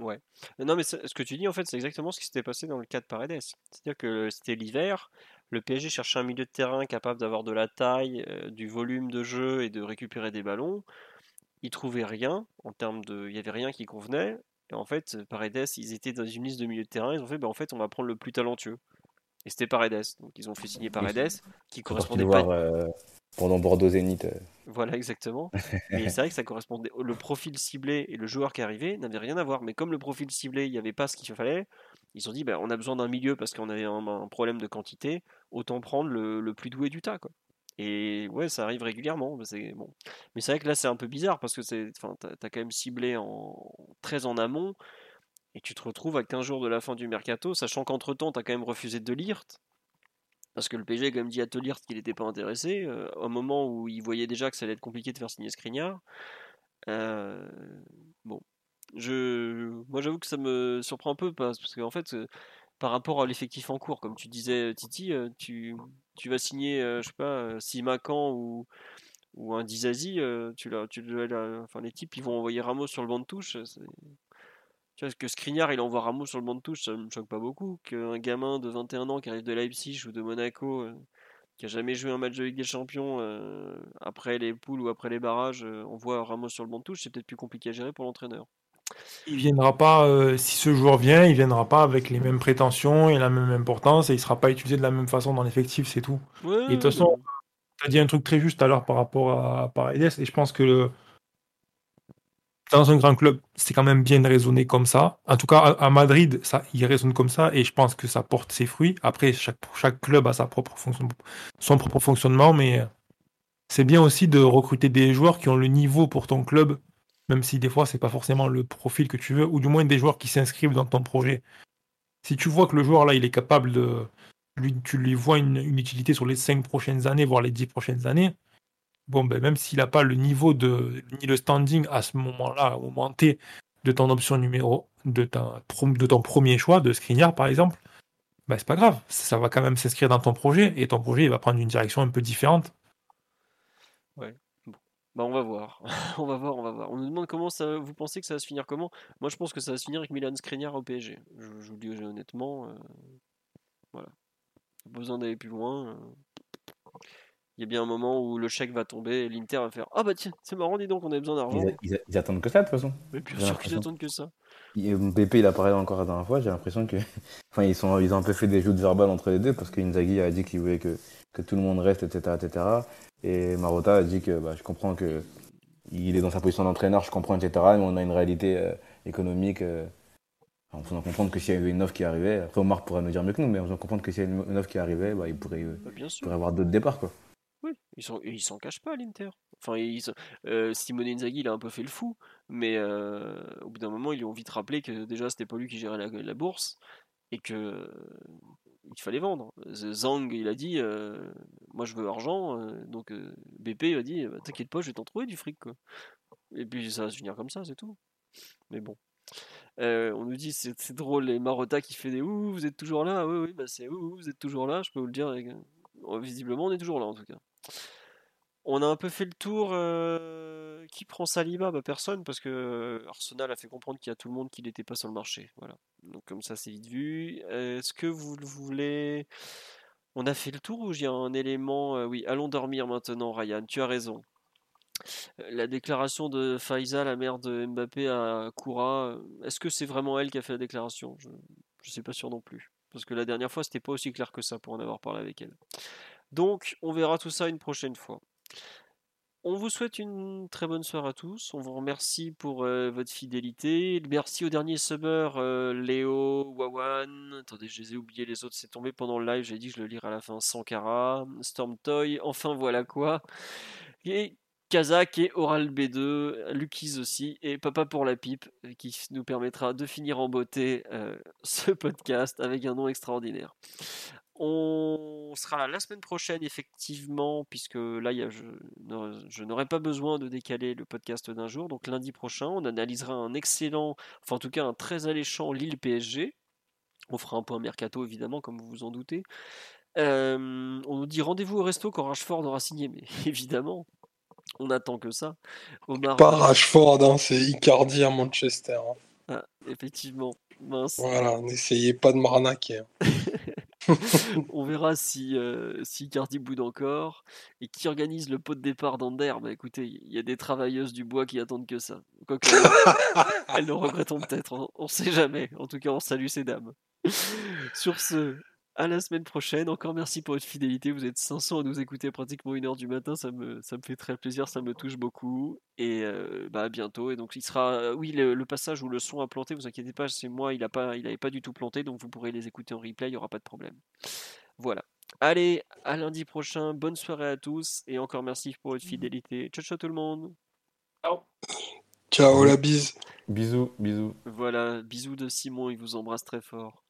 Ouais. Non, mais ce que tu dis, en fait, c'est exactement ce qui s'était passé dans le cas de Paredes. C'est-à-dire que c'était l'hiver, le PSG cherchait un milieu de terrain capable d'avoir de la taille, euh, du volume de jeu et de récupérer des ballons. Il trouvait rien en termes de. Il n'y avait rien qui convenait. Et en fait, Paredes, ils étaient dans une liste de milieu de terrain, ils ont fait, bah, en fait, on va prendre le plus talentueux. Et c'était Paredes. Donc ils ont fait signer Paredes, qui correspondait pas. Euh, pendant Bordeaux Zénith. Euh. Voilà, exactement. et c'est vrai que ça correspondait. Le profil ciblé et le joueur qui arrivait n'avaient rien à voir. Mais comme le profil ciblé, il n'y avait pas ce qu'il fallait, ils ont dit bah, on a besoin d'un milieu parce qu'on avait un, problème de quantité, autant prendre le, plus doué du tas. Quoi. Et ouais, ça arrive régulièrement. Mais bon. Mais c'est vrai que là, c'est un peu bizarre parce que c'est, enfin, t'as, as quand même ciblé en très en amont et tu te retrouves à 15 jours de la fin du mercato, sachant qu'entre temps, t'as quand même refusé de Lirt parce que le PG a quand même dit à Tolirt qu'il n'était pas intéressé euh, au moment où il voyait déjà que ça allait être compliqué de faire signer Skriniar. Euh, bon, je, moi j'avoue que ça me surprend un peu parce, parce qu'en fait, par rapport à l'effectif en cours. Comme tu disais, Titi, euh, tu, vas signer, euh, je sais pas, euh, Simacan ou, ou un Dizazi, euh, tu la- enfin, les types, ils vont envoyer Ramos sur le banc de touche. Tu vois, que Skriniar, il envoie Ramos sur le banc de touche, ça me choque pas beaucoup. Qu'un gamin de 21 ans qui arrive de Leipzig ou de Monaco, euh, qui a jamais joué un match de Ligue des Champions euh, après les poules ou après les barrages, euh, envoie Ramos sur le banc de touche, c'est peut-être plus compliqué à gérer pour l'entraîneur. Il viendra pas, euh, si ce joueur vient, il viendra pas avec les mêmes prétentions et la même importance et il sera pas utilisé de la même façon dans l'effectif, c'est tout. Ouais, Et de toute façon, tu as dit un truc très juste à l'heure par rapport à Paredes et je pense que le- dans un grand club, c'est quand même bien de raisonner comme ça. En tout cas, à, à Madrid, ça, il raisonne comme ça et je pense que ça porte ses fruits. Après, chaque, chaque club a sa propre fonction, son propre fonctionnement, mais euh, c'est bien aussi de recruter des joueurs qui ont le niveau pour ton club, même si des fois, c'est pas forcément le profil que tu veux, ou du moins des joueurs qui s'inscrivent dans ton projet. Si tu vois que le joueur là, il est capable de. Tu lui vois une, utilité sur les 5 prochaines années, voire les 10 prochaines années, bon, ben, même s'il n'a pas le niveau de, ni le standing à ce moment-là, au moment T, de ton option numéro, de, ton premier choix, de Skriniar par exemple, ben, c'est pas grave. Ça va quand même s'inscrire dans ton projet et ton projet il va prendre une direction un peu différente. Bah on va voir. on va voir, on va voir. On nous demande comment ça vous pensez que ça va se finir comment? Moi je pense que ça va se finir avec Milan Skriniar au PSG. Je, je vous le dis honnêtement. euh, voilà. Pas besoin d'aller plus loin. euh. Il y a bien un moment où le chèque va tomber et l'Inter va faire Ah bah tiens, c'est marrant, dis donc, on a besoin d'argent. Ils, attendent que ça, de toute façon. Mais bien sûr qu'ils attendent que ça. Et Mbappé, il a parlé encore la dernière fois, j'ai l'impression que. Enfin, ils, sont, ils ont un peu fait des joutes verbales entre les deux parce que Inzaghi a dit qu'il voulait que, que tout le monde reste, etc. etc. Et Marotta a dit que bah, je comprends que il est dans sa position d'entraîneur, je comprends, etc. Mais on a une réalité euh, économique. euh, on peut comprendre que s'il y avait une offre qui arrivait, après Omar pourra nous dire mieux que nous, mais on peut comprendre que s'il y a une, offre qui arrivait, bah, il pourrait, euh, bien il sûr. pourrait avoir d'autres départs. Quoi. Oui, ils s'en ils s'en cachent pas, l'Inter. Enfin, ils, euh, Simone Inzaghi, il a un peu fait le fou, mais euh, au bout d'un moment, ils lui ont vite rappelé que déjà, c'était pas lui qui gérait la, la bourse et que il fallait vendre. Zhang, il a dit, euh, moi je veux argent, euh, donc euh, BP il a dit, bah, t'inquiète pas, je vais t'en trouver du fric. Et puis ça va se finir comme ça, c'est tout. Mais bon. On nous dit c'est drôle les Marotta qui fait des ouh vous êtes toujours là oui oui bah c'est ouh vous êtes toujours là je peux vous le dire visiblement on est toujours là en tout cas on a un peu fait le tour euh, qui prend Saliba? Bah personne parce que euh, Arsenal a fait comprendre qu'il y a tout le monde qui n'était pas sur le marché. Voilà. Donc comme ça c'est vite vu. Est-ce que vous le voulez? On a fait le tour ou j'ai un élément euh, oui allons dormir maintenant Ryan tu as raison. La déclaration de Faiza, la mère de Mbappé à Koura, est-ce que c'est vraiment elle qui a fait la déclaration? Je ne suis pas sûr non plus. Parce que la dernière fois, c'était pas aussi clair que ça pour en avoir parlé avec elle. Donc, on verra tout ça une prochaine fois. On vous souhaite une très bonne soirée à tous. On vous remercie pour euh, votre fidélité. Merci au dernier summer, euh, Léo, Wawan. Attendez, je les ai oubliés, les autres, c'est tombé pendant le live. J'ai dit que je le lirai à la fin. Sankara, Stormtoy, enfin voilà quoi. Et Kazak et Oral B2, Lukis aussi, et Papa pour la pipe, qui nous permettra de finir en beauté euh, ce podcast avec un nom extraordinaire. On sera là la semaine prochaine, effectivement, puisque là, il y a- je, n'aurai- je n'aurai pas besoin de décaler le podcast d'un jour. Donc lundi prochain, on analysera un excellent, enfin en tout cas un très alléchant Lille PSG. On fera un point mercato, évidemment, comme vous vous en doutez. Euh, on nous dit rendez-vous au resto quand Rashford aura signé, mais évidemment, on attend que ça. Omar, Pas Rashford, hein, c'est Icardi à Manchester. hein. Ah, effectivement, mince. Voilà, n'essayez pas de m'arnaquer. hein. On verra si, euh, si Cardi boude encore et qui organise le pot de départ d'Ander? Bah écoutez, il y a des travailleuses du bois qui attendent que ça. Elles le regretteront peut-être, on, on sait jamais. En tout cas, on salue ces dames. Sur ce, à la semaine prochaine. Encore merci pour votre fidélité. Vous êtes 500 à nous écouter pratiquement une heure du matin. Ça me, ça me fait très plaisir, ça me touche beaucoup. Et euh, bah, à bientôt. Et donc, il sera. euh, oui, le, le passage où le son a planté, vous inquiétez pas, c'est moi, il n'avait pas, il avait pas du tout planté. Donc, vous pourrez les écouter en replay, il n'y aura pas de problème. Voilà. Allez, à lundi prochain. Bonne soirée à tous. Et encore merci pour votre fidélité. Ciao, ciao tout le monde. Ciao la bise. Bisous, bisous. Voilà, bisous de Simon, il vous embrasse très fort.